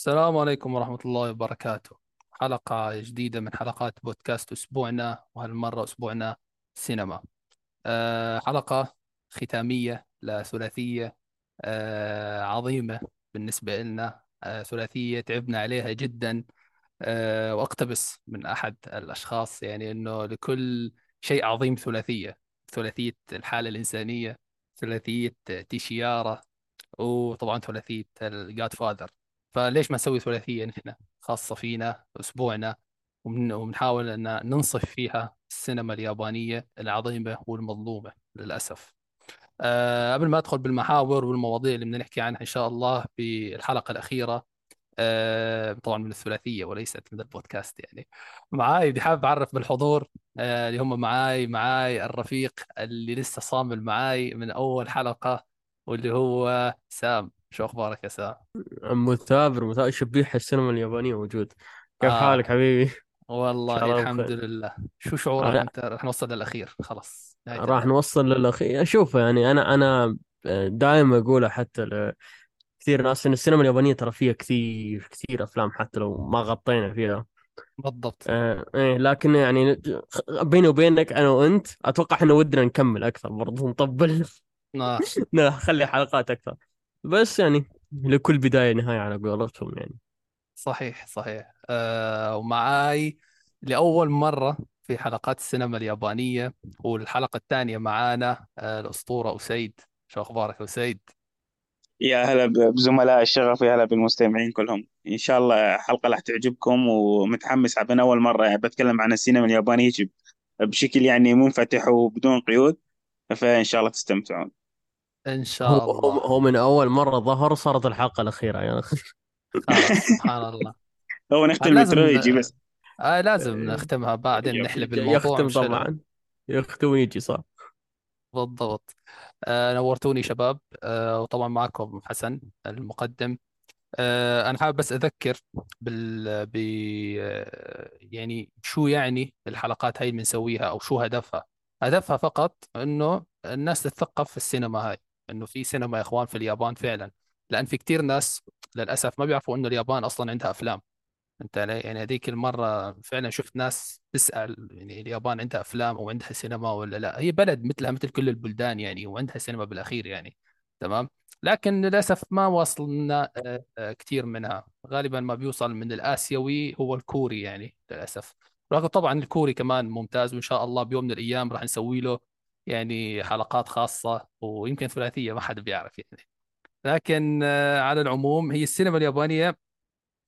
السلام عليكم ورحمة الله وبركاته. حلقة جديدة من حلقات بودكاست أسبوعنا وهالمرة أسبوعنا سينما. أه حلقة ختامية لثلاثية أه عظيمة بالنسبة لنا أه ثلاثية تعبنا عليها جدا. أه وأقتبس من أحد الأشخاص يعني أنه لكل شيء عظيم ثلاثية. ثلاثية الحالة الإنسانية ثلاثية تيشيارة وطبعا ثلاثية الجاد فاذر. فليش ما نسوي ثلاثية نحن خاصة فينا أسبوعنا ومن- وبنحاول أن ننصف فيها السينما اليابانية العظيمة والمظلومة للأسف. أه قبل ما أدخل بالمحاور والمواضيع اللي بدنا نحكي عنها إن شاء الله بالحلقة الأخيرة أه طبعا من الثلاثية وليست من البودكاست يعني. معاي بدي حابب أعرف بالحضور أه اللي هم معاي معاي الرفيق اللي لسه صامل معاي من أول حلقة واللي هو سام. شو أخبارك يا سام؟ مثابر مثابر. شبيح السينما اليابانية موجود. كيف حالك آه حبيبي؟ إن شاء والله الله الحمد لله. شو شعورك أنا أنت؟ رح نوصل للأخير. خلاص راح نوصل للأخير. شوف يعني أنا أنا دائما أقولها حتى لكثير ناس إن السينما اليابانية ترى فيها كثير كثير أفلام حتى لو ما غطينا فيها. بالضبط. آه إيه لكن يعني بيني وبينك أنا وأنت أتوقع إحنا ودنا نكمل أكثر برضه نطبل. آه. نخلي حلقات أكثر. بس يعني لكل بداية نهاية على قولتهم يعني. صحيح صحيح. آه ومعاي لأول مرة في حلقات السينما اليابانية والحلقة الثانية معانا آه الأسطورة أسيد. شو أخبارك أسيد؟ يا هلا بزملاء الشغف يا هلا بالمستمعين كلهم. إن شاء الله حلقة راح تعجبكم ومتحمس عشان أول مرة يعني بتكلم عن السينما اليابانية بشكل يعني منفتح وبدون قيود فإن شاء الله تستمتعون. إن هو شاء هو الله. هو من أول مرة ظهر صارت الحلقة الأخيرة يعني خلاص سبحان الله. هو آه نختم لازم المترولوجي بس. آه لازم نختمها بعدين نحلب الموضوع يختم طبعا. يختم ويجي صح. بالضبط. آه نورتوني شباب. آه وطبعا معكم حسن المقدم. آه أنا حابب بس أذكر بال ب آه، يعني شو يعني الحلقات هاي اللي بنسويها أو شو هدفها. هدفها فقط إنه الناس تتثقف في السينما هاي. إنه في سينما يا إخوان في اليابان فعلا. لأن في كتير ناس للأسف ما بيعرفوا إنه اليابان أصلا عندها أفلام. أنت يعني هذيك المرة فعلا شفت ناس تسأل يعني اليابان عندها أفلام أو عندها سينما ولا لا. هي بلد مثلها مثل كل البلدان يعني وعندها سينما بالأخير يعني. تمام؟ لكن للأسف ما وصلنا آه، آه، كثير منها. غالبا ما بيوصل من الآسيوي هو الكوري يعني للأسف. رغم طبعا الكوري كمان ممتاز وإن شاء الله بيوم من الأيام راح نسوي له يعني حلقات خاصة ويمكن ثلاثية ما حدا بيعرف يعني. لكن آه، على العموم هي السينما اليابانية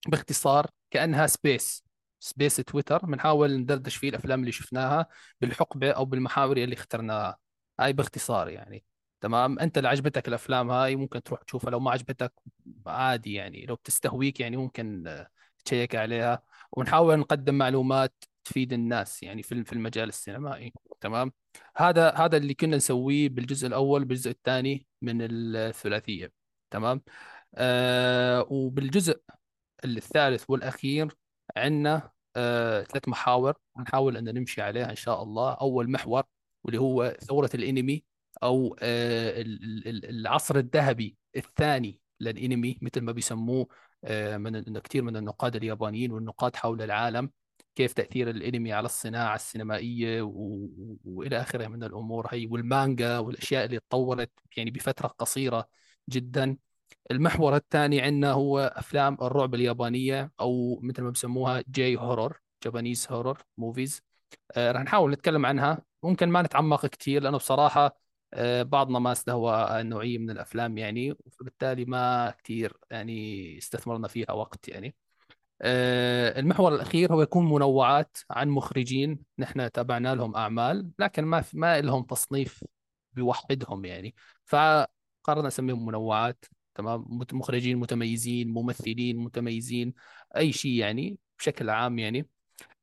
باختصار كأنها space space تويتر بنحاول ندردش فيه الأفلام اللي شفناها بالحقبة أو بالمحاور اللي اخترناها. هاي باختصار يعني. تمام؟ أنت اللي عجبتك الأفلام هاي ممكن تروح تشوفها. لو ما عجبتك عادي يعني. لو بتستهويك يعني ممكن آه، تشيك عليها. ونحاول نقدم معلومات تفيد الناس يعني في المجال السينمائي. تمام؟ هذا هذا اللي كنا نسويه بالجزء الأول بالجزء الثاني من الثلاثية تمام؟ آه وبالجزء الثالث والأخير عندنا آه ثلاث محاور نحاول أن نمشي عليها إن شاء الله. أول محور واللي هو ثورة الإنمي أو آه ال- ال- العصر الذهبي الثاني للإنمي مثل ما بيسموه آه من كثير من النقاد اليابانيين والنقاد حول العالم. كيف تأثير الإنمي على الصناعة السينمائية و... و- وإلى آخره من الأمور هي والمانجا والأشياء اللي تطورت يعني بفترة قصيرة جدا. المحور الثاني عندنا هو أفلام الرعب اليابانية أو مثل ما بسموها J-horror Japanese horror movies رح نحاول نتكلم عنها. ممكن ما نتعمق كثير لأنه بصراحة آه، بعضنا ما استهوى النوعيه من الأفلام يعني فبالتالي ما كثير يعني استثمرنا فيها وقت يعني. المحور الأخير هو يكون منوعات عن مخرجين. نحن تابعنا لهم أعمال لكن ما في ما لهم تصنيف بيوحدهم يعني. فقررنا نسميهم منوعات تمام؟ مخرجين متميزين ممثلين متميزين أي شيء يعني بشكل عام يعني.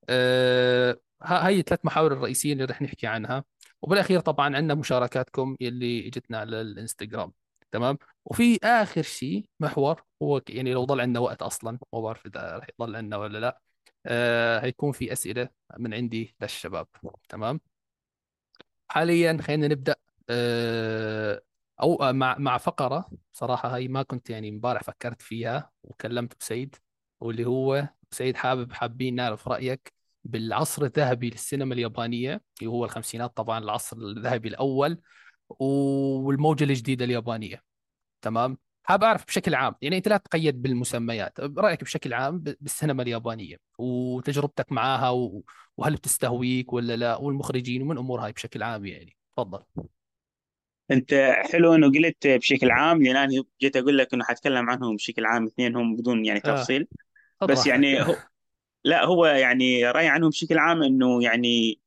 آه، ها- هاي الثلاث محاور الرئيسية اللي رح نحكي عنها. وبالأخير طبعا عندنا مشاركاتكم اللي إجتنا على الإنستغرام. تمام؟ وفي آخر شيء محور هو يعني لو ضل عندنا وقت أصلا ما بعرف إذا رح يضل عندنا ولا لا آه هيكون في أسئلة من عندي للشباب تمام؟ حاليا خلينا نبدأ آه أو مع مع فقرة صراحة هاي ما كنت يعني امبارح فكرت فيها وكلمت بسيد واللي هو سيد حابب حابين نعرف رأيك بالعصر الذهبي للسينما اليابانية اللي هو الخمسينات طبعا العصر الذهبي الأول. والموجة الجديدة اليابانية. تمام؟ حاب أعرف بشكل عام يعني أنت لا تقيد بالمسميات رأيك بشكل عام بالسينما اليابانية وتجربتك معاها و... وهل بتستهويك ولا لا والمخرجين ومن أمور هاي بشكل عام يعني؟ تفضل. أنت حلو إنه قلت بشكل عام لأن أنا جيت أقول لك إنه حتكلم عنهم بشكل عام اثنينهم بدون يعني آه. تفصيل. خذ بس يعني هو لا هو يعني راي عنهم بشكل عام إنه يعني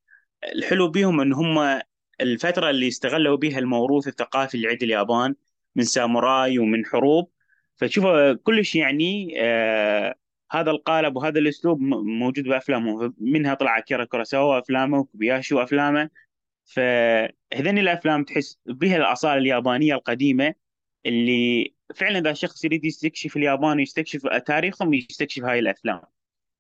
الحلو بيهم إن هم الفترة اللي استغلوا بها الموروث الثقافي اللي عند اليابان من ساموراي ومن حروب. فتشوف كل شيء يعني آه هذا القالب وهذا الأسلوب موجود بافلامهم منها طلع كيرا كوراساوا افلامه وكوبياشي وأفلامه. فهذين الأفلام تحس بها الأصالة اليابانية القديمة اللي فعلا إذا شخص يريد يستكشف اليابان ويستكشف تاريخهم يستكشف هاي الأفلام.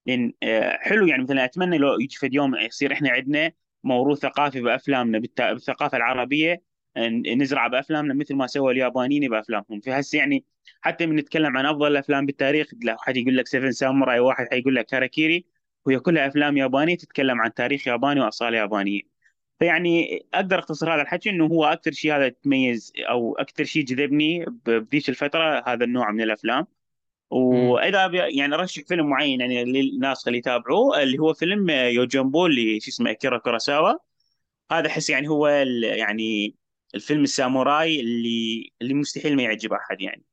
لأن آه، حلو يعني مثلا أتمنى لو يجي في يوم يصير إحنا عندنا موروث ثقافي بأفلامنا بالثقافة العربية نزرع بأفلامنا مثل ما سوى اليابانيين بأفلامهم. فهسه يعني حتى من نتكلم عن أفضل الأفلام بالتاريخ لو حد يقول لك Seven Samurai واحد حيقول لك هاراكيري وهي كلها أفلام يابانية تتكلم عن تاريخ ياباني وأصالة يابانية. فيعني أقدر أختصر هذا الحكي إنه هو أكثر شيء هذا تميز أو أكثر شيء جذبني بذيك الفترة هذا النوع من الأفلام. وإذا يعني ارشح فيلم معين يعني للناس اللي يتابعوه اللي هو فيلم يوجنبو اللي شو اسمه أكيرا كوروساوا هذا أحس يعني هو يعني الفيلم الساموراي اللي اللي مستحيل ما يعجب أحد يعني.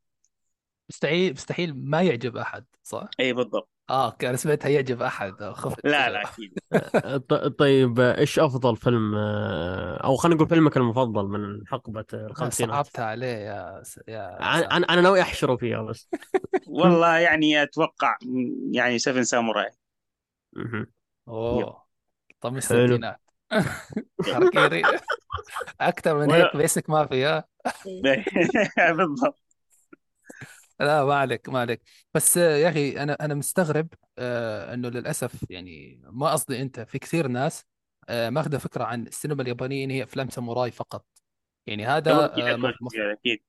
مستحيل مستحيل ما يعجب أحد صح؟ اي بالضبط. آه كان سمعتها يعجب أحد خفت. لا لا أكيد. ط- طيب إيش أفضل فيلم آه، أو خلينا نقول فيلمك المفضل من حقبة الخمسينات؟ صعبت عليه يا س... يا أنا أنا أنا ناوي أحشره فيها بس. والله يعني أتوقع يعني Seven Samurai. أوه الستينات هاراكيري أكثر من هيك basic ما في ها؟ بالضبط. لا ما عليك ما عليك. بس يا أخي أنا أنا مستغرب آه إنه للأسف يعني ما قصدي أنت في كثير ناس آه ماخذة فكرة عن السينما اليابانية إن هي أفلام ساموراي فقط. يعني هذا آه مف... فيها أكيد.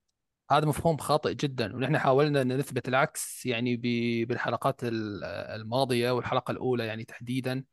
هذا مفهوم خاطئ جدا. ونحن حاولنا إن نثبت العكس يعني ب... بالحلقات ال- الماضية والحلقة الأولى يعني تحديدا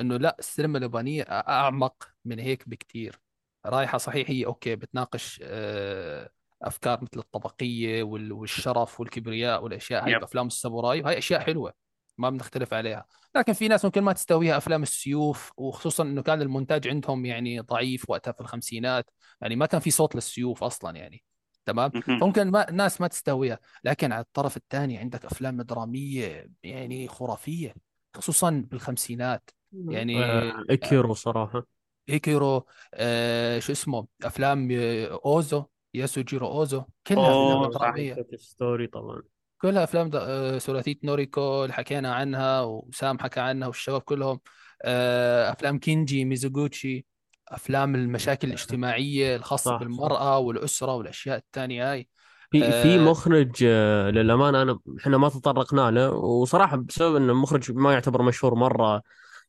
إنه لا السينما اليابانية أعمق من هيك بكثير رايحة صحيح هي أوكي بتناقش آه، أفكار مثل الطبقية وال- والشرف والكبرياء والأشياء هاي بأفلام الساموراي وهي أشياء حلوة ما بنختلف عليها. لكن في ناس ممكن ما تستويها أفلام السيوف وخصوصا إنه كان المونتاج عندهم يعني ضعيف وقتها في الخمسينات يعني ما كان في صوت للسيوف أصلا يعني تمام. فممكن ما ناس ما تستويها. لكن على الطرف الثاني عندك أفلام درامية يعني خرافية خصوصا بالخمسينات. يعني آه، اكيرو صراحة. إيكيرو آه شو اسمه؟ أفلام آه، أوزو. ياسوجيرو اوزو كلها افلام أوه صح دراميه story طبعا. كلها افلام د... آه ثلاثيه نوريكو اللي حكينا عنها وسام حكى عنها والشباب كلهم. آه أفلام كينجي ميزوغوتشي أفلام المشاكل الاجتماعية الخاصة صح صح. بالمراه والأسرة والأشياء الثانية هاي. في في آه مخرج آه، للأمانة أنا إحنا ما تطرقنا له وصراحة بسبب إن المخرج ما يعتبر مشهور مرة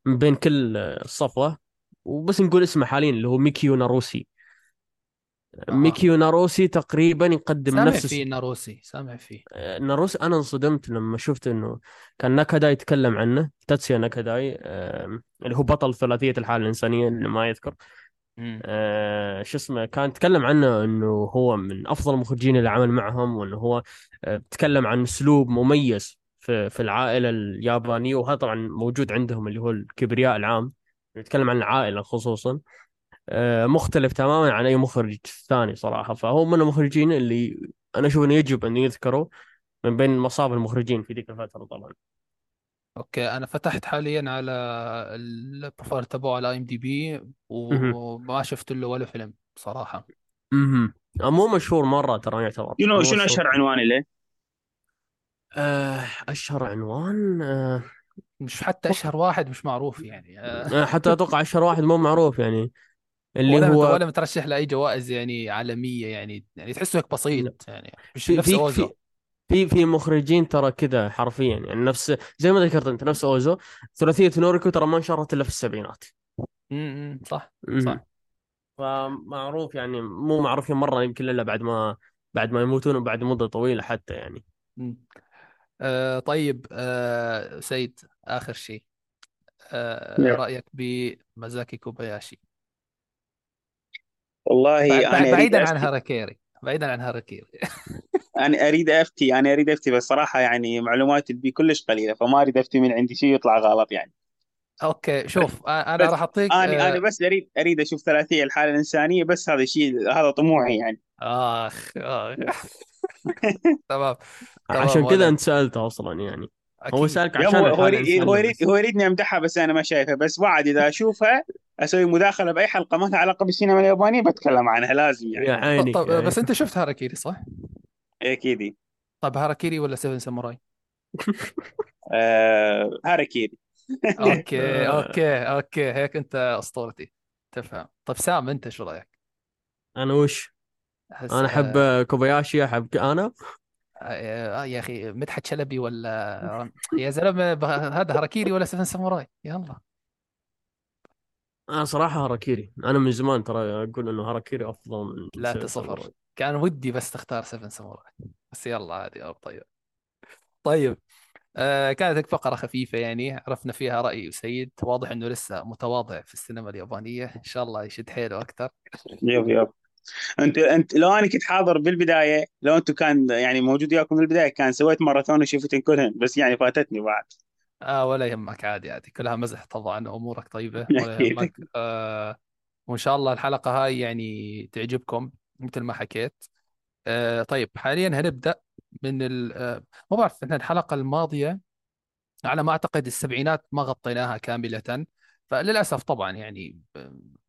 من بين كل آه، الصفوة وبس نقول اسمه حاليا اللي هو ميكيو ناروسي. أها ميكيو ناروسي تقريبا يقدم سامع نفس فيه ناروسي سامع فيه. آه، ناروسي أنا انصدمت لما شفت إنه كان ناكاداي يتكلم عنه تاتسيا ناكاداي آه، اللي هو بطل ثلاثية الحالة الإنسانية اللي ما يذكر. آه، شو اسمه كان تكلم عنه إنه هو من أفضل المخرجين اللي عمل معهم وإنه هو آه، تكلم عن أسلوب مميز في في العائلة اليابانية وهذا طبعا موجود عندهم اللي هو الكبرياء العام يتكلم عن العائلة خصوصا. آه، مختلف تماما عن أي مخرج ثاني صراحة. فهو من المخرجين اللي أنا أشوف إنه يجب أن يذكروا من بين مصاف المخرجين في ذيك الفترة طبعا. أوكي أنا فتحت حاليا على ال profile تبعه على IMDb. وما شفت له ولا فيلم بصراحه مهم. آه، مو مشهور مرة ترى يعتبر شنو مو شنو مشهور. أشهر عنوان له؟ آه، أشهر عنوان آه، مش حتى أشهر واحد مش معروف يعني. آه، آه، حتى أتوقع أشهر واحد مو معروف يعني. اللي ولا هو ولا مترشح لأي جوائز يعني عالمية يعني يعني تحسه هيك بسيط يعني مش في نفس في أوزو. في في في مخرجين ترى كذا حرفيا يعني نفس زي ما ذكرت أنت نفس أوزو. ثلاثية نوريكو ترى ما انشرت إلا في السبعينات. امم صح. صح. فمعروف يعني مو معروفين مرة يمكن إلا بعد ما بعد ما يموتون وبعد مدة طويلة حتى يعني. مم. آه طيب آه سيد آخر شيء. آه yep. رأيك بماساكي كوباياشي؟ والله أنا أريد بعيدا عن هاراكيري بعيدا عن هاراكيري أنا أريد افتي أنا أريد أفتي بس صراحة يعني معلوماتي بي كلش قليلة فما أريد أفتي من عندي شيء يطلع غلط يعني. أوكي شوف أنا راح أعطيك أنا أنا آه، بس اريد أريد أشوف ثلاثية الحالة الإنسانية بس هذا الشيء هذا طموحي يعني. آخ آخ. تمام عشان كذا ولا أنت سألته أصلا يعني. هو يا عشان هو يريد هو يريدني أمدحها بس أنا ما شايفها بس بعد إذا أشوفها أسوي مداخلة بأي حلقة ما لها علاقة بالسينما اليابانية بتكلم عنها لازم يعني. يا عيني طب آه، بس أنت شفت هاراكيري صح؟ أكيد. طب هاراكيري ولا Seven Samurai؟ آه هاراكيري. أوكي أوكي أوكي. هيك أنت أسطورتي. تفهم. طب سام أنت شو رأيك؟ أنا وش؟ أحس أنا أحب آه كوباياشي أحب أنا؟ آه يا أخي مدحت شلبي ولا يا زلمة هذا هاراكيري ولا Seven Samurai؟ يلا. أنا صراحة هاراكيري. أنا من زمان ترى أقول إنه هاراكيري أفضل من لا تصفر كان ودي بس تختار Seven Samurai. بس يلا عادي أو طيب. طيب آه كانت هيك فقرة خفيفة يعني عرفنا فيها رأي سيد. واضح إنه لسه متواضع في السينما اليابانية. إن شاء الله يشد حيله أكثر. يب يب. أنت أنت لو أنا كنت حاضر بالبداية لو أنتم كان يعني موجود وياكم بالبداية كان سويت ماراثون وشفتن كلهن بس يعني فاتتني بعد. آه ولا يهمك عادي عادي. كلها مزح طبعا أمورك طيبة ولا يهمك. آه وإن شاء الله الحلقة هاي يعني تعجبكم مثل ما حكيت. آه طيب حاليا هنبدأ من ال آه ما بعرف إحنا الحلقة الماضية على ما أعتقد السبعينات ما غطيناها كاملة. فللأسف طبعا يعني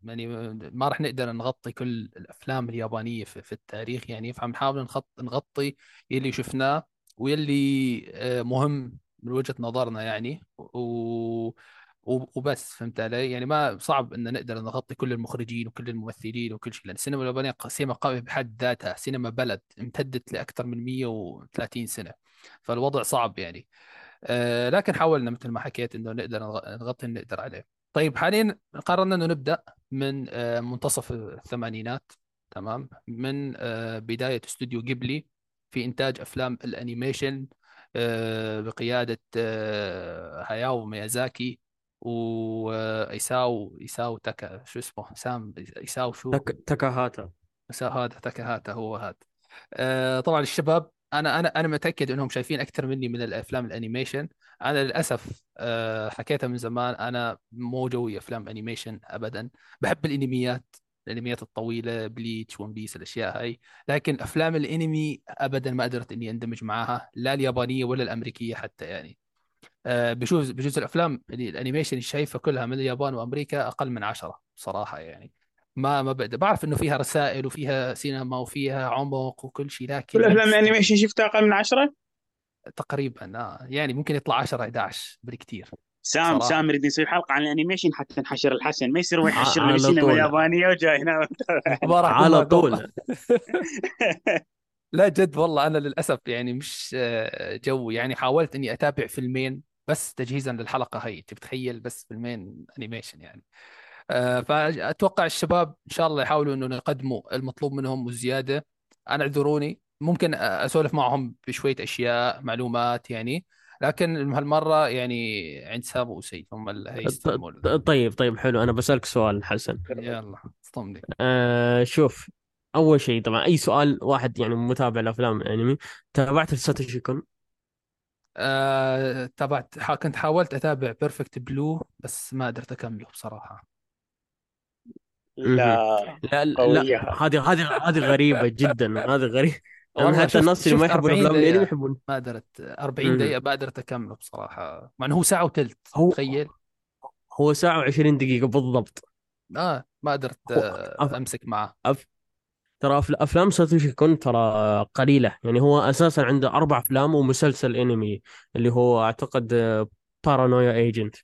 يعني ما راح نقدر نغطي كل الأفلام اليابانية في, في التاريخ يعني. فبنحاول نخط نغطي يلي شفناه ويلي آه، مهم من وجهة نظرنا يعني و وبس فهمت علي؟ يعني ما صعب إن نقدر نغطي كل المخرجين وكل الممثلين وكل شيء لأن السينما اليابانية سينما قوية بحد ذاتها، سينما بلد امتدت لأكثر من 130 سنة فالوضع صعب يعني. آه، لكن حاولنا مثل ما حكيت إنه نقدر نغ- نغطي اللي نقدر عليه طيب حاليا قررنا إنه نبدأ من آه، منتصف الثمانينات تمام من آه، بداية استوديو جيبلي في إنتاج أفلام ال animation آه، بقيادة آه، هاياو ميازاكي وايساو إيساو تاكا شو اسمه؟ سام إيساو شو؟ تك... تكاهاتا إيساو هذا تاكاهاتا هو هذا. آه، طبعا الشباب أنا أنا أنا متأكد إنهم شايفين أكثر مني من الأفلام ال animation. أنا للأسف آه، حكيتها من زمان أنا مو جوي أفلام animation ابدا. بحب الأنميات. الأنميات الطويلة Bleach One Piece الأشياء هاي. لكن أفلام الأنمي ابدا ما قدرت إني أندمج معاها لا اليابانية ولا الأمريكية حتى يعني. آه، بجوز بجوز الأفلام اللي ال animation اللي شايفها كلها من اليابان وأمريكا أقل من عشرة صراحة يعني. ما ما بقدر بعرف إنه فيها رسائل وفيها سينما وفيها عمق وكل شيء كل لكن ما أفلام ال animation شفتها أقل من عشرة؟ تقريبا آه. يعني ممكن يطلع 10 11 بالكثير سام صراحة. سام نريد نسوي حلقة عن ال animation حتى نحشر الحسن. ما يصير هو. يحشر لي اليابانيه وجاي هنا. على طول. لا جد والله أنا للأسف يعني مش آه، جوي. يعني حاولت إني أتابع فيلمين بس تجهيزا للحلقة هي أنت بتخيل بس فيلمين animation يعني. آه، فأتوقع الشباب إن شاء الله يحاولوا إنه يقدموا المطلوب منهم وزياده أنا اعذروني. ممكن أسولف معهم بشوية أشياء معلومات يعني. لكن هالمرة يعني عند سام وسيد هم اللي ط- طيب طيب حلو. أنا بسألك سؤال حسن. يلا اصدمني. آه شوف أول شيء طبعا أي سؤال واحد يعني متابع لأفلام الأنمي تابعت ساتوشي كون آه، تابعت حا- كنت حاولت أتابع Perfect Blue بس ما قدرت أكمله بصراحة. لا لا لا هذه هذه هذه غريبة جدا هذه غريبة. يعني والله حتى الناس اللي ما يحبون 40 أفلام الأنمي دقيقة. يحبون ما قدرت. 40 مهم. دقيقة ما قدرت اكمله بصراحة. مع إنه هو ساعة وثلث هو تخيل. هو ساعة وعشرين دقيقة بالضبط. آه ما قدرت آه، أف... أمسك معه أف... ترى أف... أفلام ساتوشي كون ترى قليلة. يعني هو أساسا عنده أربع أفلام ومسلسل أنمي اللي هو أعتقد Paranoia Agent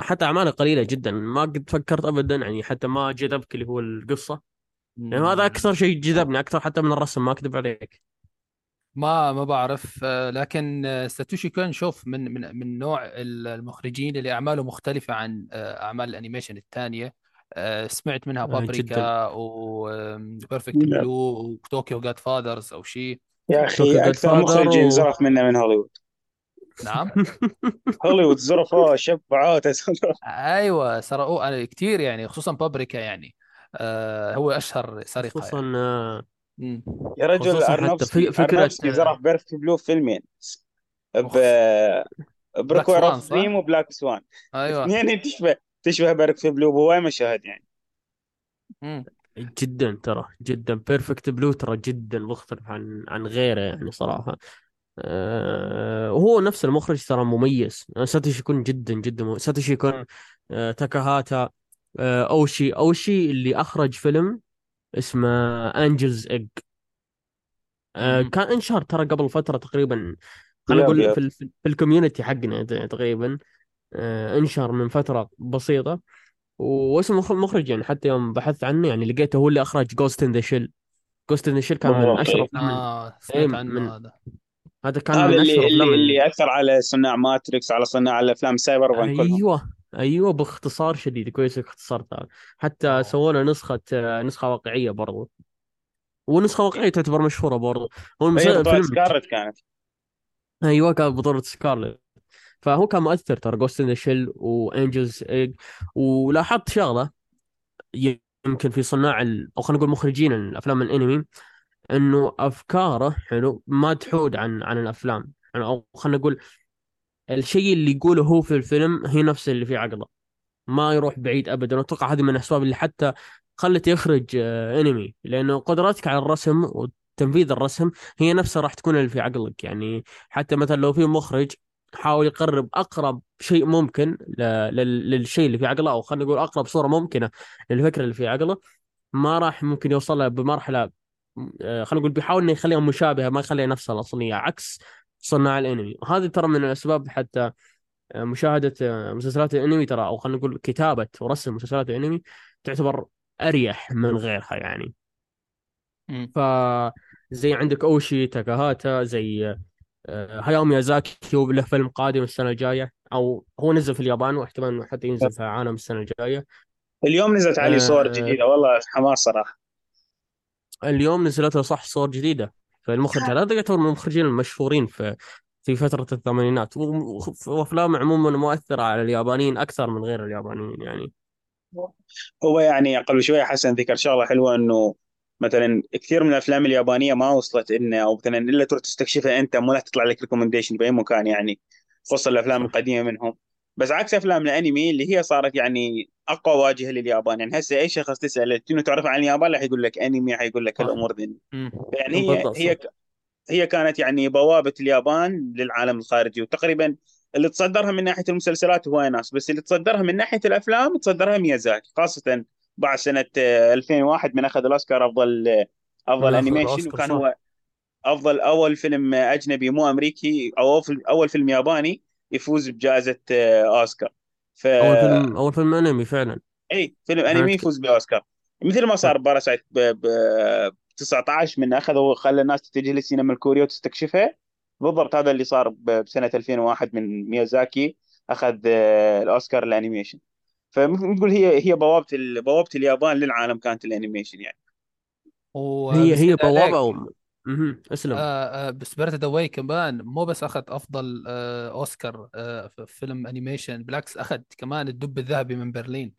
حتى أعماله قليلة جدا. ما قد فكرت أبدا يعني حتى ما جذبك اللي هو القصة يعني هذا أكثر شيء جذبني أكثر حتى من الرسم ما أكذب عليك. ما ما بعرف. آه، لكن آه، ساتوشي كون شوف من من من نوع المخرجين اللي أعماله مختلفة عن آه، أعمال ال animation الثانية. آه، سمعت منها آه، بابريكا و Perfect. Blue و Tokyo Godfathers أو شيء. يا أخي أكثر فاذر مخرج و... انزرف منه من هوليوود. نعم. هوليوود زرفوه شبعوه أيوه سرقوه. أنا كثير يعني خصوصا بابريكا يعني. آه هو أشهر سرقة خصوصا يعني آه، مم. يا رجل خصوصا أرنوفسكي أرنوفسكي زرف Perfect Blue في فيلمين. ب؟ Dream و Black Swan. أيوه. اثنين تشبه تشبه Perfect Blue بهواي مشاهد يعني. مم. جدا ترى جدا. Perfect Blue ترى جدا مختلف عن عن غيره يعني صراحة. آه، وهو نفس المخرج ترى مميز. ساتوشي كون جدا جدا مميز. ساتوشي كون آه، تاكاهاتا. اوشي اوشي اللي أخرج فيلم اسمه Angel's Egg مم. كان انشهر ترى قبل فترة تقريبا خلينا نقول في ال- في ال community حقنا تقريبا. آه، انشهر من فترة بسيطة. واسم المخرج يعني حتى يوم بحثت عنه يعني لقيته هو اللي أخرج Ghost in the Shell Ghost in the Shell كان من اشهر إيه. آه اي سمعت عنه من هذا. هذا كان هذا من اشهر اللي اللي ال... اللي أثر على صناع Matrix على صناع الأفلام cyberpunk أيوه. أيوه باختصار شديد كويس إنك اختصرتها حتى. سووا له نسخة آه، نسخة واقعية برضو. ونسخة واقعية تعتبر مشهورة برضو. هو المسلسل بطولة فيلم سكارلت كانت. أيوه كان بطولة سكارلت. فهو كان مؤثر ترى Ghost in Shell و Angel's Egg ولاحظت شغلة يمكن في صناع ال... أو خلينا نقول مخرجين الأفلام الأنمي إنه أفكاره حلو ما تحود عن عن الأفلام. يعني أو خلينا نقول الشيء اللي يقوله هو في الفيلم هي نفس اللي في عقله. ما يروح بعيد ابدا. واتوقع هذه من الأسباب اللي حتى خلت يخرج آه، انمي لأنه قدراتك على الرسم وتنفيذ الرسم هي نفسها راح تكون اللي في عقلك. يعني حتى مثلا لو في مخرج حاول يقرب أقرب شيء ممكن للشيء اللي في عقله أو خلينا نقول أقرب صورة ممكنة للفكرة اللي في عقله ما راح ممكن يوصل لها بمرحلة آه، خلينا نقول بيحاول إنه يخليها مشابهة ما يخليها نفسها الأصلية. عكس صناع الانمي. وهذه ترى من الأسباب حتى آه، مشاهدة آه، مسلسلات الانمي. ترى أو خلينا نقول كتابة ورسم مسلسلات الانمي تعتبر أريح من غيرها يعني. ف زي عندك أوشي تاكاهاتا زي آه، هاياو ميازاكي هو له فيلم قادم السنة الجاية. أو هو نزل في اليابان واحتمال إنه حتى ينزل في العالم السنة الجاية. اليوم نزلت عليه صور جديدة. والله حماس صراحة. اليوم نزلت له صح صور جديدة. فالمخرج هذا يعتبر من المخرجين المشهورين في في فترة الثمانينات. و- وأفلام عموما مؤثرة على اليابانيين أكثر من غير اليابانيين يعني. هو يعني قبل شوية حسن ذكر شغلة حلوة إنه مثلا كثير من الأفلام اليابانية ما وصلت إنه أو مثلا إلا تروح تستكشفها أنت مو راح تطلع لك recommendation بأي مكان يعني. خصوصا الأفلام القديمة منهم. بس عكس أفلام الأنمي اللي هي صارت يعني أقوى واجهة لليابان. يعني هسه أي شخص تساله شنو تعرف عن اليابان؟ راح يقول لك أنمي راح يقول لك صح. هالامور ذي. يعني هي بالضبط هي هي كانت يعني بوابة اليابان للعالم الخارجي. وتقريبا اللي تصدرها من ناحية المسلسلات هواي ناس بس اللي تصدرها من ناحية الأفلام تصدرها ميازاكي خاصة بعد سنة آه، 2001 من أخذ الأوسكار أفضل أفضل animation وكان هو أفضل أول فيلم أجنبي مو أمريكي أو أول فيلم ياباني. يفوز بجائزة آه، أوسكار. ف أول فيلم أول فيلم أنمي فعلا. إي فيلم أنمي. يفوز بأوسكار. مثل ما صار Parasite ب ب 19 من أخذ وخلى الناس تتجه للسينما الكورية وتستكشفها. بالضبط هذا اللي صار ب- بسنة 2001 من ميازاكي أخذ آه، الأوسكار ال animation فنقول هي هي بوابة ال- بوابة اليابان للعالم كانت ال animation يعني. هي هي وبزيادة مهم. اسلم. آه آه ب Spirited Away كمان مو بس أخذ أفضل آه أوسكار آه في فيلم animation بالعكس أخذ كمان الدب الذهبي من برلين.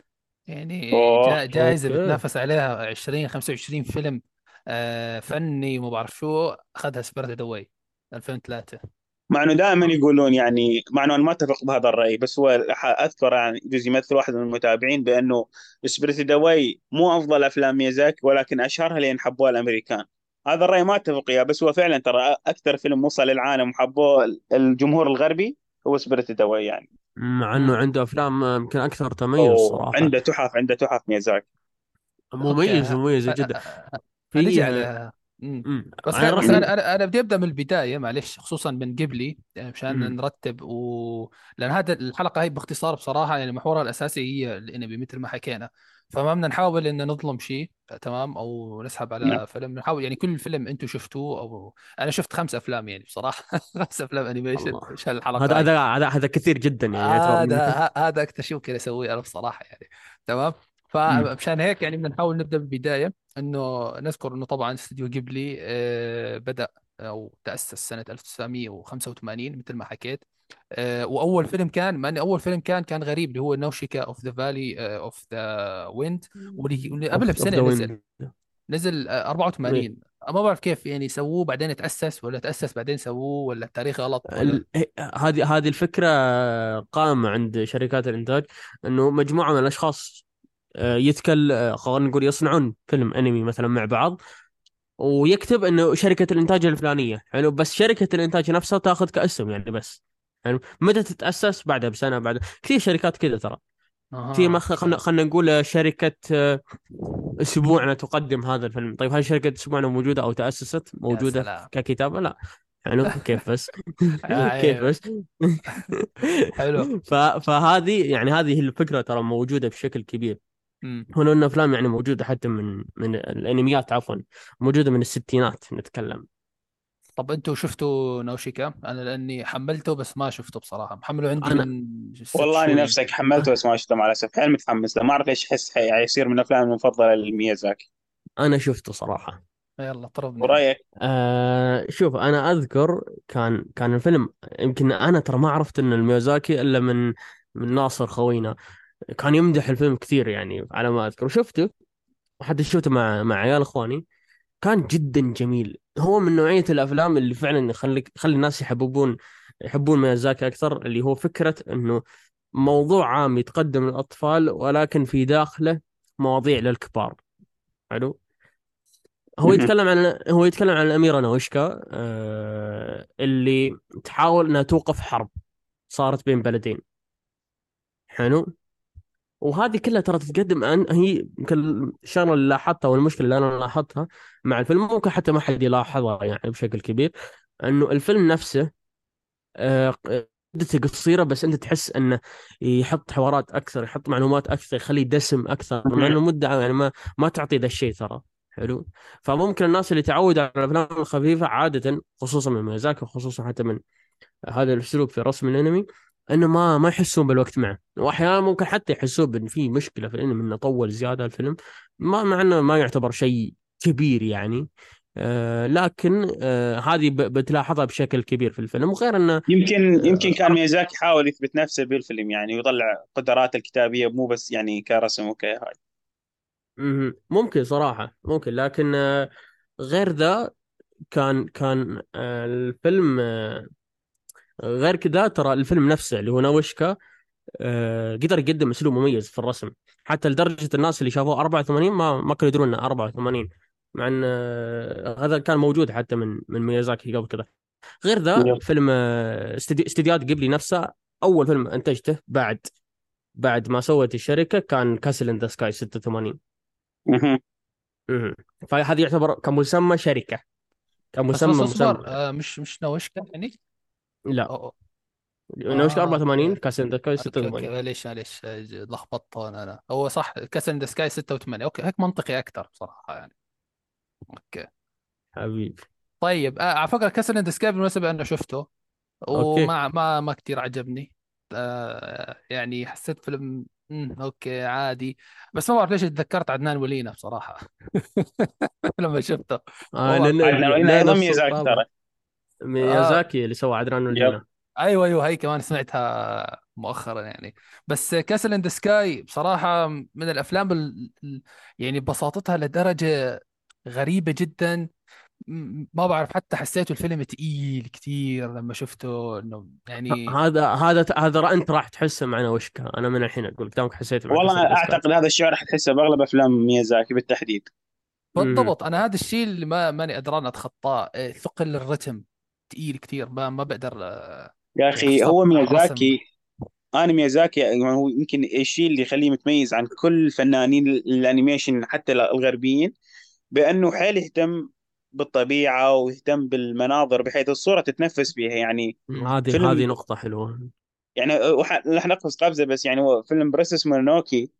يعني أوه جا جائزة أوكي. بتنافس عليها 20 25 فيلم آه فني وما بعرف شو أخذها Spirited Away 2003 مع إنه دائما يقولون يعني مع إنه أنا ما أتفق بهذا الرأي بس هو ح- أذكر يعني يجوز يمثل واحد من المتابعين بأنه Spirited Away مو أفضل أفلام ميازاكي ولكن أشهرها لأن حبوها الأمريكان. هذا الرأي ما أتفق وياه بس هو فعلا ترى أكثر فيلم وصل للعالم وحبوه الجمهور الغربي هو Spirited Away يعني. مع امم عنده أفلام آه، يمكن أكثر تميز أوه صراحة. عنده تحف عنده تحف ميازاكي أوكي. مميز مميز جدا ه- هنجي في آه، عليها امم مم. بس على خ... بس أنا أنا أنا بدي أبدأ من البداية معلش خصوصا من قبلي يعني مشان مم. نرتب و لأن هذا الحلقة هي باختصار بصراحة يعني محورها الأساسي هي الأنمي مثل ما حكينا. فما بدنا نحاول إن نظلم شيء تمام؟ أو نسحب نعم. على فيلم. نحاول يعني كل فيلم أنتم شفتوه أو أنا شفت خمس أفلام يعني بصراحة. خمس أفلام انيميشن الله. مش الحلقة هذا هذا هذا هذا كثير جدا يعني هذا هذا أكثر شيء ممكن أسويه أنا بصراحة يعني تمام. فمشان هيك يعني بدنا نحاول نبدأ بالبداية إنه نذكر إنه طبعا استوديو جيبلي آه، بدأ أو تأسس سنة 1985 مثل ما حكيت. وأول فيلم كان مع ان أول فيلم كان كان غريب اللي هو نوشيكا of the Valley of the Wind واللي قبلها بسنة نزل ويند نزل آه، 84 ما بعرف كيف يعني سووه بعدين تأسس ولا تأسس بعدين سووه ولا التاريخ غلط هذه هذه الفكرة قائمه عند شركات الإنتاج إنه مجموعة من الأشخاص آه، يتكل آه، خلينا نقول يصنعون فيلم أنمي مثلا مع بعض ويكتب إنه شركة الإنتاج الفلانية. حلو بس شركة الإنتاج نفسها تأخذ كاسم يعني بس. حلو متى تتأسس بعدها بسنة بعد كثير شركات كذا ترى. في ما خلينا خلينا نقول شركة آه، اسبوعنا تقدم هذا الفيلم. طيب هل شركة اسبوعنا موجودة أو تأسست؟ موجودة ككتابة؟ لا. حلو كيف بس؟ كيف بس؟ حلو. فهذه يعني هذه الفكرة ترى موجودة بشكل كبير. هنا ان افلام يعني موجودة حتى من من الأنميات عفوا موجودة من الستينات نتكلم. طب أنتوا شفتوا نوشيكا؟ أنا لأني حملته بس ما شفته بصراحة. محمله عندي أنا من ست والله أنا شهور يمكن نفسك حملته بس ما شفته مع الأسف. حيل متحمس له. ما أعرف إيش احس حي- حيصير من الافلام المفضلة لميازاكي. أنا شفته صراحة. يلا طربني ورأيك؟ آه شوف أنا أذكر كان كان الفيلم يمكن أنا ترى ما عرفت ان الميازاكي إلا من من ناصر خوينا. كان يمدح الفيلم كثير يعني على ما أذكر. وشفته وحتى شفته مع مع عيال إخواني. كان جدا جميل. هو من نوعية الأفلام اللي فعلا يخليك يخلي الناس يحببون يحبون ميازاكي أكثر اللي هو فكرة إنه موضوع عام يتقدم للأطفال ولكن في داخله مواضيع للكبار. حلو؟ هو. يتكلم عن هو يتكلم عن الاميرة نوشكا آه، اللي تحاول إنها توقف حرب صارت بين بلدين. حلو؟ وهذه كلها ترى تتقدم عن هي يمكن الشغله اللي لاحظتها والمشكلة اللي أنا لاحظتها مع الفيلم ممكن حتى ما حد يلاحظها يعني بشكل كبير أنه الفيلم نفسه آه، مدته قصيرة بس أنت تحس أنه يحط حوارات أكثر يحط معلومات أكثر يخليه دسم أكثر مع إنه المده يعني ما ما تعطي ذا الشيء ترى. حلو؟ فممكن الناس اللي تعود على الأفلام الخفيفة عادة خصوصا من ميازاكي وخصوصا حتى من هذا الأسلوب في رسم الأنمي إنه ما ما يحسون بالوقت معه. وأحيانا ممكن حتى يحسون بإن في مشكلة في الانمي انه طول زيادة الفيلم. ما مع إنه ما يعتبر شيء كبير يعني. آه لكن آه هذه بتلاحظها بشكل كبير في الفيلم. وغير إنه يمكن يمكن آه كان ميازاكي حاول يثبت نفسه بالفيلم يعني ويطلع قدراته الكتابية مو بس يعني كرسم وكهاي. ممكن صراحة ممكن. لكن آه غير ذا كان كان آه الفيلم آه غير كذا ترى الفيلم نفسه اللي هو ناوشكا آه، قدر يقدم اسلوب مميز في الرسم. حتى لدرجة الناس اللي شافوه 84 ما ما كانوا يدرون إنه 84 مع إن آه، هذا كان موجود حتى من من ميازاكي قبل كذا. غير ذا. فيلم آه، استدي- استديوهات جيبلي نفسه أول فيلم أنتجته بعد بعد ما سوت الشركة كان Castle in the Sky 86 مهم. مهم. فهذا يعتبر كمسمى شركة. كمسمى بس مسمى. آه مش مش نوشكا يعني؟ لا. أو نوشكا آه 84 أوكي Castle in the Sky أوكي أوكي 86 معليش معليش لخبطت أنا أنا. هو صح Castle the Sky 6 و8 أوكي هيك منطقي أكثر بصراحة يعني. أوكي. حبيبي. طيب آه على فكرة Castle the Sky بالمناسبة أنا شفته أوكي. وما ما ما كثير عجبني. آه يعني حسيت فيلم مم، أوكي عادي. بس ما بعرف ليش تذكرت عدنان ولينا بصراحة. لما شفته. آه والله لأن وإلنا لا أيضا نفس ميازاكي الطابع. ترى آه. ميازاكي اللي سوى عدنان yep. ولينا. أيوه أيوه هي كمان سمعتها مؤخرا يعني. بس Castle in Sky بصراحة من الأفلام ال... ال- يعني بساطتها لدرجة غريبة جدا. ما بعرف حتى حسيته الفيلم تقيل كتير لما شفته إنه يعني هذا هذا هذا أنت راح تحسه معنا وشكا. أنا من الحين أقول دامك حسيت مع كسر والله أعتقد هذا الشعور حتحسه بأغلب أفلام ميازاكي بالتحديد. بالضبط. أنا هذا الشيء اللي ما ماني قدران أتخطاه. إيه، ثقل الرتم. تقيل كتير ما ما بقدر آه، يا أخي هو ميازاكي أنا ميازاكي يعني هو يمكن الشيء اللي يخليه متميز عن كل فنانين ال animation حتى الغربيين بأنه حيل يهتم بالطبيعة ويهتم بالمناظر بحيث الصورة تتنفس فيها. يعني هذه هذه فيلم نقطة حلوة. يعني وح- رح نقفز قفزة بس يعني هو فيلم Princess Mononoke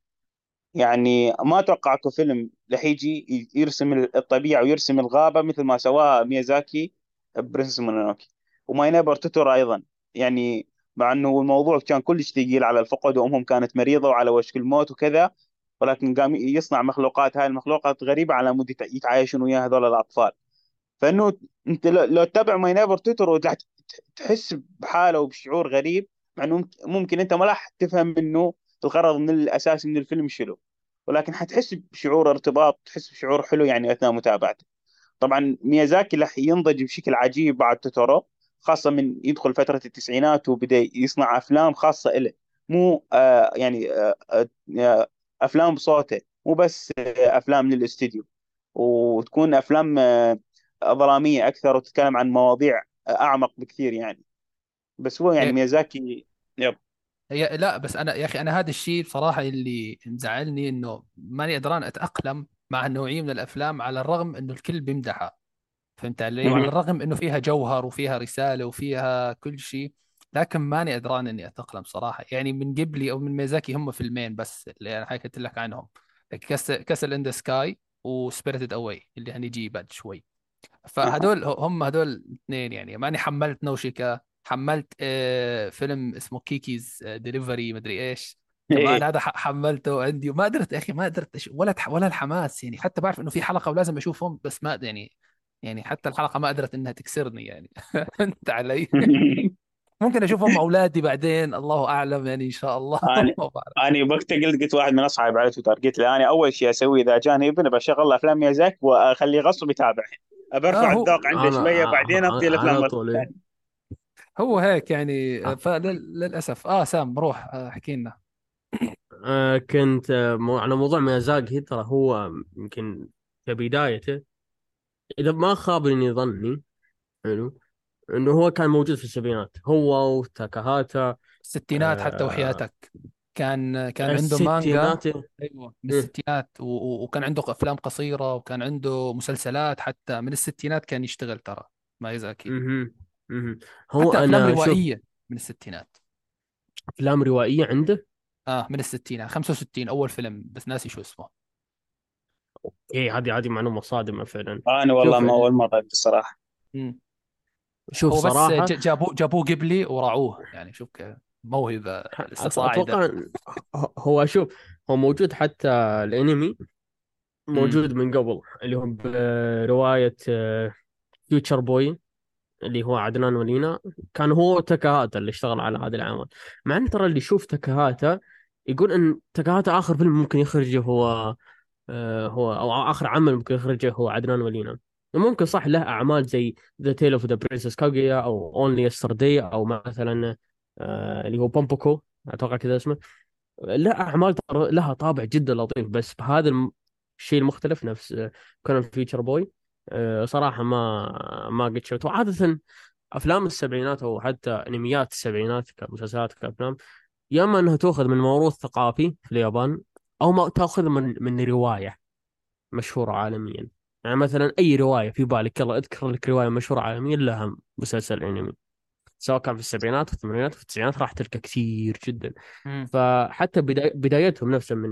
يعني ما أتوقع اكو فيلم رح يجي يرسم الطبيعة ويرسم الغابة مثل ما سواها ميازاكي. Princess Mononoke و My Neighbor Totoro أيضا. يعني مع إنه الموضوع كان كلش ثقيل على الفقد وأمهم كانت مريضة وعلى وشك الموت وكذا. ولكن قام يصنع مخلوقات. هاي المخلوقات غريبة على مود يت- يتعايشون وياها هذول الأطفال. فإنه أنت لو تتابع My Neighbor Totoro راح تحس بحالة وبشعور غريب. مع إنه ممكن أنت ما راح تفهم منه الغرض من الأساسي من الفيلم شنو. ولكن حتحس بشعور ارتباط تحس بشعور حلو يعني أثناء متابعته. طبعا ميازاكي راح ينضج بشكل عجيب بعد توتورو خاصة من يدخل فترة التسعينات وبدأ يصنع أفلام خاصة له مو آه يعني آه آه أفلام بصوته مو بس آه أفلام للاستديو وتكون أفلام آه ظلامية أكثر وتتكلم عن مواضيع آه أعمق بكثير يعني. بس هو يعني هي ميازاكي يب. هي لا بس أنا يا أخي أنا هذا الشيء بصراحه اللي مزعلني إنه ماني قدران أتأقلم مع النوعيه من الأفلام على الرغم إنه الكل بيمدحها. فهمت علي؟ وعلى مهم. الرغم إنه فيها جوهر وفيها رسالة وفيها كل شيء لكن ماني قدران إني اتاقلم صراحة. يعني من قبلي أو من ميازاكي هم فيلمين بس اللي أنا حكيت لك عنهم. Castle in the Sky و Spirited Away اللي هنجي بعد شوي. فهدول هم هدول الاثنين يعني. ماني حملت ناوسيكا حملت آه، فيلم اسمه Kiki's Delivery مدري إيش. كمان إيه. هذا حملته عندي وما قدرت يا أخي ما قدرت أش... ولا تح... ولا الحماس يعني. حتى بعرف إنه في حلقة ولازم أشوفهم بس ما يعني يعني حتى الحلقة ما قدرت إنها تكسرني يعني. أنت علي. ممكن أشوفهم مع أولادي بعدين الله أعلم يعني إن شاء الله. أنا أنا وقتها قلت قلت واحد من أصحابي على تويتر قلت له أنا أول شيء أسويه إذا جاني ابن بشغل أفلام ميازاكي واخليه غصب يتابع برفع هو الذوق عنده شوية بعدين اعطيه الأفلام هو هيك يعني آه. فللاسف آه سام روح آه، احكي لنا. آه، كنت آه، مو- على موضوع ميازاكي ترى هو يمكن كبدايته إذا ما خابني ظني حلو إنه هو كان موجود في السبعينات هو وتاكاهاتا الستينات حتى آه وحياتك كان كان عنده مانجا الستينات أيوه من إيه. الستينات و- وكان عنده أفلام قصيرة وكان عنده مسلسلات حتى من الستينات كان يشتغل ترى مايزاكي مهم. مهم. هو حتى أفلام شوف روائية من الستينات أفلام روائية عنده آه من الستينات 65 أول فيلم بس ناسي شو اسمه. إيه هذه هذه معلومة صادمة فعلا. أنا والله ما أول مرة بصراحه مم. شوف هو بس صراحة ج- جابوه جابوه قبلي وراعوه يعني شوف كيف موهبة لسه أت- صاعده أتوقع هو شوف هو موجود حتى الأنمي مم. موجود من قبل اللي هو برواية فيوتشر بوي اللي هو عدنان ولينا. كان هو تاكاهاتا اللي اشتغل على هذا العمل مع إن ترى اللي يشوف تاكاهاتا يقول إن تاكاهاتا آخر فيلم ممكن يخرجه هو آه، هو أو آخر عمل ممكن يخرجه هو عدنان ولينا. ممكن صح له أعمال زي The Tale of the Princess Kaguya أو Only Yesterday أو مثلا آه، اللي هو بوم بوكو أتوقع كذا اسمه. له أعمال لها طابع جدا لطيف بس بهذا الشيء المختلف نفس كونان Future Boy آه، صراحة ما ما قد شفته. وعاده أفلام السبعينات أو حتى أنميات السبعينات كمسلسلات كأفلام يا اما انها تؤخذ من موروث ثقافي في اليابان أو ما تأخذ من من رواية مشهورة عالميا. يعني مثلا أي رواية في بالك يلا أذكر لك رواية مشهورة عالميا لها مسلسل أنمي. سواء كان في السبعينات والثمانينات والتسعينات راح تلقى كثير جدا. مم. فحتى بدايتهم نفسها من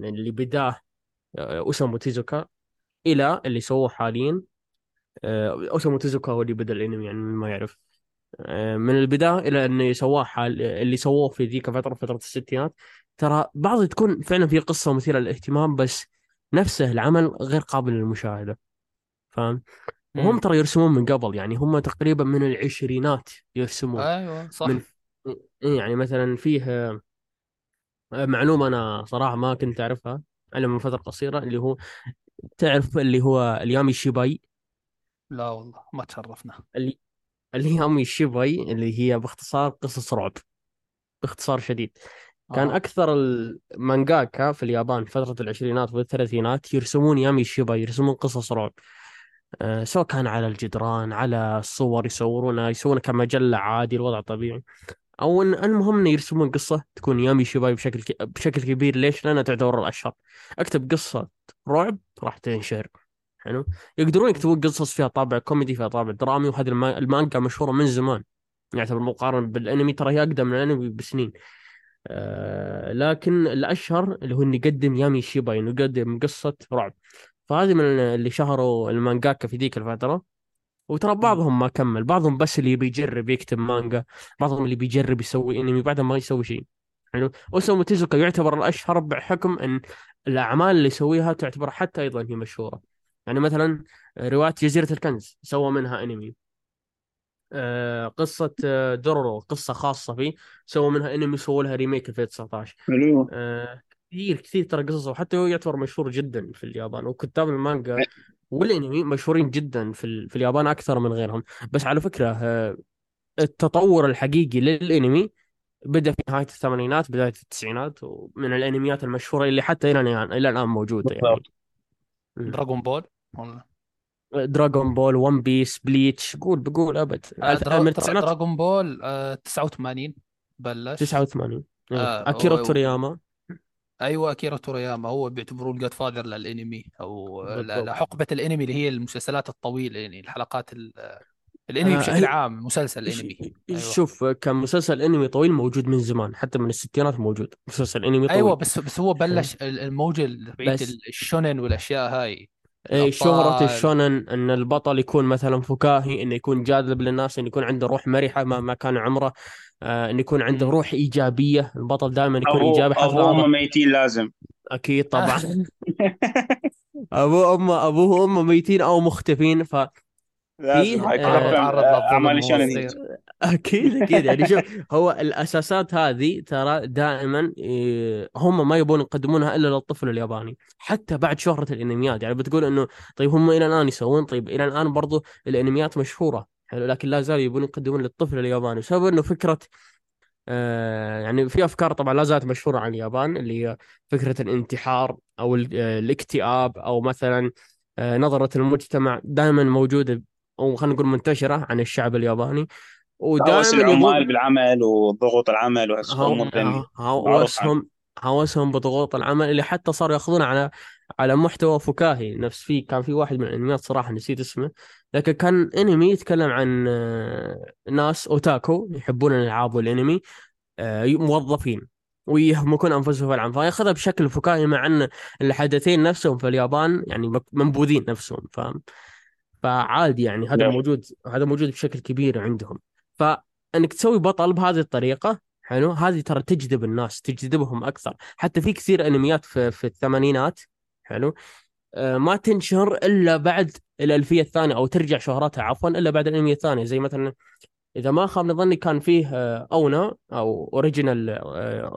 من اللي بداه آه، أوسامو تيزوكا إلى اللي سووه حاليا آه، أوسامو تيزوكا هو اللي بدأ الأنمي يعني ما يعرف. من البداية إلى انه سواه حال اللي سووه في ذيك الفترة فترة الستينات. ترى بعض تكون فعلا في قصة مثيرة للاهتمام بس نفسه العمل غير قابل للمشاهدة. فاهم؟ وهم. ترى يرسمون من قبل يعني هم تقريبا من العشرينات يرسمون. أيوه صح. من يعني مثلا فيه آه، معلومة أنا صراحة ما كنت أعرفها إلا من فترة قصيرة اللي هو تعرف اللي هو اليامي شيباي؟ لا والله ما تشرفنا. اللي اليامي شيباي اللي هي باختصار قصص رعب باختصار شديد. كان آه. أكثر المانجاكا في اليابان في فترة العشرينات والثلاثينات يرسمون يامي شيباي يرسمون قصص رعب. أه سواء كان على الجدران على الصور يصورونها يسوونها كمجلة عادي الوضع طبيعي. أو إن المهم إنه يرسمون قصة تكون يامي شيباي بشكل ك... بشكل كبير. ليش؟ لأنها تعتبر الأشهر. أكتب قصة رعب راح تنشهر. حلو. يقدرون يكتبون قصص فيها طابع كوميدي فيها طابع درامي وهذه الم... المانجا مشهورة من زمان. يعتبر مقارنة بالأنمي ترى هي أقدم من الأنمي بسنين. آه، لكن الأشهر اللي هو انه يقدم يامي شيباي إنه يقدم قصة رعب. فهذه من اللي شهروا المانجاكا في ذيك الفترة. وترى. بعضهم ما كمل. بعضهم بس اللي بيجرب يكتب مانجا بعضهم اللي بيجرب يسوي أنمي بعدها ما يسوي شيء. حلو. أوسامو تيزوكا يعتبر الأشهر بحكم إن الأعمال اللي يسويها تعتبر حتى أيضا هي مشهورة. يعني مثلا رواية جزيره الكنز سوى منها أنمي. آه، قصة آه، دورورو قصة خاصة فيه سوى منها أنمي سووا لها ريميك في 2019 حلو. آه، كثير كثير ترى قصصه وحتى هو يعتبر مشهور جدا في اليابان وكتاب المانجا والأنمي مشهورين جدا في ال- في اليابان أكثر من غيرهم. بس على فكرة آه، التطور الحقيقي للأنمي بدأ في نهاية الثمانينات بداية التسعينات ومن الأنميات المشهورة اللي حتى إلى الآن إلى الآن موجودة يعني. دراغون بول ولا دراغون بول ون بيس بليتش قول بقول أبد. آه،. من درا... التسعينات دراغون بول آه، 89 بلش. 89 إيه. آه، أكيرا و- تورياما. أيوه أكيرا تورياما. هو بيعتبروه الجاد فاذر للأنمي أو لحقبة الأنمي اللي هي المسلسلات الطويلة يعني الحلقات ال... الأنمي آه بشكل عام مسلسل أنمي. أيوه. شوف كان مسلسل أنمي طويل موجود من زمان حتى من الستينات موجود. مسلسل أنمي أيوه طويل. بس بس هو بلش ال- الموجة تبعت بس الشونن والأشياء هاي. اي شهرة الشونن إن البطل يكون مثلا فكاهي إنه يكون جاذب للناس إنه يكون عنده روح مرحة مهما كان عمره آه إنه يكون عنده. روح إيجابية. البطل دائما يكون ابو إيجابي حتى أبو بعض هم ميتين لازم. أكيد طبعا. ابوه وامه ابوه وامه ميتين أو مختفين ف لازم. فيه هاي تعرض آه للظلم صغير. أكيد أكيد. يعني شوف هو الأساسات هذه ترى دائما إيه، هم ما يبون يقدمونها إلا للطفل الياباني حتى بعد شهرة الأنميات. يعني بتقول إنه طيب هم إلى الآن يسوون؟ طيب إلى الآن برضو الأنميات مشهورة حلو لكن لا زالوا يبون يقدمون للطفل الياباني. بسبب إنه فكرة آه يعني في أفكار طبعا لا زالت مشهورة عن اليابان اللي هي فكرة الانتحار أو آه، الاكتئاب أو مثلا آه، نظرة المجتمع دائما موجودة أو خلينا نقول منتشرة عن الشعب الياباني. ودائما العمال بالعمل وضغوط العمل عنه. هوسهم هوسهم بضغوط العمل اللي حتى صاروا يأخذون على على محتوى فكاهي نفس في كان في واحد من الانميات صراحة نسيت اسمه لكن كان انمي يتكلم عن آه، ناس أوتاكو يحبون الألعاب والانمي آه، موظفين ويهمكون أنفسهم في العمل فيأخذها بشكل فكاهي مع أن الحدثين نفسهم في اليابان يعني منبوذين نفسهم فاهم؟ فعادي يعني هذا موجود هذا موجود بشكل كبير عندهم. فانك تسوي بطل بهذه الطريقة حلو؟ هذه ترى تجذب الناس تجذبهم أكثر. حتى في كثير أنميات في, في الثمانينات حلو؟ آه، ما تنشهر إلا بعد الألفية الثانية أو ترجع شهرتها عفوا إلا بعد الأنمية الثانية. زي مثلا إذا ما خاب ظني كان فيه آه، ONA أو original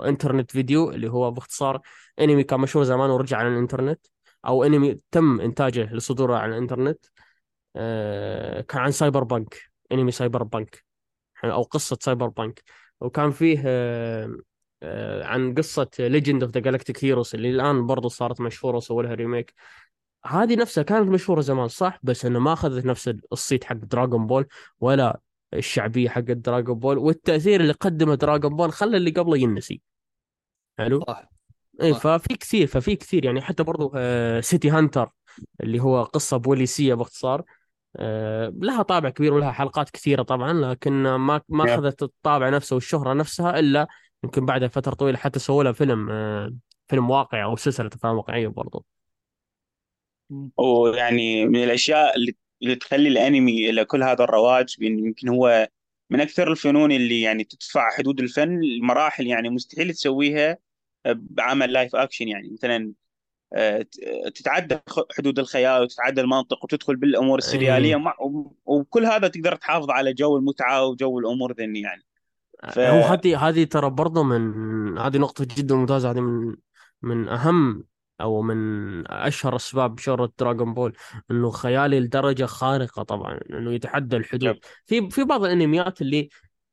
internet video اللي هو باختصار أنمي كان مشهور زمان ورجع على الإنترنت أو أنمي تم إنتاجه لصدوره على الإنترنت آه، كان عن cyberpunk أنمي cyberpunk أو قصة cyberpunk وكان فيه آه، آه، عن قصة Legend of the Galactic Heroes اللي الآن برضو صارت مشهورة وسووا لها remake هذه نفسها كانت مشهورة زمان صح؟ بس إنه ما أخذت نفس الصيت حق دراغون بول ولا الشعبية حق دراغون بول والتأثير اللي قدمه دراغون بول خلى اللي قبله ينسي. حلو؟ صح. اي ففي كثير ففي كثير يعني حتى برضو آه، City Hunter اللي هو قصة بوليسية باختصار. آه، لها طابع كبير ولها حلقات كثيرة طبعا لكن ما ما. أخذت الطابع نفسه والشهرة نفسها إلا يمكن بعد فترة طويلة حتى سووا لها فيلم آه، فيلم واقعي أو سلسلة أفلام واقعية برضو ويعني من الأشياء اللي اللي تخلي الأنمي إلى كل هذا الرواج يمكن هو من أكثر الفنون اللي يعني تدفع حدود الفن لمراحل يعني مستحيل تسويها بعمل live action يعني مثلا آه، تتعدى خ- حدود الخيال وتتعدى المنطق وتدخل بالأمور السريالية إيه ومع- وكل هذا تقدر تحافظ على جو المتعة وجو الأمور ذني يعني. ف هو هذه هذه ترى برضو من هذه نقطة جدا ممتازة. هذه من من أهم أو من أشهر أسباب شهرة دراغون بول إنه خيالي لدرجة خارقة طبعا إنه يتحدى. الحدود. في في بعض الأنميات اللي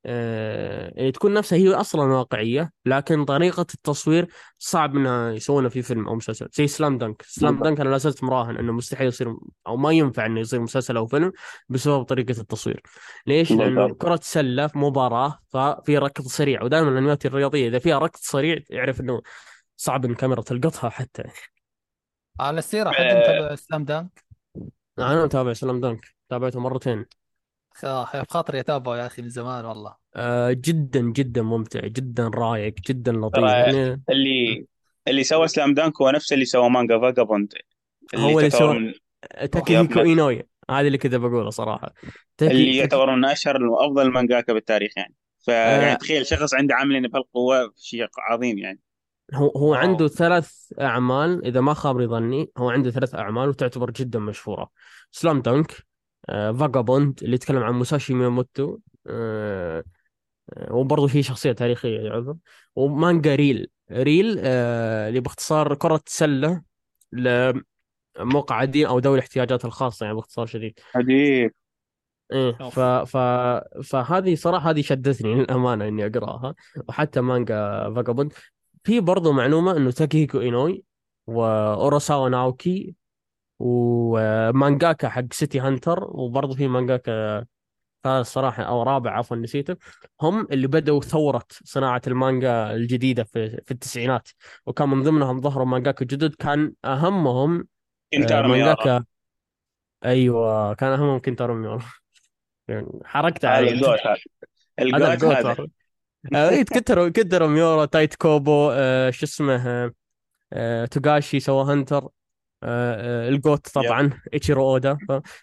آه اللي تكون نفسها هي أصلا واقعية لكن طريقة التصوير صعب إنها يسوونها في فيلم أو مسلسل. زي سلام دنك سلام دنك أنا لا زلت مراهن إنه مستحيل يصير أو ما ينفع إنه يصير مسلسل أو فيلم بسبب طريقة التصوير. ليش؟ بالضبط. كرة سلة في مباراة ففي ركض سريع. ودائما الأنميات الرياضية إذا فيها ركض سريع يعرف إنه صعب إن الكاميرا تلقطها حتى. على السيره حد آه، متابع سلام دانك أنا متابع سلام دانك تابعته مرتين. بخاطري اتابعه يا أخي من زمان والله. آه جدا جدا ممتع جدا رايق جدا لطيف. يعني اللي اللي سوى Slam Dunk هو نفسه اللي سوى مانجا فاجابوند اللي هو اللي سوى من تاكيهيكو يب إينوي هذا اللي كنت بقوله صراحة. تاكي اللي يعتبر من أشهر وأفضل المانجاكا بالتاريخ يعني. فيعني آه. تخيل شخص عنده عاملين بهالقوة شيء عظيم يعني. هو هو عنده ثلاث أعمال إذا ما خاب ظني هو عنده ثلاث أعمال وتعتبر جدا مشهورة. Slam Dunk فاجابوند اللي يتكلم عن موساشي مياموتو آه آه، وبرضه هي شخصية تاريخية يعتبر. ومانجا Real Real آه اللي باختصار كرة سلة لمقعدين أو ذوي الاحتياجات الخاصة يعني باختصار شديد. عجيب إيه ف ف فهذه صراحة هذه شدتني للأمانة إني أقرأها. وحتى مانجا فاجابوند في برضو معلومة إنه تاكيهيكو اينوي وأوراساوا ناوكي ومانجاكا حق City Hunter وبرضو في مانجاكا ثالث صراحة أو رابع عفوا نسيته. هم اللي بدأوا ثورة صناعة المانجا الجديدة في في التسعينات. وكان من ضمنهم ظهروا مانجاكا جدد كان أهمهم آه، كنتارو مانجاكا. أيوه كان أهمهم كنتارو ميورا. يعني حركت علي الجوت هذا. الجوت آه، اي كتروا كتروا ميورا تايت كوبو آه، شو اسمه آه، توغاشي سوا هنتر الجوت يب. طبعا إيتشيرو أودا.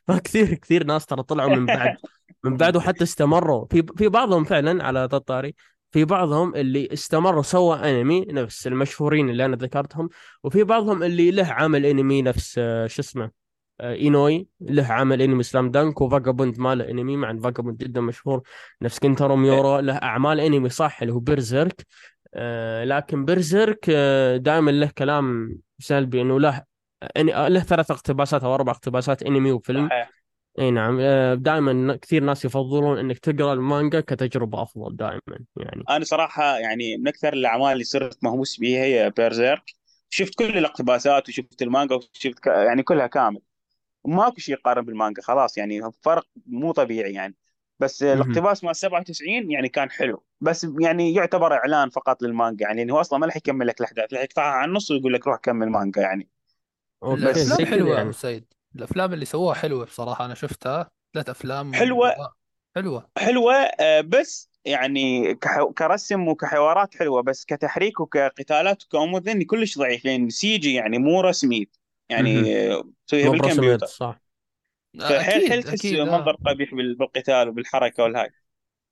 فكثير كثير ناس ترى طلعوا من بعد من بعده حتى استمروا. في في بعضهم فعلا على ذا الطاري. في بعضهم اللي استمروا سوى أنمي نفس المشهورين اللي أنا ذكرتهم وفي بعضهم اللي له عمل أنمي نفس آه، شو اسمه آه، إينوي. له عمل أنمي سلام دانك وفاجابوند ما له أنمي مع فاجابوند جدا مشهور. نفس كنتارو ميورا له أعمال أنمي صح اللي هو بيرزيرك. آه، لكن بيرزيرك آه، دائما له كلام سلبي إنه له أني- له ثلاث اقتباسات أو أربع اقتباسات انمي وفيلم. صحيح. اي نعم. دائما كثير ناس يفضلون انك تقرأ المانجا كتجربة افضل دائما يعني. أنا صراحة يعني من أكثر الأعمال اللي صرت مهووس بها هي بيرزيرك شفت كل الاقتباسات وشفت المانجا وشفت ك... يعني كلها كامل. ماكو شيء يقارن بالمانجا خلاص يعني فرق مو طبيعي يعني. بس. الاقتباس مال 97 يعني كان حلو. بس يعني يعتبر إعلان فقط للمانجا يعني هو أصلا ما راح يكمل لك الأحداث راح يقطعها على النص ويقول لك روح كمل مانجا يعني. الأفلام حلوة يا أبو يعني. سيد. الأفلام اللي سووها حلوة بصراحة. أنا شفتها. ثلاث أفلام حلوة. حلوة. حلوة آه، بس يعني كح... كرسم وكحوارات حلوة بس كتحريك وكقتالات وكأمور ذني كلش ضعيف لأن CG يعني مو رسمي. يعني آه، برسميات بالكمبيوتر. صح. فحيل حيل تحس أكيد منظر آه. قبيح بال- بالقتال وبالحركة والهاي.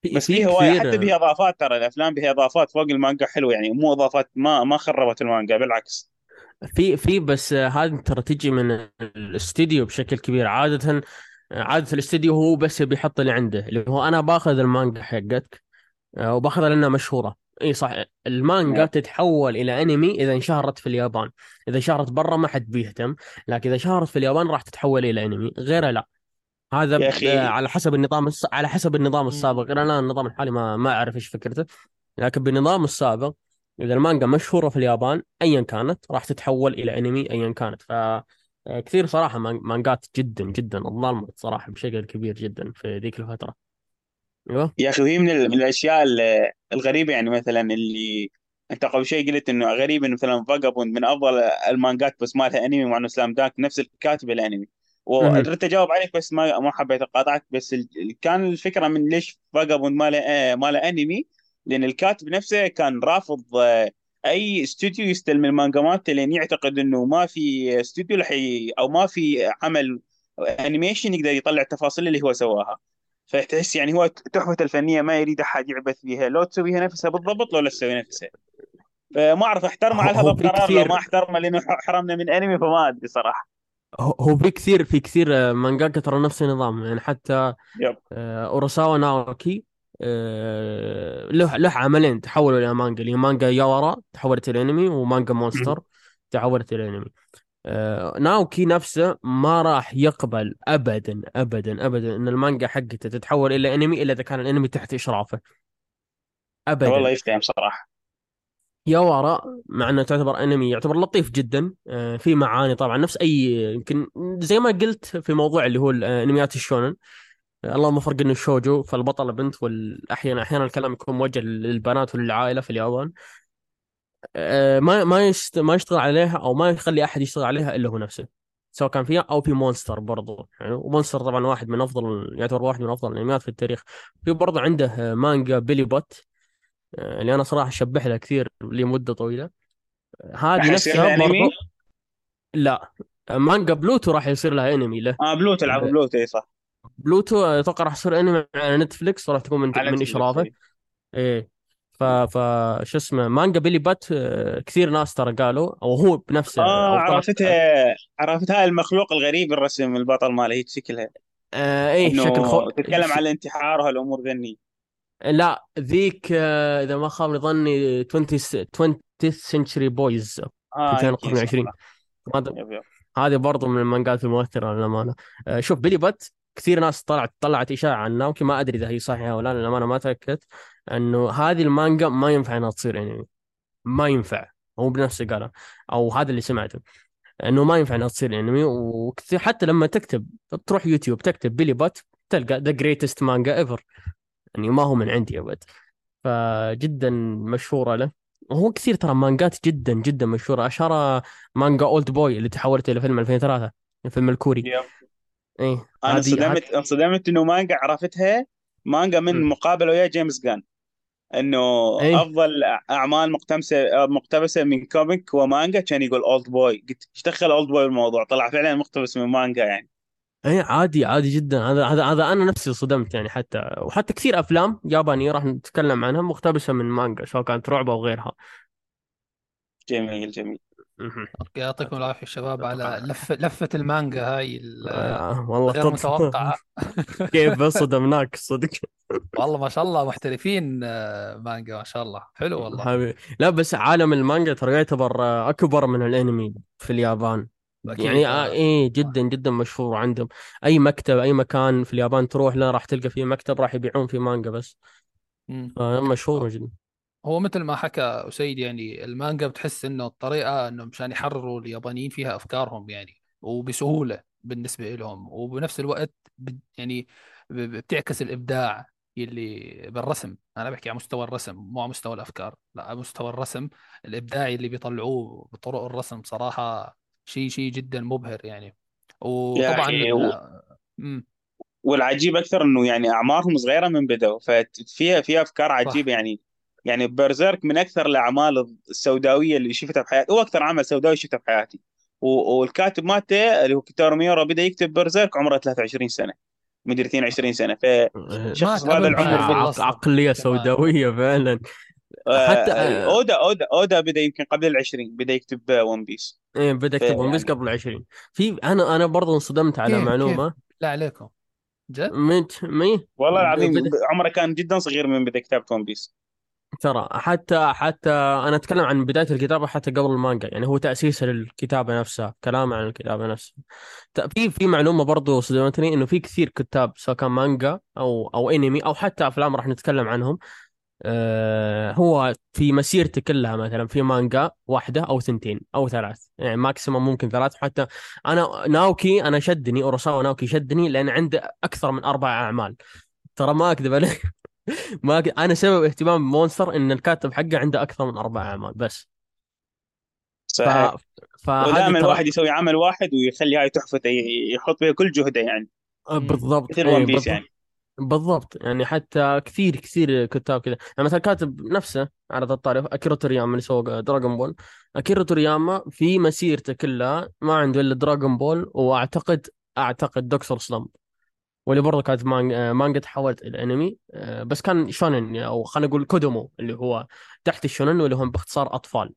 في بس في هواية حتى بها إضافات ترى الأفلام بها إضافات فوق المانجا حلوة يعني مو إضافات ما ما خربت المانجا بالعكس. في في بس هذه ترى تجي من الاستديو بشكل كبير. عادة عادة الاستديو هو بس بيحط اللي عنده اللي هو أنا باخذ المانجا حقتك آه، وباخذها لأنها مشهورة. إي صح. المانجا تتحول إلى أنمي إذا انشهرت في اليابان. إذا انشهرت برا ما حد بيهتم لكن إذا شهرت في اليابان راح تتحول إلى أنمي. غيره لا. هذا آه، على حسب النظام الس... على حسب النظام السابق. أنا النظام الحالي ما ما أعرف إيش فكرته لكن بالنظام السابق إذا المانجا مشهورة في اليابان ايا كانت راح تتحول إلى أنمي ايا كانت. ف آه، كثير صراحة مان- مانجات جدا جدا ظلمت صراحة بشكل كبير جدا في ذيك الفترة. أيوه. يا أخي وهي من, ال- من الأشياء ال- الغريبة يعني مثلا اللي أنت قبل شوي قلت إنه غريب إنه مثلا فاجابوند من أفضل المانجات بس ما لها أنمي مع إنه سلام دانك نفس الكاتب الأنمي. وقدرت أجاوب عليك بس ما ما حبيت أقاطعك بس ال... كان الفكرة من ليش فاجابوند ما له آه، ما له أنمي. لأن الكاتب نفسه كان رافض آه، أي استوديو يستلم المانجا مالته لأن يعتقد إنه ما في استوديو رح. أو ما في عمل animation يقدر يطلع التفاصيل اللي هو سواها. فتحس يعني هو تحفته الفنية ما يريد أحد يعبث فيها لو تسويها نفسها بالضبط لو لا تسوي نفسها. فما أعرف احترم هو على هذا القرار لو ما أحترمه لأنه حرمنا من انمي فما أدري صراحة. هو في كثير في كثير آه، مانجاكا ترى نفس النظام. يعني حتى yep. آه، اوروساوا ناوكي له له عملين. تحولوا إلى مانجا. اللي مانجا ياوارا تحولت إلى أنمي ومانجا مونستر تحولت إلى أنمي. آه، ناوكي نفسه ما راح يقبل ابدا ابدا ابدا إن المانجا حقته تتحول إلى أنمي إلا إذا كان الأنمي تحت إشرافه. ابدا. والله يفتهم صراحة ياورا مع إنه تعتبر أنمي يعتبر لطيف جدا. آه، في معاني طبعا. نفس أي يمكن زي ما قلت في موضوع اللي هو الأنميات الشونن. اللهم فرق إنه الشوجو فالبطلة بنت والأحيانا أحيانا الكلام يكون موجه للبنات وللعائله في اليابان. آه، ما ما يشت ما يشتغل عليها أو ما يخلي أحد يشتغل عليها إلا هو نفسه سواء كان فيها أو في مونستر برضو. يعني ومونستر طبعا واحد من أفضل يعتبر واحد من أفضل الأنميات في التاريخ. في برضو عنده آه، مانجا بيلي بات آه، اللي أنا صراحة اشبح لها كثير لمدة طويلة. هذه نفسها برضو لا مانجا بلوتو راح يصير لها أنمي له. آه بلوتو العب بلوتو اي صح. بلوتو أتوقع راح يصير انمي على نتفلكس وراح تكون من على من اشرافه إي. إيه. ف ف شو اسمه مانجا بيلي بات آه، كثير ناس ترى قالوا أو هو بنفسه آه أو طلع عرفتها عرفتها المخلوق الغريب الرسم البطل ماله هيك شكلها. آه إيه شكل خو... تتكلم. عن الانتحار وهالأمور ذني. لا ذيك آه إذا ما خاب ظني 20 20 century boys آه القرن هذا هذه برضو من المانجات المؤثرة للأمانة. آه شوف بيلي بات كثير ناس طلعت طلعت إشاعة عن ناوكي ما أدري إذا هي صحيحة ولا لا للأمانة ما تأكدت إنه هذه المانجا ما ينفع إنها تصير انمي ما ينفع هو بنفسه قالها أو هذا اللي سمعته إنه ما ينفع إنها تصير انمي وكثير حتى لما تكتب تروح يوتيوب تكتب بيلي بات تلقى ذا greatest manga ever يعني ما هو من عندي ابد فجدا مشهورة له وهو كثير ترى مانجات جدا جدا مشهورة أشهرها مانجا أولد بوي اللي تحولت إلى فيلم 2003 الفيلم الكوري. Yep. إيه أنا انصدمت انصدمت إنه مانجا عرفتها مانجا من مم. مقابله ويا جيمس غان. إنه إيه. أفضل أعمال مقتبسة مقتبسة من comic ومانجا كان يقول اولد بوي قلت إيش دخل اولد بوي بالموضوع؟ طلع فعلا مقتبس من مانجا يعني. إيه عادي عادي جدا. هذا هذا هذا أنا نفسي صدمت يعني حتى. وحتى كثير أفلام يابانية راح نتكلم عنها مقتبسة من مانجا سواء كانت رعب أو غيرها. جميل جميل. okay يعطيكم العافية الشباب على لفه لفة المانجا هاي ال- آه والله غير متوقعة. كيف صدمناك صدق. والله ما شاء الله محترفين آه، مانجا ما شاء الله. حلو والله. حبيبي. لا بس عالم المانجا ترى يعتبر آه، أكبر من الأنمي في اليابان. يعني آه. إيه جدا جدا مشهور عندهم. أي مكتب أي مكان في اليابان تروح له راح تلقى فيه مكتب راح يبيعون فيه مانجا بس. مم. فمشهور جدا. هو مثل ما حكى أسيد يعني المانجا بتحس إنه الطريقة إنه مشان يحرروا اليابانيين فيها أفكارهم يعني وبسهولة بالنسبة لهم وبنفس الوقت يعني بتعكس الإبداع اللي بالرسم. أنا بحكي على مستوى الرسم مو على مستوى الأفكار لا على مستوى الرسم الابداعي اللي بيطلعوه بطرق الرسم صراحة شيء شيء جدا مبهر يعني. وطبعا أخي و- والعجيب أكثر إنه يعني أعمارهم صغيرة من بدأوا ففيها فيها أفكار عجيبة يعني. يعني بيرزيرك من أكثر الأعمال السوداوية اللي شفتها بحياتي هو أكثر عمل سوداوي شفته بحياتي. والكاتب مالته اللي هو كنتارو ميورا بدأ يكتب بيرزيرك عمره 23 سنة مدري 22 سنة. آه، فشخص ما العمر عق- بال... يخلص عقلية كمان سوداوية فعلا. حتى آه، آه، اودا اودا أودا بدأ يمكن قبل ال 20 بدأ يكتب ون بيس إيه بدأ يكتب ون بيس فيعني قبل 20 في أنا أنا برضه انصدمت على كيف كيف؟ معلومة. لا عليكم. جد؟ مت مي والله العظيم عمره كان جدا صغير من بدأ كتابة ون بيس ترى حتى حتى أنا أتكلم عن بداية الكتابة حتى قبل المانجا يعني هو تأسيسه للكتابة نفسها كلام عن الكتابة نفسها. في في معلومة برضو صدمتني إنه في كثير كتاب سواء كان مانجا أو أو أنمي أو حتى أفلام راح نتكلم عنهم. آه هو في مسيرته كلها مثلا في مانجا واحدة أو ثنتين أو ثلاث يعني maximum ممكن ثلاث. حتى أنا ناوكي أنا شدني أوروساوا ناوكي شدني لأن عنده أكثر من أربع أعمال. ترى ما أكذب عليك. ما. أنا سبب اهتمام بمونستر إن الكاتب حقه عنده أكثر من أربع أعمال بس. ف صحيح. فهذه ودائما ترى الواحد يسوي عمل واحد ويخلي هاي تحفته يحط فيها كل جهده يعني. مم. بالضبط. مثل ون بيس يعني. بالضبط. يعني حتى كثير كثير كتاب كذا. يعني مثلا كاتب نفسه على ذا الطاري أكيرا تورياما اللي سوى دراغون بول أكيرا تورياما في مسيرته كلها ما عنده إلا دراغون بول وأعتقد أعتقد دكتور سلامب واللي برضه كانت مانجا, مانجا تحولت إلى أنمي. آه، بس كان شونن أو خلينا نقول كودومو اللي هو تحت الشونن واللي هم باختصار أطفال.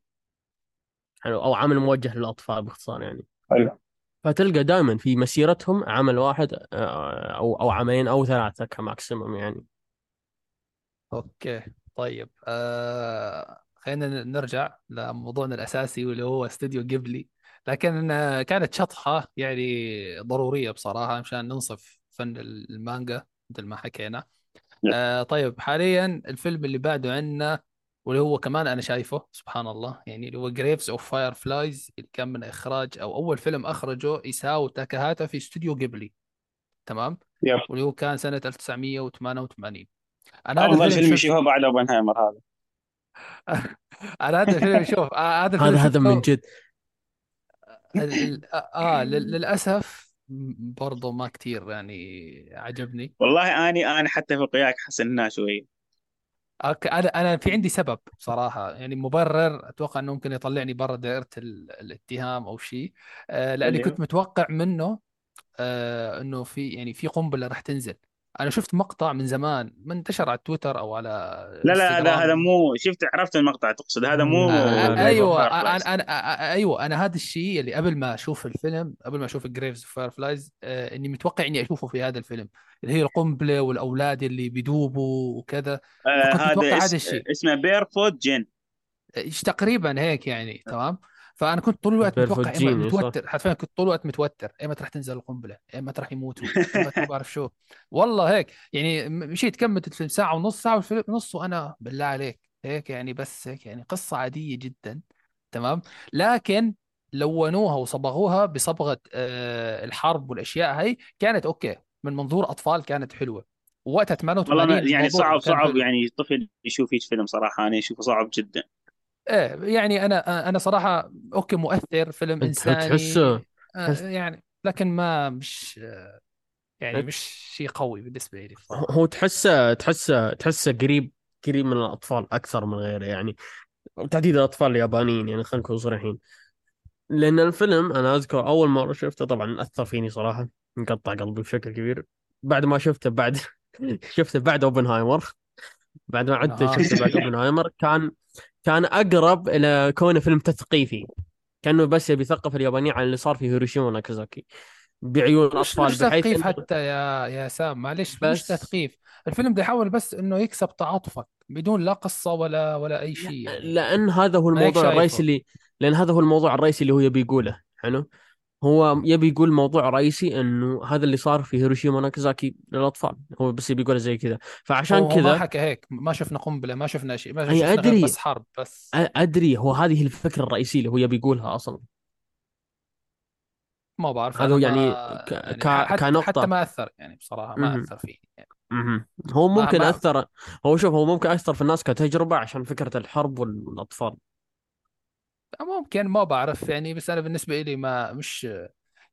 حلو أو عمل موجه للأطفال باختصار يعني. حلو فتلقى دائما في مسيرتهم عمل واحد آه، أو أو عملين أو ثلاثة ك maximum يعني. okay. طيب آه خلينا نرجع لموضوعنا الأساسي واللي هو استوديو جيبلي لكن آه، كانت شطحة يعني ضرورية بصراحة مشان ننصف فن المانجا مثل ما حكينا. آه طيب حاليا الفيلم اللي بعده عندنا واللي هو كمان أنا شايفه سبحان الله يعني اللي هو Graves of Fireflies اللي كان من إخراج أو أول فيلم أخرجه إيساو تاكاهاتا في استوديو جيبلي تمام؟ يب. واللي هو كان سنة 1988 أنا هذا الفيلم فيلم يشوفه بعد أوبنهايمر هذا. أنا هذا الفيلم شوف آه، هذا هذا هذا من جد. آه لل- للأسف برضه ما كتير يعني عجبني. والله أني أنا حتى في وياك حسناه شوي. أوكي، أنا أنا في عندي سبب صراحة. يعني مبرر أتوقع إنه ممكن يطلعني برا دائرة ال- الاتهام أو شيء آه لأني كنت متوقع منه آه إنه في يعني في قنبلة راح تنزل. أنا شفت مقطع من زمان منتشر على تويتر أو على لا لا هذا هذا مو شفت عرفت المقطع تقصد هذا مو أيوه أنا أنا آ- أيوه أنا هذا الشيء اللي قبل ما أشوف الفيلم قبل ما أشوف Graves Fireflies إني متوقع إني أشوفه في هذا الفيلم. اللي هي القنبلة والأولاد اللي بيدوبوا وكذا. آه هذا هذا. الشيء. اسمه Barefoot Gen تقريبا هيك يعني تمام؟ فأنا كنت طول الوقت متوقع متوتر حرفيا كنت طول الوقت متوتر ايمتى راح تنزل القنبلة ايمتى راح يموتوا ايمتى ما بعرف شو. والله هيك يعني مشيت كملت الفيلم ساعة ونص ساعة والفيلم نص وأنا بالله عليك هيك يعني بس هيك يعني قصة عادية جدا تمام؟ لكن لونوها وصبغوها بصبغة آه، الحرب والأشياء هاي كانت أوكي من منظور أطفال كانت حلوة. وقتها والله 88 ما يعني صعب صعب يعني طفل يشوف هيك فيلم صراحة أنا أشوفه صعب جدا. إيه يعني أنا أنا صراحة أوكي مؤثر فيلم أنت إنساني تحسه آه، تحس يعني لكن ما مش يعني مش شيء قوي بالنسبة لي. هو تحسه تحسه تحسه قريب قريب من الأطفال أكثر من غيره يعني تحديدا الأطفال اليابانيين يعني خلينا نكون صريحين. لأن الفيلم أنا أذكر أول مرة شفته طبعا أثر فيني صراحة انقطع قلبي بشكل كبير. بعد ما شفته بعد شفته بعد أوبنهايمر بعد ما عدت أها شفته بعد أوبنهايمر كان كان أقرب إلى كونه فيلم تثقيفي. كأنه بس يبي يثقف اليابانيين عن اللي صار في هيروشيما وناكازاكي. بعيون مش الاطفال مش تثقيف حتى يا يا سام معلش مش بس تثقيف. الفيلم ده يحاول بس إنه يكسب تعاطفك بدون لا قصة ولا ولا أي شيء يعني. لأن هذا هو الموضوع الرئيسي اللي لأن هذا هو الموضوع الرئيسي اللي هو يبي يقوله حلو؟ هو يبي يقول موضوع رئيسي إنه هذا اللي صار في هيروشيما وناكازاكي للأطفال. هو بس يبي يقوله زي كذا. فعشان هو ما كذا حكى هيك. ما شفنا قنبلة ما شفنا شيء. ما شفنا أدري. بس حرب بس. أدري. هو هذه الفكرة الرئيسية اللي هو يبي يقولها أصلا. ما بعرف. هذا هو ما يعني ك... يعني ك... حتى حتى كنقطة. ما أثر يعني بصراحة ما مهم. أثر فيني يعني. هو ممكن ما أثر. هو شوف هو ممكن أثر في الناس كتجربة عشان فكرة الحرب والأطفال. ممكن ما بعرف يعني بس أنا بالنسبة لي ما مش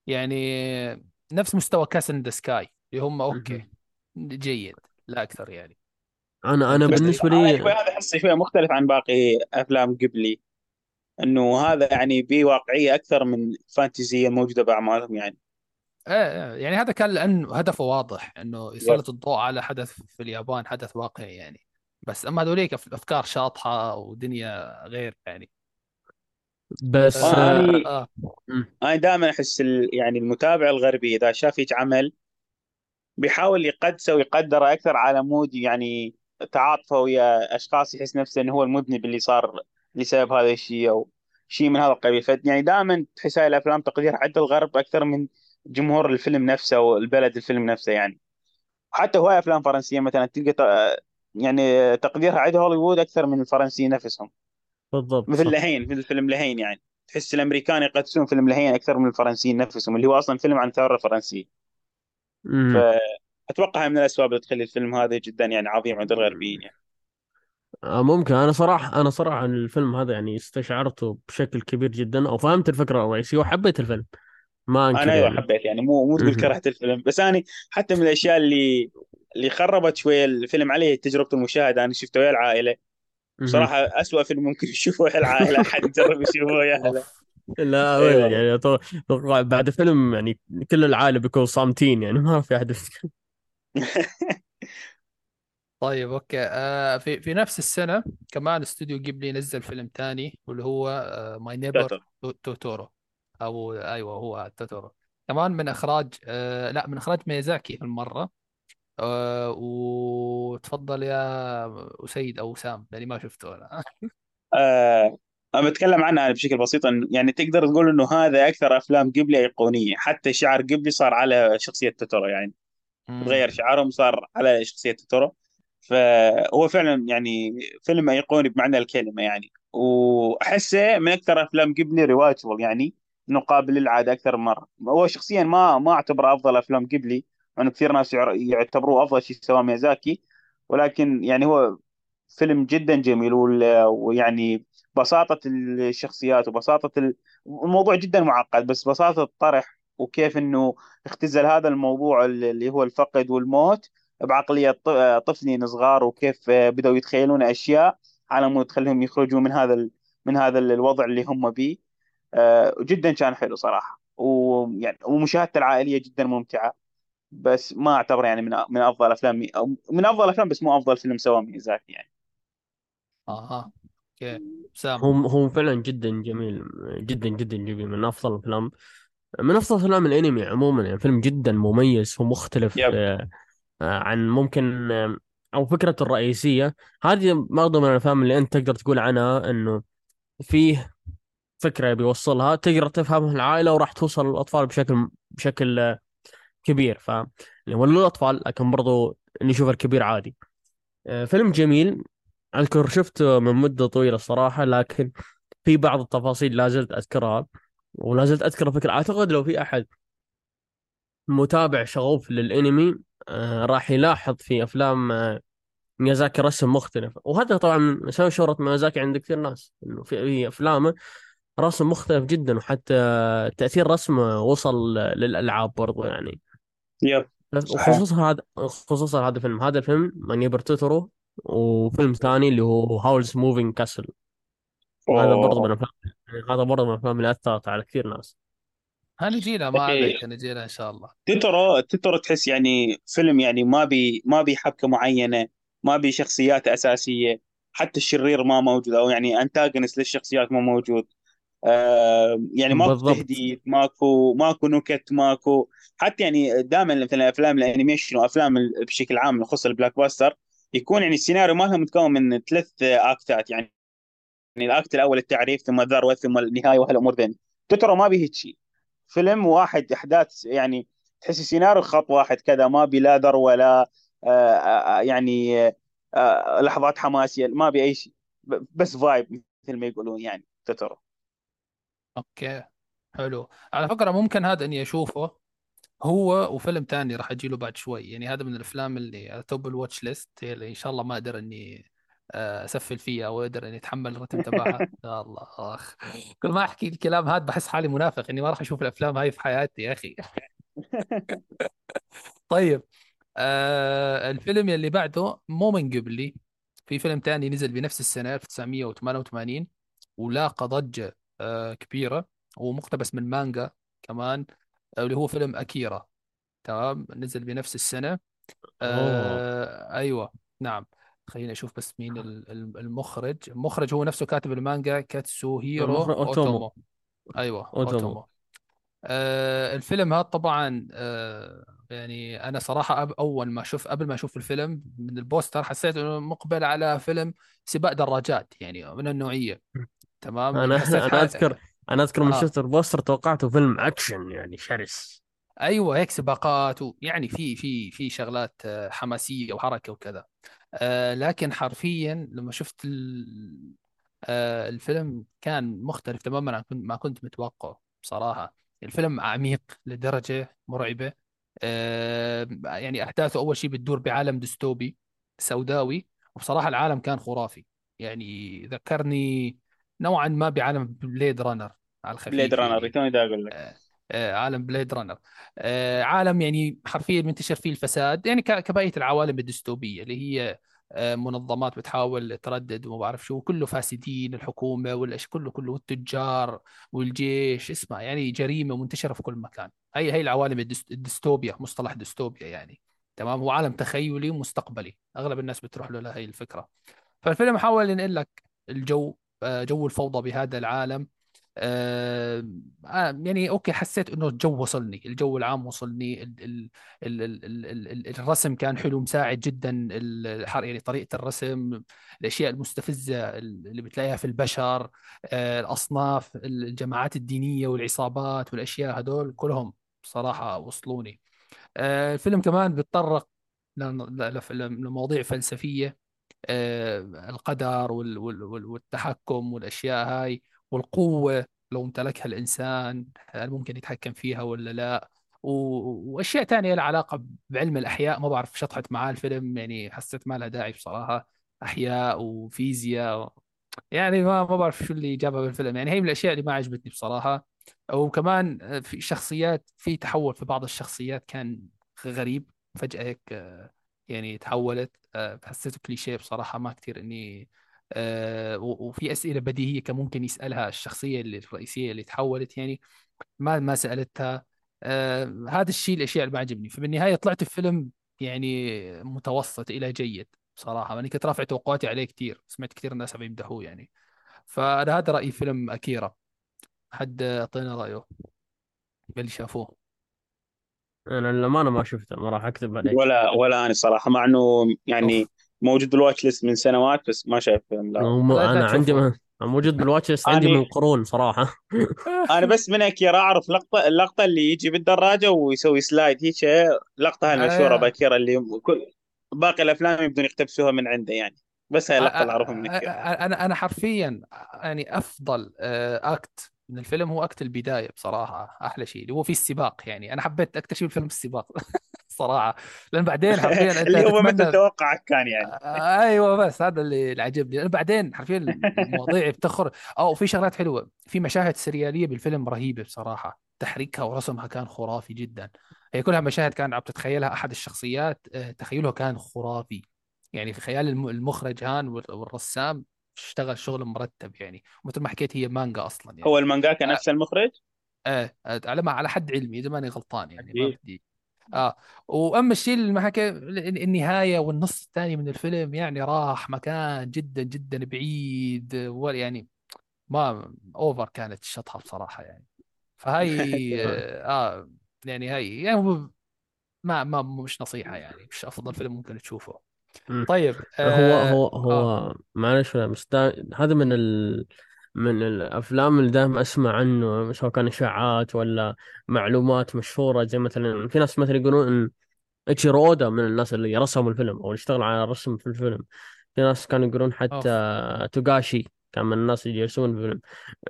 يعني نفس مستوى كاس إن ذا سكاي اللي هم okay. جيد لا أكثر يعني. أنا أنا بالنسبة لي هذا أحسه شوي مختلف عن باقي أفلام جيبلي. إنه هذا يعني بواقعية أكثر من الفانتزية الموجودة بأعمالهم يعني. إيه إيه، يعني هذا كان لأنه هدفه واضح إنه. يسلط الضوء على حدث في اليابان حدث واقعي يعني. بس أما هذوليك أف- أفكار شاطحة ودنيا غير يعني. بس آه, آه... آه. مم. أنا دائما أحس ال- يعني المتابع الغربي إذا شاف هيك عمل بيحاول يقدسه ويقدره أكثر على مود يعني تعاطفه ويا أشخاص يحس نفسه إنه هو المذنب اللي صار لسبب هذا الشيء أو شيء من هذا القبيل ف يعني دائما تحس هاي الأفلام تقدير عند الغرب أكثر من جمهور الفيلم نفسه والبلد الفيلم نفسه يعني حتى هواي أفلام فرنسية مثلا تلقى يعني تقديرها عند هوليوود أكثر من الفرنسيين نفسهم بالضبط مثل صح. لهين مثل فيلم لهين يعني. تحس الأمريكان يقدسون فيلم لهين أكثر من الفرنسيين نفسهم اللي هو أصلا فيلم عن الثوره الفرنسيه مم. فأتوقع من الأسباب اللي تخلي الفيلم هذا جدا يعني عظيم عند الغربيين يعني. آه، ممكن. أنا صراحة أنا صراحة الفيلم هذا يعني استشعرته بشكل كبير جدا أو فهمت الفكرة الرئيسيه وحبيت الفيلم. ما أنكر أنا أيوه يعني. حبيت يعني مو مو تقول. كرهت الفيلم. بس أنا حتى من الأشياء اللي اللي خربت شوية الفيلم عليه تجربة المشاهدة. أنا شفته ويا العائلة مهم. بصراحه أسوأ فيلم ممكن يشوفه العائلة احد يجرب يشوفه ويا اهله اوف لا والله يعني؟ أتوقع بعد فيلم يعني كل العالم بيكون صامتين يعني ما في أحد. طيب okay. آه في في نفس السنة كمان استوديو جيبلي نزل فيلم ثاني واللي هو My Neighbor شاطر توتورو. أو أيوه هو توتورو. كمان من إخراج آه لا من إخراج ميازاكي هالمرة. آه وتفضل يا أسيد أو سام لأني ما شفته أنا. آه أنا بتكلم عنها بشكل بسيط يعني تقدر تقول إنه هذا أكثر أفلام جيبلي أيقونية حتى شعار جيبلي صار على شخصية توتورو يعني. مم. تغير شعارهم صار على شخصية توتورو. فهو فعلا يعني فيلم أيقوني بمعنى الكلمة يعني. وأحسه من أكثر أفلام جيبلي rewatchable يعني إنه قابل للإعادة أكثر من مرة. هو شخصيا ما ما أعتبره أفضل أفلام جيبلي لأنه كثير ناس يعتبروه أفضل شيء سواه ميازاكي. ولكن يعني هو فيلم جدا جميل ويعني بساطة الشخصيات وبساطة ال- الموضوع جدا معقد بس بساطة الطرح وكيف إنه اختزل هذا الموضوع اللي هو الفقد والموت بعقلية ط- طفلين صغار وكيف بدأوا يتخيلون أشياء على مود تخليهم يخرجوا من هذا من هذا الوضع اللي هم بيه. آه، جدا كان حلو صراحة ويعني ومشاهدته العائلية جدا ممتعة. بس ما اعتبره يعني من من أفضل الافلام أو من أفضل الافلام بس مو أفضل فيلم سواه ميازاكي يعني. أها okay. سام هو هو فعلا جدا جميل جدا جدا جميل من أفضل الأفلام. من أفضل أفلام الأنمي عموما يعني فيلم جدا مميز ومختلف yep. آه، آه، عن ممكن آه، أو فكرته الرئيسية. هذه برضه من الأفلام اللي أنت تقدر تقول عنها إنه فيه فكرة بيوصلها. تقدر تفهمها العائلة وراح توصل للأطفال بشكل بشكل آه، كبير ف يعني هو للاطفال لكن برضه اللي يشوف الكبير عادي. آه، فيلم جميل. أذكر شفته من مدة طويلة الصراحة لكن في بعض التفاصيل لا زلت أذكرها ولا زلت اذكر فكره أعتقد لو في أحد متابع شغوف للأنمي آه، راح يلاحظ في أفلام آه، ميازاكي رسم مختلف. وهذا طبعا من سبب شهرة ميازاكي عند كثير ناس إنه في أفلامه رسم مختلف جدا وحتى تأثير رسمه وصل للألعاب برضو يعني. yep. صحيح. وخصوصا هذا خصوصا هذا الفيلم هذا الفيلم My Neighbor توتورو وفيلم ثاني اللي هو Howl's Moving Castle هذا برضو من الافلام هذا برضو من الأفلام اللي أثرت على كثير ناس. هنجينا ما عليك هنجينا إن شاء الله. توتورو توتورو تحس يعني فيلم يعني ما بي ما بي حبكة معينة ما بي شخصيات أساسية حتى الشرير ما موجود أو يعني antagonist للشخصيات ما موجود. آه يعني ماكو بالضبط. تهديد ماكو ماكو نكت ماكو. حتى يعني دائما مثلا أفلام ال animation وأفلام بشكل عام يخص ال blockbuster يكون يعني السيناريو مالها متكون من ثلاث act ات. يعني ال act الأول التعريف ثم الذروة ثم النهاية وهالامور ذي توتورو ما هيك شيء. فيلم واحد أحداث يعني تحس السيناريو خط واحد كذا ما بي لا ذروة لا آه آه يعني لحظات حماسية ما بي أي شيء. بس vibe مثل ما يقولون يعني توتورو okay حلو. على فكرة ممكن هذا إني أشوفه هو وفيلم تاني راح أجي له بعد شوي. يعني هذا من الأفلام اللي على top ال watch list اللي إن شاء الله ما أقدر إني آه، أسفل فيها أو أقدر إني أتحمل الرتم تبعها. يا الله أخ. كل ما أحكي الكلام هذا بحس حالي منافق إني ما راح أشوف الأفلام هاي في حياتي يا أخي. طيب آه الفيلم اللي بعده مو من جيبلي. في فيلم تاني نزل بنفس السنة 1988 ولاقى ضجة آه كبيرة ومقتبس من مانجا كمان آه، اللي هو فيلم أكيرا. تمام؟ نزل بنفس السنة. أوه. آه أيوة. نعم. خليني أشوف بس مين ال- ال- المخرج. المخرج هو نفسه كاتب المانجا المخرج كاتسوهيرو أوتومو. أوتومو. أيوة أوتومو. أوتومو. آه الفيلم هذا طبعا آه يعني أنا صراحة أب أول ما أشوف قبل ما أشوف الفيلم من ال poster حسيت إنه مقبل على فيلم سباق دراجات يعني من النوعية. تمام؟ أنا يعني أنا اذكر أنا أذكر من آه. شفت ال poster توقعته فيلم أكشن يعني شرس. أيوه هيك سباقات ويعني في في في شغلات آه، حماسية وحركة وكذا. آه لكن حرفيا لما شفت ال- آه الفيلم كان مختلف تماما عن ما كنت متوقعه بصراحة. الفيلم عميق لدرجة مرعبة. آه، يعني أحداثه أول شيء بتدور بعالم ديستوبي سوداوي وبصراحة العالم كان خرافي. يعني ذكرني نوعا ما بعالم Blade Runner على Blade الخفيف Runner يعني. توني دا أقول لك؟ آه، آه، عالم Blade Runner آه، عالم يعني حرفيا منتشر فيه الفساد يعني ك- كبقية العوالم الديستوبية اللي هي منظمات بتحاول تردد وما بعرف شو كله فاسدين الحكومة والإيش كله كله والتجار والجيش اسمع يعني جريمة منتشرة في كل مكان. هي هي العوالم الديست- الديستوبيا مصطلح ديستوبيا يعني. تمام؟ هو عالم تخيلي ومستقبلي أغلب الناس بتروح له لهي الفكرة. فالفيلم حاول ينقل لك الجو جو الفوضى بهذا العالم. آه، آه، يعني أوكي حسيت إنه الجو وصلني الجو العام وصلني الرسم كان حلو مساعد جدا يعني طريقة الرسم الأشياء المستفزة اللي بتلاقيها في البشر آه، الأصناف الجماعات الدينية والعصابات والأشياء هذول كلهم بصراحه وصلوني. الفيلم كمان بيتطرق لمواضيع فلسفية. القدر وال- وال- والتحكم والأشياء هاي والقوة لو امتلكها الإنسان هل ممكن يتحكم فيها ولا لا؟ و- وأشياء تانية لها علاقة بعلم الأحياء. ما بعرف شطحت معاه الفيلم يعني حسيت ما لها داعي بصراحة. أحياء وفيزياء يعني ما ما بعرف شو اللي جابها بالفيلم يعني هي من الأشياء اللي ما عجبتني بصراحة. وكمان آه، في شخصيات في تحول في بعض الشخصيات كان غريب فجأة هيك آه، يعني تحولت آه، حسيته كليشيه بصراحة ما كثير إني آه، وفي أسئلة بديهية كان ممكن يسألها الشخصية اللي الرئيسية اللي تحولت يعني ما ما سألتها. آه هذا الشيء الأشياء اللي ما عجبني فبالنهاية طلعت بفيلم يعني متوسط إلى جيد بصراحة أنا كنت رافع توقعاتي عليه كثير سمعت كثير الناس عم يمدحوه يعني. فانا هذا رأيي فيلم أكيرا. حد أعطينا رأيه؟ باللي شافوه. أنا للأمانة ما شفته ما راح أكذب عليك. ولا ولا أنا صراحة مع إنه يعني أوف. موجود بالواتش ليست من سنوات بس ما شايف فيلم لا. لا أنا عندي تشوفه م- موجود بالواتش ليست عندي من قرون صراحة. أنا بس من اكيرا أعرف لقطة اللقطة اللي يجي بالدراجة ويسوي سلايد هيك لقطة هاي المشهورة آه. بأكيرا اللي كل باقي الأفلام يبدون يقتبسوها من عنده يعني. بس هاي اللقطة اللي أعرفها من اكيرا أنا أنا حرفيا يعني أفضل آه، اكت من الفيلم هو اكت البداية بصراحة أحلى شيء. اللي هو فيه السباق يعني. أنا حبيت أكثر شيء بالفيلم السباق صراحة. لأن بعدين حرفيا اللي هو مثل توقعك كان يعني. آه، أيوه بس هذا اللي عجبني. لأن بعدين حرفيا المواضيع بتخر أو في شغلات حلوة. في مشاهد سريالية بالفيلم رهيبة بصراحة. تحريكها ورسمها كان خرافي جدا. هي كلها مشاهد كان عم تتخيلها أحد الشخصيات آه، تخيله كان خرافي. يعني في خيال الم- المخرج هان وال- والرسام اشتغل شغل مرتب يعني مثل ما حكيت هي مانجا أصلا هو يعني المانجاكا آه. نفس المخرج؟ آه آه، على ما على حد علمي إذا ماني غلطان يعني ما بدي. آه. وأما الشيء اللي ما حكى النهاية والنص الثاني من الفيلم يعني راح مكان جدا جدا بعيد يعني ما أوفر كانت الشطحة بصراحة يعني. فهي آه. يعني هاي يعني ما ما مش نصيحة يعني مش أفضل فيلم ممكن تشوفه. طيب هو آه, هو آه. هو معلش دا هذا من ال من الأفلام اللي دائما أسمع عنه سواء كان إشاعات ولا معلومات مشهورة زي مثلا في ناس مثلا يقولون إن ايتشيرو اودا من الناس اللي رسموا الفيلم أو اللي اشتغل على الرسم في الفيلم. في ناس كانوا يقولون حتى اوف توغاشي كان من الناس اللي يرسمون الفيلم.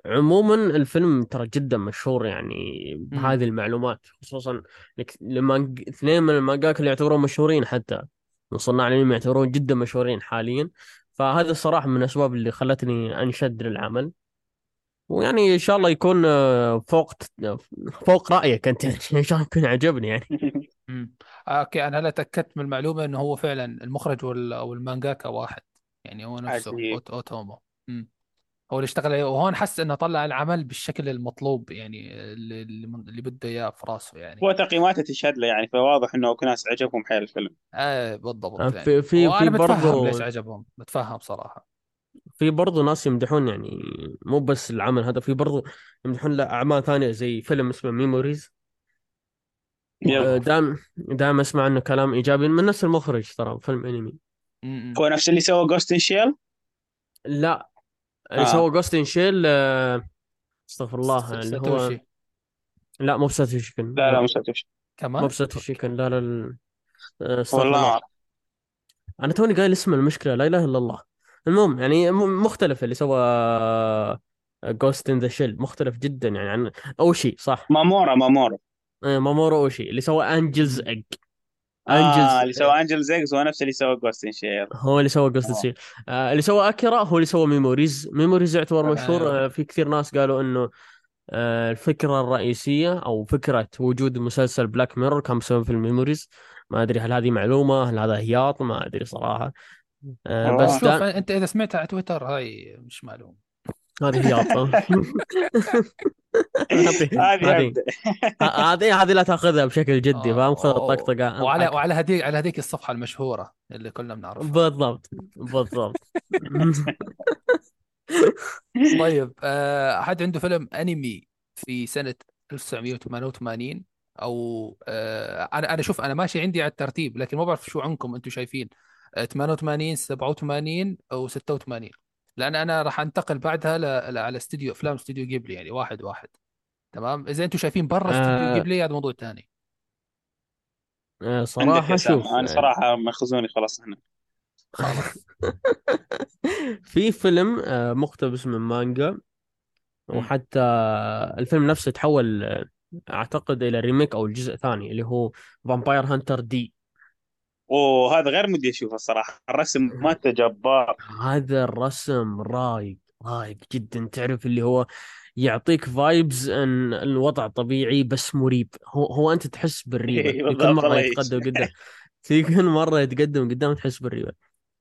عموما الفيلم ترى جدا مشهور يعني بهذه المعلومات خصوصا لما اثنين من المانجاكا اللي يعتبرون مشهورين حتى. من صناع الانمي يعتبرون جدا مشهورين حاليا. فهذا الصراحة من الأسباب اللي خلتني أنشد للعمل. ويعني إن شاء الله يكون آه، فوق فوق رأيك أنت. إن شاء الله يكون عجبني يعني. امم أوكي أنا هلا تاكدت من المعلومة إنه هو فعلا المخرج وال- أو المانجاكا واحد. يعني هو نفسه أوتومو. هو اللي اشتغل عليه. وهون حس إنه طلع العمل بالشكل المطلوب يعني اللي اللي من- اللي بده إياه في راسه يعني. هو تقييماته تشهد له يعني فواضح إنه ناس عجبهم حيل الفيلم. إيه آه، بالضبط يعني. في في في برضو ليش عجبهم. بتفهم صراحة. في برضو ناس يمدحون يعني مو بس العمل هذا في برضو يمدحون له أعمال ثانية زي فيلم اسمه Memories دائما دائما أسمع عنه كلام إيجابي من نفس المخرج ترى فيلم أنمي. هو نفس اللي سوى Ghost in Shell لا. اللي آه. سوى Ghost in Shell استغفر الله اللي هو ساتوشي لا مو بساتوشي كون. لا لا لا مش هتفش مو كمان بساتوشي كون لا لا. آه، استغفر والله. أنا توني قايل اسم المشكلة لا إله إلا الله. المهم يعني م- مختلف اللي سوى Ghost in the Shell مختلف جدا يعني عن أوشي صح؟ مامورا مامورا. آه، مامورو أوشي اللي سوى Angel's Egg آه Angel's اللي سوى Angel's Egg هو نفس اللي سوى Ghost in Shell هو اللي سوى Ghost آه. Shell آه اللي سوى اكيرا هو اللي سوى Memories Memories يعتبر مشهور. أيوه آه في كثير ناس قالوا إنه آه الفكرة الرئيسية أو فكرة وجود مسلسل Black Mirror كان بسبب فيلم Memories ما أدري هل هذه معلومة هل هذا هياط ما أدري صراحة. آه بس والله شوف دا أنت إذا سمعت على تويتر هاي مش معلوم هذه هياط آه. هذه هذه هذه. لا تأخذها بشكل جدي آه فاهم خذ الطقطقة. وعلى وعلى هذيك على هذيك الصفحة المشهورة اللي كلنا بنعرفها. بالضبط بالضبط. طيب آه، حد عنده فيلم أنمي في سنة 1988 أو آه، أنا أنا شوف أنا ماشي عندي على الترتيب لكن ما بعرف شو عنكم أنتم شايفين. آه، 88 87 أو 86 لأن أنا راح أنتقل بعدها ل... ل... على استوديو أفلام استوديو جيبلي يعني واحد واحد. تمام؟ إذا أنتم شايفين برا استوديو آه. جيبلي هذا موضوع ثاني. آه صراحة شوف أنا صراحة مخزوني خلاص هنا خلاص. في فيلم آه، مقتبس من مانجا. وحتى الفيلم نفسه تحول آه، أعتقد إلى remake أو الجزء الثاني اللي هو Vampire Hunter D وهذا غير مدي أشوفه الصراحة. الرسم مالته جبار. هذا الرسم رايق رايق جدا. تعرف اللي هو يعطيك vibes إن الوضع طبيعي بس مريب. هو هو أنت تحس بالريبة. في كل مرة يتقدم قدام. في كل مرة يتقدم قدام تحس بالريبة.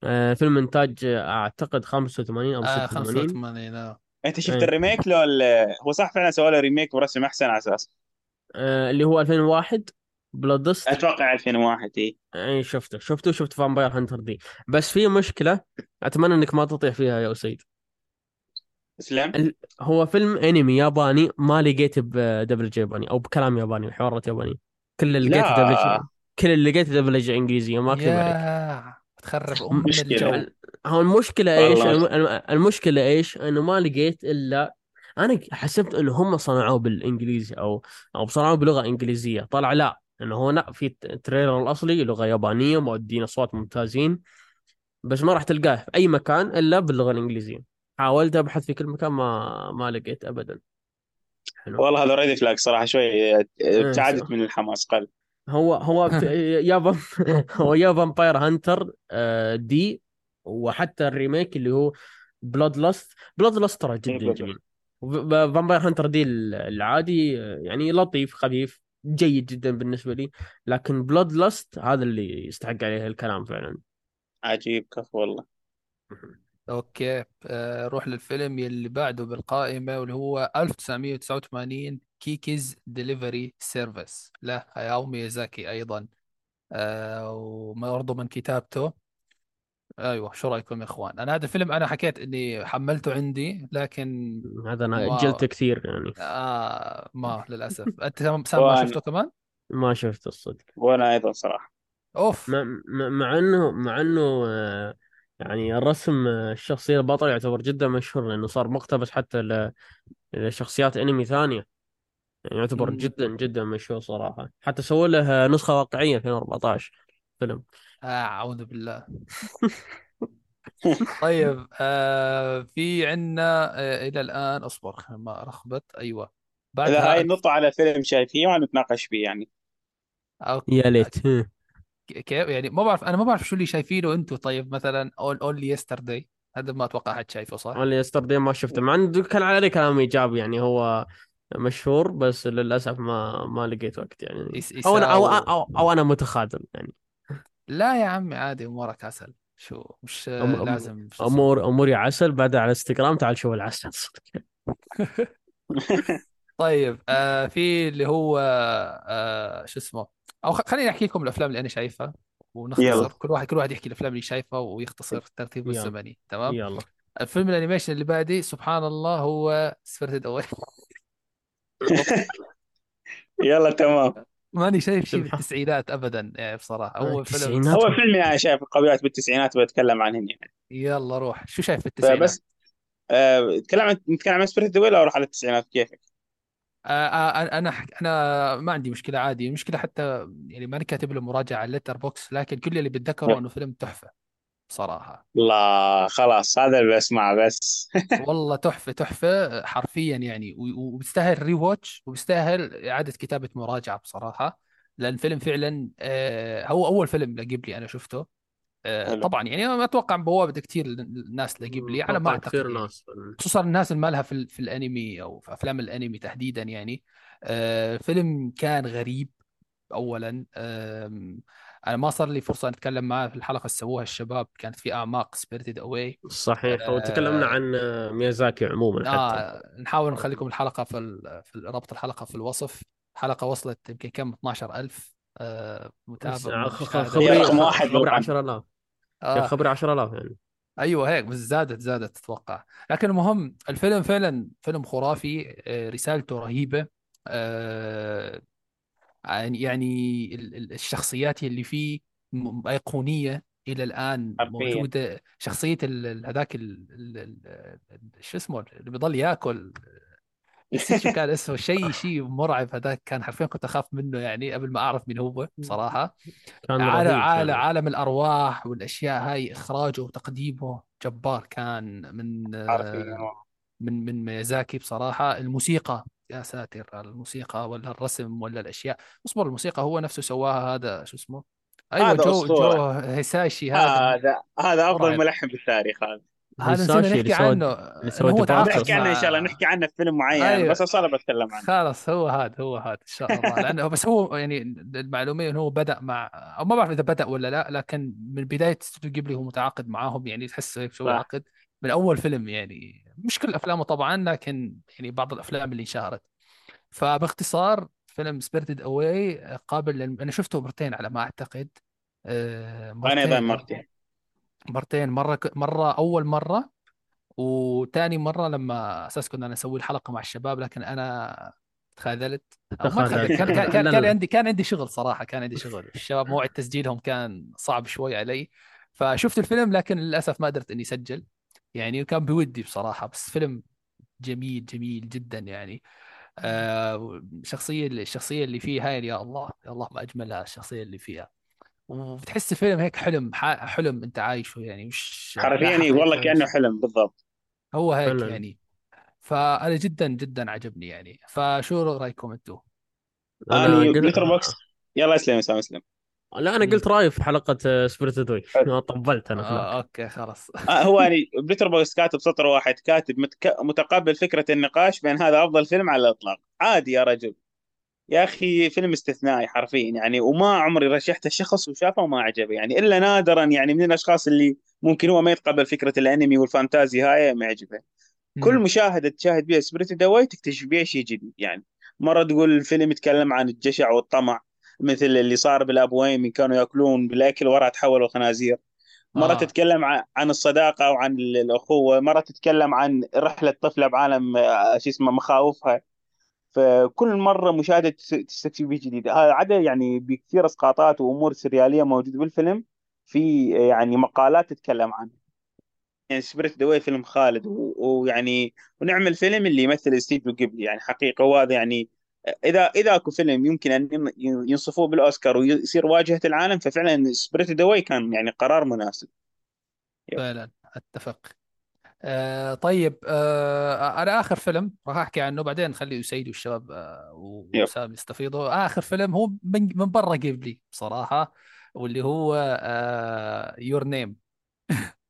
آه، فيلم إنتاج آه، أعتقد 85 أو آه 86 85 آه. أنت شفت آه، ال remake لو ال- هو صح فعلا سوى له remake ورسم أحسن على أساس. آه اللي هو 2001 Bloodlust أتوقع 2001 إي إي شفته. شفته شفت Vampire Hunter D بس في مشكلة أتمنى إنك ما تطيح فيها يا أسيد. اسلم ال- هو فيلم أنمي ياباني ما لقيته بدبلجة ياباني أو بكلام ياباني حوارات ياباني كل اللي لقيته دبلجة لا كل اللي لقيته دبلجة انجليزية ما أكذب عليك. تخرب أم مشكلة. الجو. هو المشكلة إيش؟ والله. الم- الم- المشكلة إيش؟ إنه ما لقيت إلا أنا حسبت إنه هم صنعوه بالإنجليزي أو أو صنعوه بلغة إنجليزية، طلع لا. انه هو لا في التريلر الأصلي لغة يابانية مؤدين اصوات ممتازين بس ما راح تلقاه في أي مكان إلا باللغة الإنجليزية. حاولت أبحث في كل مكان ما ما لقيت ابدا. حلو. والله هذا red flag صراحة شوي إيه، ابتعدت من الحماس قل هو هو يا هو يا Vampire Hunter D وحتى ال remake اللي هو Bloodlust Bloodlust ترى جدا جميل Vampire Hunter D العادي آه، يعني لطيف خفيف جيد جدا بالنسبة لي. لكن Bloodlust هذا اللي يستحق عليه الكلام فعلا. عجيب كف والله. أوكي. آه، روح للفيلم يلي بعده بالقائمة واللي هو 1989 Kiki's Delivery Service له هاياو ميازاكي أيضا. آه، وبرضه من كتابته. أيوه شو رأيكم يا إخوان؟ أنا هذا الفيلم أنا حكيت إني حملته عندي لكن هذا أنا ما- أجلته كثير يعني. آه ما للأسف. أنت سام ما شفته كمان؟ ما شفت الصدق. وأنا أيضا صراحة. أوف. مع, مع مع انه مع إنه آه، يعني الرسم آه، الشخصية البطل يعتبر جدا مشهور لأنه صار مقتبس حتى ل- لشخصيات أنمي ثانية. يعني يعتبر. جدا جدا مشهور صراحة. حتى سووا له نسخة واقعية 2014 فيلم. أعوذ بالله. طيب آه في عندنا آه إلى الآن أصبر خلينا ما رخبت أيوه. اذا بعدها هاي نطة على فيلم شايفيه ونتناقش فيه يعني. أوكي. يا ليت. كيف؟ يعني ما بعرف أنا ما بعرف شو اللي شايفينه أنتم طيب مثلا اول Only Yesterday هذا ما أتوقع حد شايفه صح؟ أنا Yesterday ما شفته. مع انه كان عليه كلام إيجابي يعني هو مشهور بس للأسف ما ما لقيت وقت يعني. يس- أو أنا أو يساو- أو, أو أنا متخاذل يعني. لا يا عمي عادي أمورك عسل. شو مش أم- لازم اسمه. أمور أموري عسل بعدها على إنستغرام تعال شوف العسل. صدق طيب آه في اللي هو آه شو اسمه؟ أو خليني أحكي لكم الأفلام اللي أنا شايفها ونختصر. يلا. كل واحد كل واحد يحكي الأفلام اللي شايفها ويختصر ترتيبه يلا. الزمني. تمام؟ يلا. الفيلم ال animation اللي بعدي سبحان الله هو Spirited Away يلا تمام. ماني شايف شيء. بالتسعينات ابدا يعني بصراحه اول فيلم التسعينات اول فيلم يعني شايف القويات بالتسعينات بتكلم عنهن يعني. يلا روح. شو شايف في التسعينات؟ فبس آه، نتكلم عن نتكلم عن Spirited ولا أروح على التسعينات؟ كيفك؟ آه آه أنا حك... أنا ما عندي مشكلة عادي. المشكلة حتى يعني ماني كاتب له مراجعة على ال Letterboxd لكن كل اللي بتذكره إنه فيلم تحفة. بصراحة. الله خلاص هذا اللي بسمعه بس. والله تحفة تحفة حرفيا يعني. وبيستاهل rewatch وبيستاهل إعادة كتابة مراجعة بصراحة لأن الفيلم فعلا آه هو أول فيلم لجيبلي أنا شفته. آه. طبعا يعني ما أتوقع بوابة كثير الناس لجيبلي على ما أعتقد. كثير. ناس. خصوصا الناس اللي ما لها في, في الأنمي أو في أفلام الأنمي تحديدا يعني. آه فيلم كان غريب اولا. أنا ما صار لي فرصة أتكلم معاه في الحلقة اللي سووها الشباب كانت في أعماق Spirited Away صحيح آه، وتكلمنا عن آه، ميازاكي عموما حتى. آه نحاول نخلي لكم الحلقة في ال- في رابط الحلقة في الوصف. حلقة وصلت يمكن كم؟ 12000 آه متابع مشاهدة. خبري رقم واحد خبري بالقرن. 10000 يا آه. خبري 10000 يعني. أيوه هيك بس زادت زادت أتوقع لكن المهم الفيلم فعلا فيلم خرافي آه، رسالته رهيبة. آه، يعني يعني ال- ال- الشخصيات اللي فيه أيقونية إلى الآن. موجودة. شخصية هذاك شو اسمه؟ اللي بيضل ياكل. نسيت شو كان اسمه. شيء شيء مرعب هذاك. كان حرفيا كنت أخاف منه يعني قبل ما أعرف مين هو بصراحة. كان عالم عالم. عالم الأرواح والأشياء هاي. إخراجه وتقديمه. جبار. كان من حرفيا. من من ميازاكي بصراحة. الموسيقى يا ساتر الموسيقى ولا الرسم ولا الأشياء. أصبر الموسيقى هو نفسه سواها هذا شو اسمه؟ أيوه هذا جو أسطورة. جو هيساشي هذا. هذا هذا أفضل مرعب. ملحن بالتاريخ هذا. هذا نسينا نحكي عنه. هو نحكي عنه إن شاء الله نحكي عنه في فيلم معين أيوة. بس أصلا بتكلم عنه. خلاص هو هذا هو هذا إن شاء الله. لأنه بس هو يعني المعلوميه إنه هو بدأ مع أو ما بعرف إذا بدأ ولا لا لكن من بداية استوديو جيبلي هو متعاقد معاهم يعني تحس هيك شو. عقد من أول فيلم يعني مش كل أفلامه طبعا لكن يعني بعض الأفلام اللي انشهرت فباختصار فيلم Spirited Away قابل لل... أنا شفته مرتين على ما أعتقد. آه، أنا أيضا مرتين. مرتين. مرتين. مرة ك- مرة أول مرة وتاني مرة لما أساس كنا نسوي الحلقة مع الشباب لكن أنا تخاذلت. أو ما تخاذلت. كان كان كان كان عندي كان عندي شغل صراحة كان عندي شغل. الشباب موعد تسجيلهم كان صعب شوي علي. فشفت الفيلم لكن للأسف ما قدرت إني أسجل. يعني كان بودي بصراحة بس فيلم جميل جميل جدا يعني. آه شخصية الشخصية اللي فيه هاي يا الله يا الله ما أجملها الشخصية اللي فيها. وبتحس الفيلم هيك حلم ح- حلم أنت عايشه يعني مش حرفيا إيه، والله كأنه حلم بالضبط. هو هيك فعلا يعني. فأنا جدا جدا عجبني يعني. فشو رأيكم أنتم؟ أنا ب Letterboxd. يلا اسلم اسلم اسلم. لا أنا قلت رأيي في حلقة Spirited Away طبلت أنا آه أوكي خلاص. آه هو يعني ب Letterboxd كاتب سطر واحد كاتب متك... متقبل فكرة النقاش بين هذا أفضل فيلم على الإطلاق. عادي يا رجل. يا أخي فيلم استثنائي حرفيا يعني وما عمري رشحته شخص وشافه وما عجبه يعني إلا نادرا يعني من الأشخاص اللي ممكن هو ما يتقبل فكرة الأنمي وال fantasy هاي ما يعجبه. كل. مشاهده تشاهد بها Spirited Away تكتشف بها شيء جديد يعني. مرة تقول الفيلم يتكلم عن الجشع والطمع مثل اللي صار بالأبوين من كانوا يأكلون بالأكل وراء تحولوا خنازير. مرة آه. تتكلم عن الصداقة وعن ال- الأخوة مرة تتكلم عن رحلة طفلة بعالم آه، شو اسمه مخاوفها. فكل مرة مشاهدة تس- تستكشف شيء جديد. هذا عدا يعني بكثير إسقاطات وأمور سريالية موجودة بالفيلم في يعني مقالات تتكلم عنه يعني Spirited Away فيلم خالد ويعني ونعم الفيلم اللي يمثل استديو جيبلي يعني حقيقة وهذا يعني إذا إذا أكو فيلم يمكن ين- ينصفوه بالأوسكار ويصير واجهة العالم ففعلا Spirited Away كان يعني قرار مناسب. فعلا أتفق. آه طيب آه أنا آخر فيلم راح أحكي عنه بعدين نخلي أسيد والشباب آه وسام يستفيضوا. آخر فيلم هو من, من برا جيبلي بصراحة واللي هو آه Your Name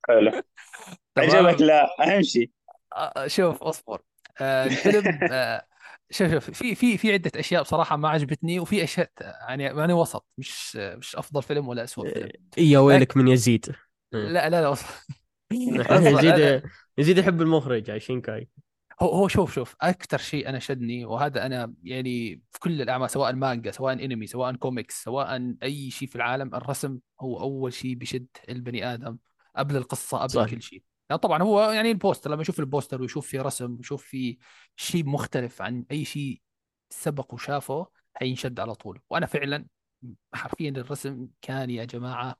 حلو. عجبك؟ لا أهم شيء. آه شوف اصبر. آه الفيلم آه شوف شوف في في في عدة أشياء بصراحة ما عجبتني وفي أشياء يعني يعني وسط مش مش أفضل فيلم ولا أسوأ فيلم. يا لكن ويلك من يزيد. لا لا لا لا يزيد يزيد يحب المخرج اي شينكاي. هو هو شوف شوف أكثر شيء أنا شدني وهذا أنا يعني في كل الأعمال سواء مانجا سواء انمي سواء كوميكس سواء أي شيء في العالم الرسم هو أول شيء بيشد البني آدم قبل القصة قبل صح. كل شيء. يعني طبعا هو يعني البوستر لما يشوف البوستر ويشوف فيه رسم ويشوف فيه شيء مختلف عن أي شيء سبق وشافه حينشد على طول. وأنا فعلا حرفيا الرسم كان يا جماعة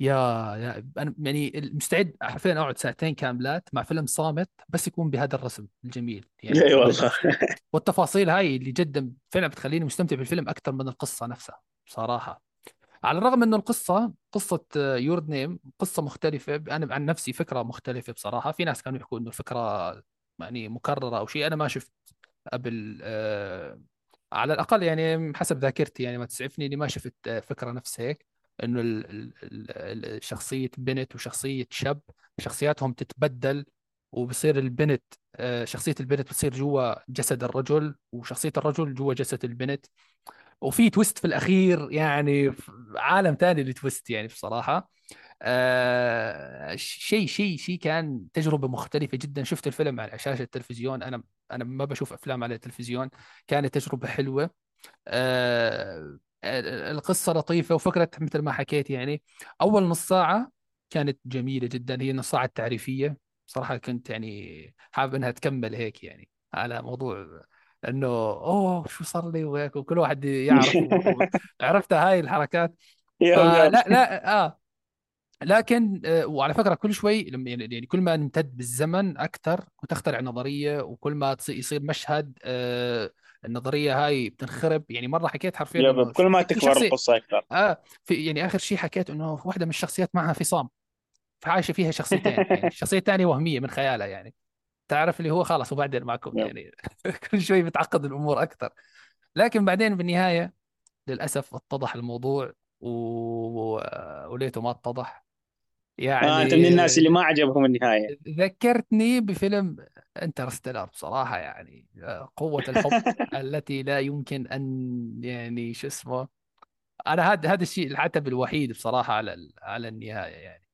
يا يا أنا يعني مستعد حرفيا أقعد ساعتين كاملات مع فيلم صامت بس يكون بهذا الرسم الجميل. يعني إي والله. وال- والتفاصيل هاي اللي جدا فعلا بتخليني مستمتع بالفيلم أكثر من القصة نفسها بصراحه على الرغم إنه القصة قصة يور نيم قصة مختلفة أنا عن نفسي فكرة مختلفة بصراحة. في ناس كانوا يحكوا إنه الفكرة يعني مكررة أو شيء أنا ما شفت قبل آه، على الأقل يعني حسب ذاكرتي يعني ما تسعفني إني ما شفت آه، فكرة نفس هيك. إنه شخصية بنت وشخصية شاب شخصياتهم تتبدل وبصير البنت آه، شخصية البنت بتصير جوا جسد الرجل وشخصية الرجل جوا جسد البنت. وفي تويست في الأخير يعني عالم ثاني للتويست يعني بصراحة. آه شيء شيء شيء كان تجربة مختلفة جدا. شفت الفيلم على شاشة التلفزيون. أنا أنا ما بشوف أفلام على التلفزيون. كانت تجربة حلوة. آه القصة لطيفة وفكرة مثل ما حكيت يعني. أول نص ساعة كانت جميلة جدا. هي النص ساعة التعريفية. صراحة كنت يعني حابب إنها تكمل هيك يعني على موضوع إنه أوه شو صار لي وهيك وكل واحد يعرف عرفت هاي الحركات. يب لا آه. لكن آه، وعلى فكرة كل شوي لما يعني يعني كل ما نمتد بالزمن أكثر وتخترع نظرية وكل ما يصير مشهد آه، النظرية هاي بتنخرب. يعني مرة حكيت حرفيا كل ما تكبر شخصيه القصة أكثر آه في يعني آخر شيء حكيت إنه واحدة من الشخصيات معها فصام فعايشة فيها شخصيتين يعني الشخصية الثانية وهمية من خيالها يعني. تعرف اللي هو خلاص وبعدين معكم يعني كل شوي بتعقد الأمور أكثر لكن بعدين بالنهاية للأسف اتضح الموضوع و... وليته ما اتضح. آه أنت من يعني الناس اللي ما عجبهم النهاية. ذكرتني بفيلم انترستيلر بصراحة يعني قوة الحب التي لا يمكن أن يعني شو اسمه أنا هذا هذا الشيء العتب الوحيد بصراحة على ال- على النهاية يعني.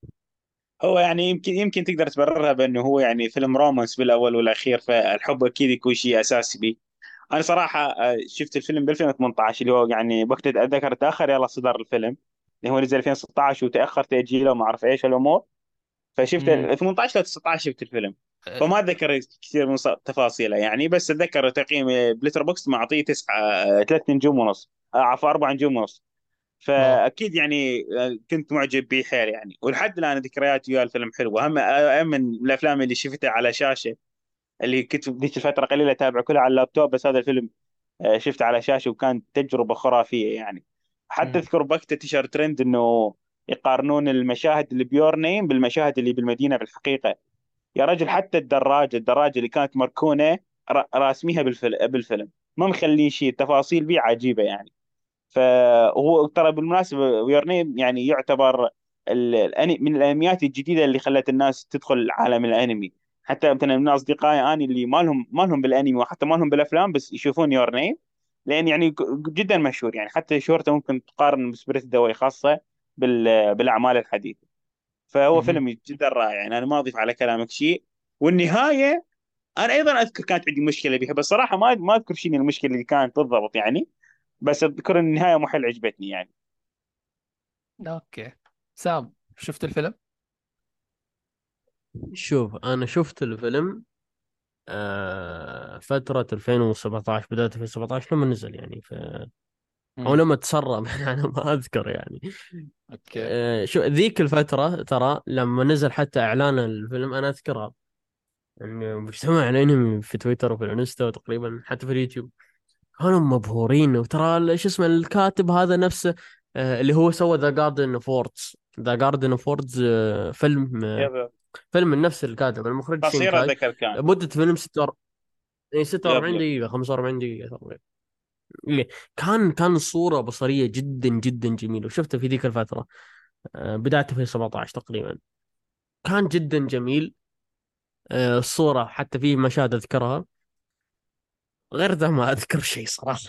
هو يعني يمكن يمكن تقدر تبررها بأنه هو يعني فيلم romance بالأول والأخير فالحب أكيد يكون شيء أساسي بيه. أنا صراحة آه، شفت الفيلم ب 2018 اللي هو يعني وقت اتذكر تاخر يلا صدر الفيلم اللي هو نزل 2016 وتاخر تاجيله وما أعرف إيش الأمور فشفت مم. 18 ل 19 شفت الفيلم. آه، فما أتذكر كثير من تفاصيله يعني بس أتذكر تقييم ب Letterboxd معطيه تسعة ثلاث نجوم ونص آه، عفوا أربع نجوم ونص. فأكيد يعني آه، كنت معجب به حيل يعني. ولحد الآن ذكرياتي ويا الفيلم حلوة هم آه، من الأفلام اللي شفتها على شاشة اللي كنت ذيك الفترة قليلة أتابع كلها على اللابتوب بس هذا الفيلم آه، شفته على شاشة وكانت تجربة خرافية يعني. حتى. أذكر وقتها انتشر ترند إنه يقارنون المشاهد اللي ب Your Name بالمشاهد اللي بالمدينة بالحقيقة. يا رجل حتى الدراجة الدراجة اللي كانت مركونة راسميها بالفيلم بالفيلم. ما مخلين شيء. التفاصيل بيه عجيبة يعني. فهو ترى بالمناسبة و Your Name يعني يعتبر من الانميات الجديدة اللي خلت الناس تدخل عالم الأنمي. حتى مثلا من أصدقائي اني اللي ما لهم ما لهم بالأنمي وحتى ما لهم بالأفلام بس يشوفون Your Name لأن يعني جدا مشهور يعني. حتى شهرته ممكن تقارن ب Spirited Away خاصة بال- بالأعمال الحديثة. فهو. فيلم جدا رائع يعني. أنا ما أضيف على كلامك شيء. والنهاية أنا أيضا أذكر كانت عندي مشكلة بها بس صراحة ما ما أذكر شيء من المشكلة اللي كانت بالضبط يعني. بس اذكر ان النهاية مو حل عجبتني يعني. أوكي. سام شفت الفيلم؟ شوف أنا شفت الفيلم آه فترة 2017 بداية 2017 لما نزل يعني ف... أو مم. لما تسرب أنا ما أذكر يعني. أوكي. آه شو ذيك الفترة ترى لما نزل حتى إعلان الفيلم أنا اذكرها ان مجتمع الانمي في تويتر وفي الإنستا وتقريبا حتى في اليوتيوب. كانوا مبهورين. وترى شو اسمه الكاتب هذا نفسه آه اللي هو سوى The Garden of Words The Garden of Words فيلم آه فيلم من نفس الكاتب المخرج شينكاي. ذكر كان. مدة فيلم 46 إيه، yep 46 يب. دقيقة 45 دقيقة تقريبا. إيه، كان كان صورة بصرية جدا جدا جميلة. وشفته في ذيك الفترة آه، بدايته في 17 تقريبا. كان جدا جميل. الصورة حتى في مشاهد أذكرها. غير ذا ما أذكر شيء صراحة.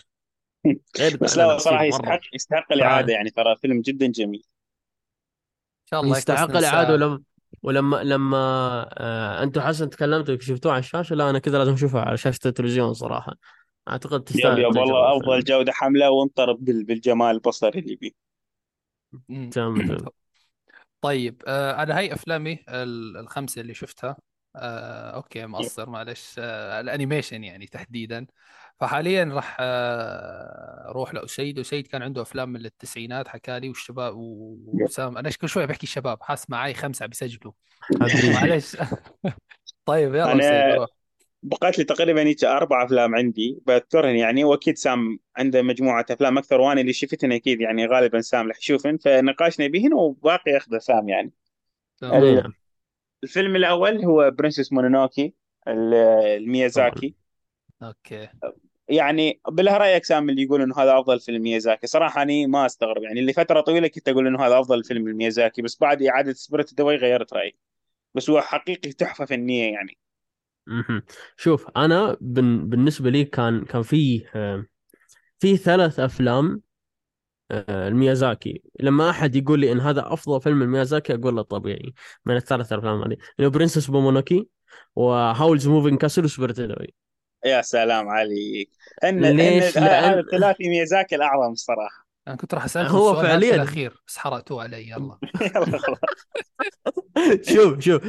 غير بس لا صراحة يستحق يستحق الإعادة يعني ترى فيلم جدا جميل. إن شاء الله الإعادة ننساه ولما ولما لما آه، أنتم حسن تكلمتوا شفتوه على الشاشة؟ لا أنا كذا لازم أشوفه على شاشة التلفزيون صراحة. أعتقد يب تستاهل يب والله أفضل جودة حملة وانطرب بال- بالجمال البصري اللي فيه. تمام طيب آه أنا هاي أفلامي ال- الخمسة اللي شفتها آه أوكي yep. مقصر معلش. آه ال animation يعني تحديدا. فحاليا راح آه أروح ليزيد يزيد كان عنده أفلام من التسعينات حكى لي والشباب. وسام أنا كل شوي بحكي شباب حاس معي خمسة بيسجلوا. معلش. طيب يلا يزيد أنا روح. بقيت لي تقريبا هيك أربع أفلام عندي. بذكرهن يعني وأكيد سام عنده مجموعة أفلام أكثر وأنا اللي شفتهن أكيد يعني غالبا سام رح يشوفن فنقاشنا بهن وباقي ياخذه سام يعني. تمام. الفيلم الأول هو Princess Mononoke لميازاكي. أوكي. يعني بالله رايك سام اللي يقول انه هذا أفضل فيلم ميازاكي. صراحة أني ما أستغرب. يعني لفتره طويلة كنت أقول إنه هذا أفضل فيلم لميازاكي بس بعد إعادة Spirited Away غيرت رأيي. بس هو حقيقي تحفة فنية يعني. شوف أنا بالنسبة لي كان كان في آه، في ثلاث أفلام لميازاكي. لما أحد يقول لي إن هذا أفضل فيلم لميازاكي أقول له طبيعي من الثلاث أفلام هذه؟ اللي هو Princess Mononoke و Howl's Moving Castle و Spirited Away. يا سلام عليك. ان إن ليش؟ هذا لأن الثلاثي ميازاكي الأعظم الصراحه أنا كنت راح اسالكم هو السؤال هذا في فعليا. الأخير بس حرقتوه علي يلا. يلا خلاص. شوف شوف.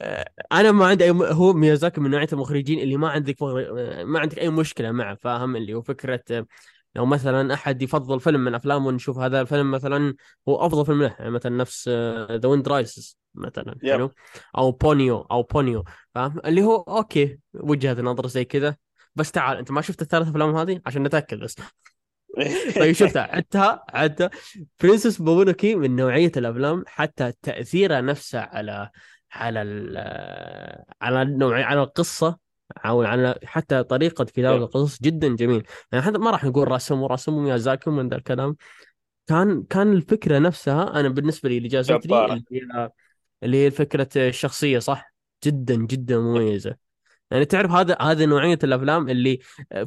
آه، أنا ما عندي أي م... هو ميازاكي من نوعية المخرجين اللي ما عندك آه، ما عندك أي مشكلة معه فاهم؟ اللي هو فكرة آه، لو مثلا أحد يفضل فيلم من أفلامه ونشوف هذا الفيلم مثلا هو أفضل فيلم له يعني مثلا نفس The Wind Rises مثلا yep. حلو؟ أو بونيو أو بونيو فاهم؟ اللي هو أوكي وجهة نظر زي كذا. بس تعال أنت ما شفت الثلاث أفلام هذه؟ عشان نتأكد بس. طيب شفتها عدتها عدتها. Princess Mononoke من نوعية الأفلام حتى تأثيرها نفسه على على ال على نوعية على القصة أو على حتى طريقة كتابة القصص جدا جميل. يعني حتى ما راح نقول رسم ورسم وميازاكي ومن ذا الكلام. كان كان الفكرة نفسها أنا بالنسبة لي اللي جازت لي اللي هي فكرة الشخصية صح؟ جدا جدا مميزة. يعني تعرف هذا هذه نوعية الأفلام اللي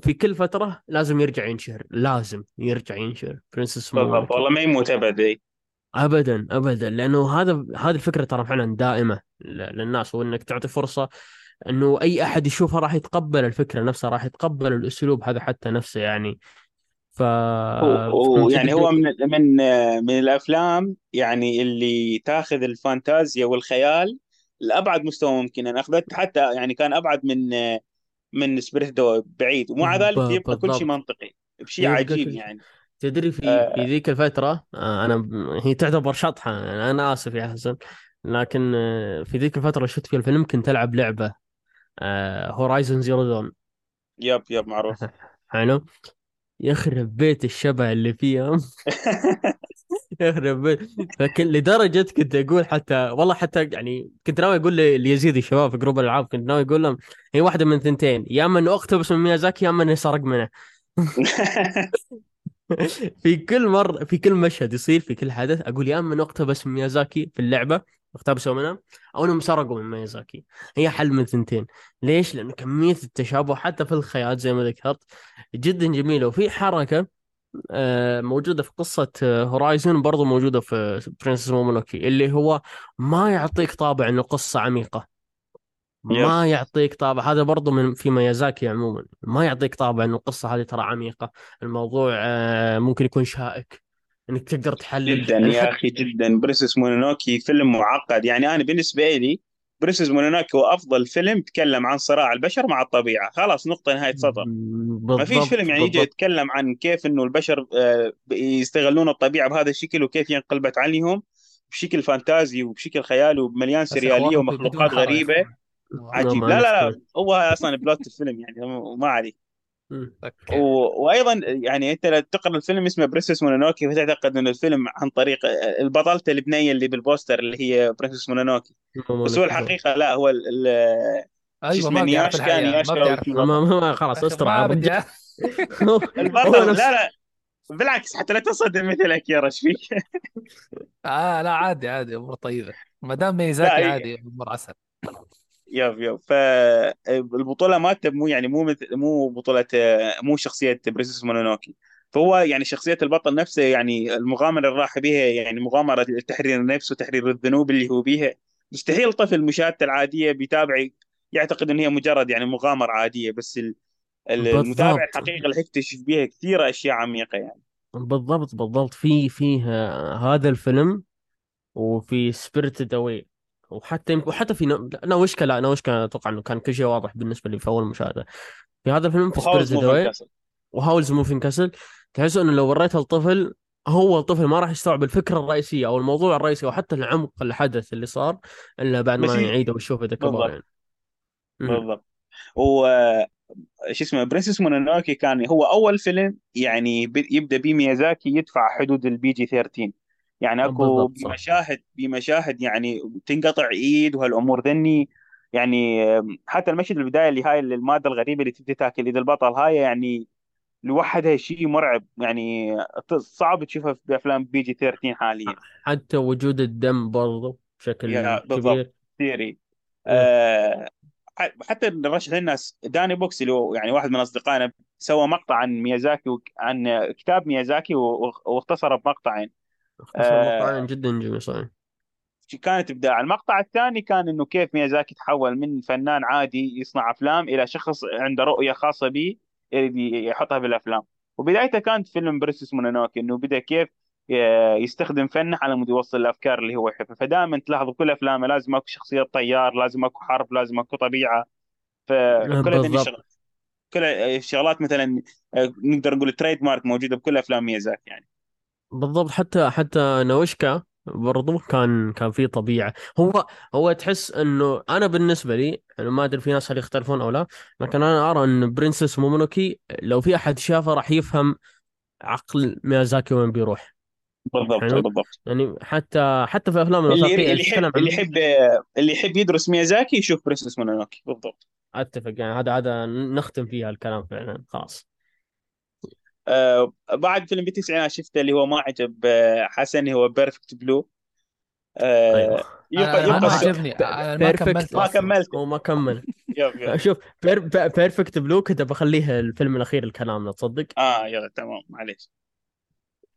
في كل فترة لازم يرجع ينشهر لازم يرجع ينشهر. برنسس بالضبط. والله ما يموت ابدا. أبدا أبدا. لأنه هذا هذه الفكرة ترى فعلا دائمة ل- للناس وإنك تعطي فرصة إنه أي أحد يشوفها راح يتقبل الفكرة نفسها راح يتقبل الأسلوب هذا حتى نفسه يعني. ف يعني؟ هو من من من الأفلام يعني اللي تاخذ الفانتازيا والخيال لأبعد مستوى ممكن. أنا أخذت حتى يعني كان أبعد من من Spirited Away. ومع ذلك يبقى كل شيء منطقي بشيء عجيب يعني. تدري في في آه ذيك الفترة آه، أنا هي تعتبر شطحة أنا آسف يا حسن لكن آه، في ذيك الفترة شفت فيها الفيلم كنت ألعب لعبة. Horizon Zero Dawn yep yep معروف. حلو. يخرب بيت الشبه اللي فيها يخرب بيت. فكن لدرجة كنت أقول حتى والله حتى يعني كنت ناوي أقول ل- ليزيد الشباب في group الألعاب كنت ناوي أقول لهم هي واحدة من ثنتين يا أما إنه أقتبس من ميازاكي يا أما إنه يسرق منه. في كل مرة في كل مشهد يصير في كل حدث أقول يا إنه اقتبس من ميازاكي في اللعبة. اقتبسوا منها. أو إنهم سرقوا من ميازاكي. هي وحدة من ثنتين. ليش؟ لأنه كمية التشابه حتى في الخيال زي ما ذكرت جدا جميلة. وفي حركة آه، موجودة في قصة Horizon برضو موجودة في Princess Mononoke اللي هو ما يعطيك طابع إنه قصة عميقة. yep ما يعطيك طابع. هذا برضو من في ميازاكي عموما. ما يعطيك طابع إنه القصة هذه ترى عميقة. الموضوع آه، ممكن يكون شائك. إنك تقدر تحلل جدا يا أخي جدا. Princess Mononoke فيلم معقد. يعني أنا بالنسبة لي Princess Mononoke هو أفضل فيلم تكلم عن صراع البشر مع الطبيعة. خلاص نقطة نهاية سطر. ما فيش فيلم يعني يجي يتكلم عن كيف إنه البشر آه، يستغلون الطبيعة بهذا الشكل وكيف هي انقلبت عليهم بشكل فانتازي وبشكل خيالي ومليان سريالية ومخلوقات غريبة. عجيب. لا لا لا. هو أصلا بلوت الفيلم يعني ما عليك و- وأيضا يعني أنت لو تقرا الفيلم اسمه برنسس مونونوكي فتعتقد إنه الفيلم عن طريق البطلة اللبنيه اللي بالبوستر اللي هي برنسس مونونوكي. بس هو الحقيقة لا هو ال- أيوه اسمه ما نياشكا الحقيقة ما ما, ما, خلاص استر على هو البطل لا لا بالعكس حتى لا تصدم مثلك يا رش فيك آه لا عادي عادي أمور طيبة. ما دام ميزاكي عادي أمور عسل. yep yep. فالبطوله مالته مو يعني مو مثل مو بطولة مو شخصية Princess Mononoke. فهو يعني شخصية البطل نفسه يعني المغامرة اللي راح بها يعني مغامرة تحرير النفس وتحرير الذنوب اللي هو بيها مستحيل طفل مشاهدته العادية بيتابع يعتقد إن هي مجرد يعني مغامرة عادية بس ال- ال- المتابع الحقيقة اللي يكتشف بيها كثير أشياء عميقة يعني. بالضبط بالضبط. في فيه آه، هذا الفيلم وفي Spirited Away وحتى يمكن وحتى في ناوشكا لا ناوشكا أتوقع إنه كان كل شيء واضح بالنسبة لي في أول مشاهدة. في هذا الفيلم في Castle. و Howl's Moving Castle. تحس إنه لو وريته الطفل هو الطفل ما راح يستوعب الفكرة الرئيسية أو الموضوع الرئيسي أو حتى العمق الحدث اللي صار إلا بعد ما يعيده ويشوفه إذا كبر يعني. بالضبط. و شو اسمه Princess Mononoke كان هو أول فيلم يعني يبدأ بيه ميازاكي يدفع حدود ال PG 13 يعني أكو بالضبط صح بمشاهد يعني تنقطع إيد وهالامور ذني يعني حتى المشهد البداية اللي هاي المادة الغريبة اللي تبدي تاكل إيد البطل هاي يعني لوحدها شيء مرعب يعني صعب تشوفها في أفلام PG 13 حاليا حتى وجود الدم برضو بشكل كبير ثيري إيه. أه حتى نرشح للناس داني بوكس اللي هو يعني واحد من أصدقائنا سوى مقطع عن ميازاكي. عن كتاب ميازاكي. واختصره بمقطعين أه جدا جميل صحيح. كانت إبداع. المقطع الثاني كان إنه كيف ميازاكي تحول من فنان عادي يصنع أفلام إلى شخص عنده رؤية خاصة به يحطها بالأفلام. وبدايته كانت فيلم Princess Mononoke إنه بدأ كيف ي- يستخدم فنه على مود يوصل الأفكار اللي هو يحبها. فدائما تلاحظ بكل أفلامه لازم أكو شخصيه طيار لازم أكو حرب لازم أكو طبيعة. فكل الشغلات كل الشغلات مثلا آه، نقدر نقول trademark موجودة بكل أفلام ميازاكي يعني. بالضبط. حتى حتى ناوشكا برضو كان كان في طبيعة. هو هو تحس إنه أنا بالنسبة لي أنا ما أدري في ناس هل يختلفون أو لا لكن أنا أرى إن Princess Mononoke لو في أحد شافه راح يفهم عقل ميازاكي وين بيروح. بالضبط حلو بالضبط. يعني حتى حتى في أفلام اللي الوثائقية اللي يحب اللي يحب اللي يحب يدرس ميازاكي يشوف Princess Mononoke بالضبط. أتفق. يعني هذا هذا نختم فيها الكلام فعلا. خلاص. آه بعد فيلم بالتسعينات شفته اللي هو ما عجب آه حسن هو Perfect Blue أيوه. آه أنا يبقى يبقى ما عجبني. أنا ما Perfect كملته. ما أصلا كملته. هو ما كمل. شوف Perfect Blue كنت بخليه الفيلم الأخير لكلامنا تصدق؟ آه يلا تمام معليش.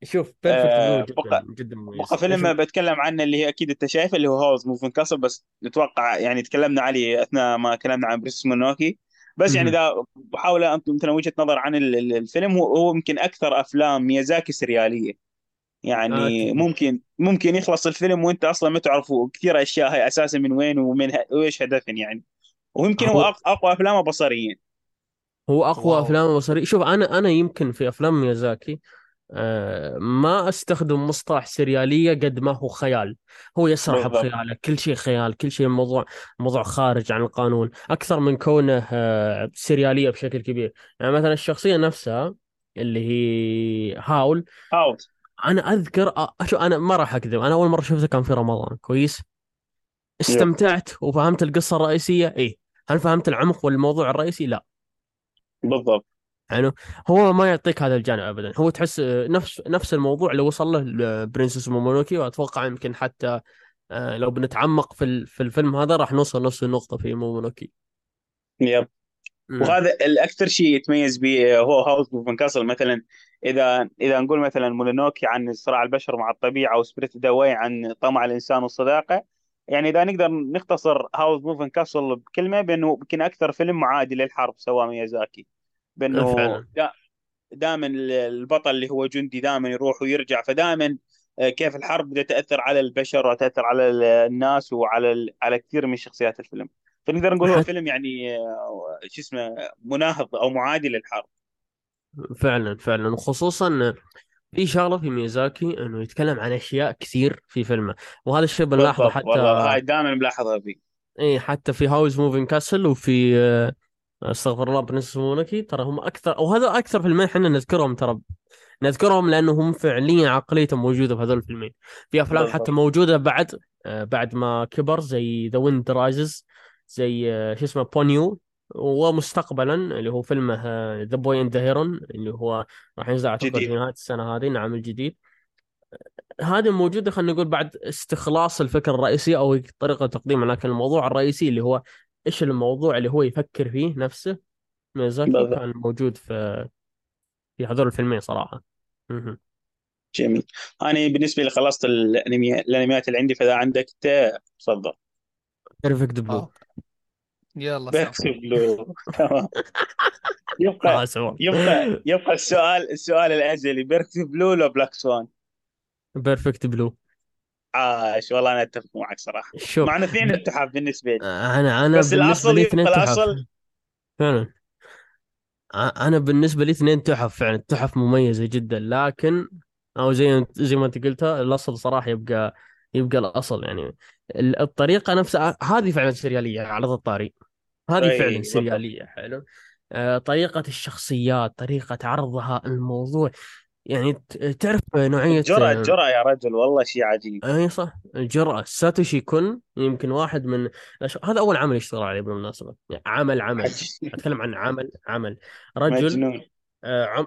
شوف Perfect Blue آه، جدا بقى جدا بقى مميز. فيلم بتكلم عنه اللي هي أكيد أنت شايفه اللي هو Howl's Moving Castle بس نتوقع يعني تكلمنا عليه أثناء ما تكلمنا عن Princess Mononoke. بس يعني. إذا بحاول أنت مثلا وجهة نظر عن ال- ال- الفيلم هو هو يمكن أكثر أفلام ميازاكي سريالية. آه، يعني اتفق ممكن ممكن يخلص الفيلم وأنت أصلا ما تعرف كثير أشياء هي أساسا من وين ومن وإيش هدفهم يعني. ويمكن هو أقوى أفلامه بصريا. هو أقوى wow. افلام بصري شوف أنا أنا يمكن في أفلام ميازاكي آه، ما أستخدم مصطلح سريالية قد ما هو خيال. هو يسرح بخياله كل شيء خيال كل شيء موضوع موضوع خارج عن القانون. أكثر من كونه آه، سريالية بشكل كبير. يعني مثلا الشخصية نفسها اللي هي هاول هاوس أنا أذكر أ- شو أنا ما راح أكذب. أنا أول مرة شفته كان في رمضان. كويس؟ استمتعت وفهمت القصة الرئيسية؟ إيه. هل فهمت العمق والموضوع الرئيسي؟ لا. بالضبط. يعني هو ما يعطيك هذا الجانب ابدا. هو تحس نفس نفس الموضوع اللي وصل له Princess Mononoke وأتوقع يمكن حتى آه، لو بنتعمق في في الفيلم هذا راح نوصل نفس النقطة في مومونوكي. يب. مم. وهذا الاكثر شيء يتميز به هو Howl's Moving Castle مثلا إذا إذا نقول مثلا Mononoke عن صراع البشر مع الطبيعة و Spirited Away عن طمع الإنسان والصداقة يعني إذا نقدر نختصر Howl's Moving Castle بكلمة بأنه يمكن أكثر فيلم معادي للحرب سواه ميازاكي. آه، بأنه دائما البطل اللي هو جندي دائما يروح ويرجع فدائما كيف الحرب بدها تأثر على البشر وتأثر على الناس وعلى ال- على كثير من شخصيات الفيلم. فنقدر نقول هو فيلم يعني آه، شو اسمه مناهض أو معادي للحرب فعلا فعلا. وخصوصا في شغلة في ميازاكي إنه يتكلم عن أشياء كثير في فيلمه. وهذا الشيء بنلاحظه بالضبط. والله حتى هاي دائما ملاحظها فيه. إيه حتى في Howl's Moving Castle وفي آه، أستغفر الله Princess Mononoke ترى هم أكثر أو هذا أكثر فيلمين إحنا نذكرهم ترى نذكرهم لأنهم فعليا عقليتهم موجودة في هذول الفيلمين. في أفلام حتى موجودة بعد آه، بعد ما كبر زي The Wind Rises زي آه، شو اسمه Ponyo ومستقبلا اللي هو فيلمه The Boy and Heron اللي هو راح ينزل أعتقد في نهاية السنة هذه نعم الجديد. هذه موجودة خلينا نقول بعد استخلاص الفكرة الرئيسية أو طريقة تقديمها لكن الموضوع الرئيسي اللي هو إيش الموضوع اللي هو يفكر فيه نفسه؟ ميازاكي بالضبط. كان موجود في في هذول الفيلمين صراحة. مهم. جميل. أنا بالنسبة لي خلصت الأنمي الأنميات اللي عندي فإذا عندك تفضل. Perfect Blue آه. يلا Perfect Blue تمام. يبقى يبقى يبقى السؤال السؤال الأزلي. Perfect Blue ولا Black Swan Perfect Blue عاش والله أنا أتفق معك صراحة. شوف. مع انه اثنين ب... التحف بالنسبة لي. أنا أنا بس بالنسبة لي اثنين تحف. الأصل فعلا. أنا بالنسبة لي اثنين تحف فعلا. تحف مميزة جدا لكن أو زي زي ما أنت قلتها الأصل صراحة يبقى يبقى الأصل يعني. ال- الطريقة نفسها هذه فعلا سريالية على الطاري هذه فعلا اي بالضبط. سريالية حلو. آه، طريقة الشخصيات طريقة عرضها الموضوع يعني تعرف نوعية الجرأة الجرأة يا رجل والله شيء عجيب. اي صح الجرأة. ساتوشي كون يمكن واحد من هذا أول عمل يشتغل عليه بالمناسبة يعني عمل عمل. أتكلم عن عمل عمل. رجل مجنون. آه، عم...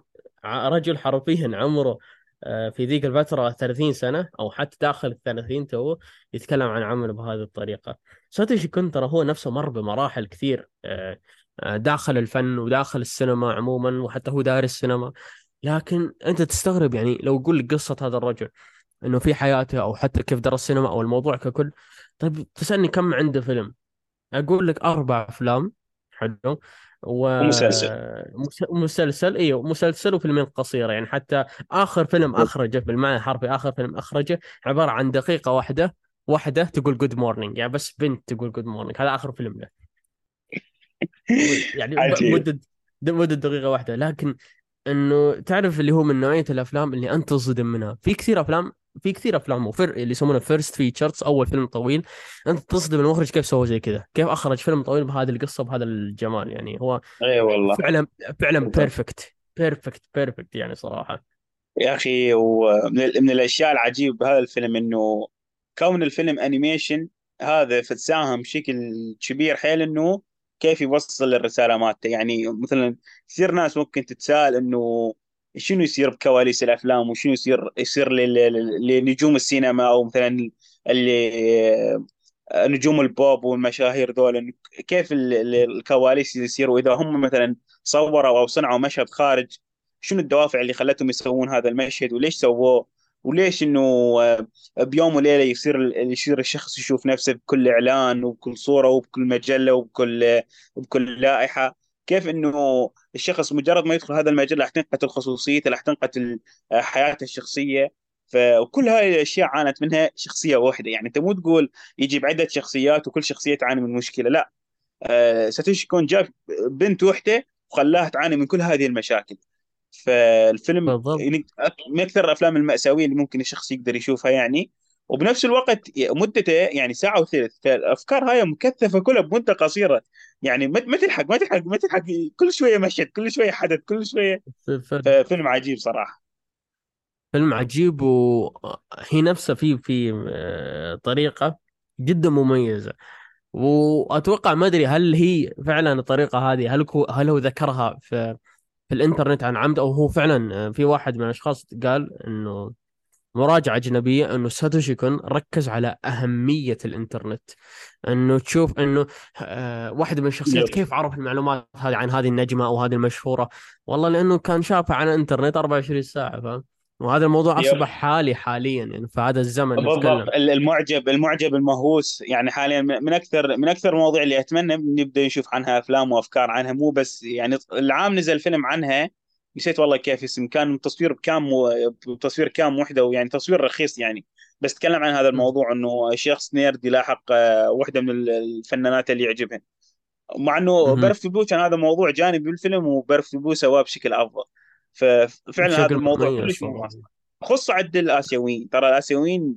رجل حرفيا عمره آه، في ذيك الفترة 30 سنة أو حتى داخل ال 30 تو يتكلم عن عمله بهذه الطريقة. ساتوشي كون ترى هو نفسه مر بمراحل كثير آه، آه، داخل الفن وداخل السينما عموما وحتى هو دارس السينما لكن أنت تستغرب يعني لو أقول لك قصة هذا الرجل إنه في حياته أو حتى كيف درس السينما أو الموضوع ككل. طيب تسألني كم عنده فيلم؟ أقول لك أربع أفلام حلو ومسلسل. ومسلسل إيوه مسلسل وفيلمين قصيرة يعني. حتى آخر فيلم أخرجه بالمعنى الحرفي آخر فيلم أخرجه عبارة عن دقيقة واحدة واحدة تقول good morning يعني بس بنت تقول good morning هذا آخر فيلم له. يعني مدة مدة دقيقة واحدة. لكن إنه تعرف اللي هو من نوعية الأفلام اللي أنت تصدم منها. في كثير أفلام في كثير أفلام وفر اللي يسمونه first features أول فيلم طويل أنت تصدم المخرج كيف سوى زي كذا كيف أخرج فيلم طويل بهذه القصة بهذا الجمال. يعني هو إي والله. فعلا فعلا perfect perfect perfect يعني صراحة. يا أخي ومن من الأشياء العجيبة بهذا الفيلم إنه كون الفيلم animation هذا فتساهم بشكل كبير حيل إنه كيف يوصل الرسالة مالته. يعني مثلا كثير ناس ممكن تتساءل إنه شنو يصير بكواليس الأفلام وشنو يصير يصير لنجوم السينما أو مثلا اللي نجوم البوب والمشاهير ذول. كيف ال- ال- الكواليس يصيروا اذا هم مثلا صوروا أو صنعوا مشهد خارج شنو الدوافع اللي خلتهم يسوون هذا المشهد؟ وليش سووه؟ وليش إنه آه، بيوم وليلة يصير يصير الشخص يشوف نفسه بكل إعلان وبكل صورة وبكل مجلة وبكل وبكل لائحة؟ كيف إنه الشخص مجرد ما يدخل هذا المجال راح تنقتل خصوصيته راح تنقتل آه، حياته الشخصية؟ فكل هاي الأشياء عانت منها شخصية واحدة. يعني أنت مو تقول يجي بعده شخصيات وكل شخصية تعاني من مشكلة لا. آه، ساتوشي كون جاب بنت وحدة وخلاها تعاني من كل هذه المشاكل. فالفيلم بالضبط. يعني من أكثر الأفلام المأساوية اللي ممكن الشخص يقدر يشوفها يعني. وبنفس الوقت مدته يعني ساعة وثلث فالافكار هاي مكثفة كلها بمدة قصيرة. يعني ما تلحق ما تلحق ما تلحق كل شوية مشهد كل شوية حدث كل شوية. فيلم. عجيب صراحة. فيلم عجيب وهي نفسها في في آه، طريقة جدا مميزة. وأتوقع ما أدري هل هي فعلا الطريقة هذه هل هو هل هو ذكرها في في الإنترنت عن عمد أو هو فعلا آه، في واحد من الأشخاص قال إنه مراجعة أجنبية أنه ساتوشي كون ركز على أهمية الإنترنت. أنه تشوف أنه آه واحد من الشخصيات. كيف عرف المعلومات هذه عن هذه النجمة أو هذه المشهورة؟ والله لأنه كان شافها على الإنترنت 24 ساعة فاهم؟ وهذا الموضوع يب. أصبح حالي حاليا يعني في هذا الزمن بالضبط نتكلم. المعجب المعجب المهووس يعني حاليا من أكثر من أكثر المواضيع اللي أتمنى نبدأ نشوف عنها أفلام وأفكار عنها مو بس يعني العام نزل فيلم عنها نسيت والله كيف اسم كان تصوير بكام تصوير كام وحدة ويعني تصوير رخيص يعني. بس تكلم عن هذا الموضوع إنه شخص nerd يلاحق آه، وحدة من الفنانات اللي يعجبهن. مع إنه. Perfect Blue كان هذا موضوع جانبي بالفيلم و Perfect Blue سواه بشكل أفضل. ففعلا هذا الموضوع كلش صراحة. مميز خاصة عند الآسيويين ترى الآسيويين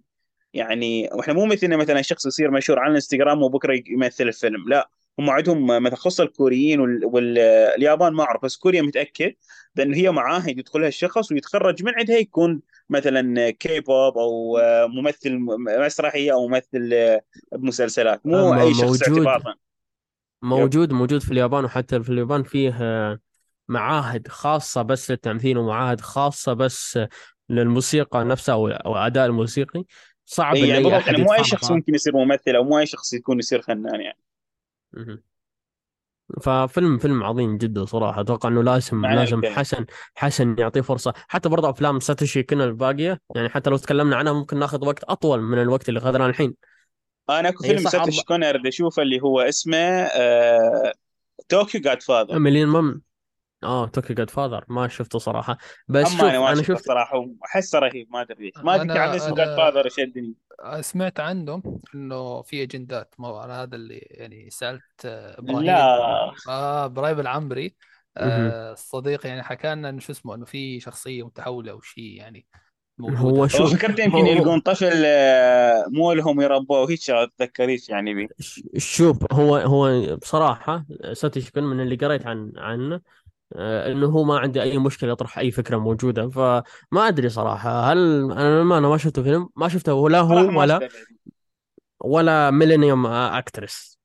يعني وإحنا مو مثلنا مثلا شخص يصير مشهور على الإنستغرام وبكرة يمثل الفيلم لا هم عندهم مثلا خص الكوريين وال- واليابان ما أعرف بس كوريا متأكد بانه هي معاهد يدخلها الشخص ويتخرج من عندها يكون مثلا كي بوب أو ممثل مسرحي أو ممثل بمسلسلات مو أي شخص موجود. اعتباطا موجود موجود في اليابان وحتى في اليابان فيه معاهد خاصة بس للتمثيل ومعاهد خاصة بس للموسيقى نفسها أو أداء الموسيقي. صعب إي إن يعني بالضبط يعني مو أي شخص. ممكن يصير ممثل أو مو أي شخص يكون يصير فنان يعني. ففيلم فيلم عظيم جدا صراحة. أتوقع إنه لازم لازم الكلمة. حسن حسن يعطيه فرصة. حتى برضه أفلام ساتوشي كون الباقية يعني حتى لو تكلمنا عنها ممكن ناخذ وقت أطول من الوقت اللي أخذناه الحين. أنا أكو فيلم ساتوشي كون اريد أشوفه اللي هو اسمه آه... Tokyo Godfathers مليون مم آه Tokyo Godfathers. ما شفته صراحة. بس شوف أنا ما أنا شفته شفت الصراحه احسه رهيب ما أدري ما أدري عن اسمه جاد فاذر شدني سمعت عنه إنه في أجندات. على هذا اللي يعني سألت آه، إبراهيم. لا. آه إبراهيم العنبري مهم. آه الصديق يعني حكى لنا إنه شو اسمه إنه في شخصية متحولة أو شيء يعني هو شوف فكرت يمكن يلقون طفل آه، مو لهم يربوه. هيك شغله تذكريش يعني بي. شوف هو هو بصراحة ساتوشي كون من اللي قريت عن عنه. إنه هو ما عنده أي مشكلة يطرح أي فكرة موجودة. فما أدري صراحة هل أنا ما أنا ما شفته فيلم ما شفته ولا هو ولا ولا Millennium Actress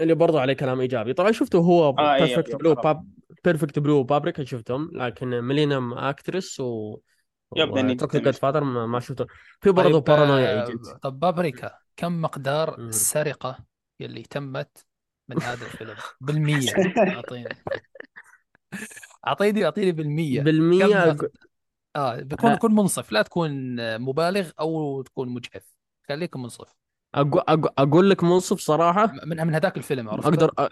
اللي برضو عليه كلام إيجابي. طبعا شفته هو Perfect Blue باب Perfect Blue وبابريكا شفتهم لكن Millennium Actress و و Tokyo جاد Godfathers ما شفته. في برضو طيب بارانويا آه Agent طب بابريكا كم مقدار. السرقة اللي تمت من هذا الفيلم. بالمية. أعطيني. اعطيني أعطيني بالمية. بالمية آه بكون كن منصف. لا تكون مبالغ أو تكون مجحف. خليك منصف. أقو- أقو- أقول لك منصف صراحة؟ من من هذاك الفيلم عرفته أقدر أ...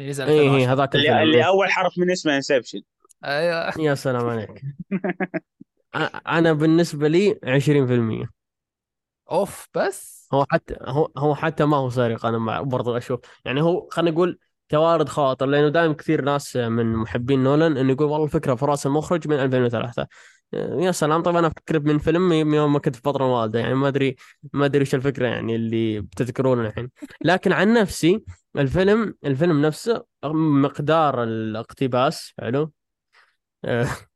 اللي نزل إيه 2010 إيه، هذاك اللي, الفيلم. اللي إيه. أول حرف من اسمه انسبشن أيوه. يا سلام عليك. أنا بالنسبة لي 20% أوف بس. هو حتى هو هو حتى ما هو سارق أنا برضو أشوف. يعني هو خلينا نقول توارد خواطر لأنه دائما كثير ناس من محبين نولان إنه يقول والله الفكرة في رأس المخرج من 2003 يا سلام. طبعا أنا أفكر من فيلم من يوم ما كنت في فتره والده يعني ما أدري ما أدري إيش الفكرة يعني اللي بتذكرونه الحين. لكن عن نفسي الفيلم الفيلم نفسه مقدار الاقتباس حلو؟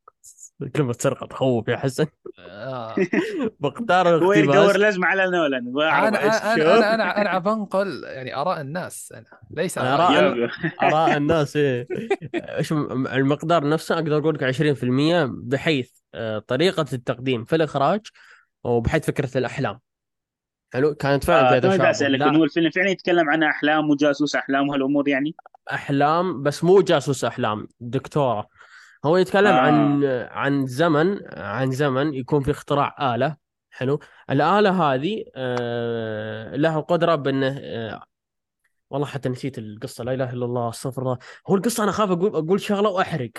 كلمة سرقة تخوف يا حسن. آه. مقدار هو يدور الاقتباس لازمه على نولان. أنا أنا. أنا أنا أنا بنقل يعني آراء الناس. أنا ليس يب. آراء الناس إيه. إيش م- المقدار نفسه؟ أقدر أقول لك 20% بحيث آه، طريقة التقديم في الإخراج وبحيث فكرة الأحلام. حلو؟ كانت فعلا آه فيها تشابه أسألك انه الفيلم فعلا يتكلم عن أحلام وجاسوس أحلام وهالأمور يعني؟ أحلام بس مو جاسوس أحلام دكتورة. هو يتكلم آه. عن عن زمن عن زمن يكون في اختراع آلة. حلو. الآلة هذه آه، لها قدرة بأنه آه، والله حتى نسيت القصة لا إله إلا الله أستغفر الله. هو القصة أنا أخاف أقول أقول شغلة وأحرق.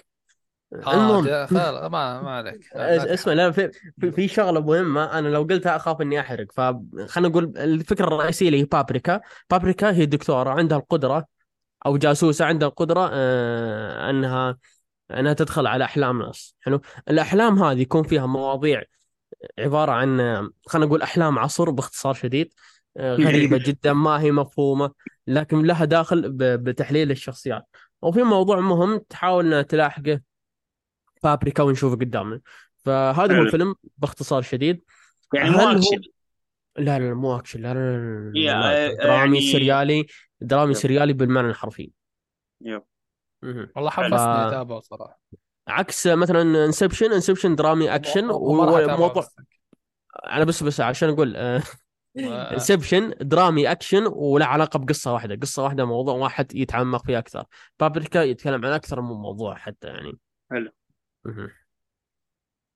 آه المهم. فعلا ما ما عليك. أسمع لا في, في, في شغلة مهمة أنا لو قلتها أخاف إني أحرق. فخلينا نقول الفكرة الرئيسية اللي هي بابريكا. بابريكا هي دكتورة عندها القدرة أو جاسوسة عندها القدرة آه أنها انها تدخل على احلام ناس حلو الاحلام هذه يكون فيها مواضيع عباره عن آه، خلينا نقول احلام عصر باختصار شديد آه غريبه جدا ما هي مفهومه لكن لها داخل بتحليل الشخصيات وفي موضوع مهم تحاول تلاحقه بابريكا ونشوفه قدامنا فهذا هو. الفيلم باختصار شديد يعني هل مو هو- اكشن لا لا مو اكشن لا لا, لا, آه، لا درامي يعني- سريالي درامي yep. سريالي بالمعنى الحرفي يب. والله ف- حمسني أتابعه صراحة عكس مثلا Inception Inception درامي أكشن وموضوع بس. أنا بس بس عشان أقول آه. Inception درامي أكشن ولا علاقة بقصة واحدة قصة واحدة موضوع واحد يتعمق فيه أكثر بابريكا يتكلم عن أكثر من موضوع حتى يعني حلو.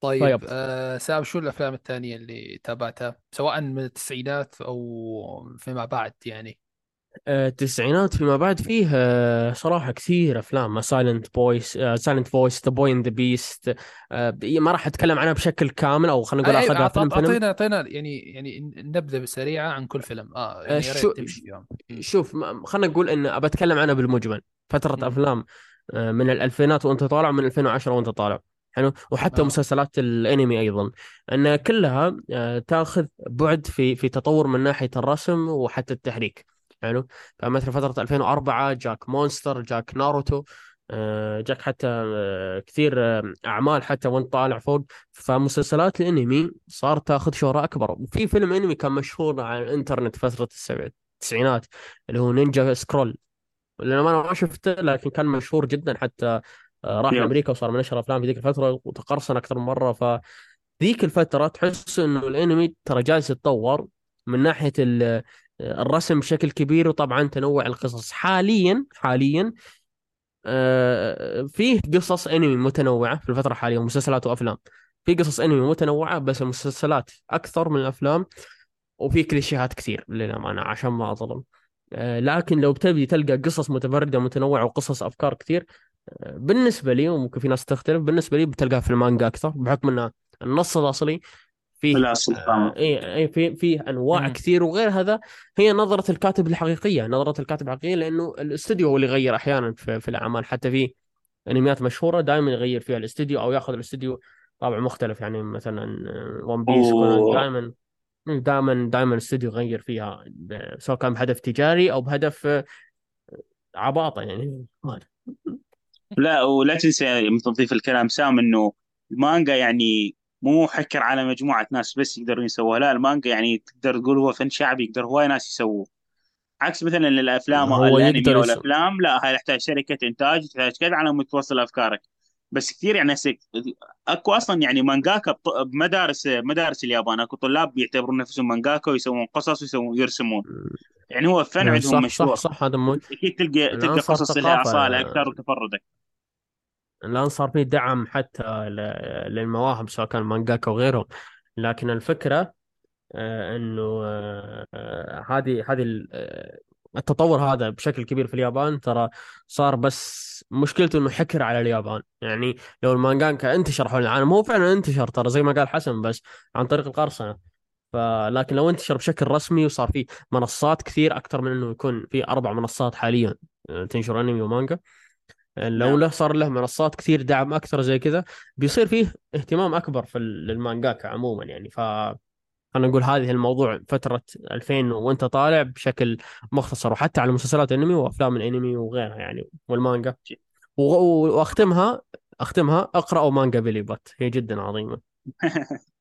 طيب طيب. آه سام شو الأفلام الثانية اللي تابعتها سواء من التسعينات أو فيما بعد يعني آه، التسعينات فيما بعد فيه آه، صراحة كثير أفلام. Silent Voice Silent Voice The Boy and the Beast ما راح أتكلم عنها بشكل كامل أو خلينا نقول أعط- فيلم فيلم. أعطينا أعطينا يعني يعني نبذة سريعة عن كل فيلم. آه يعني يا شو- م. شوف خلينا نقول إن أبى أتكلم عنها بالمجمل. فترة مم. أفلام آه، من الألفينات وأنت طالع من 2010 وأنت طالع. حلو؟ وحتى آه. مسلسلات الأنمي أيضا. إن كلها آه، تأخذ بعد في في تطور من ناحية الرسم وحتى التحريك. حلو. فمثل فترة 2004 جاك مونستر جاك ناروتو آه، جاك حتى آه، كثير آه، أعمال حتى وانت طالع فوق. فمسلسلات الأنمي صار تاخذ شهره أكبر. وفي فيلم أنمي كان مشهور على الإنترنت فترة التسعينات اللي هو نينجا سكرول. لأن أنا ما شفته لكن كان مشهور جدا حتى راح يب. لأمريكا وصار من اشهر أفلام في ذيك الفترة وتقرصن أكثر من مرة. فذيك الفترة تحس إنه الأنمي ترى جالس يتطور من ناحية الرسم بشكل كبير وطبعا تنوع القصص. حاليا حاليا آه، فيه قصص أنمي متنوعة في الفترة الحالية ومسلسلات وأفلام. في قصص أنمي متنوعة بس المسلسلات أكثر من الأفلام وفي كليشيهات كثير للأمانة عشان ما أظلم. آه، لكن لو بتبي تلقى قصص متفرده متنوعة وقصص أفكار كثير آه، بالنسبة لي وممكن في ناس تختلف بالنسبة لي بتلقاها في المانجا أكثر بحكم إن النص الأصلي فيه آه، اي اي في في أنواع مم. كثير وغير هذا هي نظرة الكاتب الحقيقية نظرة الكاتب الحقيقية لأنه الاستوديو هو اللي يغير أحيانا في, في الأعمال حتى في أنميات مشهورة دائما يغير فيها الاستوديو أو ياخذ الاستوديو طابع مختلف يعني مثلا One Piece. دائما دائما دائما الاستوديو يغير فيها ب- سواء كان بهدف تجاري أو بهدف آه، عباطة يعني. لا ولا تنسى مثل تضيف الكلام سام إنه المانجا يعني مو حكر على مجموعة ناس بس يقدرون يسووها. لا المانجا يعني تقدر تقول هو فن شعبي يقدر هواي ناس يسووه. عكس مثلا الأفلام هو الأنمي أو. الافلام لا هاي يحتاج شركة إنتاج تحتاج كذا على مود توصل أفكارك. بس كثير يعني أكو أصلا يعني مانجاكا بمدارس مدارس اليابان. أكو طلاب يعتبرون نفسهم مانجاكا ويسوون قصص ويسوون يرسمون. يعني هو الفن عندهم صح مشهور صح صح هذا أكيد تلقى تلقى قصص لها. اصاله أكثر وتفرد الان صار في دعم حتى للمواهب سواء كان مانجاكا وغيرهم لكن الفكرة آه، إنه آه، هذه هذه آه، التطور هذا بشكل كبير في اليابان ترى صار بس مشكلته إنه حكر على اليابان. يعني لو المانجاكا انتشر حول العالم هو فعلا انتشر ترى زي ما قال حسن بس عن طريق القرصنة. فلكن لو انتشر بشكل رسمي وصار في منصات كثير أكثر من إنه يكون في أربع منصات حاليا تنشر أنمي ومانجا لو نعم. له صار له منصات كثير دعم أكثر زي كذا بيصير فيه اهتمام أكبر في ال- للمانجاكا عموما يعني. ف خلينا نقول هذه الموضوع فترة 2000 وانت طالع بشكل مختصر وحتى على مسلسلات الانمي وأفلام الأنمي وغيرها يعني والمانجا. و- وأختمها أختمها اقرأوا مانجا بيلي بات هي جدا عظيمة.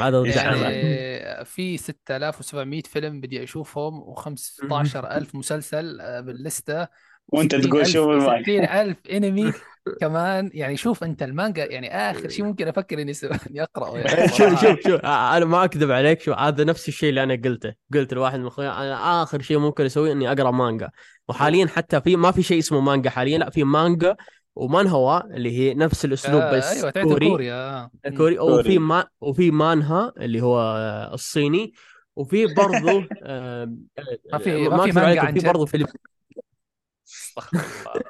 هذا. يعني في 6700 فيلم بدي أشوفهم و15000 مسلسل آه، باللستة. وانت تقول شوف المانجا 60000 انمي كمان. يعني شوف أنت المانجا يعني آخر شيء ممكن أفكر إني أقرأه يعني. شوف. شوف شوف. أنا ما أكذب عليك شوف هذا نفس الشيء اللي أنا قلته. قلت لواحد من أخويا أنا آخر شيء ممكن أسويه إني أقرأ مانجا. وحاليا حتى في ما في شيء اسمه مانجا حاليا لا في مانجا ومانهوا اللي هي نفس الأسلوب آه بس أيوه تعتبر كوري. كوريا. آه. كوري. وفي. ما وفي مانها اللي هو الصيني. وفي برضه آه، ما في ما في مانجا في برضه فيلم أستغفر الله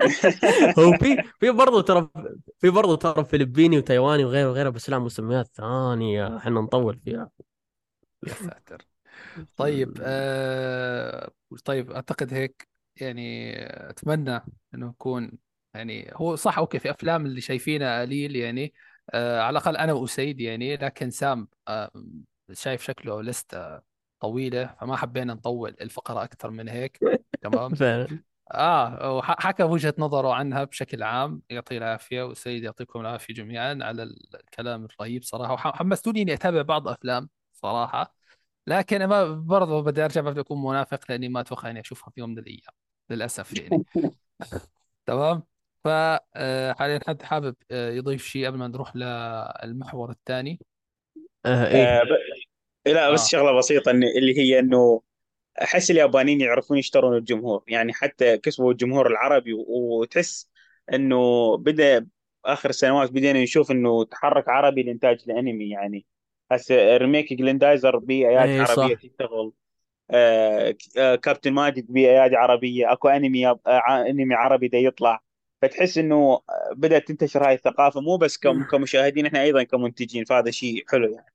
هو في في برضه ترى في برضه ترى فلبيني وتايواني وغيره وغيره بس لا مسميات ثانية إحنا نطول فيها. يا ساتر. طيب آه طيب أعتقد هيك يعني أتمنى إنه نكون يعني هو صح أوكي في أفلام اللي شايفينها قليل يعني آه على الأقل أنا وأسيد يعني لكن سام آه شايف شكله لستة طويلة فما حبينا نطول الفقرة أكثر من هيك. تمام؟ آه وحكى وجهة نظره عنها بشكل عام يعطيه العافية والسيد يعطيكم العافية جميعا على الكلام الرهيب صراحة وحمستوني إني أتابع بعض أفلام صراحة لكن ما برضه بدي أرجع بدي أكون منافق لأني ما أتوقع إني أشوفها في يوم من الأيام للأسف يعني. تمام؟ ف آه، حاليا حد حابب آه، يضيف شيء قبل ما نروح للمحور الثاني؟ آه إيه. آه ب... لا بس آه. شغلة بسيطة اللي هي إنه أحس اليابانيين يعرفون يشترون الجمهور. يعني حتى كسبوا الجمهور العربي. وتحس إنه بدأ آخر السنوات بدينا نشوف إنه تحرك عربي لإنتاج الأنمي. يعني هسه ريميك جلندايزر بأيادي إيه عربية صح تشتغل. آه آه كابتن ماجد بأيادي عربية. أكو أنمي. آه أنمي عربي دا يطلع. فتحس إنه بدأت تنتشر هاي الثقافة. مو بس كم... كمشاهدين إحنا أيضا كمنتجين فهذا شيء حلو يعني.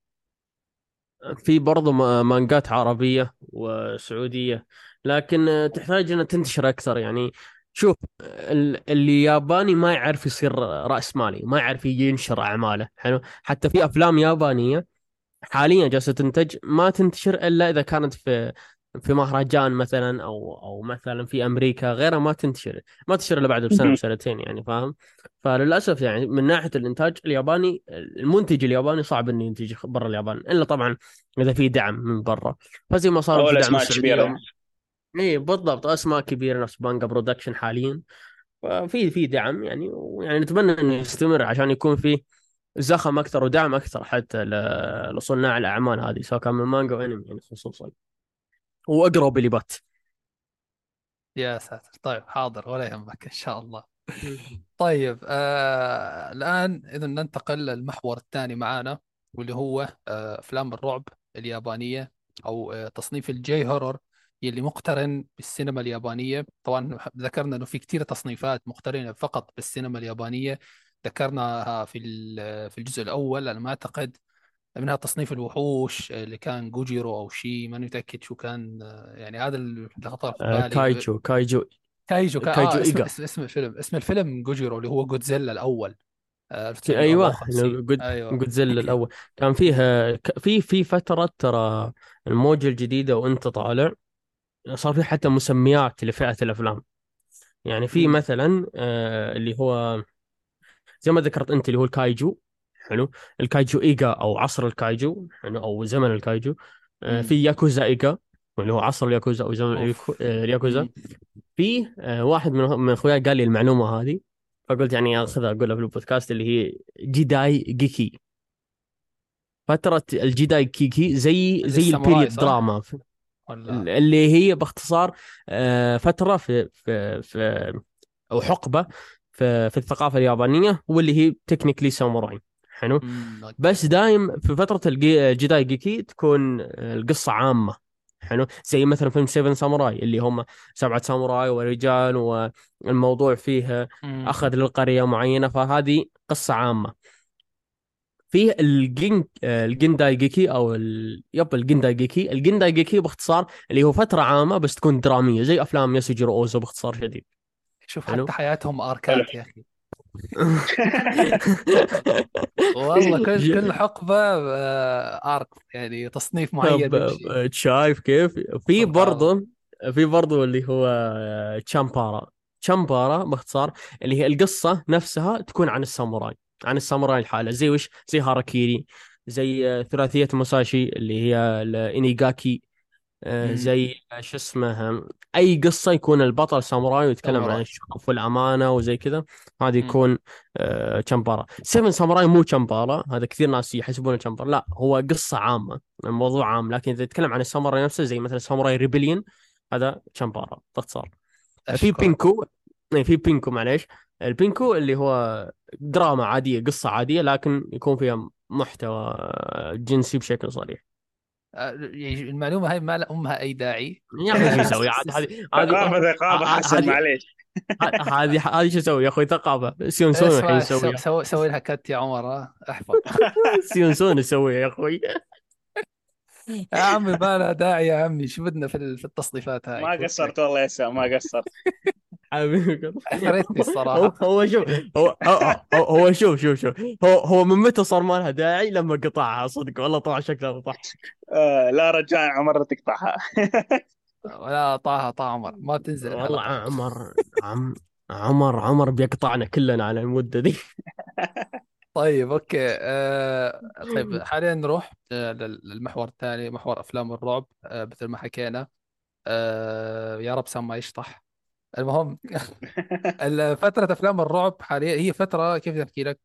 في برضه ما- مانجات عربية وسعودية لكن آه، تحتاج إنها تنتشر أكثر. يعني شوف ال- الياباني ما يعرف يصير رأس مالي ما يعرف ينشر أعماله. حلو؟ حتى في أفلام يابانية حاليا جالسة تنتج ما تنتشر إلا إذا كانت في في مهرجان مثلا أو أو مثلا في أمريكا غيرها ما تنتشر ما تنتشر إلا بعد بسنة بسنتين يعني فاهم؟ فللأسف يعني من ناحية الإنتاج الياباني المنتج الياباني صعب إنه ينتج برا اليابان إلا طبعا إذا في دعم من برا. فزي ما صار في دعم الكبيره اي بالضبط أسماء كبيرة نفس مانجا برودكشن حاليا. ففي في دعم يعني ويعني نتمنى إنه يستمر عشان يكون في زخم أكثر ودعم أكثر حتى لصناع الأعمال هذه سواء كان من مانجا وانمي يعني خصوصا. واقرأوا بليبات يا ساتر. طيب حاضر ولا يهمك إن شاء الله. طيب آه الآن إذا ننتقل للمحور الثاني معانا واللي هو آه أفلام الرعب اليابانية أو آه تصنيف ال J-horror يلي مقترن بالسينما اليابانية. طبعا ذكرنا أنه في كتير تصنيفات مقترنة فقط بالسينما اليابانية. ذكرناها في ال- في الجزء الأول أنا ما أعتقد منها تصنيف الوحوش اللي كان جوجيرو أو شيء ماني متأكد شو كان آه، يعني هذا اللي خطر في آه، بالي. كايجو كايجو كايجو كا... كايجو آه اسم اسم اسم الفيلم اسم الفيلم جوجيرو اللي هو جودزيلا الأول. آه أيوه 1954 God أيوه. جودزيلا الأول. كان فيه ك- في في فترة ترى الموجة الجديدة وأنت طالع صار في حتى مسميات لفئة الأفلام. يعني في مثلا آه، اللي هو زي ما ذكرت أنت اللي هو الكايجو. حلو. الكايجو إيجا أو عصر الكايجو حلو أو زمن الكايجو. آه، في ياكوزا إيجا اللي هو عصر الياكوزا أو زمن آه، الياكوزا. في آه، واحد من من اخوياي قال لي المعلومة هذه فقلت يعني أخذها أقولها في البودكاست اللي هي جيداي جيكي. فترة الجيداي جيكي زي زي ال period drama. ولا؟ اللي هي باختصار فترة في في في أو حقبة في في الثقافة اليابانية واللي هي technically ساموراي. حلو. بس دايم في فترة الجي- جيداي جيكي تكون القصة عامة حلو. زي مثلا فيلم Seven Samurai اللي هم سبعة ساموراي ورجال والموضوع فيه أخذ للقرية معينة فهذه قصة عامة. في الجين آه، ال gendaigeki أو ال... yep ال gendaigeki. ال gendaigeki باختصار اللي هو فترة عامة بس تكون درامية زي أفلام ياسوجيرو أوزو باختصار شديد. شوف حلو. حتى حياتهم arc ات يا أخي. والله كل كل حقبة آه، arc يعني تصنيف معين بيمشي آه، شايف كيف؟ في برضه في برضه اللي هو آه، chanbara chanbara باختصار اللي هي القصة نفسها تكون عن الساموراي عن الساموراي الحالة. زي وش؟ زي هاراكيري زي آه، ثلاثية موساشي اللي هي الانيغاكي آه، زي آه، شو اسمه أي قصة يكون البطل ساموراي ويتكلم عن الشرف والأمانة وزي كذا هذا يكون آه، chanbara Seven Samurai مو chanbara هذا كثير ناس يحسبونه chanbara لا هو قصة عامة الموضوع عام. لكن إذا تتكلم عن الساموراي نفسه زي مثلا Samurai Rebellion هذا chanbara باختصار. في أشكرك. pinku إيه، في pinku معليش. ال pinku اللي هو دراما عادية قصة عادية لكن يكون فيها محتوى جنسي بشكل صريح. آه، يعني المعلومة هاي ما لها امها أي داعي. يا أخي شو يسوي؟ عاد هذه هذه ثقافة ثقافة ه- حسن هذه- معليش. هذه هذه شو يسوي يا أخوي؟ ثقافة. سيون سونو الحين سو- سوي لها cut يا عمر آه، احفظ. سيون سونو يسويها يا أخوي. يا عمي ما لها داعي يا عمي. شو بدنا في ال- في التصنيفات هاي؟ ما قصرت والله يا سام ما قصرت. حبيبي احرجتني هو الصراحه هو شوف هو هو, هو, شوف شوف شوف. هو هو من متى صار ما لها داعي لما قطعها؟ صدق والله طلع شكلها ضحك آه لا رجاء عمر تقطعها. ولا طه طه عمر. ما بتنزل والله عمر عم عمر عمر بيقطعنا كلنا على المدة دي. طيب okay. آه طيب حاليا نروح آه لل- للمحور الثاني محور أفلام الرعب. آه مثل ما حكينا. آه يا رب سام ما يشطح. المهم ال- فترة أفلام الرعب حاليا هي فترة كيف أحكي لك؟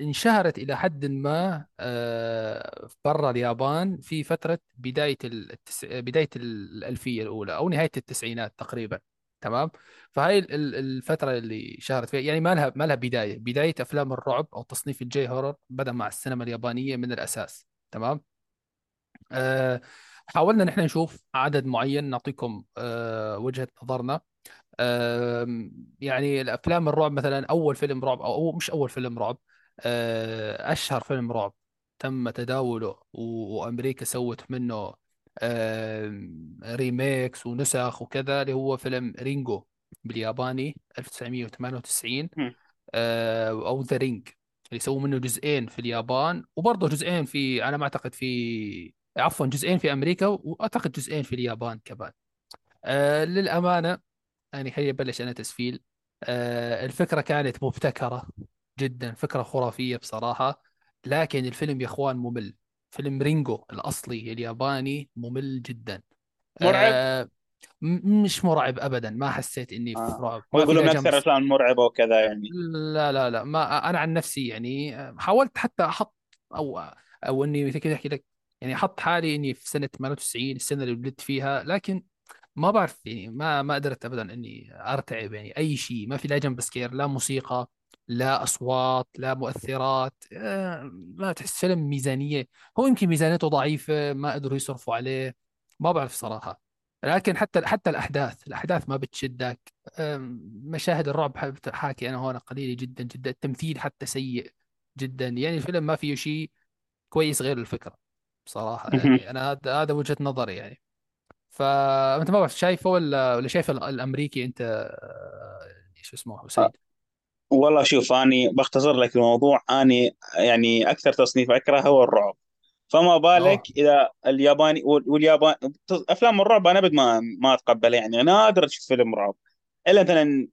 انشهرت إلى حد ما آه، برا اليابان في فترة بداية التس... بداية الألفية الأولى أو نهاية التسعينات تقريبا تمام؟ فهاي ال- ال- الفترة اللي شهرت فيها يعني ما لها ما لها بداية بداية أفلام الرعب أو تصنيف الجي هورر بدأ مع السينما اليابانية من الأساس تمام؟ آه، حاولنا نحن نشوف عدد معين نعطيكم آه، وجهة نظرنا. يعني الأفلام الرعب مثلا أول فيلم رعب أو أو مش أول فيلم رعب آه، أشهر فيلم رعب تم تداوله وأمريكا سوت منه remakes ونسخ وكذا اللي هو فيلم رينجو بالياباني 1998 آه، أو The Ring اللي سووا منه جزئين في اليابان وبرضه جزئين في على ما أعتقد في عفوا جزئين في أمريكا وأعتقد جزئين في اليابان كمان. آه، للأمانة يعني خليني ابلش أنا تسفيل. آه، الفكرة كانت مبتكرة جدا فكرة خرافية بصراحة. لكن الفيلم يا إخوان ممل. فيلم رينجو الأصلي الياباني ممل جدا. مرعب؟ آه، مش مرعب ابدا. ما حسيت إني في آه. رعب ما في ويقولوا من لا أكثر الافلام مرعبة وكذا يعني. لا لا لا. ما أنا عن نفسي يعني حاولت حتى أحط أو أو إني مثل كذا احكي لك يعني أحط حالي إني في سنة 98 السنة اللي ولدت فيها. لكن ما بعرف يعني ما ما قدرت ابدا إني أرتعب يعني أي شيء ما في لا jump scare لا موسيقى لا أصوات لا مؤثرات آه، ما تحس فيلم ميزانية. هو يمكن ميزانيته ضعيفة ما قدروا يصرفوا عليه. ما بعرف صراحة. لكن حتى حتى الأحداث الأحداث ما بتشدك. مشاهد الرعب حاكي أنا هون قليلة جدا جدا. التمثيل حتى سيء جدا. يعني الفيلم ما فيه شيء كويس غير الفكرة بصراحه يعني أنا هذا هذا وجهة نظري يعني. فأنت ما بعرف شايفه ولا ولا شايف ال- الأمريكي أنت؟ آه، شو اسمه سيد والله شوف اني بختصر لك الموضوع. اني يعني أكثر تصنيف اكره هو الرعب. فما بالك إذا الياباني وال- واليابان أفلام الرعب أنا أبد ما ما أتقبلها يعني. نادر أشوف فيلم رعب. إلا مثلا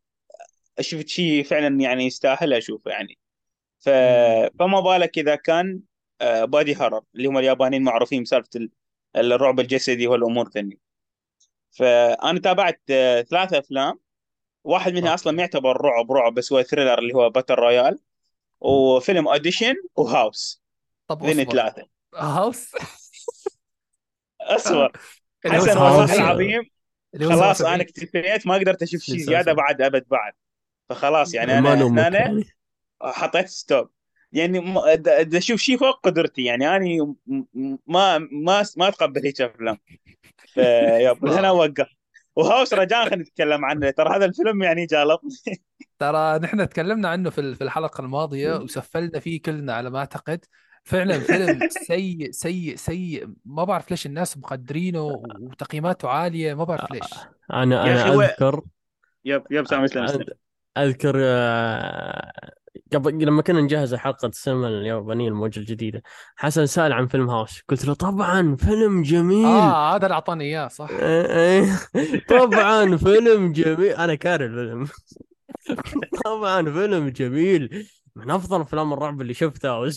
شفت شيء فعلا يعني يستاهل أشوفه يعني. ف... فما بالك إذا كان آه، بادي هارر اللي هم اليابانيين معروفين بسالفة ال- الرعب الجسدي والأمور ذني. فأنا تابعت آه، ثلاثة أفلام. واحد منها أصلا ما يعتبر رعب رعب بس هو thriller اللي هو Battle Royale وفيلم Audition و House طب أصبر. ثلاثة. House أصبر. حسن والله العظيم خلاص أنا اكتفيت ما قدرت أشوف شيء زيادة. بعد أبد بعد. فخلاص يعني أنا هنا حطيت stop يعني د- أشوف شيء فوق قدرتي يعني أنا ما ما ما أتقبل هيك أفلام. من هنا أوقف. وهاوس رجاء خلينا نتكلم عنه. ترى هذا الفيلم يعني جالطني ترى نحن تكلمنا عنه في ال- في الحلقة الماضية وسفلنا فيه كلنا على ما أعتقد. فعلا فيلم سيء سيء سيء. ما بعرف ليش الناس مقدرينه وتقييماته عالية ما بعرف ليش. أنا أنا أذكر يب يب سامي. أذكر آه، قبل لما كنا نجهز حلقة السينما اليابانية الموجة الجديدة حسن سأل عن فيلم هاوس. قلت له طبعا فيلم جميل. آه هذا اللي أعطاني إياه صح. إيه، طبعا فيلم جميل. أنا كاره الفيلم. طبعا فيلم جميل. من أفضل أفلام الرعب اللي شفتها.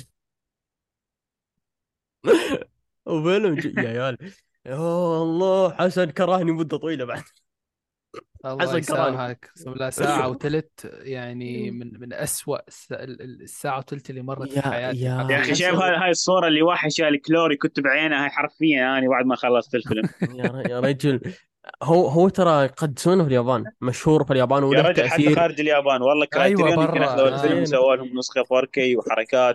وفيلم ج... يا عيال يا الله. حسن كرهني مدة طويلة بعد. الله يسامحك. بالله ساعة وثلث يعني من من أسوأ الس- ال- ال- الساعة وثلث اللي مرت في يا حياتي يا حرفيا شايف هاي هاي الصورة اللي واحد شال كلور يكتب عينه هاي حرفيا أنا بعد ما خلصت الفيلم. يا رجل. هو هو ترى يقدسونه في اليابان؟ مشهور في اليابان يا وله رجل حتى تأثير. خارج اليابان. والله أيوه كرايتريون يمكن أخذوا آه. الفيلم زين وسووا لهم نسخة 4K وحركات.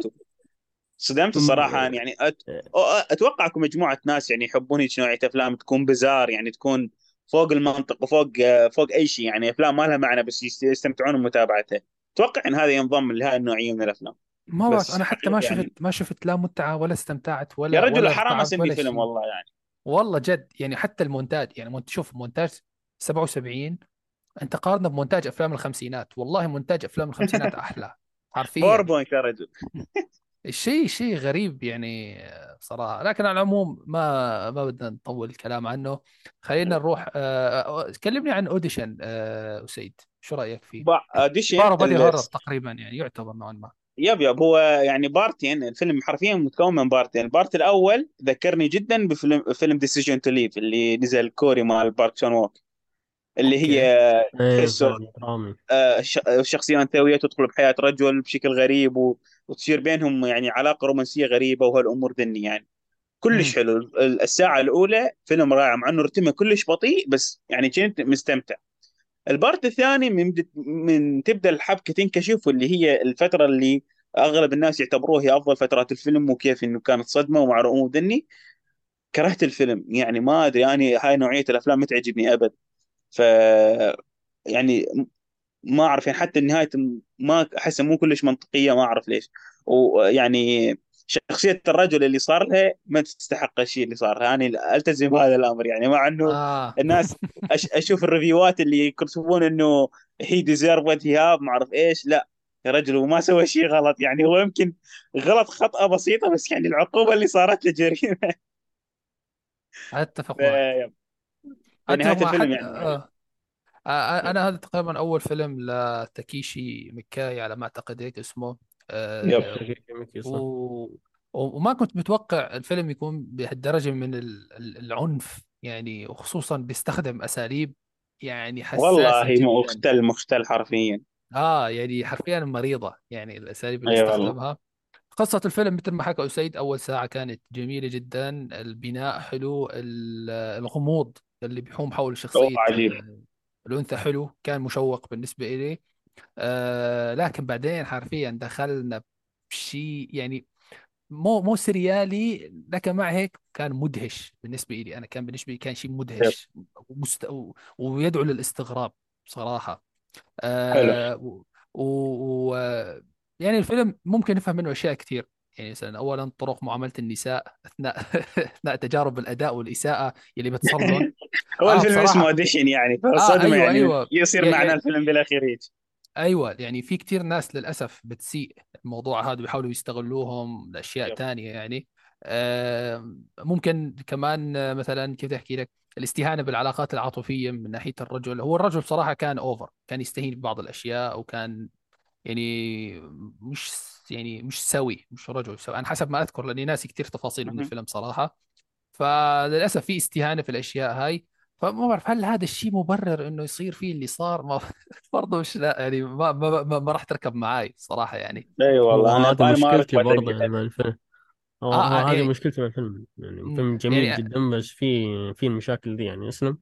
صدمت الصراحة أنا يعني أت... أكو مجموعة ناس يعني يحبون هيك نوعية أفلام تكون بزار يعني تكون فوق المنطق وفوق فوق أي شيء يعني أفلام ما لها معنى بس يست- يستمتعون بمتابعتها. أتوقع إن هذا ينضم لهذه النوعية من الأفلام. ما بعرف بس أنا حتى ما حقيقة شفت يعني ما شفت لا متعة ولا استمتعت يا ولا رجل ولا حرام أسمي فيلم والله يعني. والله جد يعني حتى المونتاج يعني مونت شوف مونتاج 77 أنت قارنه بمونتاج أفلام الخمسينات. والله مونتاج أفلام الخمسينات أحلى. حرفيا PowerPoint يا رجل. الشيء شيء غريب يعني صراحة. لكن على العموم ما ما بدنا نطول الكلام عنه. خلينا نروح آه، آه، كلمني عن Audition آه، أسيد. شو رأيك فيه؟ Audition يعتبر body horror تقريبا يعني يعتبر نوعا ما. yep yep. هو يعني part ين الفيلم حرفيا متكون من part ين. ال part الأول ذكرني جدا بفيلم فيلم Decision to Leave اللي نزل كوري مال بارك شون ووك اللي هي تحسه فيلم درامي آه، ش- شخصية أنثوية تدخل بحياة رجل بشكل غريب و... وتصير بينهم يعني علاقة رومانسية غريبة وهالأمور ذني يعني. كلش حلو. ال- الساعة الأولى فيلم رائع مع إنه رتمه كلش بطيء بس يعني كنت مستمتع. البارت الثاني من من تبدأ الحبكة تنكشف واللي هي الفترة اللي أغلب الناس يعتبروها هي أفضل فترات الفيلم وكيف إنه كانت صدمة ومع أمور ذني. كرهت الفيلم. يعني ما أدري يعني هاي نوعية الأفلام ما تعجبني أبد. ف يعني ما أعرف يعني حتى نهايه ما احسها مو كلش منطقية ما أعرف ليش. ويعني شخصية الرجل اللي صار لها ما تستحق الشيء اللي صار لها. أنا ألتزم بهذا الأمر يعني مع إنه آه. الناس أش أشوف ال review ات اللي يكتبون إنه he deserve what he have ما أعرف إيش. لا يا رجل وما سوى شيء غلط. يعني هو يمكن غلط خطأ بسيطة بس يعني العقوبة اللي صارت له جريمة. أتفق معك. ف- أتفق فنهاية مع الفيلم حتى يعني. آه. آه، أنا هذا تقريبا أول فيلم لتاكيشي ميكي على ما أعتقد هيك اسمه. yep آه، حقيقي ميكي صح. و... وما كنت متوقع الفيلم يكون بهالدرجة من ال- ال- العنف يعني وخصوصا بيستخدم أساليب يعني حساسة والله جدا. مختل مختل حرفيا. آه يعني حرفيا مريضة يعني الأساليب اللي أي والله. استخدمها قصة الفيلم مثل ما حكى أسيد أول ساعة كانت جميلة جدا. البناء حلو ال- الغموض اللي بيحوم حول شخصية عجيب. الأنثى حلو كان مشوق بالنسبة إلي. آه لكن بعدين حرفيا دخلنا بشيء يعني مو مو سريالي لكن مع هيك كان مدهش بالنسبة لي أنا كان بالنسبة لي كان شيء مدهش ومست... و... ويدعو للاستغراب صراحة. حلو. آه و... و... و... يعني الفيلم ممكن نفهم منه أشياء كثير يعني مثلا أولا طرق معاملة النساء أثناء أثناء تجارب الأداء والإساءة اللي بتصير هو آه الفيلم اسمه Audition يعني آه فصدمة أيوه يعني أيوه. يصير يا معنا الفيلم بالاخير هيك أيوه يعني في كتير ناس للأسف بتسيء الموضوع هذا بيحاولوا يستغلوهم لأشياء تانية يعني. آه، ممكن كمان آه، مثلا كيف أحكي لك؟ الاستهانة بالعلاقات العاطفية من ناحية الرجل. هو الرجل بصراحة كان over كان يستهين ببعض الأشياء وكان يعني مش يعني مش سوي مش رجل سوي. أنا حسب ما أذكر لأني ناسي كتير تفاصيل من. الفيلم صراحة. فللأسف في استهانة في الأشياء هاي. فما بعرف هل هذا الشيء مبرر إنه يصير فيه اللي صار؟ ما برضه مش لا يعني ما ما ما, ما راح تركب معاي صراحة يعني. إي والله أنا ما مشكلتي برضه يعني مع الفيلم. آه, هو آه هذه يعني مشكلتي مع الفيلم. يعني فيلم جميل يعني جدا بس في في المشاكل دي يعني اسلم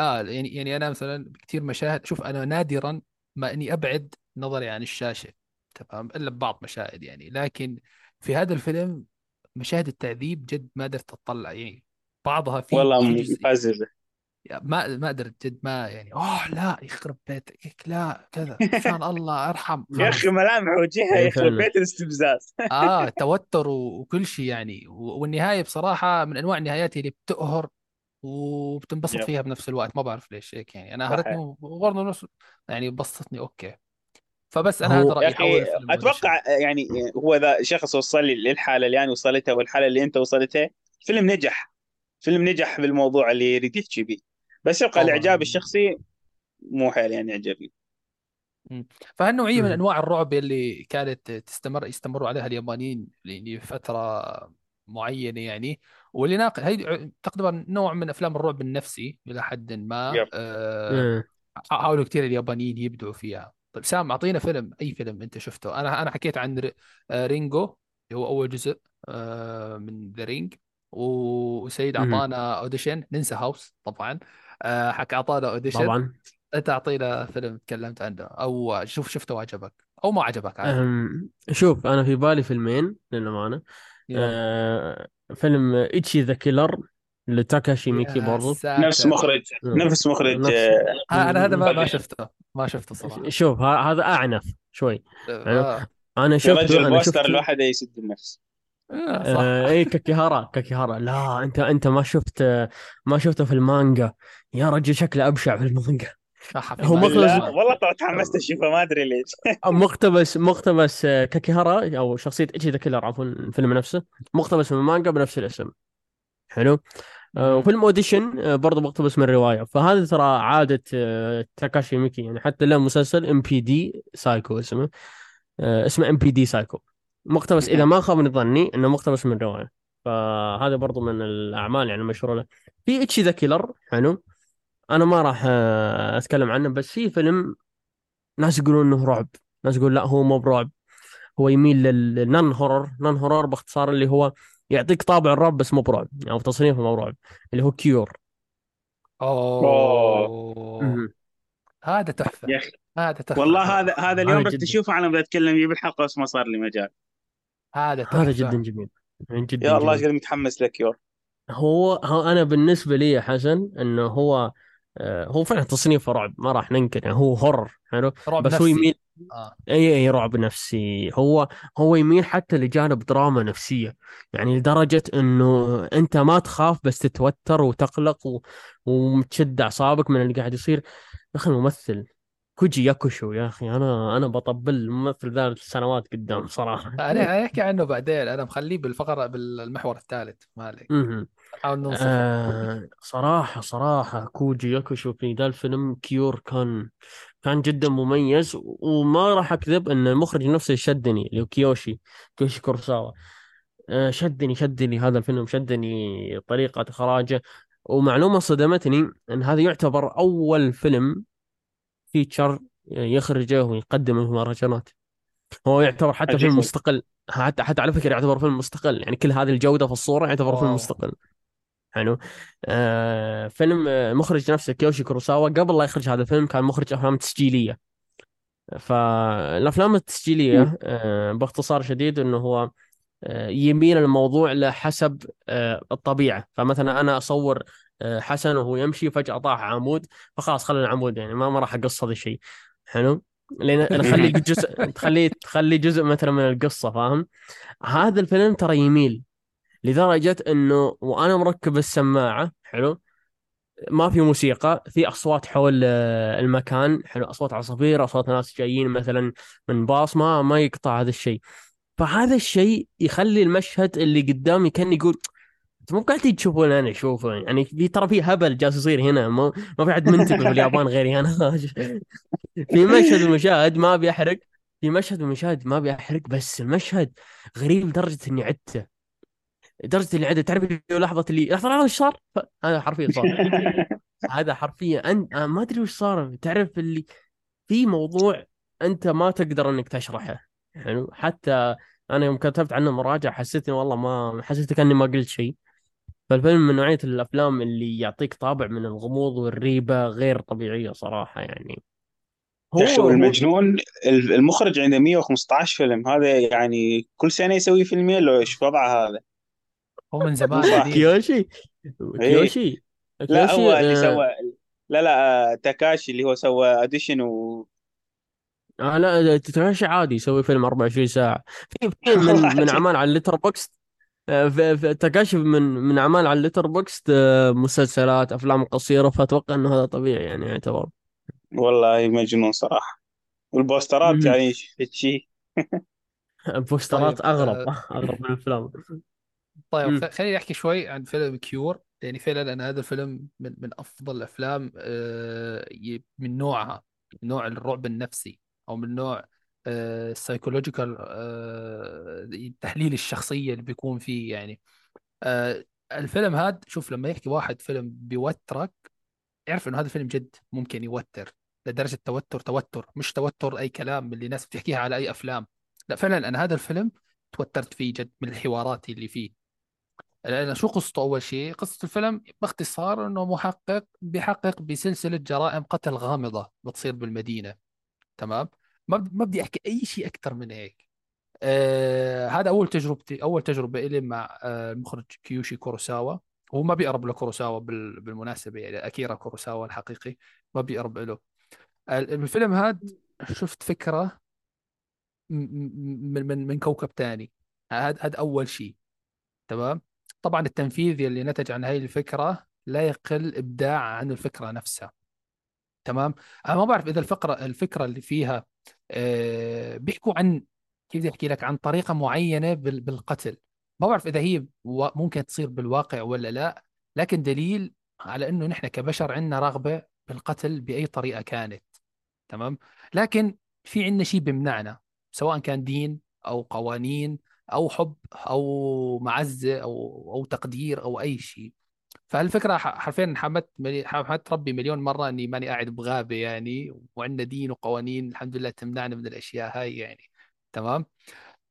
آه يعني يعني أنا مثلا كثير مشاهد شوف أنا نادرا ما إني أبعد نظري عن الشاشة تمام إلا ببعض مشاهد يعني. لكن في هذا الفيلم مشاهد التعذيب جد ما قدرت أطلع يعني بعضها في والله يعني ما ما قدرت جد ما يعني أوه لا يخرب بيتك لا كذا عشان الله أرحم يا أخي ملامح وجهها يخرب بيت الاستفزاز. آه توتر وكل شيء يعني والنهاية بصراحة من أنواع النهايات اللي بتقهر وبتنبسط يب. فيها بنفس الوقت ما بعرف ليش هيك يعني. أنا قهرتني وبرضه نفس يعني بسطتني أوكي. فبس أنا هذا رأيي حول الفيلم أتوقع يعني هو ذا شخص وصل لي للحالة اللي أنا وصلتها والحالة اللي أنت وصلتها الفيلم نجح. فيلم نجح بالموضوع اللي يريد يحكي به بس يبقى الإعجاب الشخصي مو حيل يعني عجبني مم. فهالنوعيه من. أنواع الرعب اللي كانت تستمر يستمروا عليها اليابانيين لفترة معينة يعني؟ واللي ناقل هي تقريبا نوع من أفلام الرعب النفسي إلى حد ما آه،. حاولوا كثير اليابانيين يبدعوا فيها. طيب سام أعطينا فيلم أي فيلم أنت شفته؟ أنا أنا حكيت عن آه، Ringu اللي هو أول جزء آه، من The Ring وسيد. أعطانا Audition ننسى هاوس طبعا. آه، حق أعطانا Audition طبعا. أنت أعطينا فيلم تكلمت عنه أو شوف شفته وعجبك أو ما عجبك عادي شوف أنا في بالي فيلمين للأمانة. أه فيلم Ichi the Killer لتاكاشي ميكي يا برضو. نفس مخرج نفس مخرج نفس. آه، أنا هذا ما ما شفته. ما شفته صراحة. شوف ه- هذا أعنف شوي. يعني آه. أنا يا شفته رجل أنا poster شفته. لوحده يسد النفس. آه صح. آه إي كاكيهارا كاكيهارا. لا أنت أنت ما شفت ما شفته في المانجا. يا رجل شكله أبشع في المانجا. هو بالله والله تحمست أشوفه ما أدري ليش. مقتبس مقتبس آه، كاكيهارا أو شخصية Ichi the Killer عفوا الفيلم نفسه. مقتبس من المانجا بنفس الاسم. حلو؟ آه،. وفيلم Audition آه، برضه مقتبس من رواية. فهذه ترى عادة آه، تاكاشي ميكي يعني حتى له مسلسل MPD Psycho اسمه آه، اسمه MPD Psycho. مقتبس إذا ما خاب ظني إنه مقتبس من رواية. فهذا برضه من الأعمال يعني المشهورة له. في Ichi the Killer حلو. أنا ما راح آه، أتكلم عنه بس في فيلم ناس يقولون إنه رعب. ناس يقول لا هو مو برعب. هو يميل لل non-horror. non-horror باختصار اللي هو يعطيك طابع الرعب بس مو برعب أو تصنيفه مو برعب اللي هو Cure أوه. هذا تحفة. يا أخي هذا تحفة. والله هذا هذا اليوم جدا. أشوفه أنا بدي اتكلم فيه بالحلقة بس ما صار لي مجال. هذا هذا جدا جميل. يعني جدا يا الله قد متحمس ل Cure هو, هو أنا بالنسبة لي يا حسن إنه هو آه، هو فعلا تصنيفه رعب ما راح ننكر يعني هو horror حلو؟ بس هو نفسي. يميل آه. إي إي رعب نفسي. هو هو يميل حتى لجانب دراما نفسية. يعني لدرجة إنه أنت ما تخاف بس تتوتر وتقلق و... ومتشد أعصابك من اللي قاعد يصير. يا أخي الممثل كوجي ياكوشو يا أخي. أنا أنا بطبل الممثل ذا سنوات قدام صراحة. أنا أحكي عنه بعدين. أنا مخليه بالفقرة بالمحور الثالث. ما عليك. آه صراحة صراحة كوجي ياكوشو في ذا الفيلم Cure كان كان جدا مميز وما راح أكذب إن المخرج نفسه شدني اللي هو كيوشي كيوشي كوروساوا. آه، شدني شدني هذا الفيلم شدني طريقة إخراجه. ومعلومة صدمتني أن هذا يعتبر أول فيلم feature يخرجه ويقدمه في مهرجانات هو يعتبر حتى فيلم مستقل. حتى حتى على فكرة يعتبر فيلم مستقل. يعني كل هذه الجودة في الصورة يعتبر فيلم واو مستقل. حلو. آه فيلم آه، مخرج نفسه كيوشي كوروساوا. قبل لا يخرج هذا الفيلم كان مخرج أفلام تسجيلية. فالأفلام التسجيلية آه باختصار شديد أنه هو آه، يميل الموضوع لحسب آه، الطبيعة. فمثلا أنا أصور آه، حسن وهو يمشي فجأة طاح عمود فخلاص خلي العمود يعني ما ما راح أقص هذا الشيء. حلو. لأن نخلي جزء تخليه تخلي جزء مثلا من القصة فاهم؟ هذا الفيلم ترى يميل. لدرجة إنه وأنا مركب السماعة حلو؟ ما في موسيقى في أصوات حول آه، المكان حلو؟ أصوات عصافير أصوات ناس جايين مثلا من باص ما ما يقطع هذا الشيء. فهذا الشيء يخلي المشهد اللي قدامي كان يقول أنتم مو قاعدين تشوفون أنا أشوفه؟ يعني في ترى في هبل جالس يصير هنا ما, ما في حد منتبه في اليابان غيري أنا في مشهد المشاهد ما ابي احرق في مشهد المشاهد ما ابي احرق بس المشهد غريب لدرجة إني عدته. لدرجه اني عدته تعرف لحظة اللي لحظة لحظة إيش صار؟ هذا حرفيا صار. هذا حرفيا انت ما أدري وش صار. تعرف اللي في موضوع أنت ما تقدر إنك تشرحه. حلو حتى أنا يوم كتبت عنه مراجعة حسيت والله ما حسيت كأني ما قلت شيء. فالفيلم من نوعية الأفلام اللي يعطيك طابع من الغموض والريبة غير طبيعية صراحة يعني. هو هو والمجنون المخرج عنده 115 فيلم. هذا يعني كل سنة يسوي فيلمين لو إيش وضعه هذا. هو من زمان صح قديم. كيوشي. إيه. كيوشي. لا هو اللي آه. سوى لا لا آه، تاكاشي اللي هو سوى Audition و آه لا كيوشي عادي يسوي فيلم 24 ساعة. في في من من أعمال على ال Letterboxd آه، تاكاشي من من أعمال على ال Letterboxd آه، مسلسلات أفلام قصيرة فأتوقع إنه هذا طبيعي يعني يعتبر. والله مجنون صراحة. وال posterات. يعني شيء posterات طيب أغرب آه أغرب من الأفلام. طيب خليني أحكي شوي عن فيلم Cure. يعني فعلا أنا هذا الفيلم من من أفضل الأفلام آه، من نوعها من نوع الرعب النفسي أو من نوع ال psychological تحليل الشخصية اللي بيكون فيه يعني. آه، الفيلم هذا شوف لما يحكي واحد فيلم بيوترك اعرف إنه هذا الفيلم جد ممكن يوتر لدرجة توتر توتر مش توتر أي كلام من اللي الناس بتحكيها على أي أفلام. لا فعلا أنا هذا الفيلم توترت فيه جد من الحوارات اللي فيه. لأن شو قصته أول شيء؟ قصة الفيلم باختصار أنه محقق بيحقق بسلسلة جرائم قتل غامضة بتصير بالمدينة تمام؟ ما ما بدي أحكي أي شيء أكثر من هيك. آه هذا أول تجربتي أول تجربة إلي مع آه المخرج كيوشي كوروساوا. هو ما بيقرب لكوروساوا بال- بالمناسبة يعني أكيرا كوروساوا الحقيقي ما بيقرب له الفيلم هذا شفت فكرة من من من كوكب ثاني هذا هذا أول شيء تمام؟ طبعا التنفيذ اللي نتج عن هاي الفكرة لا يقل إبداع عن الفكرة نفسها. تمام؟ أنا ما بعرف إذا الفكرة الفكرة اللي فيها آه، بيحكوا عن كيف بدي أحكي لك؟ عن طريقة معينة بال- بالقتل. ما بعرف إذا هي ممكن تصير بالواقع ولا لا لكن دليل على إنه نحن كبشر عندنا رغبة بالقتل بأي طريقة كانت. تمام؟ لكن في عندنا شيء بيمنعنا سواء كان دين أو قوانين أو حب أو معزة أو أو تقدير أو أي شيء. فالفكرة حرفيا حمدت حمدت ربي مليون مرة إني ماني قاعد بغابة يعني وعندنا دين وقوانين الحمد لله تمنعنا من الأشياء هاي يعني. تمام؟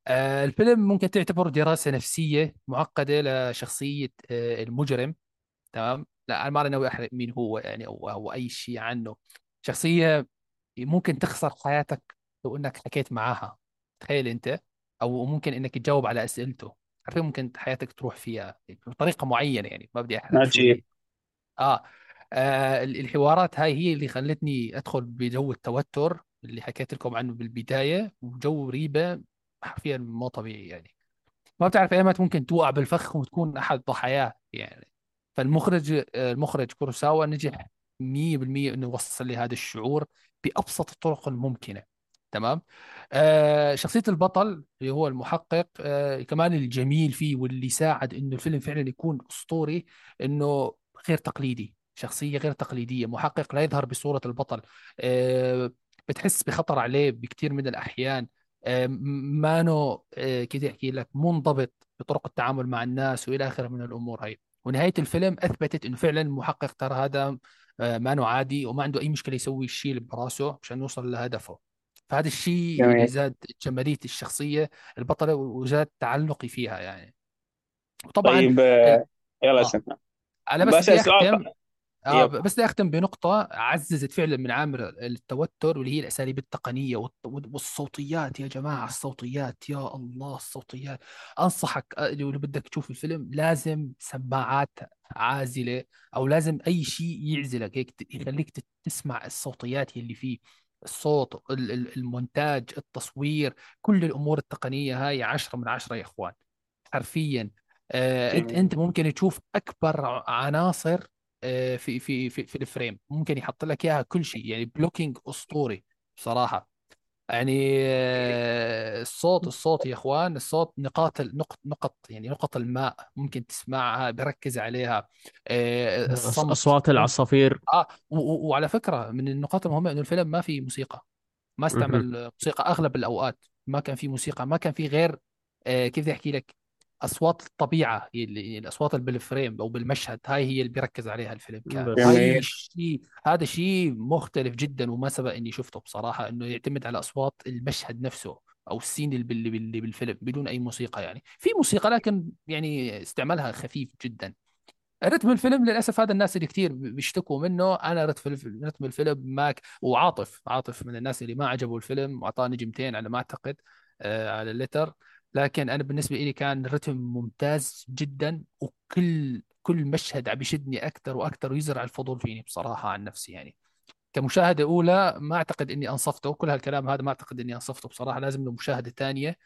آه الفيلم ممكن تعتبر دراسة نفسية معقدة لشخصية آه المجرم. تمام؟ لا أنا ما ناوي أحرق مين هو يعني أو أو أي شيء عنه. شخصية ممكن تخسر حياتك لو إنك حكيت معاها. تخيل أنت؟ أو ممكن إنك تجاوب على أسئلته. عارفين ممكن حياتك تروح فيها بطريقة معينة يعني ما بدي أحرق شو عجيب هي آه. آه ال- الحوارات هاي هي اللي خلتني أدخل بجو التوتر اللي حكيت لكم عنه بالبداية وجو ريبة حرفيا مو طبيعي يعني. ما بتعرف ايمت ممكن توقع بالفخ وتكون أحد ضحاياه يعني. فالمخرج المخرج كوروساوا نجح 100% إنه يوصل لي هذا الشعور بأبسط الطرق الممكنة. تمام؟ آه شخصية البطل اللي هو المحقق آه كمان الجميل فيه واللي ساعد إنه الفيلم فعلا يكون أسطوري إنه غير تقليدي شخصية غير تقليدية محقق لا يظهر بصورة البطل آه بتحس بخطر عليه بكثير من الأحيان آه، مانو آه، كيف احكي لك منضبط بطرق التعامل مع الناس وإلى آخره من الأمور هاي. ونهاية الفيلم أثبتت إنه فعلا المحقق ترى هذا آه، مانو عادي وما عنده أي مشكلة يسوي الشيء اللي براسه عشان يوصل لهدفه. فهذا الشيء اللي جميل. زاد جمالية الشخصية البطلة وزاد تعلقي فيها يعني. وطبعا طيب ال- آه، يلا آه. سنة أنا بس سؤال أختم. آه بس بدي أختم بنقطة عززت فعلا من عامل التوتر واللي هي الأساليب التقنية والصوتيات. يا جماعة الصوتيات يا الله الصوتيات. أنصحك آه، لو بدك تشوف الفيلم لازم سماعات عازلة أو لازم أي شيء يعزلك. هيك يخليك تسمع الصوتيات اللي فيه. الصوت ال- ال- المونتاج التصوير كل الأمور التقنية هاي عشرة من عشرة يا إخوان حرفيا. آه، أنت أنت ممكن تشوف أكبر عناصر آه، في في في في ال frame ممكن يحط لك إياها كل شيء يعني blocking اسطوري بصراحة. يعني آه، الصوت الصوت يا إخوان الصوت نقاط نقط نقط يعني نقط الماء ممكن تسمعها بركز عليها. آه، الصمت أصوات العصافير. آه وعلى فكرة من النقاط المهمة إنه الفيلم ما فيه موسيقى. ما. استعمل موسيقى أغلب الأوقات. ما كان في موسيقى ما كان في غير آه، كيف بدي أحكي لك؟ أصوات الطبيعة هي اللي الأصوات اللي بالفريم أو بالمشهد هاي هي اللي بيركز عليها الفيلم كان. شيء هذا شيء مختلف جدا وما سبق إني شفته بصراحة إنه يعتمد على أصوات المشهد نفسه أو السين اللي اللي بالفيلم بدون أي موسيقى يعني. في موسيقى لكن يعني استعمالها خفيف جدا. رتم الفيلم للأسف هذا الناس اللي كثير بيشتكوا منه. أنا رتم الفيلم رتم الفيلم ما ك... وعاطف عاطف من الناس اللي ما عجبوا الفيلم واعطاه نجمتين على ما أعتقد آه على الليتر. لكن أنا بالنسبة لي كان رتم ممتاز جدا وكل كل مشهد عم يشدني أكثر وأكثر ويزرع الفضول فيني بصراحة عن نفسي يعني. كمشاهدة أولى ما أعتقد إني أنصفته كل هالكلام هذا ما أعتقد إني أنصفته بصراحة لازم له مشاهدة ثانية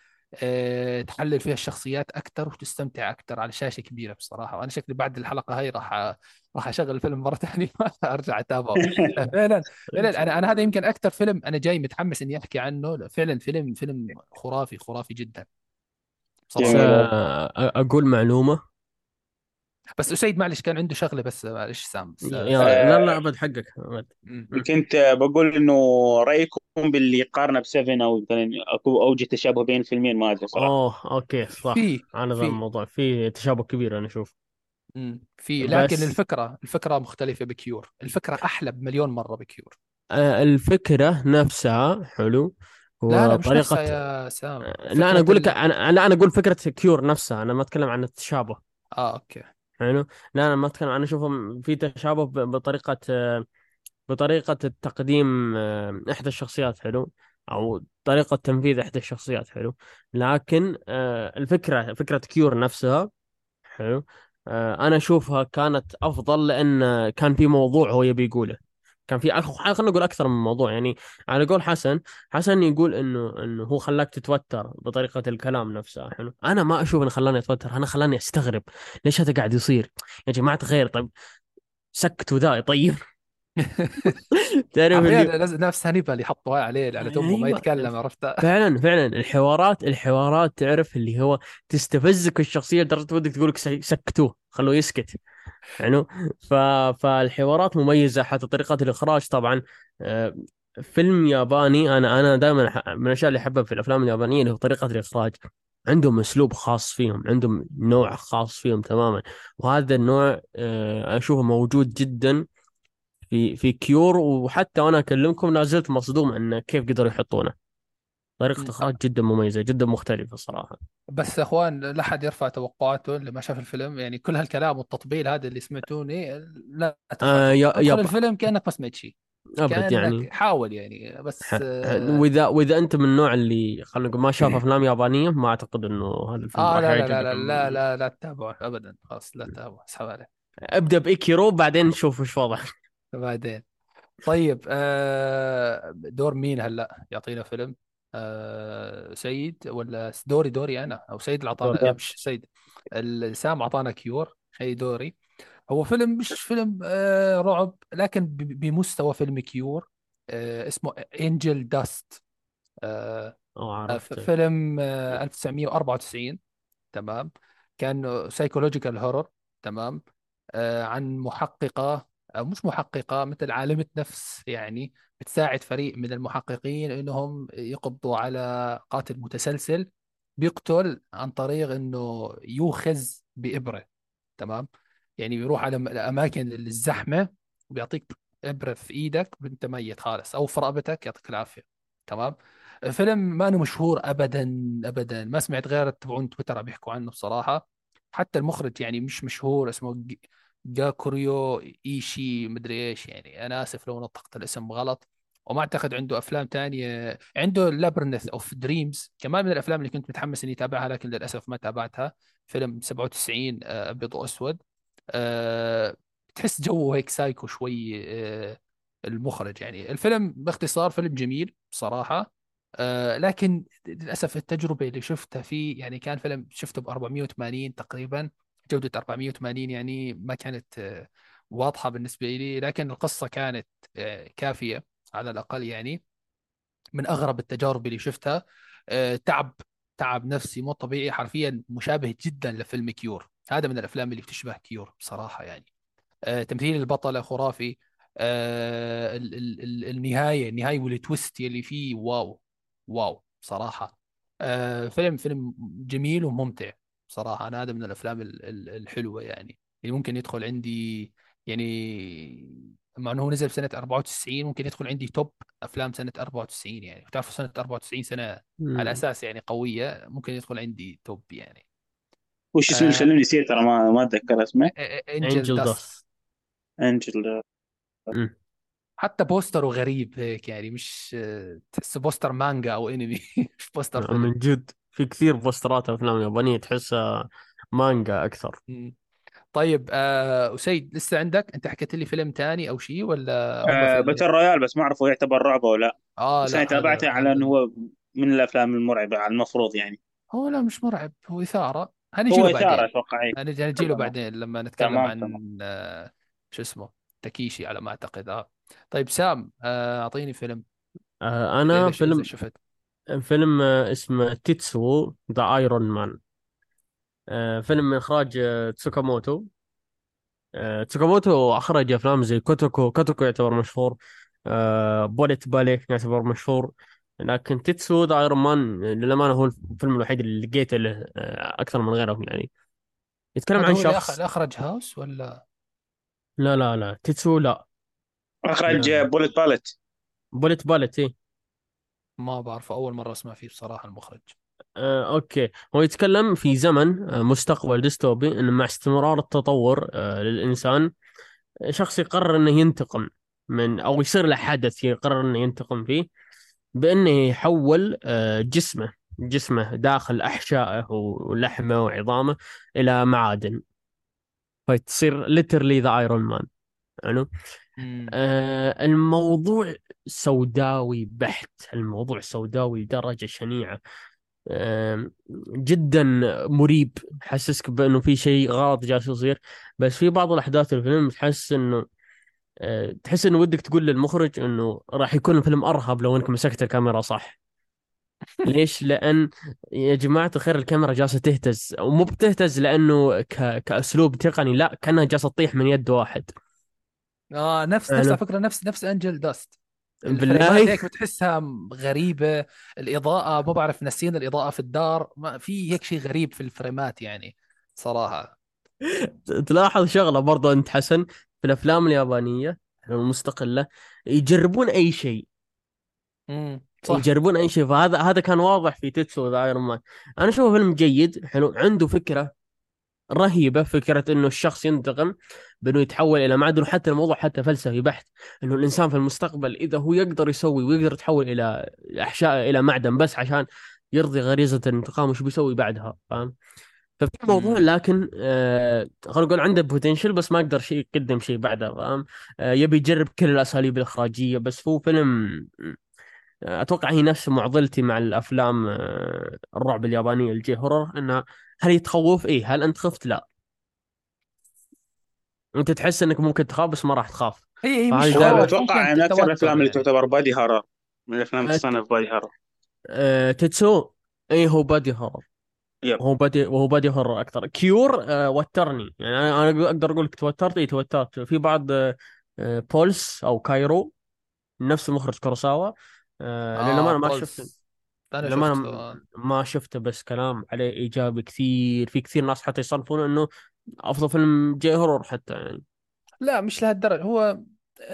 أه تحلل فيها الشخصيات أكثر وتستمتع أكثر على شاشة كبيرة بصراحة. وأنا شكلي بعد الحلقة هاي راح راح أشغل الفيلم مرة ثانية أرجع أتابعه. لا، فعلا فعلا. أنا أنا هذا يمكن أكثر فيلم أنا جاي متحمس إني أحكي عنه. لا، فعلا فيلم فيلم خرافي خرافي جدا. والله آه، أقول معلومة. بس أسيد معلش كان عنده شغلة بس معلش سام لا لا أبد حقك. كنت بقول إنه رأيكم باللي يقارنه ب Seven أو مثلا أكو اوجه تشابه بين الفيلمين ما أدري صراحة. أوه okay صح. في على ذا في. الموضوع في تشابه كبير أنا أشوف. في لكن بس الفكرة الفكرة مختلفة ب Cure. الفكرة أحلى بمليون مرة ب Cure. الفكرة نفسها حلو لا لا مش يا سام. لا أنا فكرة أقول لك ال... أنا لا أنا أقول فكرة Cure نفسها أنا ما أتكلم عن التشابه. آه okay. حلو؟ لا أنا ما أتكلم أنا أشوفهم في تشابه بطريقة آه، بطريقة التقديم آه، إحدى الشخصيات حلو؟ أو طريقة تنفيذ إحدى الشخصيات حلو؟ لكن آه، الفكرة فكرة كيور نفسها حلو؟ آه، أنا أشوفها كانت أفضل لأن كان في موضوع هو يبي يقوله. كان في. خلينا نقول أكثر من موضوع. يعني على قول حسن حسن يقول إنه إنه هو خلاك تتوتر بطريقة الكلام نفسها حلو. أنا ما أشوف إنه خلاني أتوتر أنا خلاني أستغرب. ليش هذا قاعد يصير؟ يا جماعة خير طيب سكتوا ذا طيب. تعرف اللي نفس هانيبال يحطوها عليه على تمه ما أيوه. يتكلم عرفتها فعلا فعلا. الحوارات الحوارات تعرف اللي هو تستفزك الشخصية لدرجة ودك تقول لك سكتوه خلوه يسكت. يعني ف... فالحوارات مميزة حتى طريقة الإخراج طبعا. آه، فيلم ياباني أنا أنا دائما من الأشياء اللي أحبها في الأفلام اليابانية اللي هو طريقة الإخراج. عندهم أسلوب خاص فيهم عندهم نوع خاص فيهم تماما. وهذا النوع آه، أشوفه موجود جدا. في في كيور وحتى وأنا أكلمكم لا زلت مصدوم أن كيف قدروا يحطونه. طريقة إخراج جدا مميزة جدا مختلفة صراحة. بس يا أخوان لا حد يرفع توقعاته اللي ما شاف الفيلم. يعني كل هالكلام والتطبيل هذا اللي سمعتوني لا آه يا يب الفيلم كأنك ما سمعت شيء. كأنك يعني. حاول يعني بس آه, وإذا وإذا أنت من النوع اللي خلينا نقول ما شاف أفلام يابانية ما أعتقد إنه هذا الفيلم راح لا لا لا يعجبك لا لا لا, لا تتابعه ابدا خلاص لا تتابعه اسحب عليه أبدأ بايكيرو بعدين نشوف وش وضع بعدين. طيب آه دور مين هلا؟ يعطينا فيلم. أسيد ولا دوري دوري أنا. أو سيد اللي اعطانا مش سيد. سام أعطانا Cure. هي دوري. هو فيلم مش فيلم آه رعب لكن بمستوى فيلم Cure. آه اسمه Angel Dust آه فيلم آه 1994 تمام. كان سايكولوجيكال هورر تمام. عن محققة أو مش محققة مثل عالمة نفس يعني بتساعد فريق من المحققين إنهم يقبضوا على قاتل متسلسل بيقتل عن طريق إنه يوخز بإبرة تمام؟ يعني بيروح على الأماكن الزحمة وبيعطيك إبرة في إيدك وأنت ميت خالص أو في رقبتك يعطيك العافية تمام؟ فيلم ما أنه مشهور أبدا أبدا ما سمعت غير تبعون تويتر عم بيحكوا عنه بصراحة حتى المخرج يعني مش مشهور اسمه جاكوريو ايشي مدري إيش يعني. أنا آسف لو نطقت الاسم غلط. وما أعتقد عنده أفلام تانية. عنده Labyrinth of Dreams كمان من الأفلام اللي كنت متحمس إني أتابعها لكن للأسف ما تابعتها. فيلم 97 آه، أبيض وأسود. أه تحس جو هيك سايكو شوي أه المخرج يعني. الفيلم باختصار فيلم جميل بصراحة أه لكن للأسف التجربة اللي شفتها فيه يعني كان فيلم شفته ب 480 تقريبا. جودة 480 يعني ما كانت آه، واضحة بالنسبة لي لكن القصة كانت آه، كافية على الأقل يعني. من أغرب التجارب اللي شفتها آه، تعب تعب نفسي مو طبيعي حرفيا مشابه جدا لفيلم Cure. هذا من الأفلام اللي بتشبه Cure بصراحة يعني. تمثيل البطلة خرافي ال- ال- ال- النهاية النهاية وال twist اللي فيه wow wow بصراحة. آه، فيلم فيلم جميل وممتع. بصراحة أنا هذا من الأفلام ال- ال- الحلوة يعني. اللي ممكن يدخل عندي يعني مع أنه هو نزل بسنة 94 ممكن يدخل عندي top أفلام سنة 94 يعني. بتعرفوا سنة 94 سنة على مم. أساس يعني قوية ممكن يدخل عندي top يعني. وش اسمه آه. سلمني نسيت ترى ما ما أتذكر اسمه. Angel Dust. Dust. Angel. حتى بوستره غريب هيك يعني مش تحسه بوستر مانجا أو أنمي. مش بوستر فيلم من جد. في كثير بوسترات أفلام يابانية تحسها مانجا أكثر. طيب آه أسيد لسه عندك؟ أنت حكيت لي فيلم تاني أو شيء ولا آه Battle Royale بس ما اعرف هو يعتبر رعب أو لا. آه بس أنا تابعته على إنه هو من الأفلام المرعبة على المفروض يعني. هو لا مش مرعب هو إثارة. هنجي هو له إثارة بعدين. أتوقع إيه. هنجي هنجي له بعدين لما نتكلم تمام تمام. عن آه شو اسمه تكيشي على ما أعتقد. آه. طيب سام آه أعطيني فيلم. آه أنا فيلم شفت؟ فيلم آه، اسمه Tetsuo The Iron Man. آه فيلم من إخراج آه، تسوكاموتو. تسوكاموتو أخرج أفلام زي كوتوكو. كوتوكو يعتبر مشهور. Bullet Ballet يعتبر مشهور. لكن Tetsuo The Iron Man للأمانة هو الفيلم الوحيد اللي لقيته له أكثر من غيرهم يعني. يتكلم عن. شخص اللي أخرج House ولا؟ لا لا لا. Tetsuo لا. أخرج Bullet Ballet. Bullet Ballet إيه. ما بعرف أول مرة أسمع فيه بصراحة المخرج. آه، أوكي. هو يتكلم في زمن آه، مستقبل ديستوبي انه مع استمرار التطور آه، للإنسان شخص يقرر إنه ينتقم من أو يصير له حدث يقرر إنه ينتقم فيه بإنه يحول آه، جسمه جسمه داخل أحشائه ولحمه وعظامه إلى معادن. فتصير literally The Iron Man يعني آه الموضوع سوداوي بحت. الموضوع سوداوي درجة شنيعة. آه جدا مريب. حسسك بأنه في شيء غلط جالس يصير. بس في بعض الأحداث الفيلم تحس أنه آه تحس أنه ودك تقول للمخرج أنه راح يكون الفيلم أرهب لو أنك مسكت الكاميرا صح. ليش؟ لأن يا جماعة الخير الكاميرا جالسة تهتز. ومو بتهتز لأنه ك... كأسلوب تقني لا كأنها جالسة تطيح من يد واحد. آه نفس نفس على فكرة نفس نفس انجل داست بالله هيك بتحسها غريبة الإضاءة ما بعرف نسين الإضاءة في الدار ما في هيك شيء غريب في الفريمات يعني صراحة. تلاحظ شغلة برضو أنت حسن في الأفلام اليابانية المستقلة يجربون أي شيء. امم صح. يجربون أي شيء. فهذا هذا كان واضح في Tetsuo The Iron Man أنا أشوفه فيلم جيد حلو عنده فكرة. رهيبة فكرة إنه الشخص ينتقم بإنه يتحول إلى معدن وحتى الموضوع حتى فلسفي بحت إنه الإنسان في المستقبل إذا هو يقدر يسوي ويقدر يتحول إلى أحشاء إلى معدن بس عشان يرضي غريزة الانتقام وش بيسوي بعدها فاهم؟ ففي موضوع لكن آه خلينا نقول عنده potential بس ما يقدر شيء يقدم شيء بعده فاهم؟ آه يبي يجرب كل الأساليب الإخراجية بس هو فيلم آه، أتوقع هي نفس معضلتي مع الأفلام آه الرعب اليابانيه ال J-horror انها هل يتخوف؟ إيه هل أنت خفت؟ لا. أنت تحس إنك ممكن تخاف بس ما راح تخاف. هي هي مش ممكن من أكثر الأفلام اللي يعني تعتبر body horror من الافلام اللي آه تصنف بادي هارر آه تتسو إيه هو بادي هورر يب. هو بادي وهو بادي هورر أكثر. كيور آه وترني. يعني أنا أنا أقدر أقول لك توترت. إي توترت. في بعض آه آه، Pulse أو كايرو نفس مخرج كوروساوا آه لأنه آه أنا ما شفت أنا لما شفته أنا آه. ما شفته بس كلام عليه إيجابي كثير في كثير ناس حتى يصنفون إنه أفضل فيلم J-horror حتى يعني. لا مش لهالدرجة هو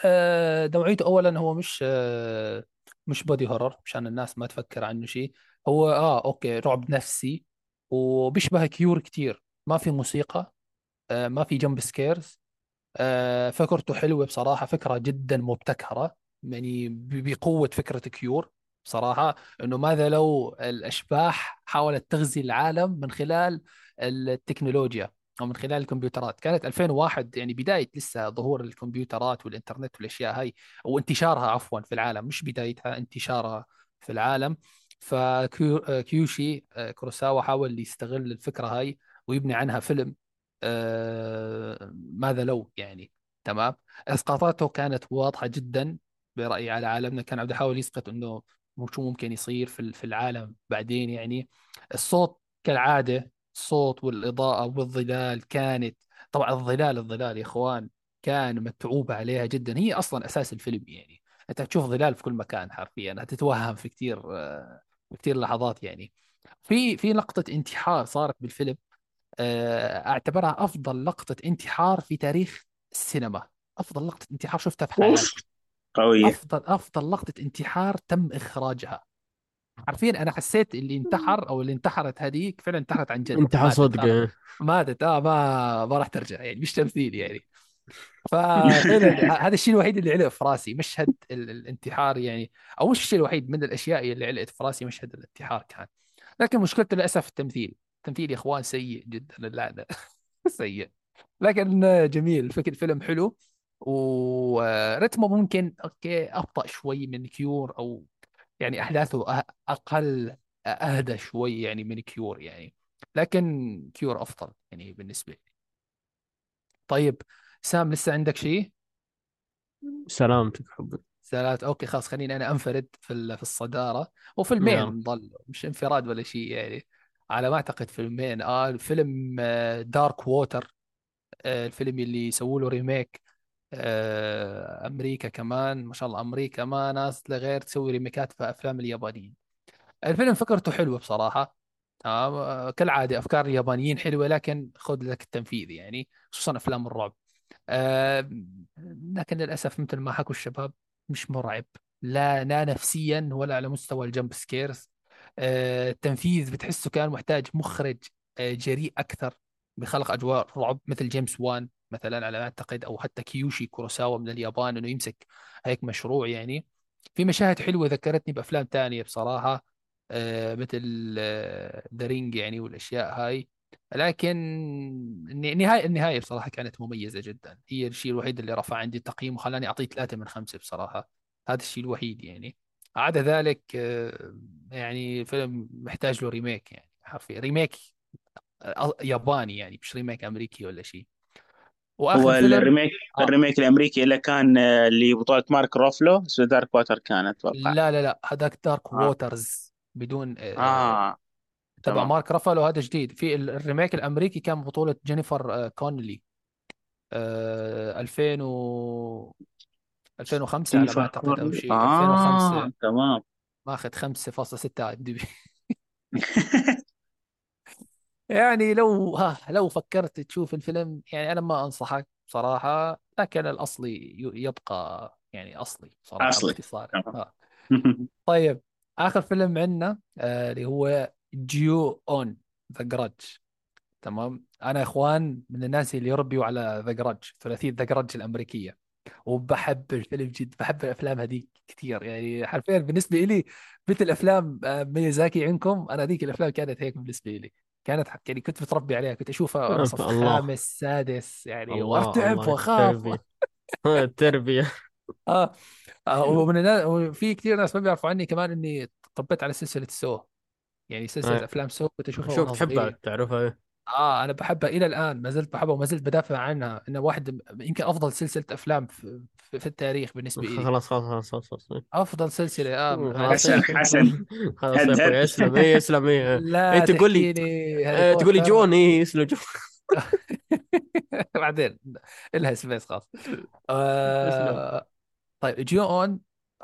آه نوعيته اولا هو مش آه مش body horror مشان الناس ما تفكر عنه شيء هو آه okay رعب نفسي وبيشبه Cure كتير ما في موسيقى آه ما في jump scares آه، فكرته حلوة بصراحة فكرة جدا مبتكرة يعني ب- بقوة فكرة Cure. بصراحة إنه ماذا لو الأشباح حاولت تغزي العالم من خلال التكنولوجيا أو من خلال الكمبيوترات. كانت 2001 يعني بداية لسه ظهور الكمبيوترات والإنترنت والأشياء هاي أو انتشارها عفوا في العالم مش بدايتها انتشارها في العالم. فكيوشي كوروساوا حاول يستغل الفكرة هاي ويبني عنها فيلم آه، ماذا لو يعني. تمام؟ إسقاطاته كانت واضحة جدا برأيي على عالمنا. كان عم يحاول يسقط إنه مو شو ممكن يصير في في العالم بعدين يعني. الصوت كالعادة الصوت والإضاءة والظلال كانت طبعا الظلال الظلال يا إخوان كان متعوب عليها جدا. هي أصلا أساس الفيلم يعني. أنت تشوف ظلال في كل مكان حرفيا هتتوهم في كثير آه، في كثير لحظات يعني. في في لقطة انتحار صارت بالفيلم آه، أعتبرها أفضل لقطة انتحار في تاريخ السينما. أفضل لقطة انتحار شفتها في حياتي. قوية. أفضل أفضل لقطة انتحار تم إخراجها. حرفيا أنا حسيت اللي انتحر أو اللي انتحرت هذيك فعلا انتحرت عن جد. انتهى ماتت. صدق آه. ماتت. آه ما ما راح ترجع يعني مش تمثيل يعني. ففعلا ه- هذا الشيء الوحيد اللي علق في راسي مشهد ال- الانتحار يعني. أو مش الشيء الوحيد من الأشياء اللي علقت في راسي مشهد الانتحار كان. لكن مشكلته للأسف التمثيل. التمثيل يا إخوان سيء جدا. للعنة سيء. لكن جميل فكر الفيلم حلو. ورتمه ممكن okay أبطأ شوي من Cure أو يعني أحداثه أه- أقل أهدى شوي يعني من Cure يعني. لكن Cure أفضل يعني بالنسبة لي. طيب سام لسه عندك شيء سلامتك حبي ثلاث okay خلاص خليني أنا أنفرد في في الصدارة. يلا وفيلمين ضل مش انفراد ولا شيء يعني. على ما أعتقد فيلمين آه فيلم Dark Water الفيلم اللي سووا له remake آه، أمريكا كمان ما شاء الله أمريكا ما ناس لغير تسوي remake ات في أفلام اليابانيين. الفيلم فكرته حلوة بصراحة تمام؟ آه، كالعادة أفكار اليابانيين حلوة لكن خذ لك التنفيذ يعني خصوصا أفلام الرعب. آه، لكن للأسف مثل ما حكوا الشباب مش مرعب لا لا نفسيا ولا على مستوى ال jump scares. آه، التنفيذ بتحسه كان محتاج مخرج آه، جريء أكثر بخلق أجواء رعب مثل جيمس وان. مثلا على ما أعتقد أو حتى كيوشي كوروساوا من اليابان إنه يمسك هيك مشروع يعني. في مشاهد حلوة ذكرتني بأفلام تانية بصراحة آه، مثل The Ring يعني والأشياء هاي. لكن النهاية النهاية بصراحة كانت مميزة جدا. هي الشيء الوحيد اللي رفع عندي التقييم وخلاني أعطيه ثلاثة من خمسة بصراحة. هذا الشيء الوحيد يعني. عدا ذلك آه، يعني فيلم محتاج له remake يعني حرفيا. remake آه، ياباني يعني مش remake أمريكي ولا شيء. هو وآخر فيلم الريميك آه. الريميك الأمريكي اللي كان آه، اللي بطولة مارك روفلو اسمه Dark Water كان أتوقع. لا لا لا هذاك Dark آه. Waters بدون آه، آه تبع تمام. مارك رافالو هذا جديد. في ال- ال remake الأمريكي كان بطولة جينيفر آه، كونلي. آه، 2000 و 2005 على ما جينيفر أعتقد أو شيء آه 2005 تمام. ماخذ 5.6 على بي يعني لو ها لو فكرت تشوف الفيلم يعني أنا ما أنصحك بصراحة لكن الأصلي يبقى يعني أصلي بصراحة أصلي. باختصار. ها طيب آخر فيلم عندنا آه، اللي هو Ju-on: The Grudge. تمام؟ أنا إخوان من الناس اللي تربوا على The Grudge ثلاثيه The Grudge الأمريكية. وبحب الفيلم جد بحب الأفلام هذيك كثير يعني حرفيا بالنسبة لي مثل أفلام آه، ميازاكي عندكم أنا هذيك الأفلام كانت هيك بالنسبة لي كانت يعني كنت متربي عليها كنت أشوفها وأنا صف خامس سادس يعني وارتعب وأخاف. التربية. التربية. آه. آه، ومن الناس وفي كثير ناس ما بيعرفوا عني كمان إني طبيت على سلسلة Saw. يعني سلسلة آه، أفلام Saw كنت أشوفها شوف تحبها تعرفها؟ آه أنا بحبها إلى الآن ما زلت بحبها وما زلت بدافع عنها إنها واحد يمكن أفضل سلسلة أفلام في, في, في التاريخ بالنسبة لي خلاص خلاص خلاص خلاص خلاص. أفضل سلسلة آه خلاص. حسن حسن. خلاص اسلم إيه اسلم إيه إيه لا تقول لي آه، تقول لي جون إيه اسمه جون بعدين لها سبيس خاص اسلم آه طيب جيو اون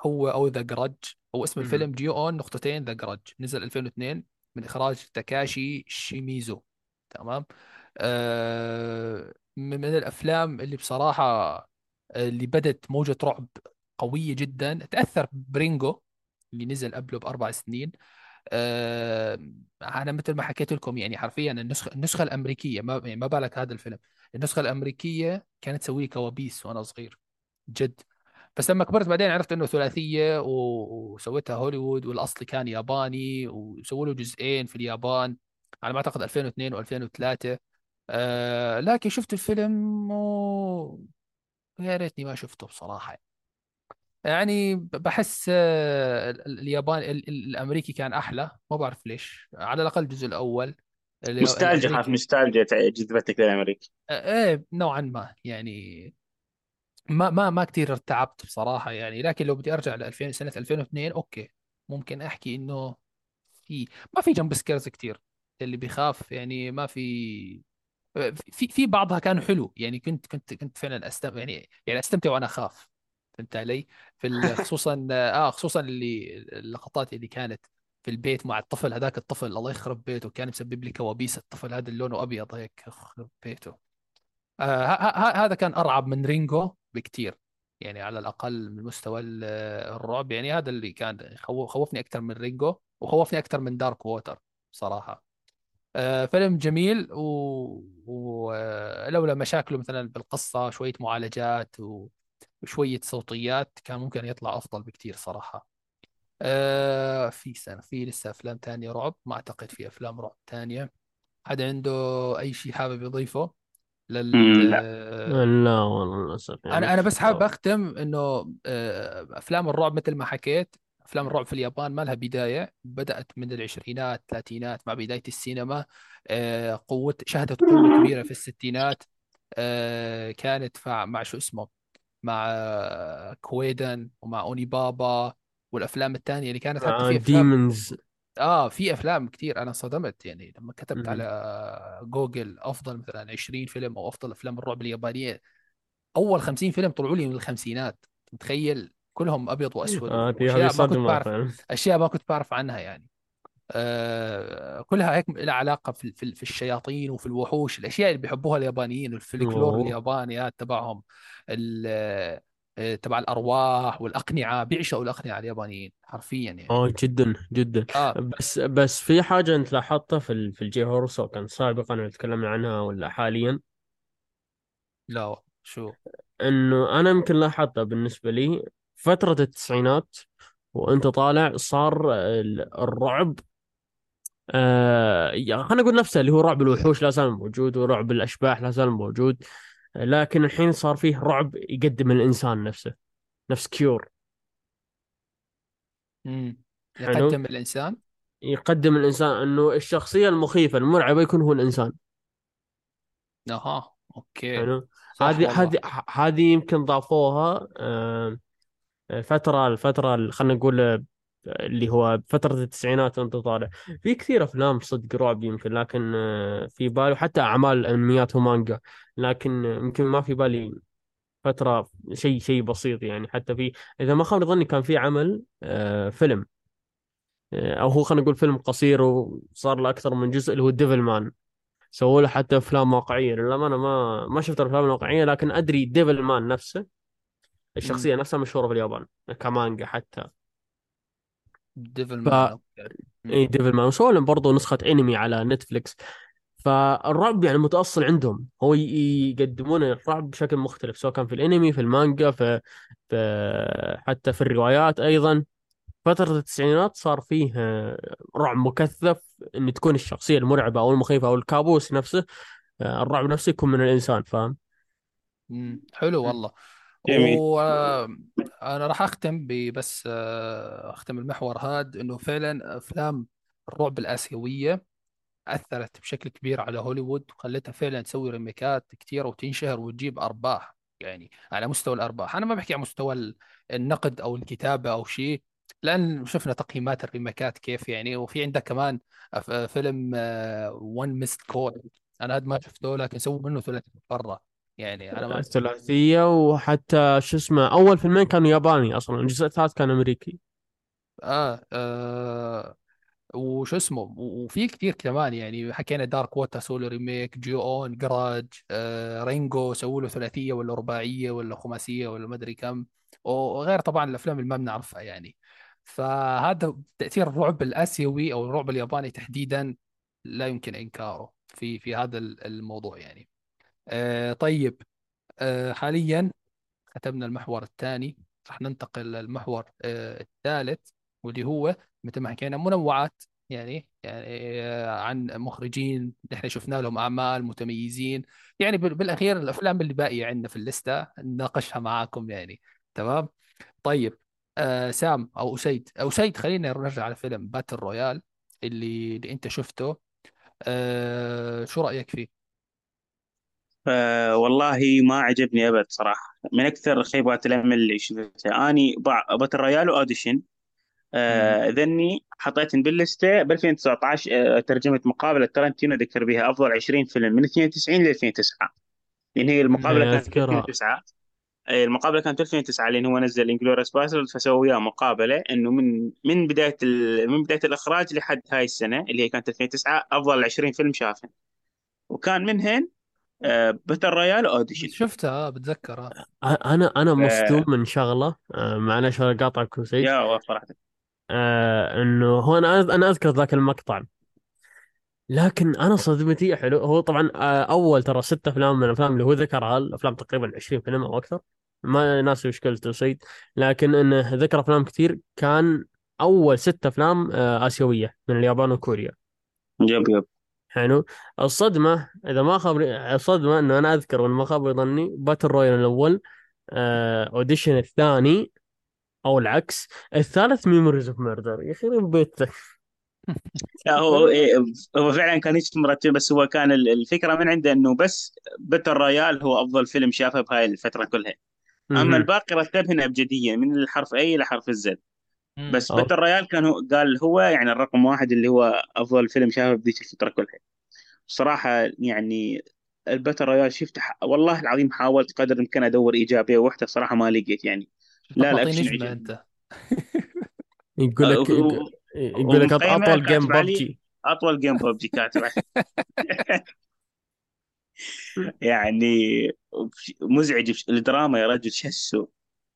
هو أو ذا جراج هو اسم. الفيلم جيو اون نقطتين ذا جراج نزل 2002 من إخراج تاكاشي شيميزو. تمام؟ آه من الأفلام اللي بصراحة اللي بدت موجة رعب قوية جدا تأثر ب Ringu اللي نزل قبله بأربع سنين. آه، أنا مثل ما حكيت لكم يعني حرفيا النسخة النسخة الأمريكية ما يعني ما بالك هذا الفيلم. النسخة الأمريكية كانت تسوي كوابيس وأنا صغير جد. بس لما كبرت بعدين عرفت إنه ثلاثية وسويتها هوليوود والاصلي كان ياباني وسووا له جزئين في اليابان. على ما أعتقد 2002 و2003 آه لكن شفت الفيلم و... يا ريتني ما شفته بصراحة. يعني بحس آه، ال- ال- اليابان ال- ال- الأمريكي كان أحلى. ما بعرف ليش. على الأقل الجزء الأول. ال- نوستالجيا خاف الامريكي نوستالجيا تع- جذبتك للأمريكي. آه، إيه نوعا ما. يعني ما ما ما كثير ارتعبت بصراحة يعني. لكن لو بدي أرجع ل 2000 سنه 2002 أوكي. ممكن أحكي إنه في ما في jump scares كثير اللي بيخاف يعني ما في في في بعضها كانوا حلو. يعني كنت كنت كنت فعلا استمتع يعني يعني أستمتع وأنا أخاف. فهمت علي؟ في خصوصا آه خصوصا اللي اللقطات اللي كانت في البيت مع الطفل هذاك الطفل الله يخرب بيته كان مسبب لي كوابيس الطفل هذا اللي لونه أبيض هيك يخرب بيته. آه هذا كان أرعب من Ringu بكتير. يعني على الأقل من مستوى ال- الرعب. يعني هذا اللي كان خو- خوفني أكثر من رينجو وخوفني أكثر من Dark Water صراحة. آه، فيلم جميل ولولا مشاكله مثلا بالقصة شوية معالجات و- وشوية صوتيات كان ممكن يطلع أفضل بكتير صراحة. آه، في سنة في لسه أفلام تانية رعب ما أعتقد في أفلام رعب تانية. حد عنده أي شيء حابب يضيفه لل لا. لا والله للأسف يعني أنا أنا بس حابب أختم إنه آه، أفلام الرعب مثل ما حكيت أفلام الرعب في اليابان ما لها بداية بدأت من العشرينات الثلاثينات مع بداية السينما. آه، قوة شهدت قوة كبيرة في الستينات. آه، كانت مع شو اسمه؟ مع آه، كويدن ومع أوني بابا والأفلام الثانية اللي كانت حتى مع في أفلام. Demons آه في أفلام كثير أنا صدمت يعني لما كتبت. على جوجل أفضل مثلا 20 فيلم أو أفضل أفلام الرعب اليابانية. أول 50 فيلم طلعوا لي من الخمسينات. متخيل كلهم أبيض وأسود. هذه واشياء ما كنت بعرف أشياء ما كنت بعرف عنها يعني. آه كلها هيك لها علاقة في في في الشياطين وفي الوحوش الأشياء اللي بيحبوها اليابانيين والفلكلور. الياباني تبعهم. آه، تبع الأرواح والأقنعة بيعشقوا الأقنعة اليابانيين حرفيا يعني. آه جدا جدا. آه. بس بس في حاجة أنت لاحظتها في في الجي هورو سواء كان سابقا تكلمنا عنها ولا حاليا؟ لا شو؟ إنه أنا يمكن لاحظتها بالنسبة لي فترة التسعينات وأنت طالع صار ال- الرعب آه خلينا نقول نفسه اللي هو رعب الوحوش لا زال موجود ورعب الأشباح لا زال موجود لكن الحين صار فيه رعب يقدم الإنسان نفسه نفس كيور امم يقدم الإنسان؟ يقدم الإنسان إنه الشخصية المخيفة المرعبة يكون هو الإنسان. أها okay. هذه هذه هذه يمكن ضافوها آه، فتره الفترة خلينا نقول آه، اللي هو فترة التسعينات وانت طالع. في كثير أفلام صدق رعب يمكن لكن آه، في بالي وحتى أعمال أنميات ومانجا. لكن آه، يمكن ما في بالي فترة شيء شيء بسيط يعني. حتى في إذا ما خاب ظني كان في عمل فيلم. أو هو خلينا نقول فيلم قصير وصار له أكثر من جزء اللي هو Devilman سووا له حتى أفلام واقعية. للأمانة ما ما شفت الأفلام الواقعية لكن أدري Devilman نفسه. الشخصية نفسها مشهورة في اليابان كمانجا حتى. Devil ف man إي Devilman وسووا لهم برضه نسخة انمي على نتفليكس. فالرعب يعني متأصل عندهم. هو يقدمون الرعب بشكل مختلف سواء كان في الانمي في المانجا في, في حتى في الروايات أيضا. فترة التسعينات صار فيه آه، رعب مكثف إن تكون الشخصية المرعبة أو المخيفة أو الكابوس نفسه آه، الرعب نفسه يكون من الإنسان فاهم؟ حلو مم. والله. جميل. وأنا راح أختم ببس آه، أختم المحور هذا إنه فعلا أفلام الرعب الآسيوية أثرت بشكل كبير على هوليوود وخلتها فعلا تسوي ريميكات كثيره وتنشهر وتجيب أرباح يعني على مستوى الأرباح. أنا ما بحكي على مستوى ال- النقد أو الكتابة أو شيء لأن شفنا تقييمات الريميكات كيف يعني. وفي عندك كمان فيلم One Missed Call أنا هذا ما شفته لكن سووا منه ثلاث مرة. يعني أنا ما الثلاثية وحتى شو اسمه أول فيلمين كانوا ياباني أصلا الجزء الثالث كان أمريكي. آه, آه وشو اسمه وفي كثير كمان يعني حكينا Dark Water سووا له remake جو اون Grudge آه رينجو سووا له ثلاثية ولا رباعيه ولا خماسية ولا ما أدري كم. وغير طبعا الأفلام اللي ما بنعرفها يعني. فهذا تأثير الرعب الآسيوي أو الرعب الياباني تحديدا لا يمكن إنكاره في في هذا الموضوع يعني. آه طيب. آه حاليا ختمنا المحور الثاني رح ننتقل للمحور آه، الثالث واللي هو مثل ما حكينا منوعات. يعني يعني آه، عن مخرجين نحن شفنا لهم أعمال متميزين. يعني بال- بالأخير الأفلام اللي باقية عندنا في الليستة نناقشها معاكم يعني. تمام؟ طيب. آه سام أو أسيد أو أسيد خلينا نرجع على فيلم Battle Royale اللي, اللي أنت شفته. آه شو رأيك فيه؟ والله ما عجبني أبد صراحة. من أكثر خيبات الأمل اللي شفتها. أني Battle Royale و Audition. آه ذني حطيتهم باللستة. ب 2019 آه ترجمة مقابلة ترنتينو ذكر بها أفضل 20 فيلم من 92 ل 2009 لأن هي المقابلة إيه، كانت في اذكرها 2009 آه، المقابلة كانت في 2009 لأن هو نزل Inglourious Basterds فسووا وياه مقابلة إنه من من بداية. من بداية الإخراج لحد هاي السنة اللي هي كانت 2009 أفضل 20 فيلم شافه. وكان منهن Battle Royale و Audition شفتها بتذكرها أنا أنا مصدوم آه من شغله. آه، معلش أنا قاطعك وسيد يا صراحة آه إنه هو أنا أنا أذكر ذاك المقطع. لكن أنا صدمتي حلو. هو طبعا آه، أول ترى ست أفلام من الأفلام اللي هو ذكرها الأفلام تقريبا 20 فيلم أو أكثر. ما ناسي وش قلت سيد لكن إنه ذكر أفلام كثير. كان أول ست أفلام آه، آسيوية من اليابان وكوريا. yep yep حلو. الصدمة إذا ما خاب الصدمة إنه أنا أذكر وان ما خاب ظني Battle Royale الأول آه، Audition الثاني أو العكس. الثالث Memories of Murder يخرب بيتك. لا هو هو, إيه هو فعلا كان يجي مرتب بس هو كان ال- الفكرة من عنده إنه بس Battle Royale هو أفضل فيلم شافه بهاي الفترة كلها. أما. الباقي رتبهن ابجديا من الحرف A إلى حرف ال Z. بس okay. Battle Royale كان هو قال هو يعني الرقم واحد اللي هو أفضل فيلم شافه بذيك الفترة كلها. صراحة يعني ال Battle Royale شفت ح... والله العظيم حاولت قدر الإمكان أدور إيجابية واحدة صراحة ما لقيت يعني. لا الاكشن نجمة عجبني. أنت يقول أه، لك و- يقول لك أطول جيم ببجي. أطول جيم ببجي كاتب يعني مزعج الدراما يا رجل شسو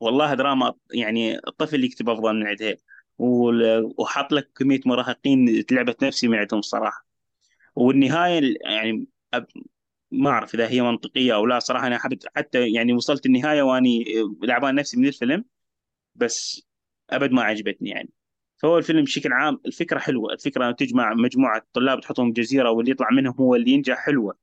والله دراما يعني الطفل يكتب أفضل من عندها وحط لك كمية مراهقين لعبة نفسي من عندهم الصراحة. والنهاية يعني ما أعرف إذا هي منطقية أو لا صراحة. أنا حبت حتى يعني وصلت النهاية وأني لعبان نفسي من الفيلم بس أبد ما عجبتني يعني. فهو الفيلم بشكل عام الفكرة حلوة. الفكرة تجمع مجموعة طلاب تحطهم جزيرة واللي يطلع منهم هو اللي ينجح حلوة.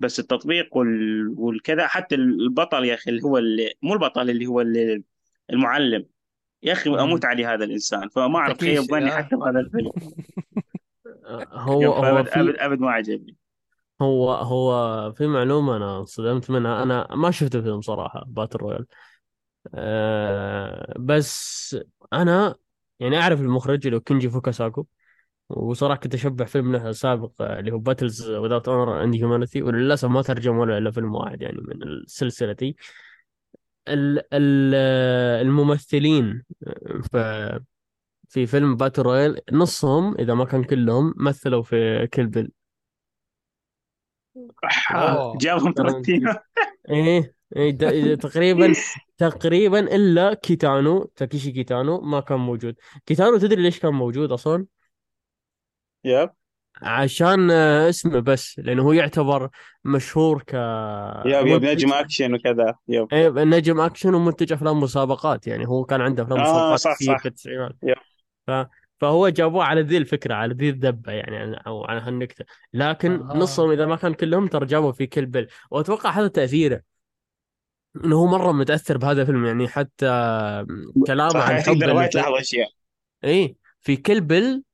بس التطبيق وال... والكذا. حتى البطل يا أخي اللي هو اللي مو البطل اللي هو اللي المعلم. يا أخي. أموت على هذا الإنسان. فما أعرف تاكيشي ظني آه. حتى بهذا الفيلم. هو هو أبد في أبد ما عجبني. هو هو في معلومة أنا انصدمت منها. أنا ما شفت الفيلم صراحة باتل رويال أه بس أنا يعني أعرف المخرج اللي هو كينجي فوكاساكو. وصراحة كنت أشبه فيلم له سابق آه، اللي هو Battles Without Honor and Humanity وللأسف ما ترجم ولا إلا فيلم واحد يعني من السلسلة دي. ال- ال- الممثلين في في فيلم Battle Royale نصهم إذا ما كان كلهم مثلوا في Kill Bill جابهم ترنتينو إيه إيه د- تقريبا تقريبا إلا كيتانو تاكيشي كيتانو ما كان موجود. كيتانو تدري ليش كان موجود أصلا؟ yep. عشان آه، اسمه بس لأنه هو يعتبر مشهور yep yep كمنتج نجم أكشن وكذا. yep. إيه، نجم أكشن ومنتج أفلام مسابقات يعني هو كان عنده أفلام آه مسابقات صح كثير في صح التسعينات. yep. ف... فهو جابوه على ذي الفكرة على ذي الذبة يعني أو على هالنكتة. لكن أها. نصهم إذا ما كان كلهم ترى جابوا في كل بيل وأتوقع هذا تأثيره إنه هو مرة متأثر بهذا الفيلم يعني حتى كلامه صح عن حب تقدر تلاحظ أشياء. إيه في كل آه،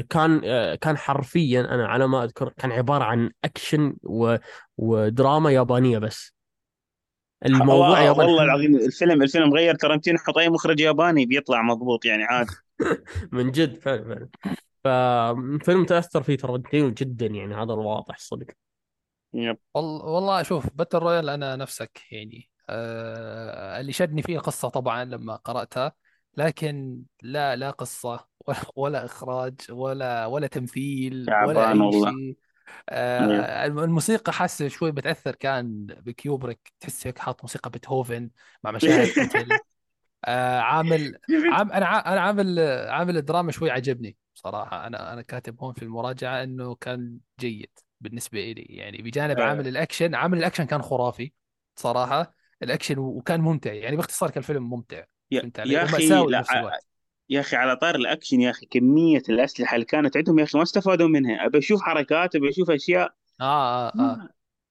كان آه، كان حرفيا أنا على ما أذكر كان عبارة عن أكشن و... ودراما يابانية بس. الموضوع والله ياباني. والله العظيم الفيلم الفيلم غير ترنتينو حط اي مخرج ياباني بيطلع مضبوط يعني عادي. من جد فعلا فعلا. فالفيلم تأثر فيه ترنتينو جدا يعني هذا الواضح صدق. yep. وال- والله شوف Battle Royale أنا نفسك يعني آه اللي شدني فيه القصة طبعا لما قرأتها لكن لا لا قصة. ولا, إخراج ولا ولا تمثيل ولا تعبان أي والله. شيء. yep آه الموسيقى حاسة شوي بتأثر كان بكيوبريك تحس هيك حاط موسيقى بيتهوفن مع مشاهد قتل آه عامل عام أنا أنا عامل عامل الدراما شوي عجبني صراحة. أنا أنا كاتب هون في المراجعة إنه كان جيد بالنسبة لي يعني بجانب آه، عامل الأكشن عامل الأكشن كان خرافي صراحة. الأكشن و- وكان ممتع. يعني باختصار كان فيلم ممتع يا فهمت علي؟ يا أخي ومأساوي لا بنفس الوقت. يا أخي على طار الأكشن يا أخي كمية الأسلحة اللي كانت عندهم يا أخي ما استفادوا منها. أبي أشوف حركات أبي أشوف أشياء. آه آه آه.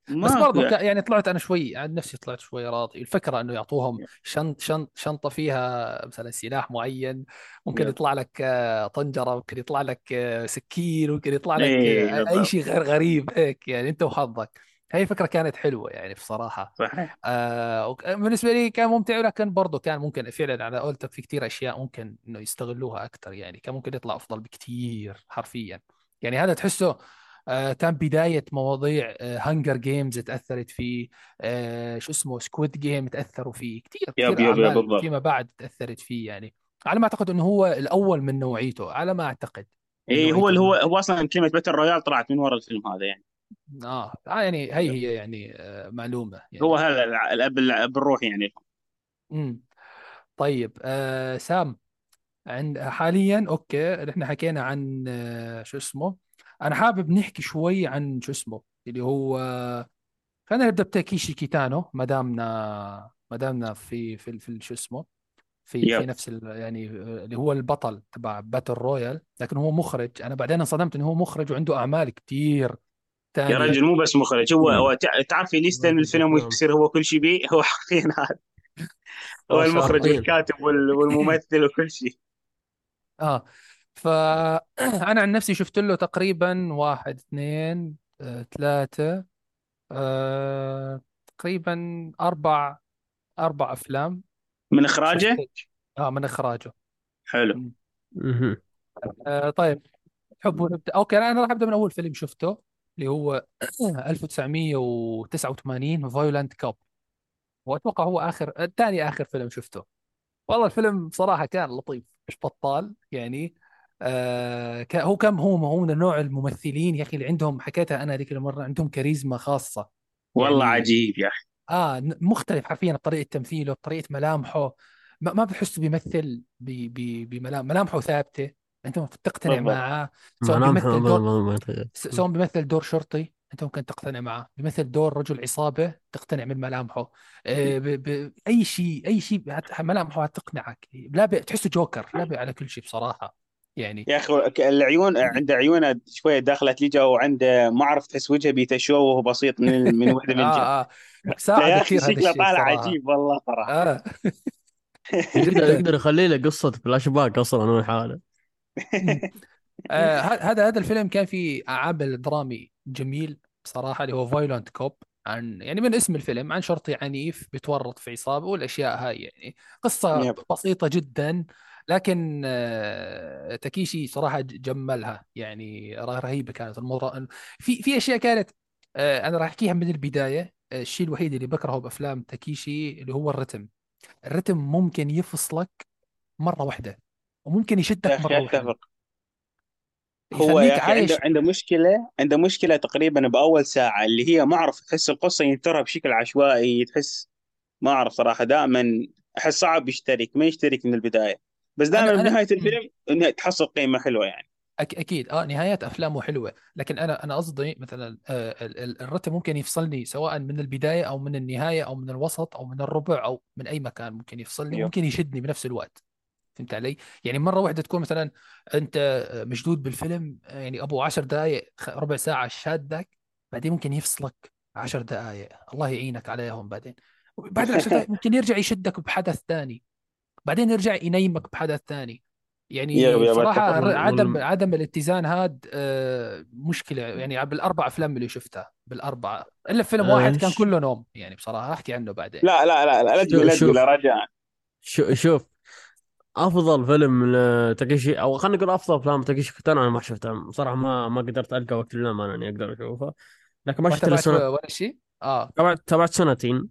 ما بس برضو يعني طلعت أنا شوي عن نفسي طلعت شوي راضي. الفكرة إنه يعطوهم شنط شنط شنطة فيها مثلا سلاح معين ممكن يطلع لك آه، طنجرة ممكن يطلع لك آه، سكين ممكن يطلع لك إيه آه، أي شيء غير غريب هيك يعني أنت وحظك. هاي الفكرة كانت حلوة يعني بصراحة. صحيح. آه بالنسبة لي كان ممتع ولكن برضه كان ممكن فعلا على قولتك في كثير أشياء ممكن إنه يستغلوها أكثر يعني كان ممكن يطلع أفضل بكثير حرفيا. يعني هذا تحسه آه كان بداية مواضيع Hunger Games تأثرت فيه آه شو اسمه Squid Game تأثروا فيه. كثير كثير yep yep فيما بعد تأثرت فيه يعني. على ما أعتقد إنه هو الأول من نوعيته على ما أعتقد إيه هو اللي هو هو أصلا كلمة Battle Royale طلعت من ورا الفيلم هذا يعني. آه. آه، يعني هي هي يعني آه معلومة هو يعني هذا الع- الأب الأب الروحي يعني. امم طيب آه سام عند حاليا okay إحنا حكينا عن آه، شو اسمه؟ أنا حابب نحكي شوي عن شو اسمه؟ اللي هو خلينا نبدأ بتاكيشي كيتانو ما دامنا ما دامنا في في في شو اسمه؟ في في yep. نفس ال يعني آه، اللي هو البطل تبع Battle Royale لكن هو مخرج. أنا بعدين انصدمت إنه هو مخرج وعنده أعمال كتير. يا رجل مو بس مخرج هو هو تع- تعرف في يستلم الفيلم افلام ويصير هو كل شيء بيه هو حرفيا هذا. هو هو المخرج والكاتب وال- والممثل وكل شيء آه. فانا عن نفسي شفت له تقريبا واحد اثنين آه، ثلاثة آه، تقريبا أربع أربع أفلام. من إخراجه؟ آه من إخراجه. حلو. آه طيب. تحبوا نبدأ okay أنا راح أبدأ من أول فيلم شفته. اللي هو 1989 Violent Cop وأتوقع هو آخر ثاني آخر فيلم شفته. والله الفيلم بصراحة كان لطيف مش بطال يعني. آه ك- هو كم هو هو من نوع الممثلين يا أخي اللي عندهم حكيتها أنا ذيك المرة عندهم كاريزما خاصة. والله يعني عجيب يا أخي. آه مختلف حرفيا بطريقة تمثيله بطريقة ملامحه. ما, ما بتحسه بيمثل ب- ب- بملام ملامحه ثابتة. أنت ممكن تقتنع معاه سواء بيمثل دور سواء بيمثل دور شرطي أنت ممكن تقتنع معه. بيمثل دور رجل عصابة تقتنع من ملامحه. آه، ب... ب... أي شيء أي شيء ملامحه هتقنعك. لا ب... تحسه جوكر لا على كل شيء بصراحة. يعني يا أخي العيون عنده عيونه شوية داخلة لجا وعنده ما اعرف تحس وجهه بيتشوه بسيط من من وحده من آه آه. لا ساعده يا أخي كثير هذا شكله طالع عجيب والله صراحة. آه. يقدر يقدر يخلي له قصة فلاش باك أصلا هو لحاله آه هذا هذا الفيلم كان فيه عامل درامي جميل بصراحة اللي هو Violent Cop عن يعني من اسم الفيلم عن شرطي عنيف بيتورط في عصابة والأشياء هاي يعني قصة yep. بسيطة جدا لكن آه تاكيشي صراحة ج- جملها يعني ره- رهيبة كانت الموضوع في في أشياء كانت آه أنا راح أحكيها من البداية آه، الشيء الوحيد اللي بكرهه بأفلام تاكيشي اللي هو الرتم. الرتم ممكن يفصلك مرة واحدة. وممكن يشدك مرة واحدة. اتفق هو يخليك يا أخي عنده عايش. عنده مشكلة عنده مشكلة تقريبا بأول ساعة اللي هي ما أعرف تحس القصة ينترها بشكل عشوائي تحس ما أعرف صراحة دائما أحس صعب يشترك ما يشترك من البداية. بس دائما أنا بنهاية مم. الفيلم انها تحصل قيمة حلوة يعني. أك أكيد. آه نهايات أفلامه حلوة. لكن أنا أنا قصدي مثلا آه ال- ال- الرتم ممكن يفصلني سواء من البداية أو من النهاية أو من الوسط أو من الربع أو من أي مكان ممكن يفصلني أيوه. وممكن يشدني بنفس الوقت. فهمت علي؟ يعني مرة واحدة تكون مثلا أنت مشدود بالفيلم يعني أبو 10 دقائق ربع ساعة شادك بعدين ممكن يفصلك 10 دقائق الله يعينك عليهم بعدين. بعد العشر دقائق ممكن يرجع يشدك بحدث ثاني. بعدين يرجع ينيمك بحدث ثاني. يعني وال... عدم. عدم الاتزان هاد آه، مشكلة. يعني بالأربع أفلام اللي شفتها بالأربعة إلا فيلم واحد آه كان ش... كله نوم. يعني بصراحة أحكي عنه بعدين. لا لا لا لا. تقول لا تقول رجاء. شوف. أفضل فيلم لتاكيشي أو خلينا نقول أفضل افلام تاكيشي كيتانو أنا ما شفتها صراحة ما ما قدرت ألقى وقت للامانه إني أقدر اشوفها لكن ما شفت إلا تابعت سنة ولا شيء؟ آه. تابعت تابعت سنتين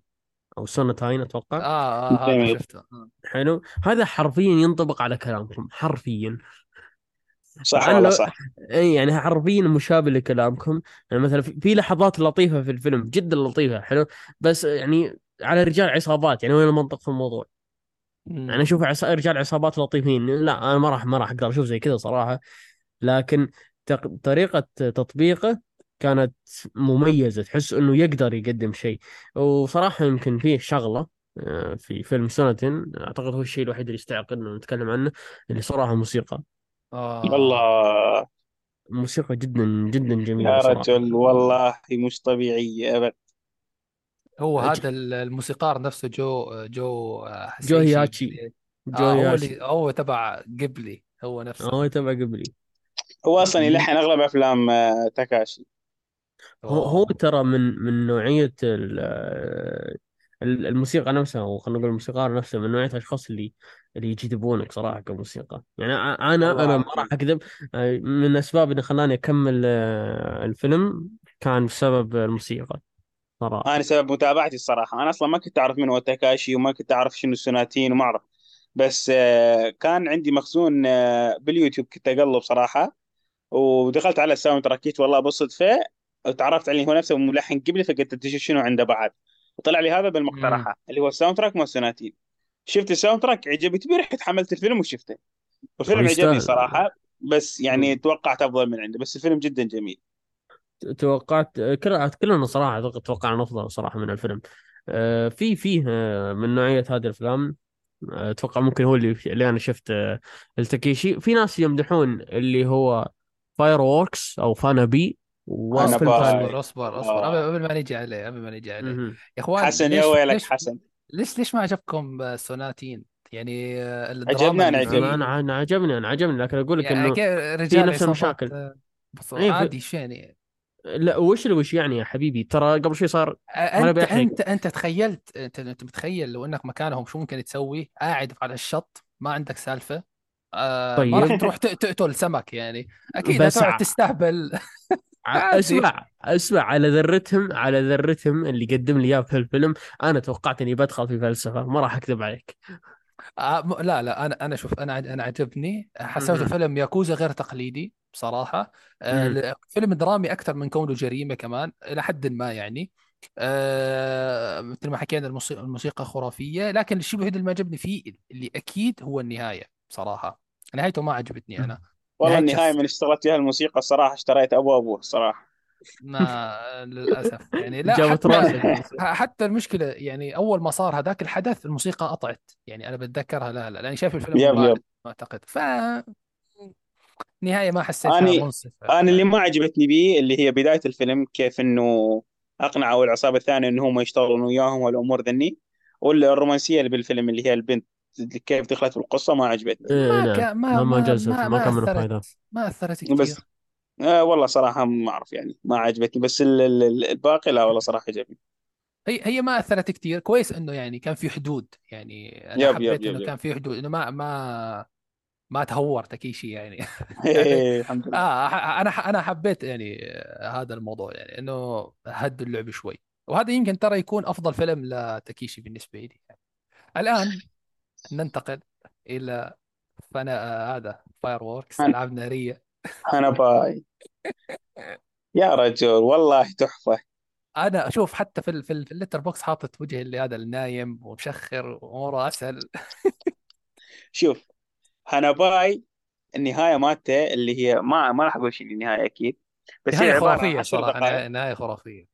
أو سنتين أتوقع. آه آه هذا جميل. شفته. آه. حلو. هذا حرفيا ينطبق على كلامكم حرفيا. صح لو صح. إي يعني حرفيا مشابه لكلامكم. يعني مثلا في في لحظات لطيفة في الفيلم جدا لطيفة حلو. بس يعني على رجال عصابات يعني وين المنطق في الموضوع؟ يعني مم. أشوف عص... رجال عصابات لطيفين. لا أنا ما راح ما راح أقدر أشوف زي كذا صراحة. لكن تق... طريقة تطبيقه كانت مميزة. تحس إنه يقدر يقدم شيء. وصراحة يمكن فيه شغلة آه، في فيلم سوناتين. أعتقد هو الشيء الوحيد اللي يستحق إنه نتكلم عنه اللي صراحة موسيقى. آه. والله. موسيقى جدا جدا جميلة يا رجل والله مش طبيعية أبد. هو هذا ال- الموسيقار نفسه جو جو آه، جو هيسايشي جو آه هو اللي هو تبع جيبلي هو نفسه. هو تبع جيبلي. هو أصلا يلحن أغلب أفلام آه، تاكاشي. هو هو. ترى من من نوعية ال- ال- الموسيقى نفسها أو خلينا نقول الموسيقار نفسه من نوعية الأشخاص اللي اللي يجذبونك صراحة كموسيقى. يعني ع- أنا أنا ما راح أكذب. آه، من الأسباب اللي خلاني أكمل آه، الفيلم كان بسبب الموسيقى. صراحة. أنا سبب متابعتي الصراحة. أنا أصلا ما كنت أعرف من هو تاكاشي وما كنت أعرف شنو ال Sonatine وما أعرف. بس آه، كان عندي مخزون آه، باليوتيوب كنت أقلب صراحة. ودخلت على ال soundtrackات والله بالصدفة وتعرفت عليه هو نفسه ملحن جيبلي فقلت أكتشف شنو عنده بعد. وطلع لي هذا مم. بالمقترحة اللي هو ال soundtrack مال ال Sonatine شفت ال soundtrack؟ عجبتني. رحت حملت الفيلم وشفته. الفيلم عجبني صراحة. بس يعني مم. توقعت أفضل من عنده. بس الفيلم جدا جميل. توقعت كل- كلنا صراحة توقعنا أفضل صراحة من الفيلم. آه، في فيه آه، من نوعية هذه الأفلام أتوقع ممكن هو اللي اللي أنا شفت آه، التاكيشي. في ناس يمدحون اللي هو فاير ووركس أو فانابي أنا وصف أصبر أصبر أصبر. قبل آه. ما نجي عليه قبل ما نجي عليه. يا إخوان حسن يا ليش ويلك ليش حسن؟ ليش ليش ما عجبكم آه، سوناتين؟ يعني آه، الدراما عجبنا أنا عجبني. أنا عجبني أنا عجبني لكن أقول لك يعني إنه في نفس المشاكل. آه، بس في... عادي شو يعني؟ لا وش اللي وش يعني يا حبيبي؟ ترى قبل شوي صار أنت أنت أنت تخيلت أنت أنت متخيل لو إنك مكانهم شو ممكن تسوي؟ قاعد على الشط ما عندك سالفة. آه ما راح طيب تروح تقتل سمك يعني. أكيد بس هتقعد. تستهبل. أسمع أسمع على ذرتهم على ذرتهم اللي قدم لي اياه في الفيلم. أنا توقعت إني بدخل في فلسفة ما راح أكذب عليك. آه لا لا أنا أنا شوف أنا أنا عجبني. حسيته مهم. فيلم ياكوزا غير تقليدي بصراحة. آه فيلم درامي أكثر من كونه جريمة كمان إلى حد ما يعني. آه مثل ما حكينا الموسيقى, الموسيقى خرافية لكن الشيء الوحيد اللي ما عجبني فيه اللي أكيد هو النهاية بصراحة. نهايته ما عجبتني أنا. والله نهاية النهاية من اشتغلت فيها الموسيقى الصراحه اشتريت أبو أبوه الصراحه ما للأسف. يعني لا جابت حتى رأسك. حتى المشكلة يعني أول ما صار هذاك الحدث الموسيقى قطعت. يعني أنا بتذكرها لا لا لاني شايف الفيلم يب يب. ما أعتقد. ف نهاية ما حسيتها اني منصفه أنا اللي يعني ما عجبتني بيه اللي هي بداية الفيلم كيف إنه اقنعوا العصابه الثانية انه هم يشتغلون وياهم والأمور ذني والرومانسيه اللي بالفيلم اللي هي البنت كيف دخلت في القصة ما عجبتني. إيه ما ك... ما ما ما ما ما ما ما كان فايدة ما أثرت بس كثير. آه والله صراحة ما أعرف يعني ما عجبتني بس ال- ال- ال- الباقي لا والله صراحة عجبني. هي هي ما أثرت كثير كويس إنه يعني كان في حدود يعني أنا يب يب حبيت يب إنه يب. كان في حدود إنه ما ما ما تهور تكيشي يعني. يعني الحمد لله. آه أنا أنا حبيت يعني هذا الموضوع يعني إنه هدوا اللعب شوي. وهذا يمكن ترى يكون أفضل فيلم لتاكيشي بالنسبة لي يعني. الآن ننتقل إلى هانا آه هذا Fireworks ألعاب نارية. هاناباي يا رجل والله تحفة. أنا أشوف حتى في ال في, ال في ال Letterboxd حاطط وجه اللي هذا النايم ومشخر وأموره أسهل. شوف هاناباي النهاية مالته اللي هي ما ما راح أقول شيء النهاية أكيد بس هي نهاية عن خرافية صراحة دقائق. نهايه خرافية.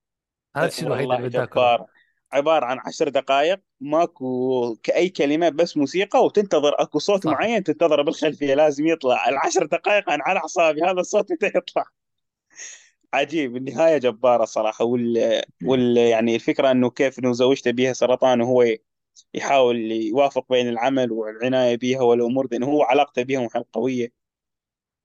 هذا الشيء الوحيد اللي بدي اكله جبار عبارة عن عشر دقائق. ماكو كأي كلمه بس موسيقى وتنتظر أكو صوت صح. معين تنتظره بالخلفية لازم يطلع. العشر دقائق أنا على اعصابي هذا الصوت متى يطلع. عجيب النهاية جبارة صراحة. وال, وال يعني الفكرة إنه كيف إنه زوجته بيها سرطان وهو يحاول يوافق بين العمل والعناية بيها والأمور دي إنه هو علاقته بيها قوية.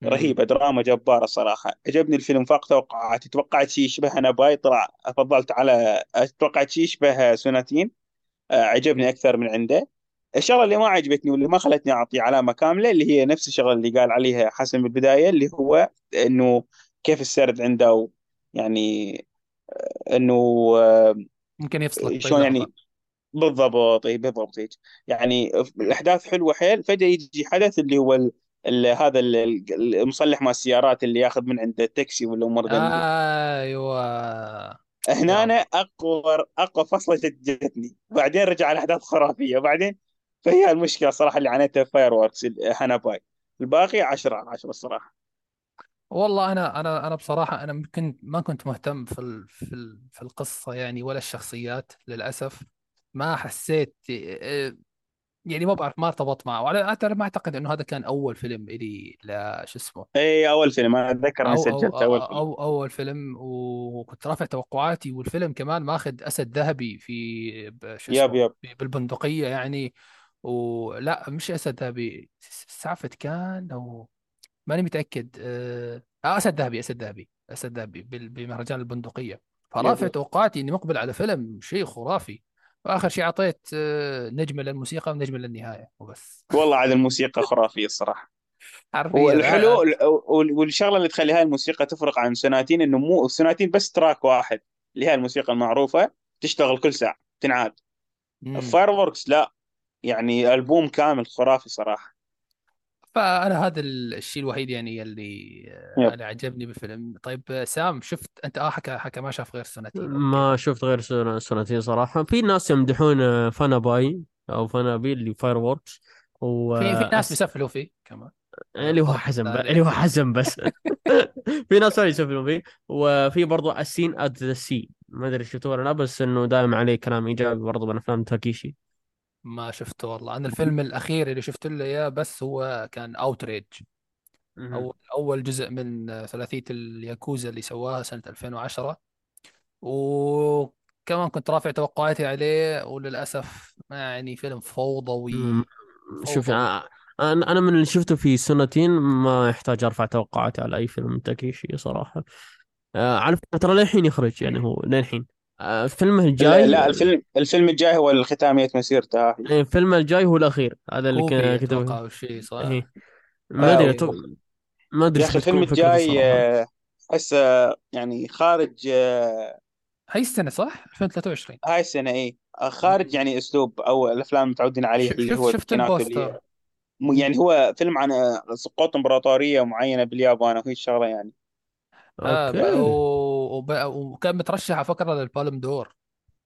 مم. رهيبة دراما جبارة صراحة. عجبني الفيلم فاق توقعاتي. توقعت شيء يشبه أنا باي طلع فضلت على توقعت شيء يشبه سوناتين. عجبني أكثر من عنده. الشغلة اللي ما عجبتني واللي ما خلتني أعطي علامة كاملة اللي هي نفس الشغلة اللي قال عليها حسن بالبداية اللي هو إنه كيف السرد عنده يعني إنه آه، ممكن يفصلك بأي شلون يعني بالضبط اي بالضبط هيك. يعني الأحداث حلوة حيل. فجأة يجي حدث اللي هو ال ال هذا ال- ال- المصلح مال السيارات اللي ياخذ من عنده التاكسي والأمور أيوه. هنا يلا أنا اقوى أقوى فصلة جتني. بعدين رجع الأحداث خرافية. بعدين فهي المشكلة صراحة اللي عانيتها Fireworks هاناباي الباقي 10 على 10 الصراحه والله أنا أنا أنا بصراحة أنا كنت ما كنت مهتم في ال في ال في القصة يعني ولا الشخصيات للأسف. ما حسيت آه، يعني ما بعرف ما ارتبط معه. وعلى أنا ما أعتقد إنه هذا كان أول فيلم إلي لا شو اسمه؟ إي أول فيلم. أنا أتذكر إني أو أو, سجلت أول فيلم. أو, أول فيلم وكنت رافع توقعاتي. والفيلم كمان ماخذ أسد ذهبي في شو yep في- بالبندقية يعني. ولا مش أسد ذهبي. سعفت كان أو ماني متأكد. آه آه، أسد ذهبي أسد ذهبي أسد ذهبي بمهرجان البندقية. yep فرافع توقعاتي إني مقبل على فيلم شيء خرافي وآخر شيء أعطيت آه، نجمة للموسيقى ونجمة للنهاية وبس. والله عاد الموسيقى خرافية الصراحة. والحلو وال- والشغلة اللي تخلي هاي الموسيقى تفرق عن Sonatine إنه مو Sonatine بس track واحد اللي هي الموسيقى المعروفة تشتغل كل ساعة تنعاد. فاير لا يعني ألبوم كامل خرافي صراحة. فأنا هذا الشيء الوحيد يعني اللي yep. اللي عجبني بالفيلم طيب سام شفت أنت؟ آه حكى حكى ما شاف غير سنتين ما شفت غير سنتين صراحة. في ناس يمدحون آه، هانا أو هانابي اللي Fireworks و في في ناس آه، أس... بيسفلوا فيه كمان. اللي هو ب... عليه اللي هو حزن بس. في ناس ثاني يسولفون فيه وفي برضو ال Scene at the Sea ما أدري شفتوه ولا لا بس إنه دائما عليه كلام إيجابي برضو من أفلام تاكيشي. ما شفته والله. أنا الفيلم الأخير اللي شفت له إياه بس هو كان Outrage مهم. اول أول جزء من ثلاثية الياكوزا اللي سواها سنة 2010 وكمان كنت رافع توقعاتي عليه وللأسف يعني فيلم مم. فوضوي. شوف فوضوي أنا أنا من اللي شفته في سنتين ما يحتاج أرفع توقعاتي على أي فيلم من تاكيشي صراحة. آه، على فكرة ترى للحين يخرج يعني هو للحين. فيلمه لا, الجاي لا الفيلم الفيلم الجاي هو الختامية مسيرته هاي آه، فيلمه الجاي هو الأخير هذا اللي كوبي ك- كتب أتوقع أو شيء صح؟ إيه. ما أدري آه أتوقع- ما أدري يا إيش أخي الفيلم بتكون فكرته الجاي الصراحة آه، أحس آه، يعني خارج آه، هاي السنة صح؟ 2023 هاي السنة آه، خارج يعني أسلوب أو الأفلام المتعودين عليها ش- اللي شفت هو شفت ال poster. يعني هو فيلم عن آه، سقوط إمبراطورية معينة باليابان وهي الشغلة يعني. آه و- وب- وكان مترشح على فكره لل Palme d'Or.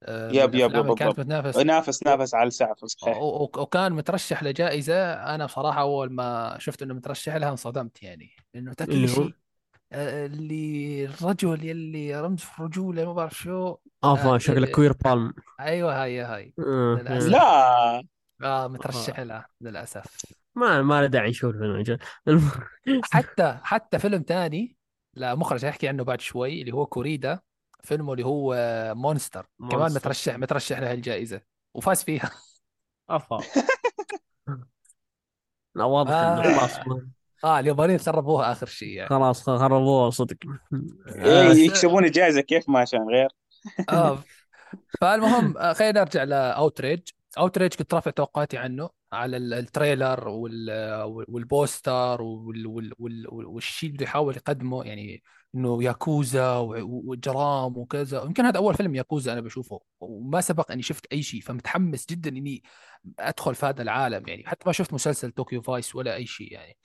آه، yep yep yep كانت. بتنافس نافس نافس على السعفة صحيح. و- وكان مترشح لجائزة. أنا بصراحة أول ما شفت إنه مترشح لها انصدمت يعني. إنه تاكيشي آه، اللي الرجل يلي رمز في الرجوله ما بعرف شو. آه آه، شكله queer Palm. أيوه هاي هاي. آه. لا. آه مترشح. لها للأسف. ما ما له داعي نشوف الفيلم. حتى حتى فيلم تاني لمخرج هيحكي عنه بعد شوي اللي هو كوريدا فيلمه اللي هو Monster. كمان Monster. مترشح مترشح لهالجائزة وفاز فيها. أفا. لا واضح إنه آه. خلاص. آه اليابانيين خربوها آخر شيء يعني. خلاص خربوها صدق. إيه بس- يكسبون الجائزة كيف ما عشان غير. آه فالمهم آه، خلينا نرجع ل Outrage. Outrage كنت رافع توقعاتي عنه. على ال- ال trailer وال- وال poster وال- وال- وال- والشيء اللي يحاول يقدمه يعني إنه ياكوزا وجرائم وكذا. يمكن هذا أول فيلم ياكوزا أنا بشوفه وما سبق إني شفت أي شيء فمتحمس جدا إني أدخل في هذا العالم يعني. حتى ما شفت مسلسل Tokyo Vice ولا أي شيء يعني.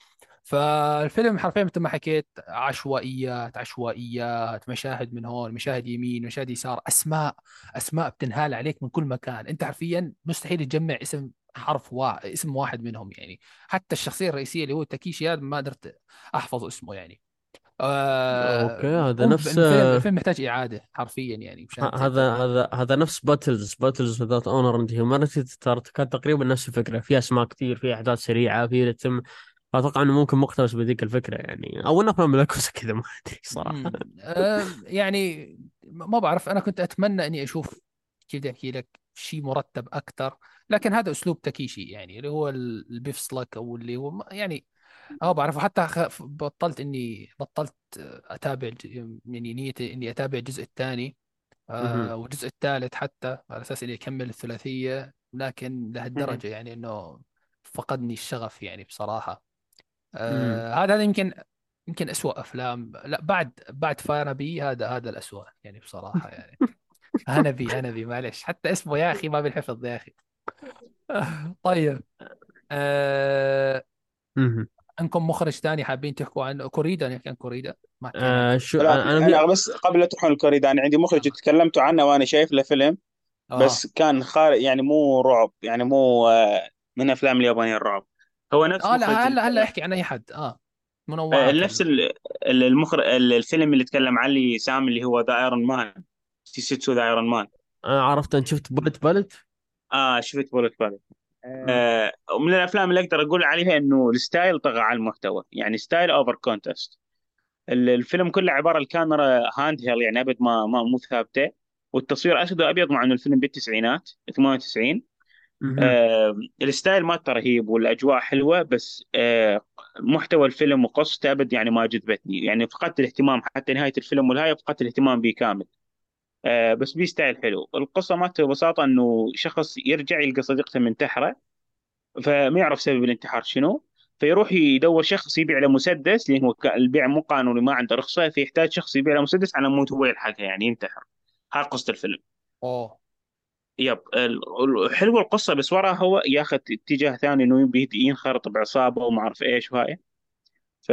فالفيلم حرفيا مثل ما حكيت عشوائيات عشوائيات مشاهد من هون مشاهد يمين مشاهد يسار أسماء أسماء بتنهال عليك من كل مكان. أنت حرفيا مستحيل تجمع اسم حرف واحد اسم واحد منهم يعني. حتى الشخصية الرئيسية اللي هو تاكيشي هذا ما قدرت أحفظ اسمه يعني. آه okay هذا نفس الفيلم محتاج إعادة حرفيا يعني هذا هذا هذا نفس Battles Battles Without Honor and Humanity كانت تقريبا نفس الفكرة. في أسماء كثير في أحداث سريعة في رتم. أتوقع إنه ممكن مقتبس بذيك الفكرة يعني. أو إنه أفلام كذا ما أدري صراحة. آه، يعني ما بعرف أنا كنت أتمنى إني أشوف كيف بدي أحكي لك شيء مرتب أكثر لكن هذا أسلوب تاكيشي يعني اللي هو ال- البيفسلك أو اللي هو يعني آه بعرف حتى بطلت إني بطلت أتابع يعني نيتي إني أتابع الجزء الثاني آه مهم. والجزء الثالث حتى على أساس إني أكمل الثلاثية لكن لهالدرجة يعني إنه فقدني الشغف يعني بصراحة. آه هذا هذا يمكن يمكن أسوأ أفلام. لا بعد بعد فارنبي هذا هذا الأسوأ يعني بصراحة يعني. هنبي هنبي معلش حتى اسمه يا أخي ما بنحفظ يا أخي. طيب. آه مهم. عندكم مخرج ثاني حابين تحكوا عنه كوريدا؟ نحكي عن كوريدا ما حكينا آه شو لا أنا أنا بس قبل لا تروحون الكوريدا أنا عندي مخرج تكلمتوا عنه وأنا شايف له فيلم آه. بس كان خارج يعني مو رعب يعني مو آه، من أفلام اليابانيه الرعب هو نفس آه مخرج لا هلا هلا أحكي عن أي حد. آه. آه، منوعات نفس ال... ال- ال- المخرج الفيلم اللي تكلم عنه سام اللي هو The Iron Man Tetsuo The Iron Man أنا عرفت أنا شفت Bullet Bullet آه شفت Bullet Ballet آه. ومن الأفلام اللي أقدر أقول عليها إنه ال style طغى على المحتوى. يعني style over content. الفيلم كله عبارة الكاميرا handheld يعني أبد ما ما مو ثابتة. والتصوير أسود وأبيض مع إنه الفيلم بالتسعينات 98 آه ال style مالته رهيب والأجواء حلوة بس آه محتوى الفيلم وقصته أبد يعني ما جذبتني. يعني فقدت الاهتمام حتى نهاية الفيلم والنهايه فقدت الاهتمام به كامل. آه بس بي style حلو. القصة مالته ببساطة إنه شخص يرجع يلقى صديقته منتحرة فما يعرف سبب الانتحار شنو. فيروح يدور شخص يبيع له مسدس لأن هو ك- البيع مو قانوني ما عنده رخصة فيحتاج شخص يبيع له مسدس على مود هو يلحقها يعني ينتحر. هاي قصة الفيلم. أوه. yep حلوة القصة بس وراها هو ياخذ اتجاه ثاني إنه ينخرط بعصابة وما أعرف إيش وهاي. ف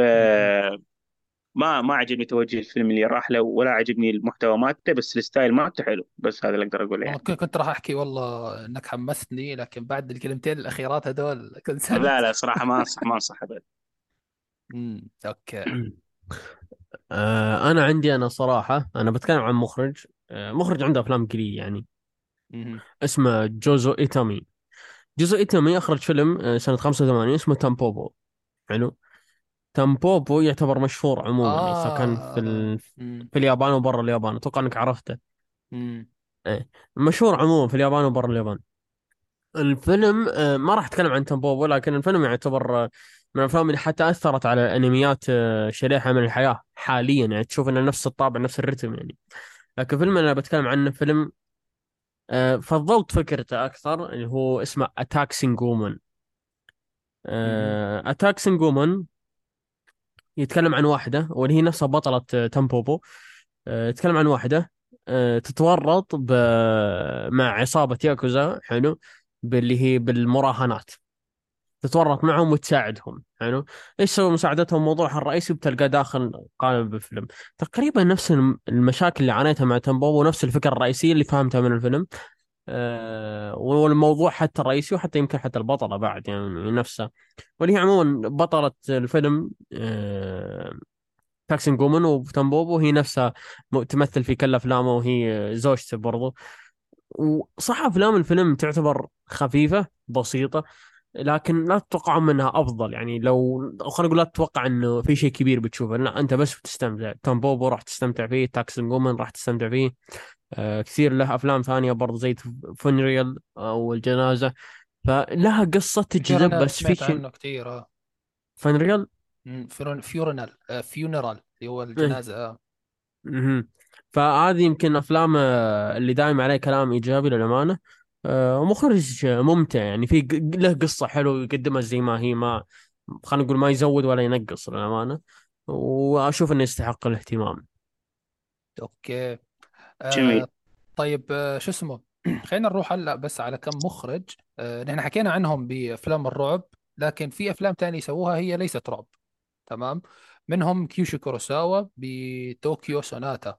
ما ما عجبني توجه الفيلم اللي راح له ولا عجبني المحتوى مالته بس ال style مالته حلو. بس هذا اللي أقدر اقوله يعني. كنت كنت راح أحكي والله إنك حمستني لكن بعد الكلمتين الأخيرات هذول كنت لا لا صراحة ما أنصح ما أنصح ابدا. امم okay. آه أنا عندي أنا صراحة أنا بتكلم عن مخرج. آه مخرج عنده أفلام قليل يعني. اسمه جوزو إيتامي. جوزو إيتامي أخرج فيلم آه، سنة 85 اسمه تامبوبو. حلو؟ تامبوبو يعتبر مشهور عموما. يعني سواء كان في ال... في اليابان وبرا اليابان. أتوقع إنك عرفته. مم. إيه. مشهور عموما في اليابان وبرا اليابان. الفيلم آه، ما راح أتكلم عن تامبوبو لكن الفيلم يعتبر آه، من الأفلام اللي حتى أثرت على انميات آه، شريحة من الحياة حاليا. يعني تشوف إنه نفس الطابع نفس الرتم يعني. لكن فيلم أنا بتكلم عنه فيلم آه، فضلت فكرته أكثر اللي هو اسمه A Taxing Woman A Taxing Woman يتكلم عن واحدة واللي هي نفسها بطلة آه، تامبوبو آه، يتكلم عن واحدة آه، تتورط ب... مع عصابة ياكوزا حلو باللي هي بالمراهنات. تتورط معهم وتساعدهم حلو. إيش سوى مساعدتهم؟ موضوعها الرئيسي بتلقاه داخل قالب الفيلم. تقريبا نفس الم- المشاكل اللي عانيتها مع تمبو ونفس الفكرة الرئيسية اللي فهمتها من الفيلم. والموضوع حتى الرئيسي وحتى يمكن حتى البطلة بعد يعني نفسها واللي هي عموما بطلة الفيلم آه، تاكسينغ وومن وتمبوبو هي نفسها تمثل في كل افلامه وهي زوجته برضو. وصح أفلام الفيلم تعتبر خفيفة بسيطة لكن لا تتوقع منها أفضل. يعني لو خلينا نقول لا تتوقع إنه في شيء كبير بتشوفه. لا أنت بس بتستمتع. تامبوبو راح تستمتع فيه تاكسينغ وومن راح تستمتع فيه. آه كثير له أفلام ثانية برضه زي funeral أو الجنازة. فلها قصة تجذب بس في شيء عنه كثير فونريال فيورنال آه، funeral اللي هو الجنازة آه. مهم. فهذه يمكن أفلام آه، اللي دايم عليه كلام إيجابي للأمانة. آه، ومخرج ممتع يعني. في له قصة حلوة يقدمها زي ما هي ما خلينا نقول ما يزود ولا ينقص للأمانة. وأشوف إنه يستحق الاهتمام. أوكي. جميل. آه طيب آه شو اسمه؟ خلينا نروح هلا بس على كم مخرج. آه نحن حكينا عنهم بأفلام الرعب لكن في أفلام تانية سووها هي ليست رعب تمام؟ منهم كيوشي كوروساوا بطوكيو سوناتا.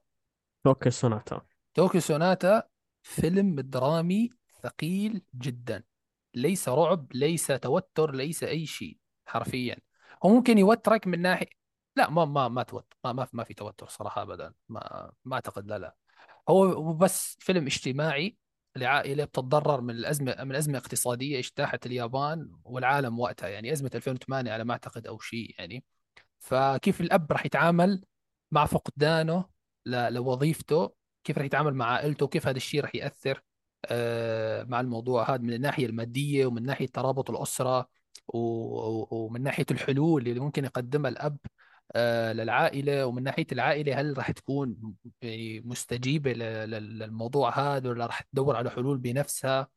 طوكيو سوناتا. طوكيو سوناتا فيلم درامي ثقيل جدا. ليس رعب ليس توتر ليس أي شيء حرفيا. هو ممكن يوترك من ناحية لا ما ما ما توتر ما ما, ما في توتر صراحة ابدا. ما ما أعتقد لا لا. هو بس فيلم اجتماعي لعائلة بتتضرر من الأزمة من أزمة اقتصادية اجتاحت اليابان والعالم وقتها يعني أزمة 2008 على ما أعتقد أو شيء يعني. فكيف الأب راح يتعامل مع فقدانه لوظيفته؟ كيف راح يتعامل مع عائلته؟ كيف هذا الشيء راح يأثر آه، مع الموضوع هذا من الناحية المادية ومن ناحية ترابط و- ومن ناحية الحلول اللي ممكن يقدمها الأب؟ آه، للعائلة ومن ناحية العائلة هل راح تكون يعني ل- للموضوع هذا ولا راح تدور على حلول بنفسها؟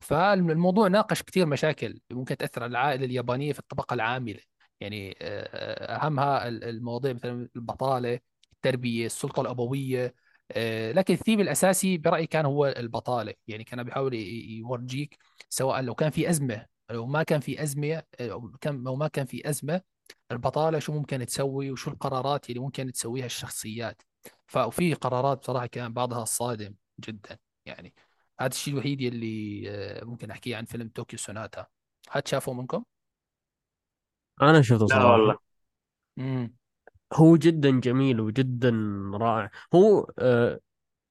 فالموضوع ناقش كثير مشاكل ممكن تأثر على العائلة اليابانية في الطبقة العاملة. يعني آه، أهمها ال- المواضيع مثلا البطالة التربية السلطة الأبوية آه، لكن الثيم الأساسي برأيي كان هو البطالة. يعني كان بيحاول يورجيك سواء لو كان في أزمة لو ما كان في كان أو ما كان في أزمة البطالة شو ممكن تسوي وشو القرارات اللي ممكن تسويها الشخصيات. ففي قرارات بصراحة كان بعضها صادم جدا. يعني هذا الشيء الوحيد يلي آه، ممكن احكيه عن فيلم طوكيو سوناتا. حد شافه منكم؟ أنا شفته لا صراحة. والله. امم هو جدا جميل وجدا رائع. هو آه،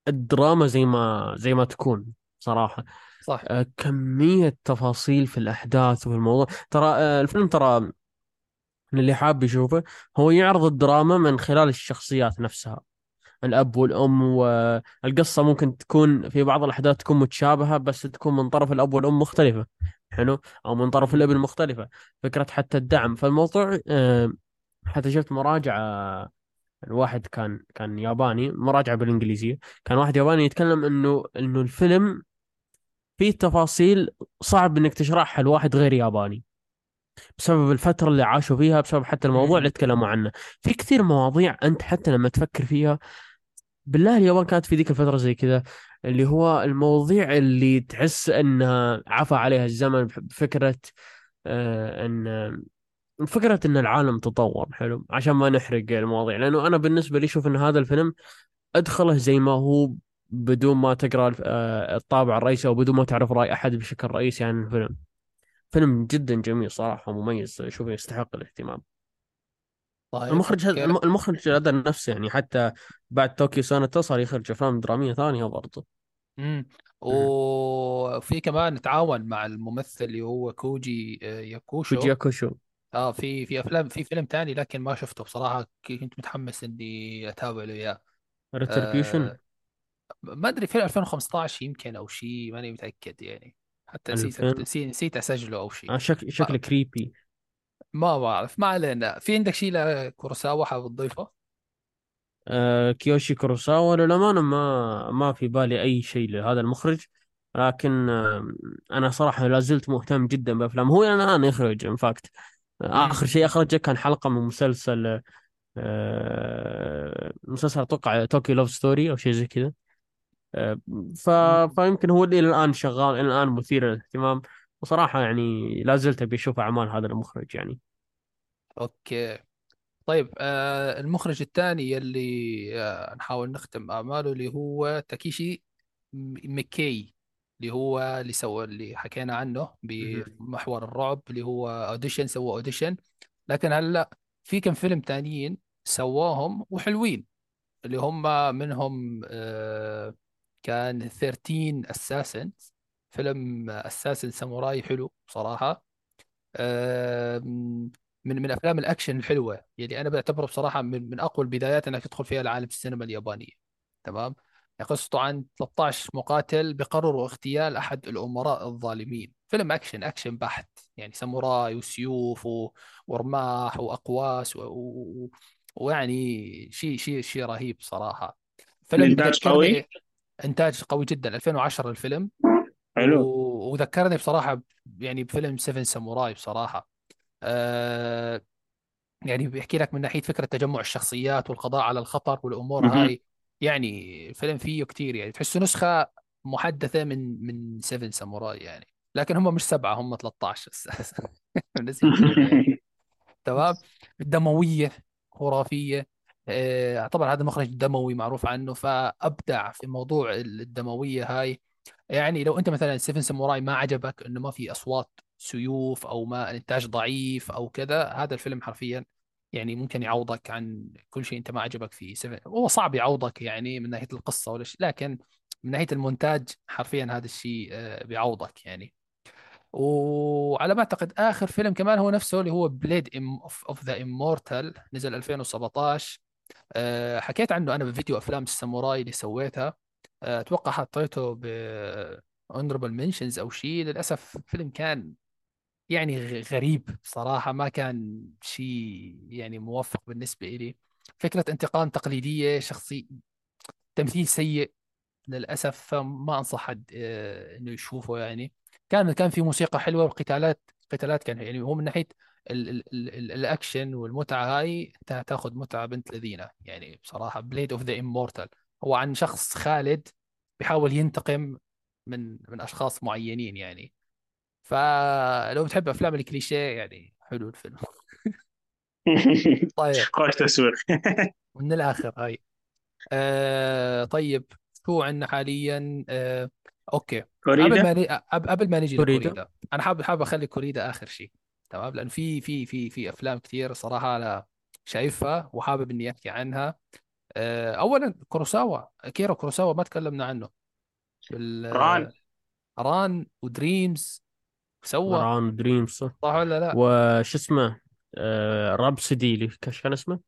الدراما زي ما زي ما تكون صراحة. صح. آه، كمية تفاصيل في الأحداث وفي الموضوع. ترى الفيلم ترى اللي حاب يشوفه هو يعرض الدراما من خلال الشخصيات نفسها. الأب والأم والقصة ممكن تكون في بعض الأحداث تكون متشابهة بس تكون من طرف الأب والأم مختلفة حلو؟ أو من طرف. الابن مختلفة. فكرة حتى الدعم. فالموضوع حتى شفت مراجعة الواحد كان كان ياباني مراجعة بالإنجليزية. كان واحد ياباني يتكلم إنه إنه الفيلم فيه تفاصيل صعب إنك تشرحها لواحد غير ياباني. بسبب الفترة اللي عاشوا فيها بسبب حتى الموضوع اللي. تكلموا عنه في كثير مواضيع أنت حتى لما تفكر فيها بالله اليابان كانت في ذيك الفترة زي كذا اللي هو المواضيع اللي تحس إنها عفى عليها الزمن بفكرة آه إن فكرة إن العالم تطور حلو؟ عشان ما نحرق المواضيع. لأنه أنا بالنسبة لي أشوف إن هذا الفيلم أدخله زي ما هو بدون ما تقرأ آه، الطابع الرئيسي أو بدون ما تعرف رأي أحد بشكل رئيسي عن الفيلم. فيلم جدا جميل صراحة مميز أشوف يستحق الاهتمام. طيب المخرج هذا المخرج هذا نفسه يعني حتى بعد طوكيو سوناتا صار يخرج أفلام درامية ثانية برضه. امم مم. وفي كمان تعاون مع الممثل اللي هو كوجي آه، كوجي ياكوشو. ياكوشو آه في في أفلام في فيلم تاني لكن ما شفته بصراحة كنت متحمس إني أتابع له إياه. retribution آه ما أدري فيلم 2015 يمكن أو شيء ماني متأكد يعني. حتى نسيت 2000 نسيت نسيت أسجله أو آه شيء شكل شكل creepy ما بعرف ما علينا. في عندك شيء لكوروساوا حابب تضيفه؟ آه كيوشي كوروساوا للأمانة ما ما في بالي أي شيء لهذا المخرج. لكن آه أنا صراحة لا زلت مهتم جدا بأفلام هو الآن يخرج in fact امم آخر شيء أخرجه كان حلقة من مسلسل آه مسلسل أتوقع Tokyo love story أو شيء زي كذا. آه ف... فيمكن هو اللي إلى الآن شغال إلى الآن مثير للاهتمام. وصراحة يعني لا زلت أبي أشوف أعمال هذا المخرج يعني. أوكي. طيب آه المخرج الثاني اللي آه نحاول نختم أعماله اللي هو تاكيشي ميكي اللي هو اللي سوى اللي حكينا عنه بمحور الرعب اللي هو audition سوى audition لكن هلأ في كم فيلم تانيين سواهم وحلوين اللي هم منهم آه كان 13 assassins فيلم assassins ساموراي حلو صراحة آه من من أفلام الأكشن الحلوة. يعني أنا بعتبره بصراحة من من أقوى البدايات إنك تدخل فيها لعالم السينما اليابانية. تمام؟ قصته عن 13 مقاتل بقرروا اغتيال أحد الأمراء الظالمين. فيلم action action بحت. يعني ساموراي وسيوف و... ورماح وأقواس و... و... ويعني شيء شيء شيء رهيب صراحة. فيلم الانتاج قوي؟ إنتاج قوي جدا 2010 الفيلم. حلو. و... وذكرني بصراحة يعني بفيلم سيفن ساموراي بصراحة. آه يعني بيحكي لك من ناحية فكرة تجمع الشخصيات والقضاء على الخطر والأمور مهم. هاي. يعني الفيلم فيه كتير يعني تحسه نسخة محدثة من من seven samurai يعني. لكن هم مش سبعة هم 13 أساسا تمام؟ دموية خرافية. طبعا هذا مخرج دموي معروف عنه فأبدع في موضوع الدموية هاي. يعني لو أنت مثلا seven samurai ما عجبك إنه ما في أصوات سيوف أو ما الانتاج ضعيف أو كذا هذا الفيلم حرفيا يعني ممكن يعوضك عن كل شيء أنت ما عجبك فيه seven. هو صعب يعوضك يعني من ناحية القصة ولا شيء لكن من ناحية المونتاج حرفيا هذا الشيء آه، بيعوضك يعني. وعلى ما أعتقد آخر فيلم كمان هو نفسه اللي هو blade of the immortal نزل 2017 آه، حكيت عنه أنا بفيديو أفلام الساموراي اللي سويتها. آه، أتوقع حطيته ب honorable mentions أو شيء للأسف فيلم كان يعني غريب بصراحة ما كان شيء يعني موفق بالنسبة إلي. فكرة انتقام تقليدية شخصي تمثيل سيء للأسف فما أنصح حد آه، إنه يشوفه يعني. كان كان في موسيقى حلوة والقتالات القتالات كان يعني هو من ناحية ال ال ال ال الأكشن والمتعة هاي أنت هتاخذ متعة بنت لذينة. يعني بصراحة blade of the immortal هو عن شخص خالد بيحاول ينتقم من من أشخاص معينين يعني. فلو بتحب أفلام الكليشيه يعني حلو الفيلم. طيب. خوش تسويق من الآخر هاي. آه طيب. شو عندنا حاليا؟ آه أوكي. قبل ما كوريدا. قبل ما نجي كوريدا. لكوريدا. أنا حابب حابب أخلي كوريدا آخر شيء تمام؟ لأن في في في في أفلام كثير صراحة أنا شايفها وحابب إني أحكي عنها. آه اولا كوروساوا أكيرا كوروساوا ما تكلمنا عنه. ران بال ران. و dreams. سوى ران دريمز صح؟ ولا لا؟ وش اسمه؟ آه رابسودي اللي كاش كان اسمه؟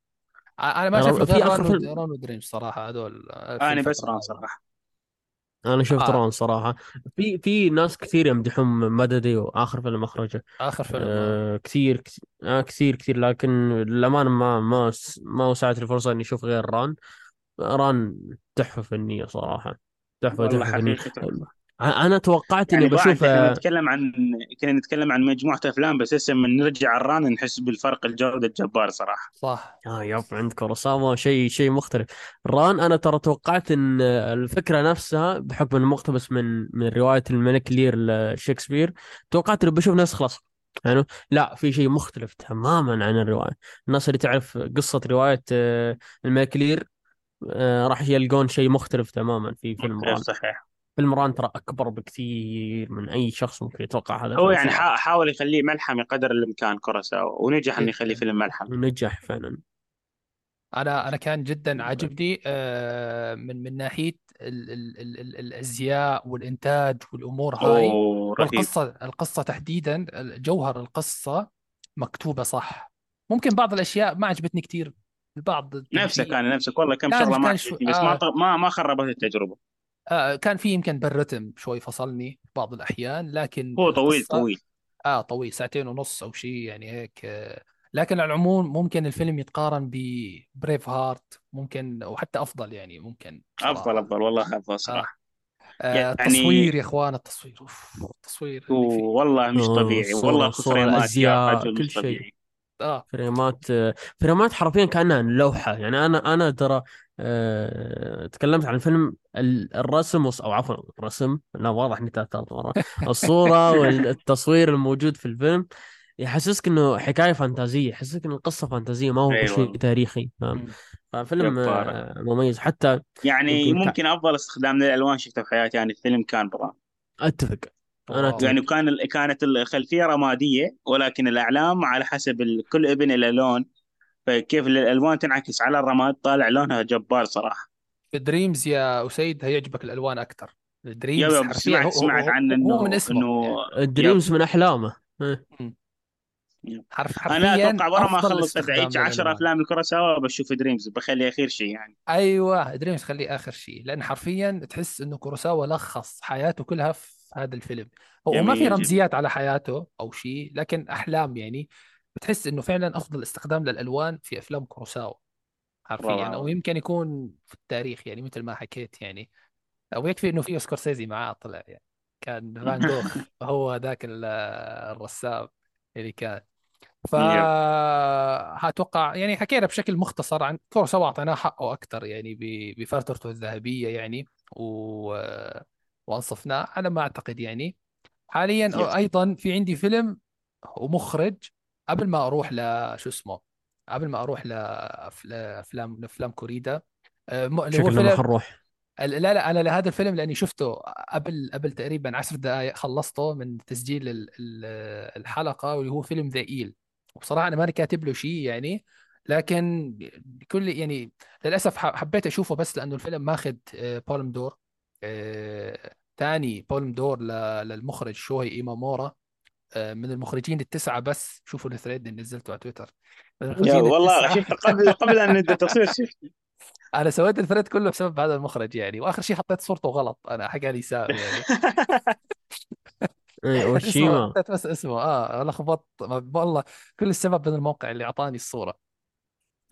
أنا ما شفت ران ران ودريمز صراحة هذول. آه، أنا بس ران صراحة. أنا شفت آه. ران صراحة. في في ناس كثير يمدحون مددي واخر فيلم أخرجه. آخر فيلم آه. آه كثير كثير آه كثير كثير. لكن للأمانة ما ما ما وسعت لي الفرصة إني أشوف غير ران ران تحفة والله تحفة فنية. حقيقة تحفة. أنا توقعت اني يعني بعد بشوف كنا آه، نتكلم عن كنا نتكلم عن مجموعة أفلام بس هسه من نرجع الران نحس بالفرق الجودة الجبار صراحة. صح. آه يب عند كوروساوا شيء شيء مختلف. ران أنا ترى توقعت إن الفكرة نفسها بحكم إنه مقتبس من من رواية الملك لير لشكسبير توقعت إنه بشوف نفس خلاص. يعني لا في شيء مختلف تماما عن الرواية. الناس اللي تعرف قصة رواية آه، الملك لير آه، راح يلقون شيء مختلف تماما في فيلم مختلف ران. صحيح. فيلم ران ترى أكبر بكثير من أي شخص ممكن يتوقع هذا هو يعني حاول يخليه ملحمي قدر الامكان كوراساوا ونجح إنه يخليه جدا فيلم ملحمي نجح فعلا. أنا أنا كان جدا عاجبني آه، من من ناحية ال ال ال ال الأزياء والإنتاج والأمور هاي. والقصة القصة تحديدا جوهر القصة مكتوبة صح. ممكن بعض الأشياء ما عجبتني كثير بعض نفسك أنا نفسك. والله كم شغلة ما عجبتني بس ما آه. ما ما خربت التجربة. آه كان في يمكن بالرتم شوي فصلني بعض الأحيان لكن هو طويل طويل. آه طويل ساعتين ونص أو شيء يعني هيك. آه لكن على العموم ممكن الفيلم يتقارن ببريف هارت ممكن وحتى أفضل يعني ممكن أفضل بصراحه أفضل والله أفضل آه, صراحة. آه يعني التصوير يا إخوان التصوير أوف التصوير والله مش آه، طبيعي والله يا الازياء رجل كل شيء. آه. فريمات فريمات حرفيا كأنها لوحة. يعني أنا أنا ترى أه... تكلمت عن الفيلم ال- الرسم أو عفوا الرسم لا واضح إني ثالث مرة الصورة والتصوير الموجود في الفيلم يحسسك إنه حكاية فانتازية يحسسك إن القصة فانتازية ما هو اي شيء تاريخي فاهم. ففيلم آه، مميز. حتى يعني يمكن ك... ممكن أفضل استخدام للألوان شفته في حياتي يعني الفيلم كان برا أتفق. أنا wow يعني كان ال- كانت الخلفية رمادية ولكن الإعلام على حسب كل ابن له لون. فكيف الألوان تنعكس على الرماد طالع لونها جبار صراحة. في Dreams يا أسيد هيعجبك الألوان أكثر. Yep Dreams yep سمعت هو سمعت عن هو من انه اسمه. انه yep ال Dreams من أحلامه. إيه. حرف أنا حرفيا أتوقع ورا ما اخلص ادعيك 10 للألوان. أفلام الكراساوا بشوف Dreams بخلي أخير شيء يعني. أيوه Dreams خليه آخر شيء لأن حرفيا تحس إنه كوروساوا لخص حياته كلها في هذا الفيلم. هو ما في رمزيات على حياته أو شيء لكن أحلام يعني بتحس إنه فعلا أفضل استخدام للألوان في أفلام كوروساوا حرفيا أو روعه يمكن يكون في التاريخ يعني مثل ما حكيت يعني. أو يكفي إنه في سكورسيزي معاه طلع يعني. كان فان جوخ هو ذاك ال- الرسام اللي كان. Yep. فهتوقع يعني حكينا بشكل مختصر عن كوروساوا أعطيناه حقه أكثر يعني بفترته الذهبية يعني. و... وأنصفناه على ما أعتقد يعني. حاليا أيضا في عندي فيلم ومخرج قبل ما أروح ل شو اسمه قبل ما أروح لافلام لأفلام كوريدا. آه، شكلنا ما حنروح لا لا أنا لهذا الفيلم لأني شفته قبل قبل تقريبا عشر دقائق خلصته من تسجيل ال- ال- الحلقة واللي هو فيلم ذا إيل. وبصراحة أنا ماني كاتب له شيء يعني لكن بكل يعني للأسف حبيت أشوفه بس لأنه الفيلم ماخذ آه، بالم دور. تاني بالم دور ل- للمخرج شوهي ايمامورا آه، من المخرجين التسعة بس. شوفوا ال thread اللي نزلته على تويتر. والله شفت قبل قبل أن نبدأ التصوير شفت أنا سويت ال thread كله بسبب هذا المخرج يعني. وآخر شيء حطيت صورته غلط. أنا حكى لي سام يعني. إيه، اسمه أوشيما. حطيت بس اسمه. آه لخبطت ما- والله كل السبب من الموقع اللي أعطاني الصورة.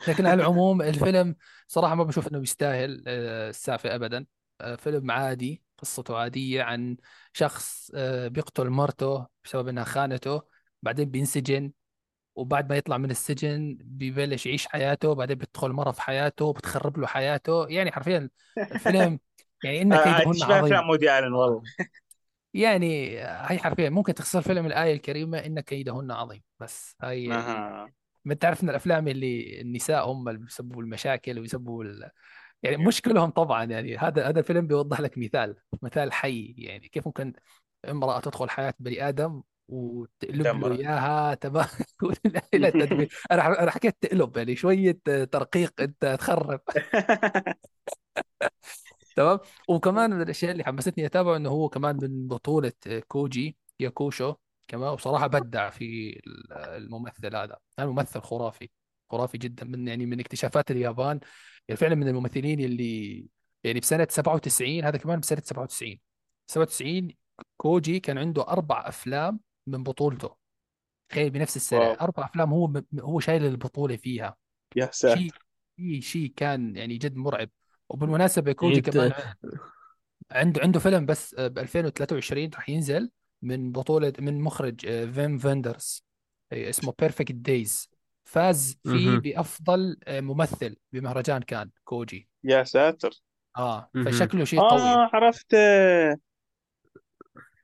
لكن على العموم الفيلم صراحة ما بشوف إنه يستاهل آه، السافه ابدا. فيلم عادي قصته عادية عن شخص آه، بيقتل مرته بسبب إنها خانته بعدين بينسجن وبعد ما يطلع من السجن ببلش يعيش حياته بعدين بتدخل مرة في حياته بتخرب له حياته. يعني حرفيا الفيلم يعني هاي كيدهن تشبه افلام عظيم. مودي آلن والله. آه. يعني هي حرفيا ممكن تخسر فيلم الآية الكريمة إن كيدهن عظيم. بس هاي ما تعرف إن الأفلام اللي النساء هم اللي بيسببوا المشاكل ويسببوا ال... يعني مش كلهم طبعا يعني هذا هذا الفيلم بيوضح لك مثال مثال حي يعني كيف ممكن امرأة تدخل حياة بني آدم وتقلب له إياها تمام أنا أنا حكيت تقلب يعني شوية ترقيق أنت تخرب. تمام؟ وكمان من الأشياء اللي حمستني أتابعه إنه هو كمان من بطولة كوجي ياكشو. كمان وصراحة بدع في الممثل هذا. هذا ممثل خرافي خرافي جدا من يعني من اكتشافات اليابان. يعني فعلا من الممثلين اللي يعني بسنة 97 هذا كمان بسنة 97 97 كوجي كان عنده أربع أفلام من بطولته. تخيل بنفس السنة. Wow. أربع أفلام هو هو شايل البطولة فيها. يا شيء ساتر. شيء شيء كان يعني جد مرعب. وبالمناسبة كوجي يعني كمان عنده عنده فيلم بس ب 2023 راح ينزل من بطولة من مخرج آه، فيم فيندرز. آه، اسمه Perfect Days فاز فيه مهم. بأفضل آه، ممثل بمهرجان كان كوجي يا ساتر آه. فشكله شيء قوي آه عرفت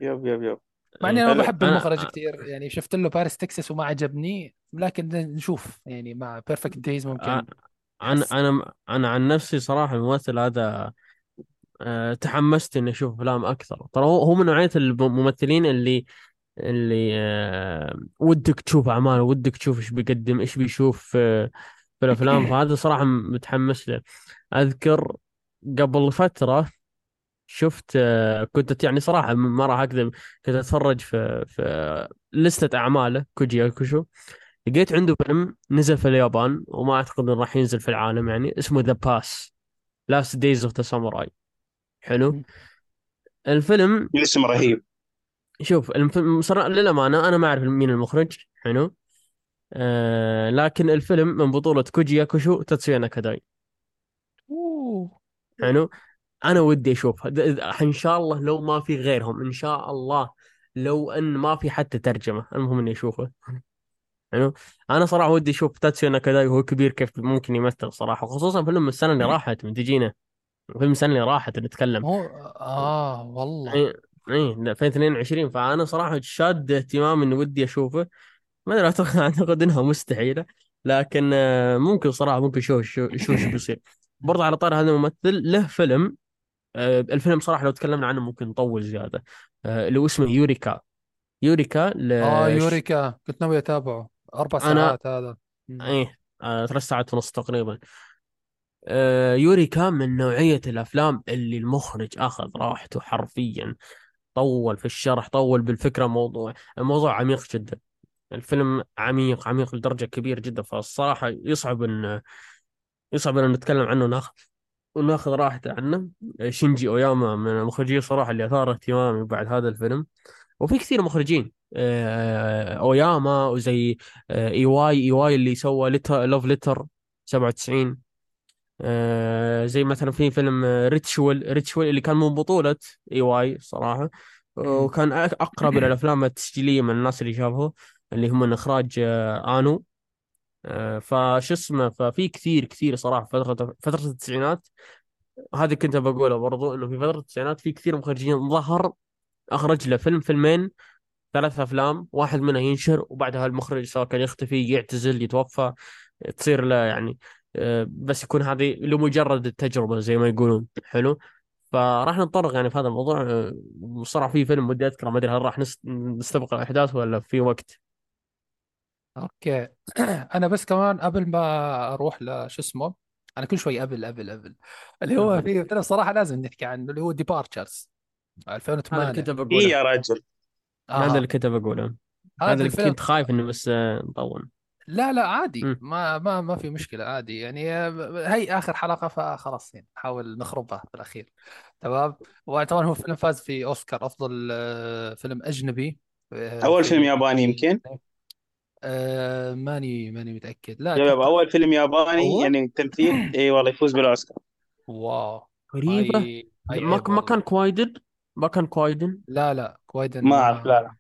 yep yep yep مع إني. أنا ما بحب المخرج كثير يعني شفت له Paris, Texas وما عجبني لكن نشوف يعني مع Perfect Days ممكن أنا أنا أنا عن نفسي صراحة الممثل هذا آه، تحمست إني أشوف أفلام أكثر ترى هو هو من نوعية الممثلين اللي اللي آه، ودك تشوف أعماله ودك تشوف إيش بيقدم إيش بيشوف في الأفلام. فهذا صراحة متحمس له. أذكر قبل فترة شفت آه، كنت يعني صراحة ما راح أكذب كنت أتفرج في في لستة أعماله كوجي ياكوشو لقيت عنده فيلم نزل في اليابان وما أعتقد انه راح ينزل في العالم يعني اسمه The Pass: Last Days of the Samurai حلو. الفيلم الاسم رهيب. شوف الفيلم صراحة للأمانة أنا ما أعرف مين المخرج حلو؟ آه لكن الفيلم من بطولة كوجي ياكوشو تاتسويا ناكاداي. حلو؟ أنا ودي د- إن شاء الله لو ما في غيرهم إن شاء الله لو أن ما في حتى ترجمة المهم إني أشوفه. حلو؟ أنا صراحة ودي أشوف تاتسيو ناكاداي وهو كبير كيف ممكن يمثل صراحة خصوصا فيلم السنة اللي راحت من تجينا فيلم السنة اللي راحت نتكلم. هو آه والله. اي اي 2022 فأنا صراحة شاد اهتمام إني ودي أشوفه. ما أدري اعتقد إنها مستحيلة. لكن آه، ممكن صراحة ممكن شوف شو شو شو بيصير. برضه على طار هذا الممثل له فيلم آه، الفيلم صراحة لو تكلمنا عنه ممكن نطول زيادة. آه، اللي هو اسمه يوريكا. يوريكا آه لش... يوريكا. كنت ناوي أتابعه. أربع ساعات هذا. مم. إيه ثلاث ساعات ونص تقريبا. يوريكا من نوعية الأفلام اللي المخرج أخذ راحته حرفيا. طول في الشرح طول بالفكرة موضوع الموضوع عميق جدا. الفيلم عميق عميق لدرجة كبيرة جدا. فالصراحة يصعب أن يصعب أن نتكلم عنه وناخذ وناخذ راحته عنه. شينجي أوياما من المخرجين صراحة اللي أثار اهتمامي بعد هذا الفيلم. وفي كثير مخرجين آه، أوياما وزي آه، إيواي إيواي اللي سوى Letter Love Letter 97 آه، زي مثلا في فيلم Ritual Ritual اللي كان من بطولة إيواي صراحة. وكان أقرب إلى الأفلام التسجيلية من الناس اللي شافوه اللي هم من إخراج آه، آنو. آه، فش اسمه ففي كثير كثير صراحة فترة فترة التسعينات. هذه كنت بقولها برضو إنه في فترة التسعينات في كثير مخرجين ظهر أخرج له فيلم فيلمين ثلاث أفلام واحد منها ينشر وبعدها المخرج سواء كان يختفي يعتزل يتوفى تصير له يعني آه، بس يكون هذه لمجرد التجربة زي ما يقولون. حلو؟ فراح نتطرق يعني في هذا الموضوع. آه، بصراحة في فيلم ودي أذكره ما أدري هل راح نست- نستبق الأحداث ولا في وقت؟ Okay. أنا بس كمان قبل ما أروح لشو اسمه؟ أنا كل شوي قبل قبل قبل اللي هو في فيلم صراحة لازم نحكي عنه اللي هو Departures هذا اللي 2008 كنت اي بقوله يا رجل. هذا اللي كنت بقوله. هذا اللي كنت خايف إنه بس آه، نطول. لا لا عادي. ما ما ما في مشكلة عادي. يعني هي آخر حلقة فخلاص يعني نحاول نخربها في الأخير. تمام؟ وطبعا هو فيلم فاز في أوسكار أفضل آه، فيلم أجنبي آه، أول فيلم في ياباني يمكن؟ آه، ماني ماني متأكد. لا أتوقع أول فيلم ياباني هو؟ يعني تمثيل اي والله يفوز بالأوسكار. Wow. هاي ما ما كان Kwaidan؟ ما كان Kwaidan؟ لا لا Kwaidan ما أعرف لا لا.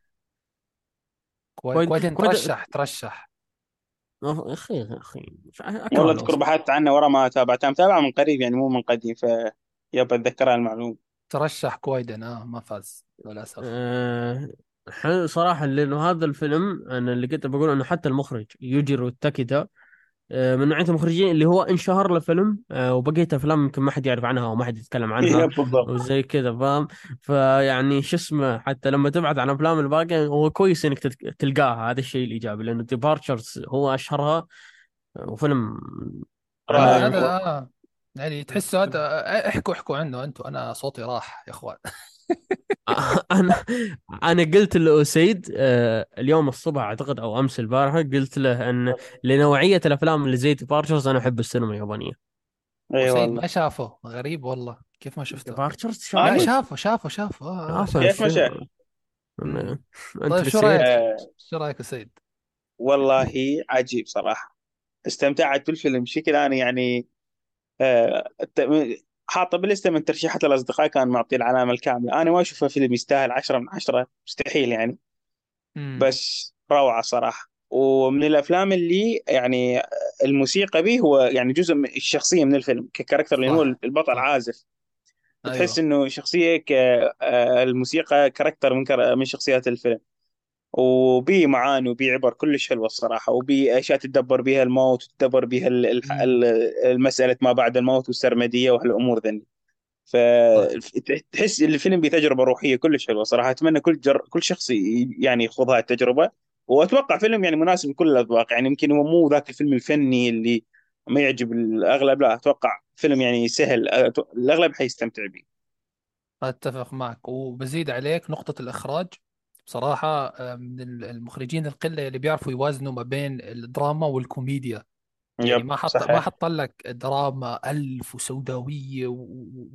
كوايدن كويدن كوايدن ترشح ترشح. يا أخي أكره والله أذكر بحثت عنه ورا ما تابعته. متابعه من قريب يعني مو من قديم ف يبى اتذكرها المعلومة. ترشح Kwaidan آه ما فاز للأسف. أه حلو صراحة لأنه هذا الفيلم أنا اللي كنت بقول إنه حتى المخرج يوجيرو تاكيتا أه من نوعية المخرجين اللي هو انشهر له فيلم أه وبقية أفلام يمكن ما حد يعرف عنها أو ما حد يتكلم عنها بالضبط. وزي كذا فاهم؟ فيعني شو اسمه حتى لما تبعد عن أفلام الباقية هو كويس إنك تت- تلقاها هذا الشيء الإيجابي لأنه Departures هو أشهرها وفيلم رائع. هذا آه يعني تحسوا هذا آه، احكوا احكوا عنه أنتم أنا صوتي راح يا أخوان. أنا أنا قلت لأسيد آه، اليوم الصبح أعتقد أو أمس البارحة قلت له أن لنوعية الأفلام اللي زي ديبارتشرز أنا أحب السينما اليابانية. أي وسيد والله. ما شافه؟ غريب والله. كيف ما شفته؟ آه ليش؟ شافه شافه شافه. آه, آه. شافه كيف ما شافه طيب شو رأيك؟ آه. شو رأيك سيد والله عجيب صراحة. استمتعت بالفيلم. بشكل أنا يعني آه حاطه بلسته من ترشيحات الأصدقاء كان معطي العلامة الكاملة. أنا ما أشوفه فيلم يستاهل 10 من 10 مستحيل يعني. بس روعة صراحة. ومن الأفلام اللي يعني الموسيقى به هو يعني جزء من الشخصية من الفيلم ككاركتر لأن هو البطل عازف. تحس أيوه. إنه شخصية آه، الموسيقى كاركتر من. من شخصيات الفيلم. وبي معاني وبي عبر كلش حلوة الصراحة وبي أشياء تدبر بها الموت وتدبر بها المساله ما بعد الموت والسرمدية وهالأمور ذني. فتحس الفيلم بتجربة روحية كلش حلوة صراحة أتمنى كل جر... كل شخص يعني يخوض هاي التجربة. وأتوقع فيلم يعني مناسب لكل الأذواق يعني يمكن هو مو ذاك الفيلم الفني اللي ما يعجب الأغلب لا أتوقع فيلم يعني سهل الأغلب حيستمتع به أتفق معك وبزيد عليك نقطة الإخراج. بصراحة آه، من المخرجين القلة اللي بيعرفوا يوازنوا ما بين الدراما والكوميديا. يعني يب ما حط ما حط لك دراما ألف وسوداوية و- و-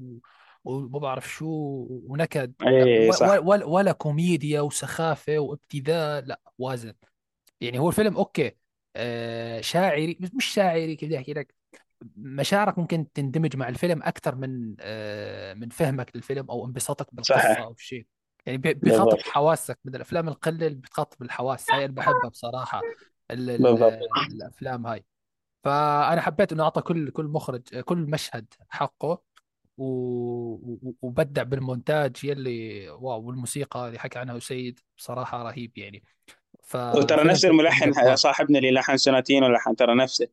و- وما بعرف شو ونكد. لا اي و- صح. ولا ولا كوميديا وسخافة وابتذال لا وازن. يعني هو الفيلم okay آه شاعري مش مش شاعري كيف بدي أحكي لك؟ مشاعرك ممكن تندمج مع الفيلم أكثر من آه من فهمك للفيلم أو انبساطك بالقصة صحيح. أو شيء. يعني بي- بيخاطب بالضبط. حواسك من الأفلام القلة اللي بتخاطب الحواس. هاي اللي بحبها بصراحة ال ال بالضبط. الأفلام هاي. فأنا حبيت إنه أعطى كل كل مخرج كل مشهد حقه و... و- وبدع بالمونتاج يلي واو والموسيقى اللي حكى عنها سيد بصراحة رهيب يعني. وترى ففيلم نفس الملحن صاحبنا اللي لحن سنتين ولحن ترى نفسه.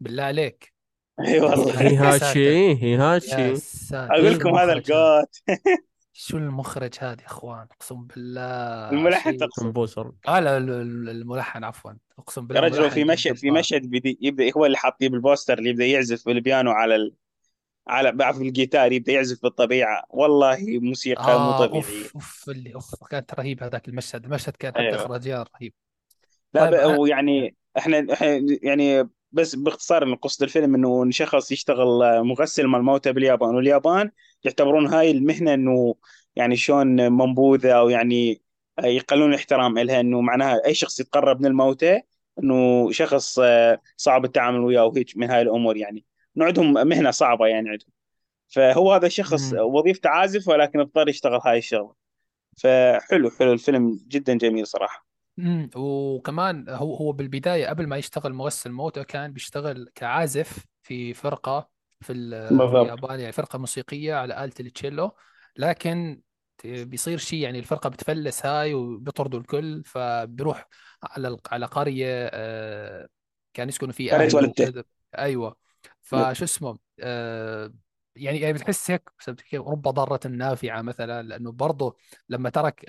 بالله عليك. إي والله. ساتر يا ساتر هيهاشي يا هيهاشي ساتر. أقول لكم هذا المخرج هذا القوت. شو المخرج هذا يا إخوان؟ أقسم بالله الملحن تقصد. كمبوسر. آه لا ال- ال- الملحن عفوا. أقسم يا بالله رجل ملحن في مشهد في مشهد بدي يبدا هو اللي حاطيه بالبوستر اللي يبدأ يعزف بالبيانو على ال... على بعرف الجيتار يبدأ يعزف بالطبيعة. والله موسيقى مو آه طبيعية. أوف اوف اللي أوف كانت رهيب هذاك المشهد. المشهد كان حتى أيوه. اخراجيا رهيب. لا. طيب أنا... ويعني إحنا إحنا يعني بس باختصار قصة الفيلم إنه شخص يشتغل مغسل مال الموتى باليابان. واليابان يعتبرون هاي المهنة إنه يعني شلون منبوذة أو يعني يقلون الاحترام لها إنه معناها أي شخص يتقرب من الموتى إنه شخص آه، صعب التعامل وياه وهيك من هاي الأمور يعني. إنه عندهم مهنة صعبة يعني عندهم. فهو هذا الشخص. وظيفته عازف ولكن اضطر يشتغل هاي الشغلة. فحلو حلو. الفيلم جدا جميل صراحة. امم وكمان هو هو بالبداية قبل ما يشتغل مغسل موتى كان بيشتغل كعازف في فرقة في اليابان يعني فرقة موسيقية على آلة التشيلو. لكن بيصير شيء يعني الفرقة بتفلس هاي وبيطردوا الكل فبيروح على على قرية آه، كان يسكنوا فيه قريت اهله والدته أيوه. فشو اسمه آه، يعني يعني بتحس هيك رب ضارة نافعة مثلا لأنه برضه لما ترك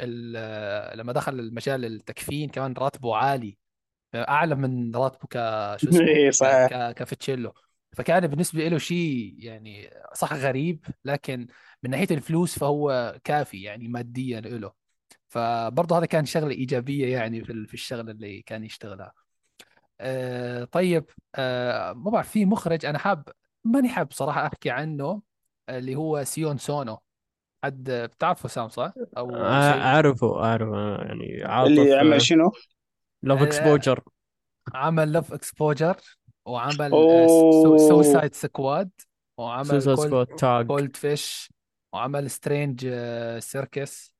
لما دخل المجال التكفين كمان راتبه عالي. أعلى من راتبه ك شو اسمه ك صحيح. كفتشيلو فكان بالنسبة له شيء يعني صح غريب لكن من ناحية الفلوس فهو كافي يعني ماديا له. فبرضه هذا كان شغلة إيجابية يعني في ال- في الشغلة اللي كان يشتغلها. آه طيب آه ما بعرف في مخرج أنا حاب ماني حاب صراحة أحكي عنه اللي هو سيون سونو. حد بتعرفه سام صح؟ أو سيد أعرفه أعرفه يعني اللي عاطف عمل شنو؟ Love Exposure عمل Love Exposure وعمل أوه. Suicide Squad وعمل Squad Tag. Cold Fish وعمل Strange Circus.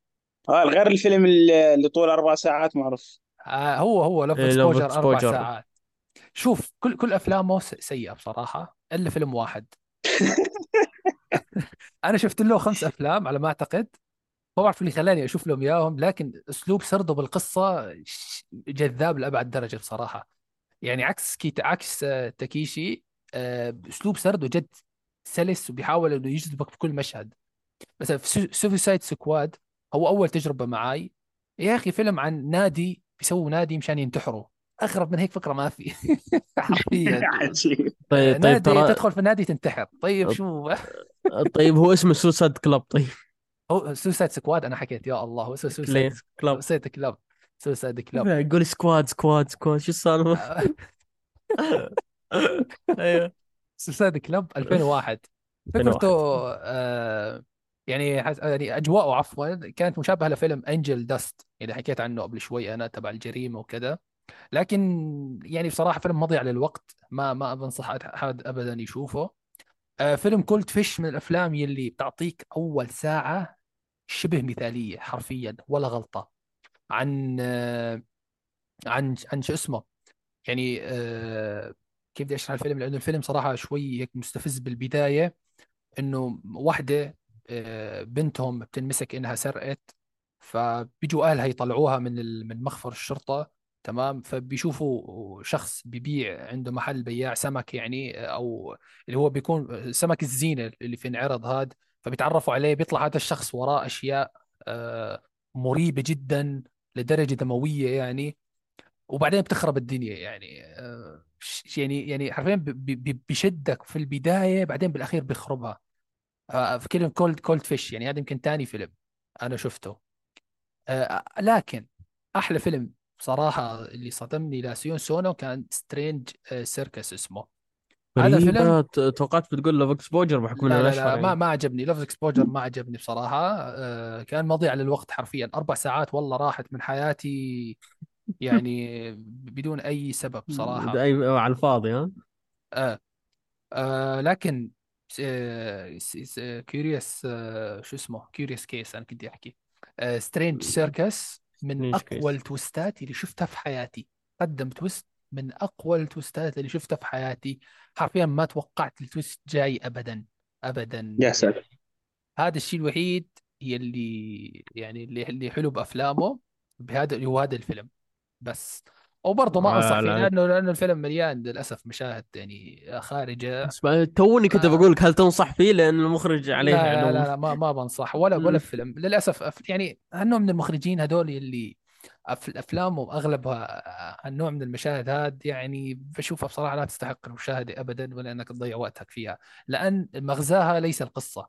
آه غير الفيلم اللي طول أربع ساعات معروف هو هو Love Love Exposure أربع Exposure ساعات. شوف كل كل أفلامه سيئة بصراحة إلا فيلم واحد. أنا شفت له خمس أفلام على ما أعتقد. ما بعرف اللي خلاني أشوف لهم إياهم لكن أسلوب سرده بالقصة جذاب لأبعد درجة بصراحة. يعني عكس كيت عكس آه، تاكيشي آه، أسلوب سرده جد سلس وبيحاول إنه يجذبك في كل مشهد. مثلا في Suicide Squad هو أول تجربة معاي. يا أخي فيلم عن نادي بيسووا نادي مشان ينتحروا. أغرب من هيك فكرة ما في. حرفيا. طيب طيب نادي ترى تدخل في النادي تنتحر. طيب شو؟ طيب هو اسمه Suicide Club طيب. هو Suicide Squad أنا حكيت. يا الله هو اسمه Suicide Club Suicide Club Suicide Club يقول Squad Squad Squad شو السالفه أيوه Suicide Club 2001 2001 فكرته آه يعني حس... يعني أجواءه عفوا كانت مشابهة لفيلم انجل داست اللي حكيت عنه قبل شوي أنا تبع الجريمة وكذا. لكن يعني بصراحة فيلم مضيع للوقت ما ما بنصح احد ابدا يشوفه. آه فيلم كولد فيش من الأفلام يلي بتعطيك أول ساعة شبه مثالية حرفيا ولا غلطة. عن عن عن شو اسمه يعني آه كيف بدي أشرح الفيلم؟ لأنه الفيلم صراحة شوي هيك مستفز بالبداية إنه واحدة آه، بنتهم بتنمسك إنها سرقت فبيجوا أهلها يطلعوها من من مخفر الشرطة تمام؟ فبيشوفوا شخص بيبيع عنده محل بياع سمك يعني أو اللي هو بيكون سمك الزينة اللي في انعرض هذا فبيتعرفوا عليه بيطلع هذا الشخص وراه أشياء آه، مريبة جدا. لدرجة دموية يعني وبعدين بتخرب الدنيا يعني آه، يعني يعني حرفيا بشدك في البداية بعدين بالأخير بيخربها. آه، في فيلم Cold Cold Fish يعني هذا يمكن ثاني فيلم أنا شفته. آه، لكن أحلى فيلم بصراحه اللي صدمني لاسيون سونو كان Strange Circus اسمه. هذا فيلم توقعت بتقول Love Exposure بحكم لا لا الاشهر لا ما ما عجبني. Love Exposure ما عجبني بصراحة. آه، كان مضيع للوقت حرفيا. أربع ساعات والله راحت من حياتي يعني بدون أي سبب صراحة. أي على الفاضي ها؟ آه. آه لكن Curious شو اسمه؟ Curious Case أنا كنت أحكي. Strange Circus من أقوى case التويستات اللي شفتها في حياتي. قدم twist من أقوى التويستات اللي شفتها في حياتي. حرفيا ما توقعت ال twist جاي ابدا ابدا. يا يعني ساتر. هذا الشيء الوحيد يلي يعني اللي اللي حلو بأفلامه بهذا هو هذا الفيلم. بس وبرضه ما أنصح آه فيه لا لأنه لأنه الفيلم مليان للأسف مشاهد يعني خارجة. توني كنت ما بقول لك هل تنصح فيه؟ لأن المخرج لا عليه لا لا, علوم. لا ما ما بنصح ولا ولا. فيلم. للأسف يعني هالنوع من المخرجين هذول اللي أف- افلامهم اغلبها هالنوع من المشاهد هذه يعني بشوفها بصراحة لا تستحق المشاهدة ابدا ولا إنك تضيع وقتك فيها لأن مغزاها ليس القصة.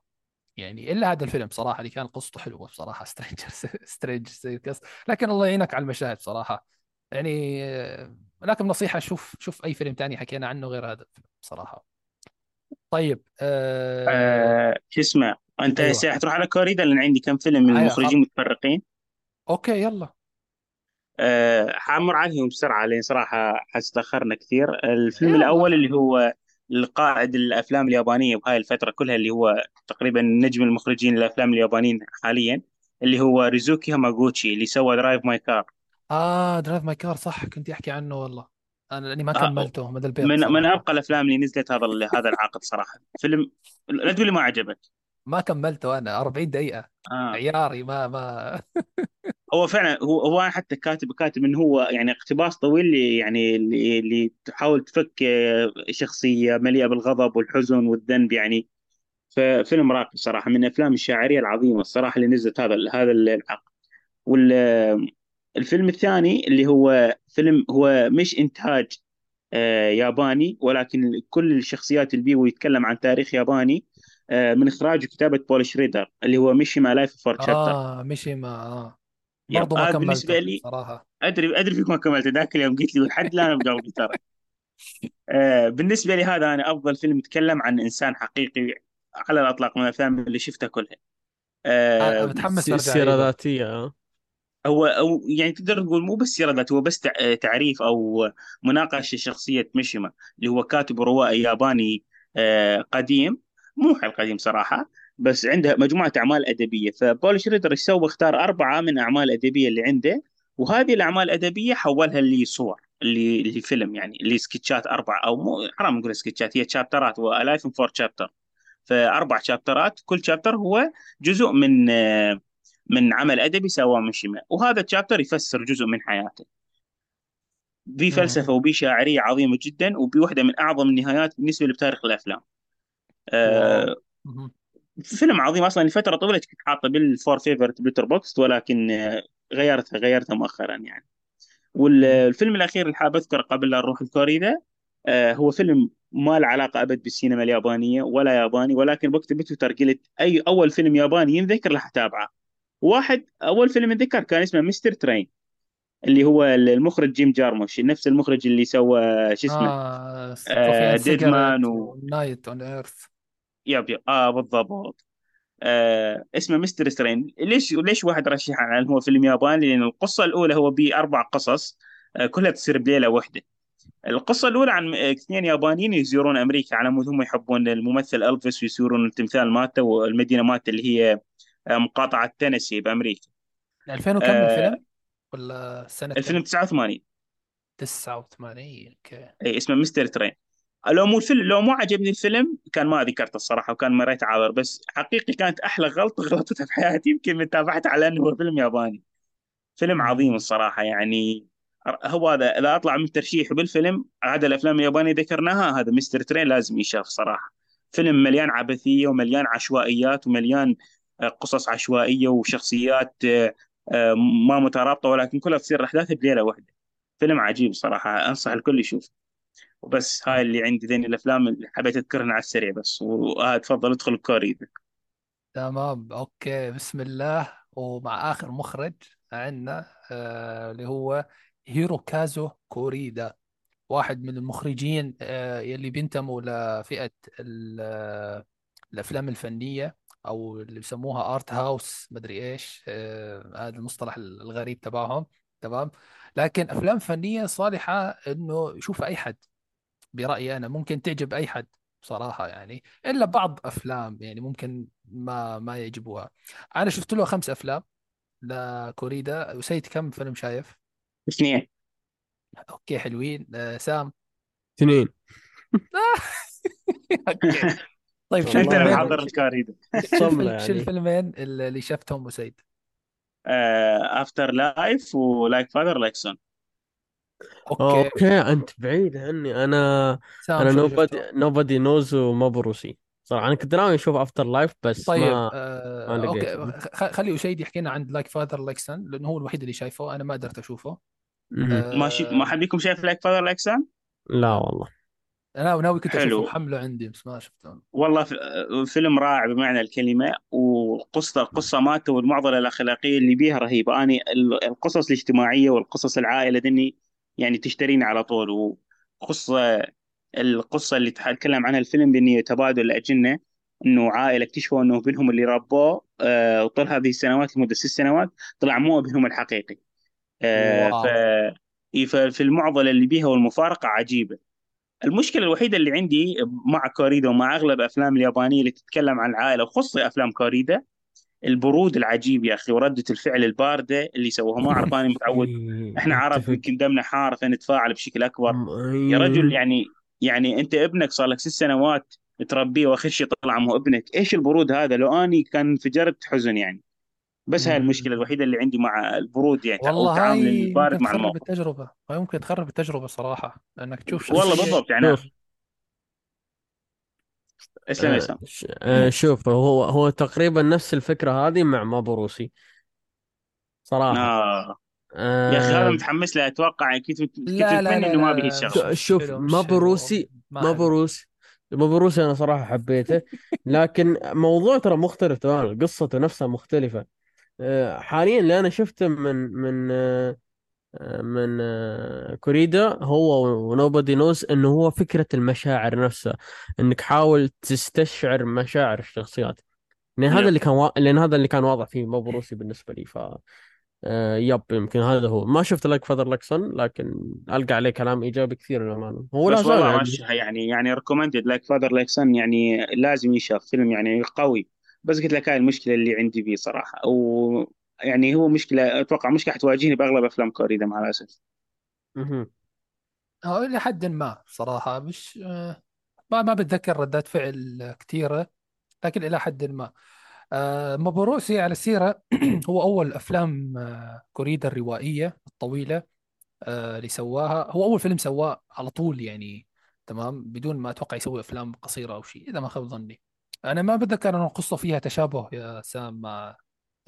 يعني إلا هذا الفيلم صراحة اللي كان قصته حلوة بصراحة Stranger Strange Circus لكن الله يعينك على المشاهد صراحة. يعني آه، لكن نصيحة شوف شوف أي فيلم تاني حكينا عنه غير هذا الفيلم صراحة. طيب آه... آه شو اسمه أنت هسه حتروح على كوريدا لأن عندي كم فيلم من خل... المخرجين متفرقين؟ okay يلا. آه حامر عليهم بسرعة لأن صراحة حس تأخرنا كثير. الفيلم الأول اللي هو القائد الأفلام اليابانية بهاي الفترة كلها اللي هو تقريبا نجم المخرجين الأفلام اليابانيين حاليا اللي هو ريزوكي هاماغوتشي اللي سوى درايف ماي كار آه درايف ماي كار صح كنت أحكي عنه والله. أنا لأني ما آه كملته مدى البيض من من صراحة أبقى الأفلام اللي نزلت هذا هذا العقد صراحة. فيلم لا تقول لي ما عجبك. ما كملته أنا 40 دقيقة. آه. عياري ما ما. هو فعلا هو هو حتى كاتب كاتب إنه هو يعني اقتباس طويل اللي يعني اللي, تحاول تفك آه، شخصية مليئة بالغضب والحزن والذنب يعني. ففيلم راقي صراحة من الأفلام الشاعرية العظيمة الصراحة اللي نزلت هذا هذا العقد والفيلم الثاني اللي هو فيلم هو مش إنتاج آه، ياباني ولكن كل الشخصيات اللي بيه ويتكلم عن تاريخ ياباني آه، من إخراج وكتابه بول شريدر اللي هو ميشيما Life Four Chapter آه ميشيما آه. yep برضه ما هذا بالنسبة لي صراحة. ادري أدري فيك ما كملت ذاك اليوم قلت لي ولحد الان مجاوب ترى. آه بالنسبة لي هذا أنا أفضل فيلم يتكلم عن إنسان حقيقي على الأطلاق من الأفلام اللي شفتها كلها. أنا آه متحمس س- أرجع سيرة أعيده. ذاتية آه. هو أو يعني تقدر تقول مو بس سيرة ذات هو بس تع- تعريف أو مناقشة شخصية ميشيما اللي هو كاتب روائي ياباني آه، قديم. مو قديم صراحة. بس عنده مجموعة أعمال أدبية. فبول شريدر إيش سوى؟ اختار أربعة من أعمال الأدبية اللي عنده وهذه الأعمال الأدبية حولها لصور اللي اللي فيلم يعني اللي سكتشات أربع أو مو حرام نقول سكتشات هي شابترات وألايف فور شابتر فأربع شابترات كل chapter هو جزء من من عمل أدبي سواه ميشيما وهذا ال chapter يفسر جزء من حياته. في فلسفة. وبي شاعرية عظيمة جدا وبي واحدة من أعظم النهايات بالنسبة لتاريخ الأفلام. آه. فيلم عظيم أصلا لفتره طويلة كنت حاطه بال four favorite ب Letterboxd ولكن آه غيرتها غيرتها مؤخرا يعني. والفيلم الأخير اللي حاب أذكره قبل لا نروح الكوريدا آه هو فيلم ما له علاقة أبد بالسينما اليابانية ولا ياباني ولكن بكتب بتويتر قلت أي أول فيلم ياباني ينذكر راح أتابعه. واحد أول فيلم انذكر كان اسمه Mystery Train اللي هو المخرج جيم جارموش نفس المخرج اللي سوى شو اسمه؟ آه and Dead Man و و Night on Earth yep yep. آه بالضبط. آه اسمه Mystery Train ليش ليش واحد رشح على هو فيلم ياباني لأن القصة الأولى هو بأربع قصص آه كلها تصير بليلة واحدة. القصة الأولى عن اثنين يابانيين يزورون أمريكا على مود هم يحبون الممثل ألفيس ويزورون التمثال مالته والمدينة مالته اللي هي آه، مقاطعة تينيسي بأمريكا. 2000 وكم آه الفيلم ولا سنة كم؟ الفيلم 89 89 okay. اي اسمه Mystery Train لو مو الفيلم لو مو عجبني الفيلم كان ما ذكرته الصراحة وكان مريت عابر بس حقيقي كانت أحلى غلطة غلطتها في حياتي يمكن من تابعته على أنه هو فيلم ياباني. فيلم عظيم. الصراحة يعني. هو هذا لا أطلع من ترشيح بالفيلم عدا الأفلام اليابانية ذكرناها هذا مستر ترين لازم يشاف صراحة. فيلم مليان عبثية ومليان عشوائيات ومليان آه، قصص عشوائية وشخصيات آه، آه، ما مترابطة ولكن كلها تصير احداثها بليلة واحدة. فيلم عجيب صراحة أنصح الكل يشوف وبس هاي اللي عندي ذين الأفلام اللي حبيت أذكرها على السريع بس. وآه تفضل ادخل الكوري. تمام okay بسم الله. ومع آخر مخرج عندنا آه اللي هو هيروكازو كوريدا. واحد من المخرجين آه يلي بينتموا لفئة ال- آه، الأفلام الفنية أو اللي بيسموها art house مدري إيش آه هذا المصطلح الغريب تبعهم. تمام؟ لكن أفلام فنية صالحة إنه يشوفها أي حد. برأيي أنا ممكن تعجب أي حد بصراحة يعني إلا بعض أفلام يعني ممكن ما ما يعجبوها. أنا شفت له خمس أفلام لكوريدا. وسيد كم فيلم شايف؟ اثنين. Okay حلوين. آه سام؟ اثنين. Okay. طيب شو انت اللي محضر لكوريدا شو يعني. الفيلمين اللي شفتهم ابو سعيد After Life و Like Father Like Son Okay. Okay أنت بعيد عني. أنا أنا Nobody Nobody Knows ومابوروسي. صراحة أنا كنت ناوي أشوف After Life بس طيب ما ما آه، لقيت. Okay. خلي السيد يحكي لنا عن Like Father Like Son لأنه هو الوحيد اللي شايفه أنا ما قدرت أشوفه. مهم. ما شي... ما آه، حد فيكم شايف Like Father Like Son لا والله. أنا ناوي كنت أشوفه حلو. محمله عندي بس ما شفته. والله ف- فيلم رائع بمعنى الكلمة وقصة قصة مالته والمعضلة الأخلاقية اللي بيها رهيبة. أنا ال- القصص الاجتماعية والقصص العائلة دني يعني تشتريني على طول. وقصة القصة اللي تكلم عنها الفيلم بإنه تبادل الأجنة إنه عائلة اكتشفوا إنه ابنهم اللي ربوه آه، وطول هذه السنوات لمدة ست سنوات طلع مو ابنهم الحقيقي. آه، ف wow ففي المعضلة اللي بيها والمفارقة عجيبة. المشكلة الوحيدة اللي عندي مع كوريدا ومع أغلب أفلام اليابانية اللي تتكلم عن العائلة وخصوصا أفلام كوريدا البرود العجيب يا أخي وردة الفعل الباردة اللي سووها ما اعرف أنا متعود. إيه، إحنا عرب أتفق. يمكن دمنا حار فنتفاعل بشكل أكبر. م- يا رجل. يعني يعني أنت ابنك صار لك ست سنوات تربيه واخر شيء طلع مو ابنك. إيش البرود هذا؟ لو أني كان انفجرت حزن يعني. بس هاي المشكلة. الوحيدة اللي عندي مع البرود يعني والله ممكن البارد مع تخرب الموقف. التجربة. هاي ممكن تخرب التجربة صراحة لأنك تشوف والله شخصية بالضبط يعني شوف اسلم آه اسلام ش- آه شوف هو هو تقريبا نفس الفكرة هذه مع مابوروسي صراحة. آه. يا أخي هذا آه متحمس له. أتوقع كنت لا إنه ما به الشغف شوف حلو ما مش حلو مابوروسي ما ما حلو مابوروسي مابوروسي أنا صراحة حبيته. لكن موضوع ترى مختلف تماما. قصته نفسها مختلفة. آه حاليا اللي أنا شفته من من من آه، كوريدا. هو و Nobody Knows انه هو فكرة المشاعر نفسها إنك حاول تستشعر مشاعر الشخصيات. لأن هذا. اللي كان وا... لأن هذا اللي كان واضح فيه مابوروسي بالنسبة لي ف آه yep يمكن هذا هو. ما شفت Father Like Son لكن ألقى عليه كلام إيجابي كثير للأمانة. هو لا بس زال والله يعني. يعني يعني recommended Like Father Like Son يعني لازم يشاف فيلم يعني قوي. بس قلت لك هاي المشكلة اللي عندي فيه صراحة و يعني هو مشكلة أتوقع مشكلة حتواجهني بأغلب أفلام كوريدا مع الأسف. أو إلى حد ما صراحة مش آه، ما ما بتذكر ردات فعل كثيرة لكن إلى حد ما. آه، مابوروسي على السيرة هو أول أفلام آه، كوريدا الروائية الطويلة آه، اللي سواها. هو أول فيلم سواه على طول يعني تمام؟ بدون ما أتوقع يسوي أفلام قصيرة أو شيء إذا ما خاب ظني. أنا ما بتذكر أن القصة فيها تشابه يا سام مع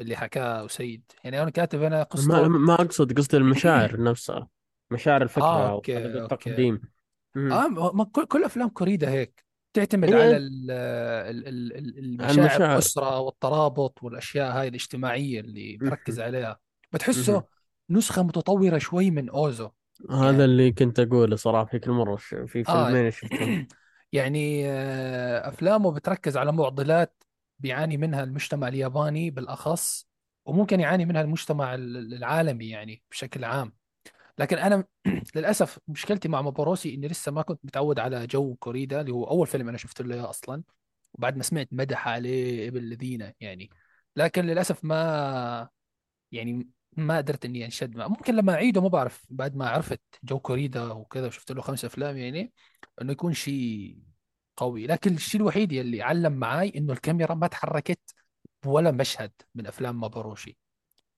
اللي حكاه سيد يعني أنا كاتب أنا ما قصته ما أقصد قصد المشاعر نفسها مشاعر آه الفكرة أو okay okay. التقديم. آه ما كل كل أفلام كوريدا هيك. تعتمد هي على ال- ال- ال- ال- المشاعر الاسره والترابط والأشياء هاي الاجتماعية اللي بركز مهم. عليها. بتحسه. نسخة متطورة شوي من أوزو. هذا يعني اللي كنت أقوله صراحة في كل مرة في آه فيلمين شفتهم يعني آه، أفلامه بتركز على معضلات بيعاني منها المجتمع الياباني بالأخص وممكن يعاني منها المجتمع ال- العالمي يعني بشكل عام. لكن أنا للأسف مشكلتي مع مابوروسي إني لسه ما كنت متعود على جو كوريدا اللي هو أول فيلم أنا شفت له إياه أصلا وبعد ما سمعت مدح عليه ابن الذين يعني. لكن للأسف ما يعني ما قدرت إني انشد معه ممكن لما أعيده ما بعرف بعد ما عرفت جو كوريدا وكذا وشفت له خمس أفلام يعني إنه يكون شيء قوي. لكن الشيء الوحيد يلي علم معاي إنه الكاميرا ما تحركت ولا مشهد من أفلام مابوروشي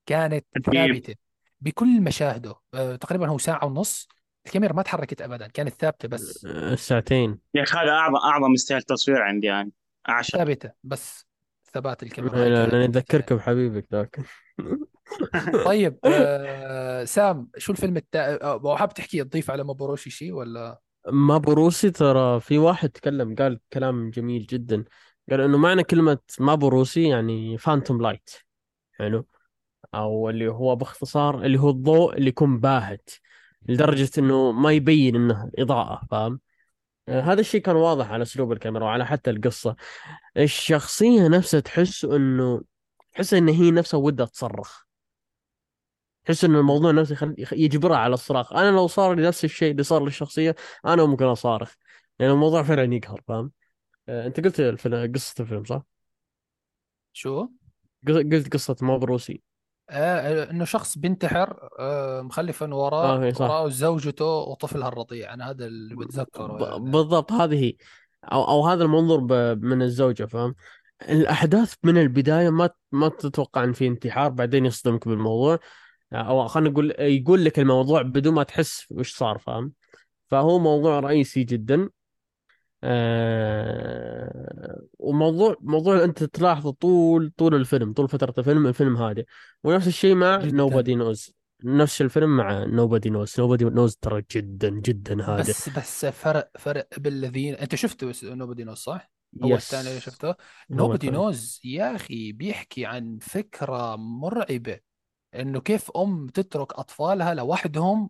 كانت ثابتة بكل مشاهده. أه تقريبا هو ساعة ونص. الكاميرا ما تحركت ابدا كانت ثابتة بس. آه، ساعتين. يا أخي هذا اعظم أعظم style تصوير عندي يعني. اعشق ثابتة بس ثبات الكاميرا. لا كانت لاني اذكرك بحبيبك ذاك طيب أه سام شو الفيلم التا... أه حاب تحكي تضيف على مابوروسي شيء ولا؟ مابوروسي ترى في واحد تكلم قال كلام جميل جدا. قال إنه معنى كلمة مابوروسي يعني phantom light حلو أو اللي هو باختصار اللي هو الضوء اللي يكون باهت لدرجة إنه ما يبين إنه إضاءة فاهم؟ آه، هذا الشيء كان واضح على أسلوب الكاميرا وعلى حتى القصة. الشخصية نفسها تحس إنه تحس إن هي نفسها ودها تصرخ. تحس ان الموضوع نفسه يخل... يخ- يجبرها على الصراخ. أنا لو صار لي نفس الشيء اللي صار للشخصية أنا ممكن أصارخ. لأن الموضوع فعلا يقهر فاهم؟ آه، أنت قلت الفيلم قصة الفيلم صح؟ شو؟ قل- قلت قصة ما بروسي آه إنه شخص بينتحر آه مخلفا آه وراه إيه، صح. وراه زوجته وطفلها الرضيع أنا هذا اللي بتذكره ب- يعني. بالضبط هذه هي. أو أو هذا المنظور ب- من الزوجة فاهم؟ الأحداث من البداية ما ما تتوقع إن في انتحار بعدين يصدمك بالموضوع. أو خلينا نقول يقول لك الموضوع بدون ما تحس وش صار فاهم؟ فهو موضوع رئيسي جدا. آه وموضوع موضوع أنت تلاحظه طول طول الفيلم طول فترة الفيلم الفيلم هادئ ونفس الشيء مع Nobody Knows. نفس الفيلم مع Nobody Knows. Nobody Knows ترى جدا جدا هادئ بس بس فرق فرق بالذين أنت شفته نوبودي نوز صح؟ هو يس الثاني اللي شفته؟ الثاني. نوز يا أخي بيحكي عن فكرة مرعبة. إنه كيف أم تترك أطفالها لوحدهم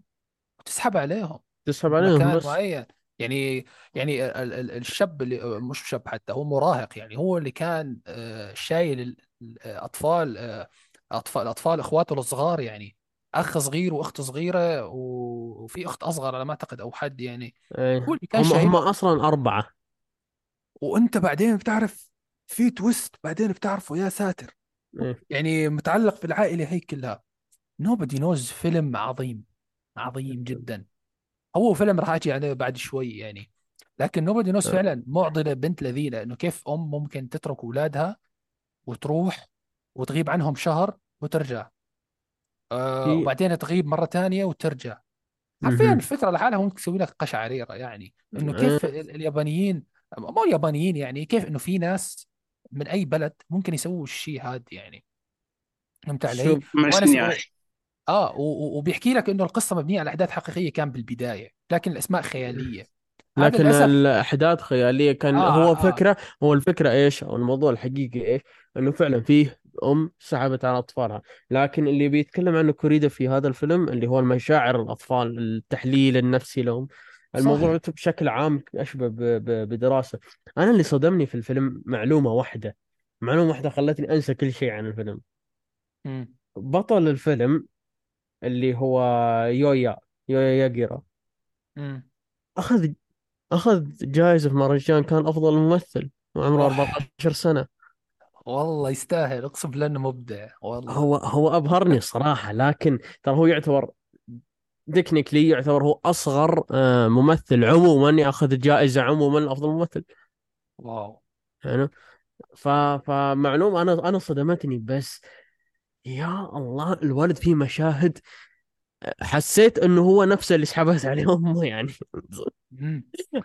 وتسحب عليهم تسحب عليهم بمكان بس. معين. يعني يعني ال- ال- الشاب اللي مش شاب حتى هو مراهق يعني هو اللي كان آه، شايل ال- الاطفال آه، أطفال أطفال إخواته الصغار يعني أخ صغير وأخت صغيرة وفي أخت أصغر على ما أعتقد أو حد يعني. هو إيه اللي كان هم هم أصلا أربعة. وأنت بعدين بتعرف في تويست بعدين بتعرفه يا ساتر. يعني متعلق في العائلة هي كلها. نوبدي نوز فيلم عظيم عظيم جدا. هو فيلم راح أجي عليه بعد شوي يعني. لكن نوبدي نوز آه. فعلا معضلة بنت لذينة إنه كيف أم ممكن تترك أولادها وتروح وتغيب عنهم شهر وترجع. آه وبعدين تغيب مرة ثانية وترجع. حرفيا. الفكرة لحالها ممكن تسوي لك قشعريرة يعني. إنه إيه. كيف ال- اليابانيين مو اليابانيين يعني كيف إنه في ناس من أي بلد ممكن يسووا الشيء هذا يعني. فهمت علي؟ شوف وأنا آه وبيحكي لك إنه القصة مبنية على أحداث حقيقية كان بالبداية لكن الأسماء خيالية. لكن للاسف الأحداث خيالية كان آه هو آه فكرة هو الفكرة إيش؟ أو الموضوع الحقيقي إيش؟ إنه فعلا فيه أم سحبت على أطفالها. لكن اللي بيتكلم عنه كوريدا في هذا الفيلم اللي هو المشاعر الأطفال التحليل النفسي لهم الموضوع صح بشكل عام أشبه ب- ب- بدراسة. أنا اللي صدمني في الفيلم معلومة واحدة. معلومة واحدة خلتني أنسى كل شيء عن الفيلم. امم بطل الفيلم اللي هو يويا يويا ياجيرا. أخذ أخذ جائزة في مهرجان كان أفضل ممثل وعمره اوح 14 سنة. والله يستاهل اقسم بالله إنه مبدع والله. هو هو أبهرني صراحة لكن ترى هو يعتبر تكنيكلي يعتبر هو أصغر آه، ممثل عموما يأخذ جائزة عموما لأفضل ممثل. واو. يعني ف فمعلومة أنا أنا صدمتني بس يا الله الولد فيه مشاهد حسيت إنه هو نفسه اللي سحبت عليه أمه يعني.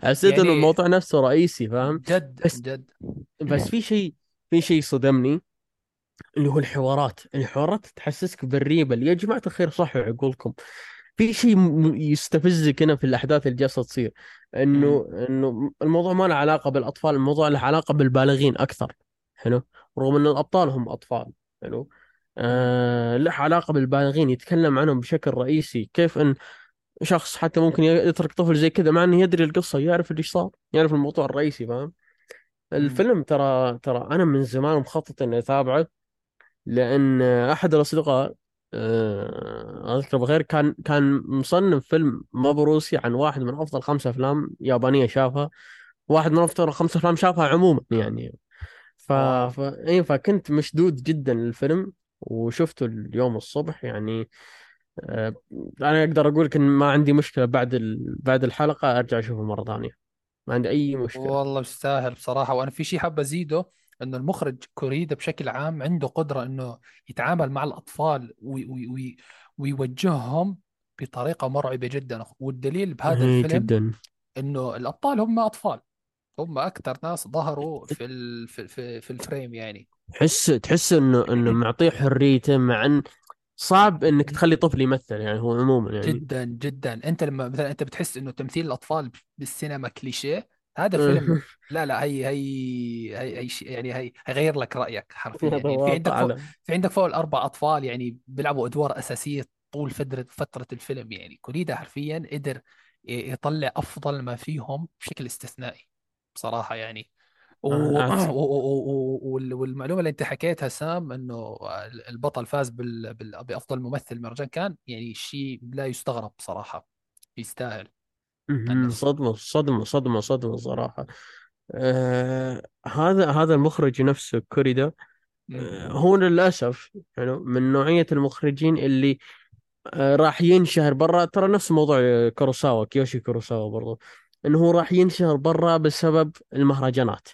حسيت يعني الموضوع نفسه رئيسي فاهم؟ جد بس جد. بس في شيء في شيء صدمني اللي هو الحوارات. الحوارات تحسسك بالريبة. يا جماعة الخير صحوا عقولكم. في شيء يستفزك هنا في الأحداث اللي جالسة تصير إنه إنه الموضوع ما له علاقة بالأطفال الموضوع له علاقة بالبالغين أكثر حلو؟ رغم إن الأبطال هم أطفال حلو؟ آه له علاقة بالبالغين يتكلم عنهم بشكل رئيسي كيف إن شخص حتى ممكن يترك طفل زي كذا مع إنه يدري القصة يعرف اللي صار يعرف الموضوع الرئيسي فاهم؟ الفيلم ترى ترى أنا من زمان مخطط إني أتابعه لأن أحد الأصدقاء آه، أذكر بغير كان كان مصنف فيلم مبروسي عن واحد من أفضل خمسة أفلام يابانية شافها. واحد من أفضل خمسة أفلام شافها عموما يعني. ف... ف... إيه فكنت مشدود جدا للفيلم وشفته اليوم الصبح يعني. آه، أنا أقدر أقول لك إن ما عندي مشكلة بعد ال... بعد الحلقة أرجع أشوفه مرة ثانية. ما عندي أي مشكلة. والله يستاهل بصراحة. وأنا في شيء حاب أزيده. إنه المخرج كوريدا بشكل عام عنده قدرة إنه يتعامل مع الأطفال وي وي وي ويوجههم بطريقة مرعبة جدا. والدليل بهذا إيه الفيلم جدا. إنه الأبطال هم أطفال. هم أكثر ناس ظهروا في ال في في, في الفريم يعني. تحس تحس إنه إنه معطيه حريته مع إن صعب إنك تخلي طفل يمثل يعني هو عموما يعني. جدا جدا. أنت لما مثلا أنت بتحس إنه تمثيل الأطفال بالسينما كليشيه هذا الفيلم لا لا هي هي هي, هي شيء- يعني هي هيغير لك رأيك حرفيا. يعني في عندك فوق في عندك فوق الأربع أطفال يعني بيلعبوا أدوار أساسية طول فترة فترة الفيلم. يعني كوريدا حرفيا قدر يطلع أفضل ما فيهم بشكل استثنائي بصراحة يعني. و... و... و... وال- والمعلومة اللي أنت حكيتها سام إنه البطل فاز بال... بال... بأفضل ممثل مهرجان كان يعني شيء لا يستغرب بصراحة يستاهل. مهم. انه صدمة صدمة صدمة صدمة صراحة آه هذا هذا المخرج نفسه كوريدا مم. هو للأسف يعني من نوعية المخرجين اللي آه، راح ينشهر برا ترى نفس موضوع آه، كوروساوا كيوشي كوروساوا برضو إنه هو راح ينشهر برا بسبب المهرجانات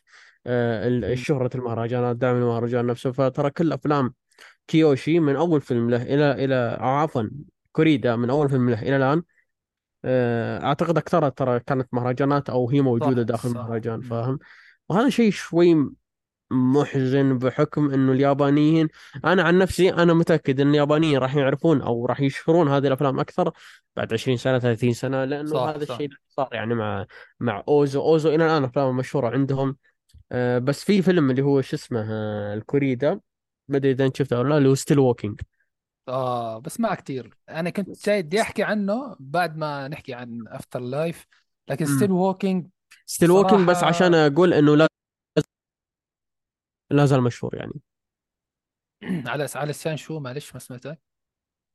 آه،. الشهرة المهرجانات دعم المهرجان نفسه فترى كل أفلام كيوشي من أول فيلم له إلى إلى عفوا كوريدا من أول فيلم له إلى الآن آه، اعتقد اكثرها ترى كانت مهرجانات أو هي موجودة صح داخل صح. مهرجان مم. فاهم؟ وهذا شيء شوي محزن بحكم إنه اليابانيين أنا عن نفسي أنا متأكد إن اليابانيين راح يعرفون أو راح يشهرون هذه الأفلام أكثر بعد 20 سنة 30 سنة لأنه صح هذا صح. الشيء اللي صار يعني مع مع أوزو. أوزو إلى الآن أفلامه مشهورة عندهم. آه، بس في فيلم اللي هو شو اسمه آه، الكوريدا ما ادري إذا أنت شفته ولا لا اللي هو Still Walking آه بس ما كتير. أنا كنت جاي بدي أحكي عنه بعد ما نحكي عن After Life لكن Still Walking Still Walking بس عشان أقول إنه لا لا زال مشهور يعني. على على لسان شو؟ معلش ما سمعتك.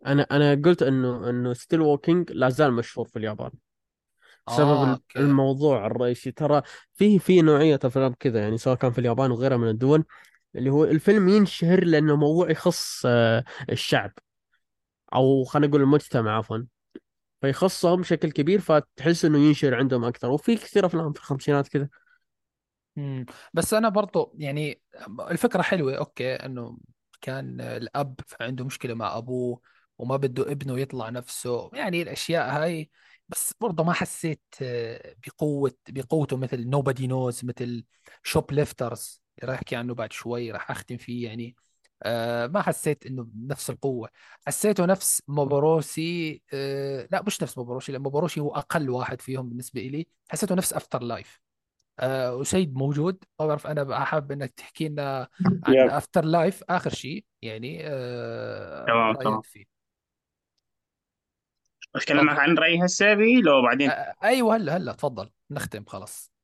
أنا أنا قلت إنه إنه Still Walking لا زال مشهور في اليابان. ال- okay. الموضوع الرئيسي. ترى في في نوعية أفلام كذا يعني سواء كان في اليابان وغيرها من الدول اللي هو الفيلم ينشهر لأنه موضوع يخص آه، الشعب. أو خلينا نقول المجتمع عفوا. فيخصهم بشكل كبير فتحس إنه ينشهر عندهم أكثر. وفي كثير أفلام في الخمسينات كذا مم. بس أنا برضو يعني الفكرة حلوة okay إنه كان الأب عنده مشكلة مع أبوه وما بده ابنه يطلع نفسه. يعني الأشياء هاي بس برضه ما حسيت آه، بقوة بقوته مثل Nobody Knows مثل Shoplifters اللي راح أحكي عنه بعد شوي راح أختم فيه يعني. آه ما حسيت إنه بنفس القوة. حسيته نفس Maborosi آه لا مش نفس Maborosi لأن Maborosi هو أقل واحد فيهم بالنسبة لي حسيته نفس After Life آه وسيد موجود. ما بعرف أنا حابب إنك تحكي لنا عن After Life آخر شيء يعني آه تمام تمام. فيه. أتكلم عن رأيي هسه لو آه بعدين أيوه هلا هلا تفضل. نختم خلاص.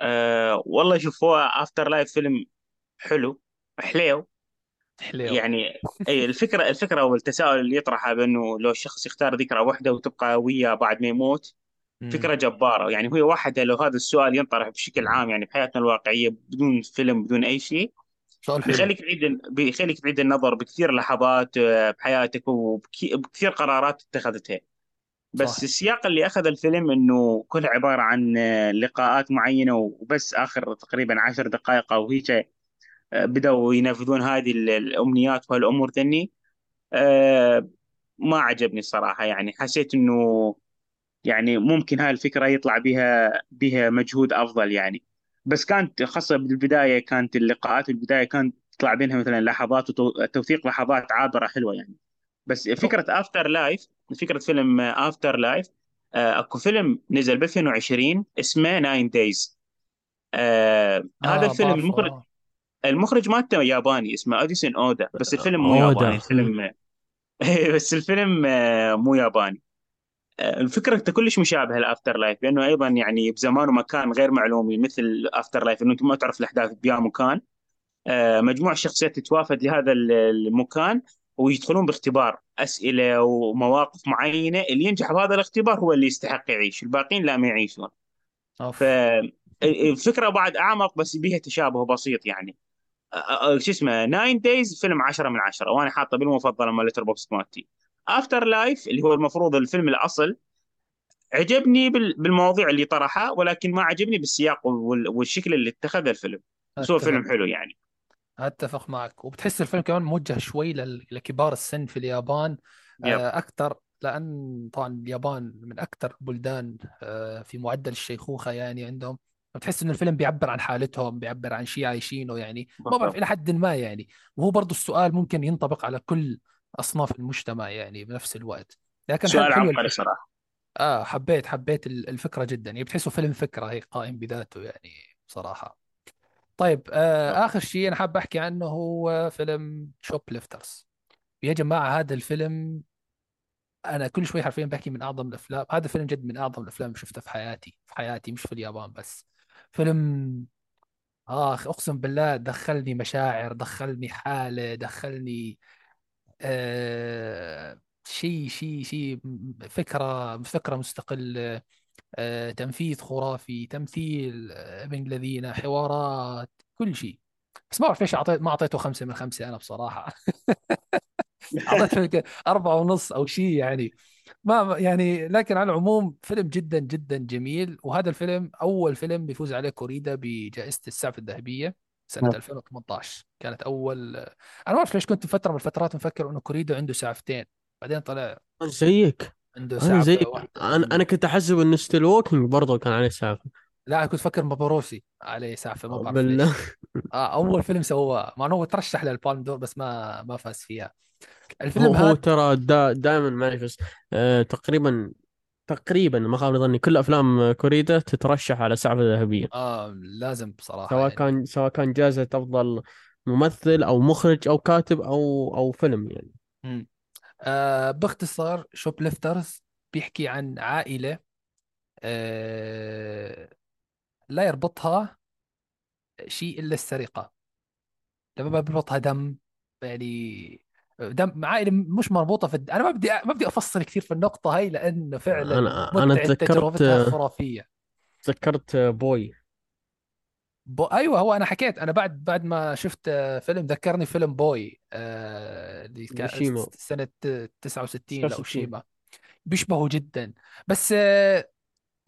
أه والله شوف هو After Life فيلم حلو حليو. حليو. يعني إي الفكرة الفكرة والتساؤل اللي يطرحها بأنه لو الشخص يختار ذكرى واحدة وتبقى وياه بعد ما يموت فكرة جبارة. يعني هي واحدة لو هذا السؤال ينطرح بشكل عام يعني بحياتنا الواقعية بدون فيلم بدون أي شيء سؤال حلو؟ بيخليك تعيد بيخليك تعيد النظر بكثير لحظات آه، بحياتك وبكثير قرارات اتخذتها. بس صح. السياق اللي أخذ الفيلم إنه كله عبارة عن آه، لقاءات معينة وبس آخر تقريبا عشر دقائق أو هيك آه، بدأوا ينفذون هذه ال- الأمنيات وهالامور ذني آه، ما عجبني الصراحة يعني. حسيت إنه يعني ممكن هاي الفكرة يطلع بها بها مجهود أفضل يعني. بس كانت خاصة بالبداية كانت اللقاءات البداية كانت تطلع بينها مثلا لحظات وتوثيق لحظات عابرة حلوة يعني. بس فكرة After Life فكرة فيلم After Life أكو فيلم نزل ب 2020 اسمه Nine Days آه هذا الفيلم بعرفه المخرج المخرج مالته ياباني اسمه إدسون أودا بس الفيلم مو ياباني. الفيلم بس الفيلم آه، مو ياباني. الفكرة كلش مشابهة ل After Life لأنه أيضا يعني بزمان ومكان غير معلومي مثل After Life أنه أنت ما تعرف الأحداث بيا مكان. آه، مجموعة شخصيات تتوافد لهذا ال- المكان. ويدخلون باختبار أسئلة ومواقف معينة. اللي ينجح بهذا الاختبار هو اللي يستحق يعيش. الباقيين لا ما يعيشون. أوف. فالفكرة بعد أعمق بس بيها تشابه بسيط يعني. شو اسمه Nine Days فيلم 10 من 10 وأنا حاطه بالمفضلة مال Letterboxd مالتي. After Life اللي هو المفروض الفيلم الأصل عجبني بال- بالمواضيع اللي طرحها ولكن ما عجبني بالسياق وال- والشكل اللي اتخذه الفيلم. بس هو فيلم حلو يعني. أتفق معك. وبتحس الفيلم كمان موجه شوي لكبار السن في اليابان. آه، أكثر لأن طبعا اليابان من أكثر بلدان آه، في معدل الشيخوخة يعني عندهم. بتحس إنه الفيلم بيعبر عن حالتهم بيعبر عن شيء عايشينه يعني. ما بعرف إلى حد ما يعني. وهو برضه السؤال ممكن ينطبق على كل أصناف المجتمع يعني بنفس الوقت. لكن سؤال عبقري صراحة. آه حبيت حبيت ال- الفكرة جدا. يعني بتحسه فيلم فكرة هيك قائم بذاته يعني بصراحه طيب آه آخر شيء أنا حاب أحكي عنه هو فيلم شوب ليفترز يا جماعة هذا الفيلم أنا كل شوي حرفيا بحكي من أعظم الأفلام. هذا فيلم جد من أعظم الأفلام اللي شفتها في حياتي في حياتي مش في اليابان بس. فيلم آخ أقسم بالله دخلني مشاعر دخلني حالة دخلني آه شيء شيء شيء فكرة فكرة مستقلة. آه تنفيذ خرافي تمثيل آه، ابن الذين حوارات كل شيء. بس ما بعرف ليش اعطيت ما أعطيته خمسة من خمسة أنا بصراحة. أعطيته أربعة ونص أو شيء يعني. ما يعني لكن على العموم فيلم جدا جدا جميل. وهذا الفيلم أول فيلم بيفوز عليه كوريدا بجائزة السعف الذهبية سنة 2018 كانت أول أنا ما أعرف ليش كنت فترة من الفترات مفكر إنه كوريدا عنده سعفتين. بعدين طلع زيك. عنده أنا سعفة زيك واحدة أنا أنا كنت أحسب إنه Still Walking برضه كان عليه سعفة لا أنا كنت فكر Maborosi عليه سعفة ما بعرف بالله. آه أول فيلم سواه. مع إنه هو ترشح لل Palme d'Or بس ما ما فاز فيها. هو الفيلم هو هذا ترى دا دائما معلش بس آه تقريبا تقريبا ما خاب ظني كل أفلام كوريدا تترشح على سعفة ذهبية. آه لازم بصراحة سواء يعني. كان سواء كان جائزة أفضل ممثل أو مخرج أو كاتب أو أو فيلم يعني. مم. آه باختصار Shoplifters بيحكي عن عائلة آه لا يربطها شيء إلا السرقة. لما ما بيربطها دم يعني دم عائلة مش مربوطة في الد... أنا ما بدي ما بدي أفصل كثير في النقطة هاي لأنه فعلا أنا أنا متعه تذكرت خرافية. تذكرت بوي. ب... أيوه هو أنا حكيت أنا بعد بعد ما شفت فيلم ذكرني فيلم بوي آه، اللي كان هيروشيما سنة 69 66 لأوشيما. بيشبهه جدا. بس آه،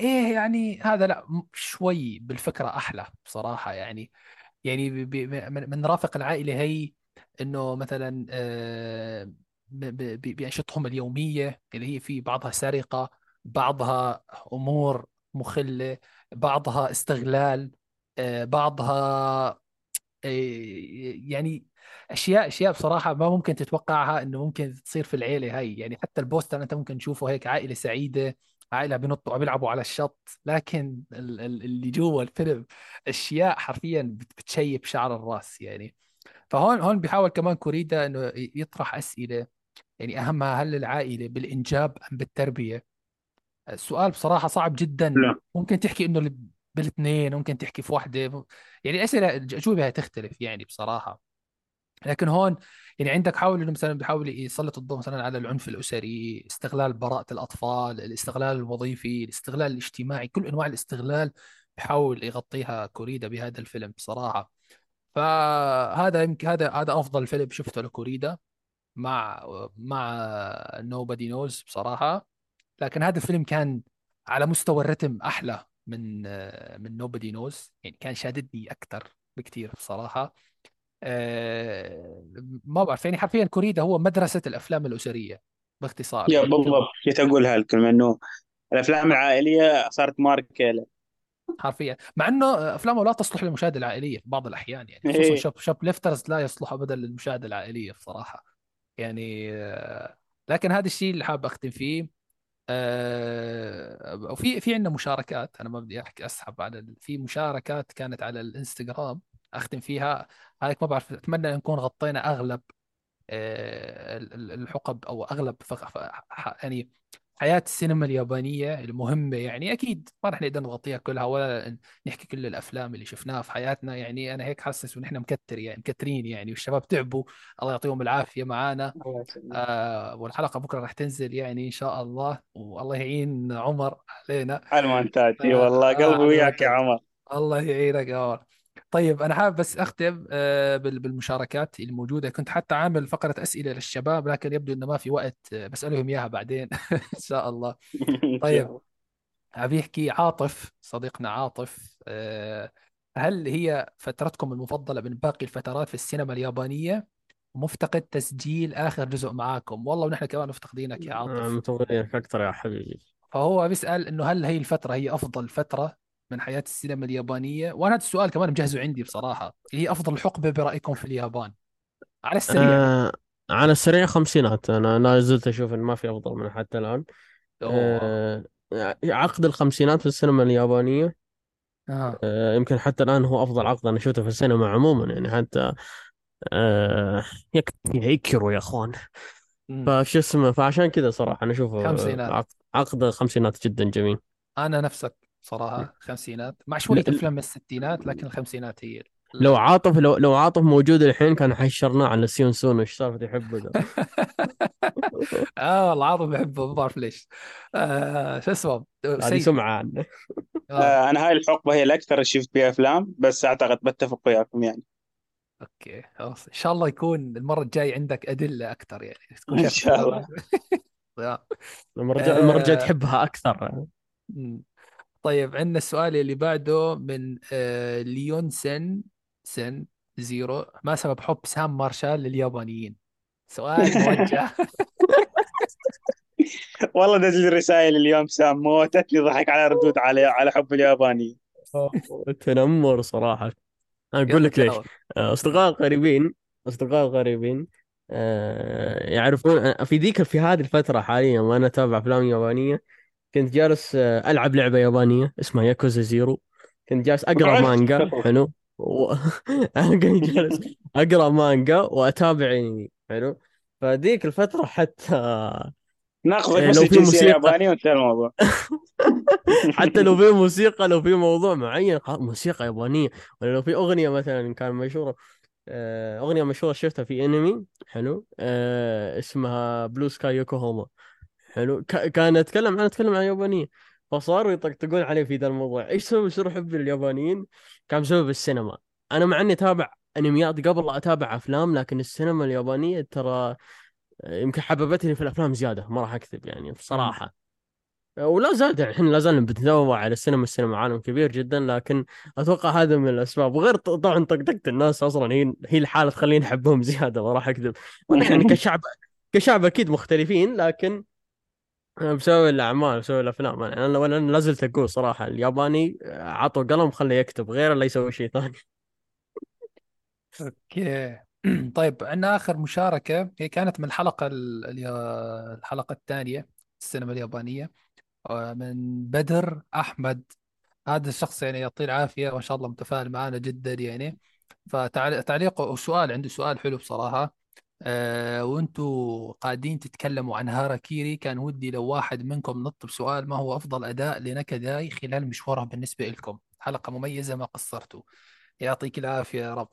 إيه يعني هذا لا شوي بالفكرة أحلى بصراحة يعني. يعني ب- ب- من رافق العائلة هي إنه مثلا آه، ب- ب- ب- بانشطتهم اليومية اللي هي في بعضها سرقة بعضها أمور مخلة بعضها استغلال. بعضها إيه، يعني أشياء أشياء بصراحة ما ممكن تتوقعها إنه ممكن تصير في العيلة هاي. يعني حتى البوستر أنت ممكن تشوفه هيك عائلة سعيدة عائلة بينطوا بيلعبوا على الشط. لكن ال- ال- اللي جوا الفيلم أشياء حرفيا بت- بتشيب شعر الرأس يعني. فهون هون بيحاول كمان كوريدا إنه يطرح أسئلة. يعني أهمها هل العائلة بالإنجاب أم بالتربية؟ السؤال بصراحة صعب جدا. لا. ممكن تحكي إنه بالاثنين ممكن تحكي في واحدة. يعني الأسئلة الأجوبة هتختلف يعني بصراحة. لكن هون يعني عندك حاول إنه مثلا بيحاول يسلط الضوء مثلا على العنف الأسري استغلال براءة الأطفال الاستغلال الوظيفي الاستغلال الاجتماعي كل أنواع الاستغلال بحاول يغطيها كوريدا بهذا الفيلم بصراحة. فهذا يمكن هذا هذا أفضل فيلم شفته لكوريدا مع مع نوبادي نوز بصراحة. لكن هذا الفيلم كان على مستوى الرتم أحلى. من من نوبادي نوز يعني كان شاددني أكثر بكثير بصراحة. آه، ما بعرف يعني حرفيا كوريدا هو مدرسة الأفلام الأسرية باختصار. يا بالضبط. كنت أقول هالكلمه إنه الأفلام العائلية صارت ماركه له حرفيا. مع إنه أفلامه لا تصلح للمشاهدة العائلية في بعض الأحيان يعني خصوصا إيه shop Shoplifters لا يصلح ابدا للمشاهدة العائلية بصراحة. يعني آه، لكن هذا الشيء اللي حابب أختم فيه. وفي في عندنا مشاركات. أنا ما بدي أحكي أسحب على ال- في مشاركات كانت على الإنستغرام أختم فيها. هايك ما بعرف أتمنى نكون غطينا أغلب آه، ال- ال- الحقب أو أغلب فق- يعني حياة السينما اليابانية المهمة يعني أكيد ما رح نقدر نغطيها كلها ولا نحكي كل الأفلام اللي شفناها في حياتنا. يعني أنا هيك حاسس ونحن مكتر يعني مكترين يعني والشباب تعبوا. الله يعطيهم العافية معانا. آه والحلقة بكرة رح تنزل يعني إن شاء الله والله يعين عمر علينا. على المونتاج اي آه, والله آه قلبي على وياك يا المونتاج عمر. الله يعينك يا عمر. طيب أنا حابب بس أختم آه بال- بالمشاركات الموجودة. كنت حتى عامل فقرة أسئلة للشباب لكن يبدو إنه ما في وقت آه، بسألهم إياها بعدين إن شاء الله. إن شاء طيب الله. أبي يحكي عاطف صديقنا عاطف آه هل هي فترتكم المفضلة من باقي الفترات في السينما اليابانية؟ ومفتقد تسجيل آخر جزء معاكم. والله ونحن كمان مفتقدينك يا عاطف. متوقعينك أكثر يا حبيبي. فهو بيسأل إنه هل هي الفترة هي أفضل فترة من حياة السينما اليابانية. وأنا هذا السؤال كمان مجهزه عندي بصراحة. هي أفضل حقبة برأيكم في اليابان؟ على السريع. آه على السريع خمسينات. أنا لا زلت أشوف إن ما في أفضل منها حتى الآن. آه عقد الخمسينات في السينما اليابانية. آه. آه يمكن حتى الآن هو أفضل عقد أنا شفته في السينما عموما. يعني حتى آه هيكرو يا أخوان. فشو اسمه فعشان كذا صراحة أنا اشوفه آه، خمسينات. عقد عقد الخمسينات جدا جميل. أنا نفسك. صراحة. خمسينات. مع شوية افلام من الستينات لكن الخمسينات هي لو عاطف لو لو عاطف موجود الحين كان حيشرناه على سيون سون وش سالفة يحبه ذا؟ آه والله عاطف بحبه ما بعرف ليش. آه شو اسمه؟ هذه سمعة عنه. آه. آه أنا هاي الحقبة هي الأكثر اللي شفت بها أفلام بس أعتقد بتفق وياكم يعني. أوكي خلاص. إن شاء الله يكون المرة الجاي عندك أدلة أكثر يعني. تكون إن شاء الله. المرة الجايه المرة الجاية آه، تحبها أكثر. طيب عندنا السؤال اللي بعده من آه، ليون سن سن زيرو ما سبب حب سام مارشال لليابانيين؟ سؤال موجه. والله دز رسائل اليوم سام موتتني ضحك على ردود على على حب الياباني تنمر صراحة. أنا أقول لك ليش. جاوب أصدقاء قريبين أصدقاء قريبين آه، يعرفون في ذيك في هذه الفترة حاليا وأنا أتابع أفلام يابانية كنت جالس آه، ألعب لعبة يابانية اسمها Yakuza Zero. كنت جالس أقرأ مانجا. حلو. و... أنا كنت جالس أقرأ مانجا وأتابع أنمي. حلو. فذيك الفترة حتى ناخذك إيه، بس لو في موسيقى. اليابانيه وانتهى الموضوع. حتى لو في موسيقى لو في موضوع معين موسيقى يابانية. ولا لو في أغنية مثلا كان مشهورة آه، أغنية مشهورة شفتها في أنمي. حلو. آه، اسمها بلو سكاي يوكوهاما حلو. ك- كان أتكلم عن أتكلم عن اليابانية. فصاروا يطقطقون علي في ذا الموضوع. إيش سبب سر حبي لليابانيين كان بسبب السينما. أنا مع إني أتابع أنميات قبل أتابع أفلام لكن السينما اليابانية ترى يمكن حببتني في الأفلام زيادة. ما راح أكذب يعني بصراحة. ولا زال إحنا لا زلنا بنتنوع على السينما. السينما عالم كبير جدا لكن أتوقع هذا من الأسباب. وغير طبعا طقطقه الناس أصلا. هي هي الحالة تخليني أحبهم زيادة ما راح أكذب. يعني كشعب كشعب أكيد مختلفين لكن بسبب الأعمال بسبب الأفلام. يعني أنا أنا لا زلت أقول صراحة الياباني عطوا قلم خليه يكتب غير لا يسوي شيء ثاني. أوكي. طيب عندنا آخر مشاركة هي كانت من الحلقة ال- ال- الحلقة الثانية السينما اليابانية آه، من بدر أحمد. هذا الشخص يعني يعطيه العافية ما شاء الله متفاعل معنا جدا يعني. فتعليق وسؤال عنده سؤال حلو بصراحة. أه وانتوا قاعدين تتكلموا عن هاراكيري كان ودي لو واحد منكم نط بسؤال ما هو أفضل أداء لنكداي خلال مشواره بالنسبة لكم حلقة مميزة ما قصرتوا. يعطيك العافية يا رب.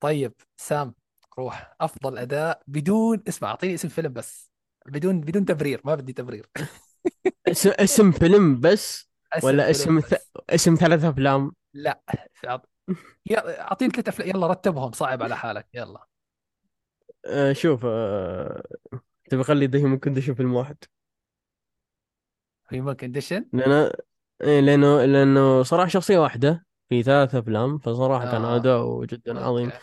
طيب سام روح. أفضل أداء بدون اسمع أعطيني اسم فيلم بس. بدون بدون تبرير ما بدي تبرير. اسم اسم فيلم بس اسم ولا اسم ث... بس اسم ثلاث أفلام؟ لا أعطيني ثلاث أفلام. يلا رتبهم صعب على حالك. يلا. أه شوف أه... تبي أخلي Human Condition فيلم واحد. هيومن كونديشن لأنه إيه لأنه لأنه صراحة شخصية واحدة في ثلاث أفلام فصراحة كان آه أداؤه جدا عظيم. okay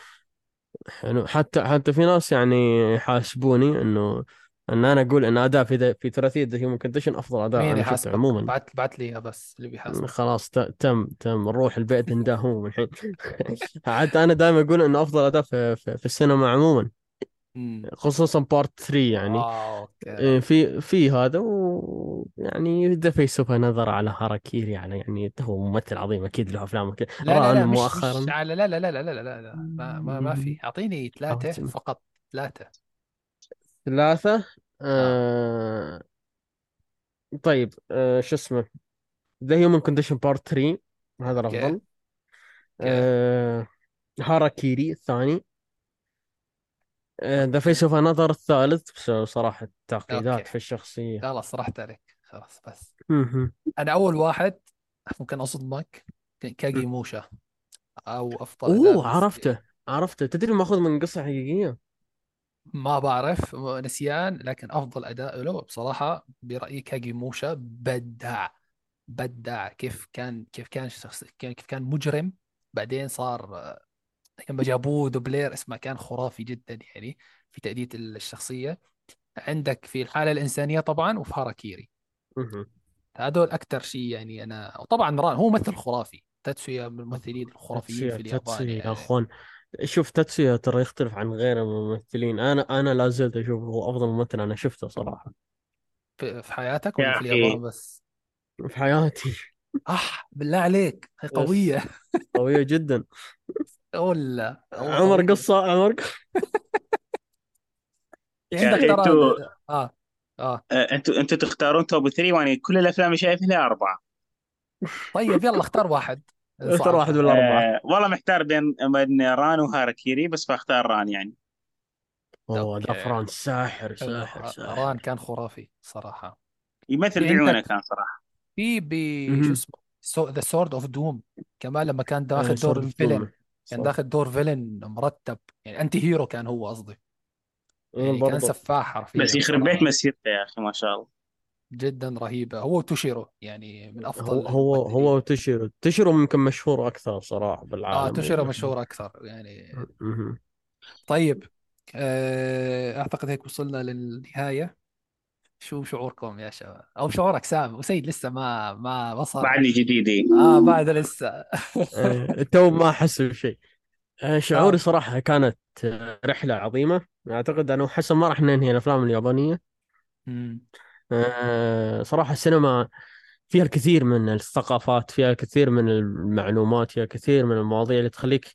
حلو. حتى حتى في ناس يعني يحاسبوني إنه إن أنا أقول إن أداء في ذا في ثلاثية The Human Condition أفضل أداء مين أنا شفته يحاسبك عموما. بعت بعت لي بس اللي بيحاسبك خلاص ت- تم تم. نروح البيت نداهم الحين حتى أنا دائما أقول إنه أفضل أداء في, في, في السينما عموما. خصوصا part 3 يعني. آه okay. إيه، في في هذا ويعني The Face of Another على هاراكيري على يعني هو ممثل عظيم أكيد له أفلام كثير لا لا لا مش مش مؤخرا على لا لا لا لا لا لا لا ما ما, ما في. أعطيني ثلاثة فقط ثلاثة. ثلاثة؟ آه. آه... طيب آه... شو اسمه؟ The Human Condition part 3 هذا الأفضل. آه... هاراكيري الثاني. The Face of Another الثالث بس صراحة التعقيدات في الشخصية. خلاص رحت عليك. خلاص بس. أنا أول واحد ممكن اصدمك كاجيموشا. أو أفضل أوه عرفته عرفته. تدري ماخذ من قصة حقيقية؟ ما بعرف نسيان لكن أفضل أداء له بصراحة برأيي كاجيموشا بدع. بدع كيف كان كيف كان شخص كيف كان مجرم. بعدين صار لما جابوه دوبلير اسمه كان خرافي جدا يعني في تأدية الشخصية. عندك في الحالة الإنسانية طبعا وفي هاراكيري. هذول أكثر شيء يعني أنا وطبعا ران هو ممثل خرافي. تاتسويا من الممثلين الخرافيين في اليابان تاتسويا يا يعني. أخوان. شوف تاتسويا ترى يختلف عن غير الممثلين. أنا أنا لا زلت أشوفه هو أفضل ممثل أنا شفته صراحة. في في حياتك يا ولا في اليابان بس؟ في حياتي. أح بالله عليك هي قوية. قوية جدا. ولا عمر قصة عمر يا عندك ترى أنتوا آه آه. آه، أنتوا أنتوا تختارون توب 3 وأنا كل الأفلام اللي شايفها لها أربعة. طيب يلا اختار واحد. اختار واحد من الاربعه أه والله محتار بين بين ران وهاراكيري بس بختار ران يعني. أوه فرانس ساحر حلو. ساحر ران ساحر. كان خرافي صراحة. يمثل في بعيونه كان صراحة. في ب شو. اسمه؟ The Sword of Doom كمان لما كان داخل دور of ال villain. Doom كان داخل دور villain مرتب يعني anti-hero كان هو قصدي. يعني كان سفاح حرفيا بس يخرب بيت مسيرته يا أخي ما شاء الله. جدا رهيبة. هو وتوشيرو يعني من أفضل هو هو تشيرو تشيرو ممكن مشهور أكثر صراحة آه بالعالم توشيرو يعني مشهور أكثر يعني. طيب آه أعتقد هيك وصلنا للنهاية. شو شعوركم يا شباب؟ أو شعورك سام وسيد لسه ما ما وصل. بعدني جديدي. آه بعد لسه. آه، تو ما أحس بشيء. آه، شعوري آه. صراحة كانت آه، رحلة عظيمة. أعتقد أنا وحسن ما راح ننهي الأفلام اليابانية. آه، صراحة السينما فيها الكثير من الثقافات فيها الكثير من المعلومات فيها الكثير من المواضيع اللي تخليك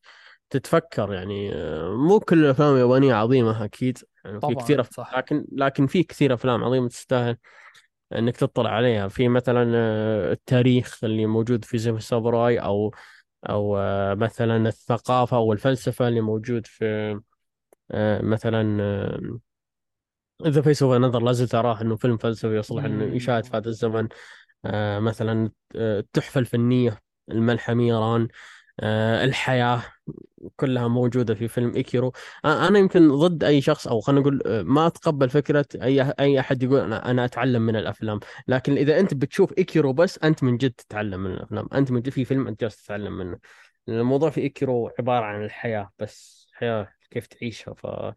تتفكر يعني. آه، مو كل الأفلام اليابانية عظيمة أكيد. يعني في كثير أف... صح. لكن لكن في كثير أفلام عظيمة تستاهل إنك تطلع عليها. في مثلا آه، التاريخ اللي موجود في زمن الساموراي أو أو آه، مثلا الثقافة أو الفلسفة اللي موجود في آه، مثلا The Face of Another لازم تراه إنه فيلم فلسفي يصلح إنه. يشاهد في هذا الزمن. مثلا التحفة الفنية الملحمية ران آه، الحياة. كلها موجودة في فيلم إيكيرو. أنا يمكن ضد أي شخص أو خلينا نقول ما أتقبل فكرة أي أي أحد يقول أنا أنا أتعلم من الأفلام. لكن إذا أنت بتشوف إيكيرو بس أنت من جد تتعلم من الأفلام. أنت من جد في فيلم أنت جالس تتعلم منه. الموضوع في إيكيرو عبارة عن الحياة بس. حياة كيف تعيشها. فهذه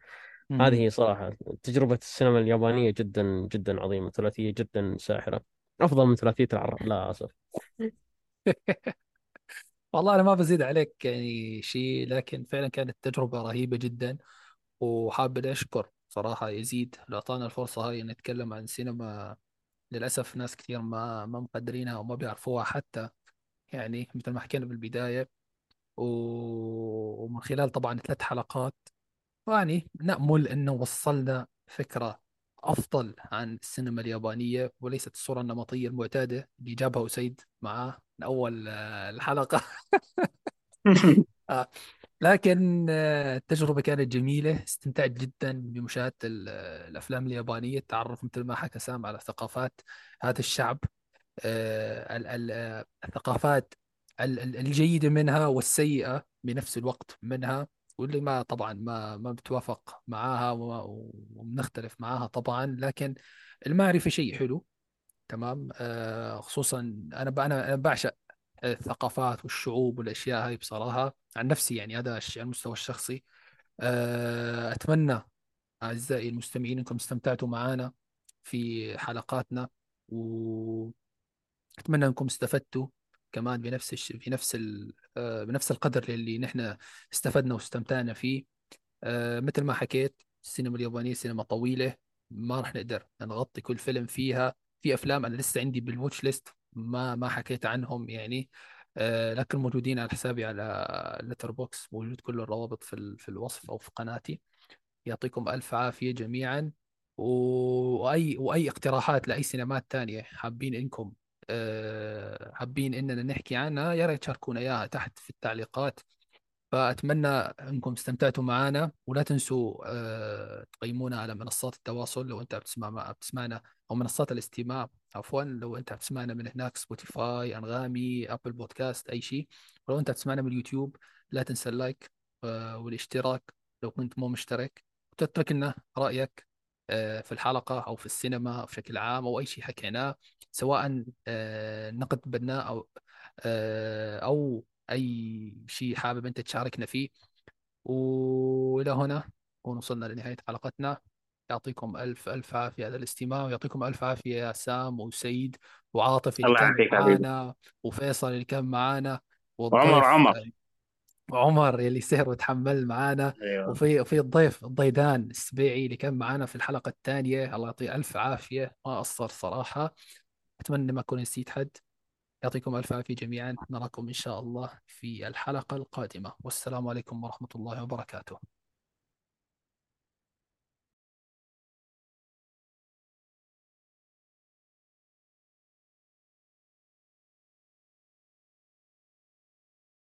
مم. هي صراحة تجربة السينما اليابانية جدا جدا عظيمة. ثلاثية جدا ساحرة. أفضل من ثلاثية العرب. لا أسف. والله أنا ما بزيد عليك يعني شيء لكن فعلا كانت تجربة رهيبة جدا وحابب أشكر صراحة يزيد اللي أعطانا الفرصة هاي نتكلم عن سينما. للأسف ناس كثير ما ما مقدرينها وما بيعرفوها حتى يعني مثل ما حكينا بالبداية. و- ومن خلال طبعا ثلاث حلقات يعني نأمل أنه وصلنا فكرة أفضل عن السينما اليابانية وليست الصورة النمطية المعتادة اللي جابها أسيد معاه من أول آه، الحلقة. آه، لكن آه، التجربة كانت جميلة استمتعت جدا بمشاهدة ال- آه، الأفلام اليابانية التعرف مثل ما حكى سام على ثقافات هذا الشعب ال- ال- الثقافات ال- ال- الجيدة منها والسيئة بنفس الوقت منها واللي ما طبعا ما ما بتوافق معاها وبنختلف معاها طبعا لكن المعرفة شيء حلو. تمام؟ آه، خصوصا أنا أنا بعشق الثقافات والشعوب والأشياء هاي بصراحة. عن نفسي يعني هذا الشيء على المستوى الشخصي. آه، أتمنى أعزائي المستمعين أنكم استمتعتوا معنا في حلقاتنا و اتمنى أنكم استفدتوا كمان بنفس الش... بنفس ال... آه، بنفس القدر اللي نحن استفدنا واستمتعنا فيه. آه، مثل ما حكيت السينما اليابانية سينما طويلة ما راح نقدر نغطي كل فيلم فيها. في أفلام أنا لسه عندي بالواتش ليست ما ما حكيت عنهم يعني. آه، لكن موجودين على حسابي على Letterboxd موجود كل الروابط في ال... في الوصف أو في قناتي. يعطيكم ألف عافية جميعا. وأي وأي اقتراحات لأي سينمات تانية حابين إنكم آه، حابين إننا نحكي عنها يا ريت تشاركونا إياها تحت في التعليقات. فأتمنى أنكم استمتعتوا معنا ولا تنسوا آه، تقيمونا على منصات التواصل لو أنت بتسمع بتسمعنا أو منصات الاستماع عفوا لو أنت بتسمعنا من هناك Spotify Anghami Apple Podcasts أي شيء. ولو أنت بتسمعنا من اليوتيوب لا تنسى اللايك آه، والاشتراك لو كنت مو مشترك. وتترك لنا رأيك آه، في الحلقة أو في السينما بشكل عام أو أي شيء حكيناه سواء نقد بناء أو أو أي شيء حابب أنت تشاركنا فيه. وإلى هنا نكون وصلنا لنهاية حلقتنا. يعطيكم ألف ألف عافية على الاستماع ويعطيكم ألف عافية يا سام وسيد وعاطف اللي الله كان معانا وفيصل اللي كان معانا وعمر عمر. عمر يلي سهر وتحمل معانا. أيوه. وفي في الضيف الضيدان السبيعي اللي كان معانا في الحلقة الثانية. الله يعطيه ألف عافية. ما قصر صراحة. أتمنى ما أكون نسيت حد. يعطيكم ألف عافية جميعا. نراكم إن شاء الله في الحلقة القادمة. والسلام عليكم ورحمة الله وبركاته.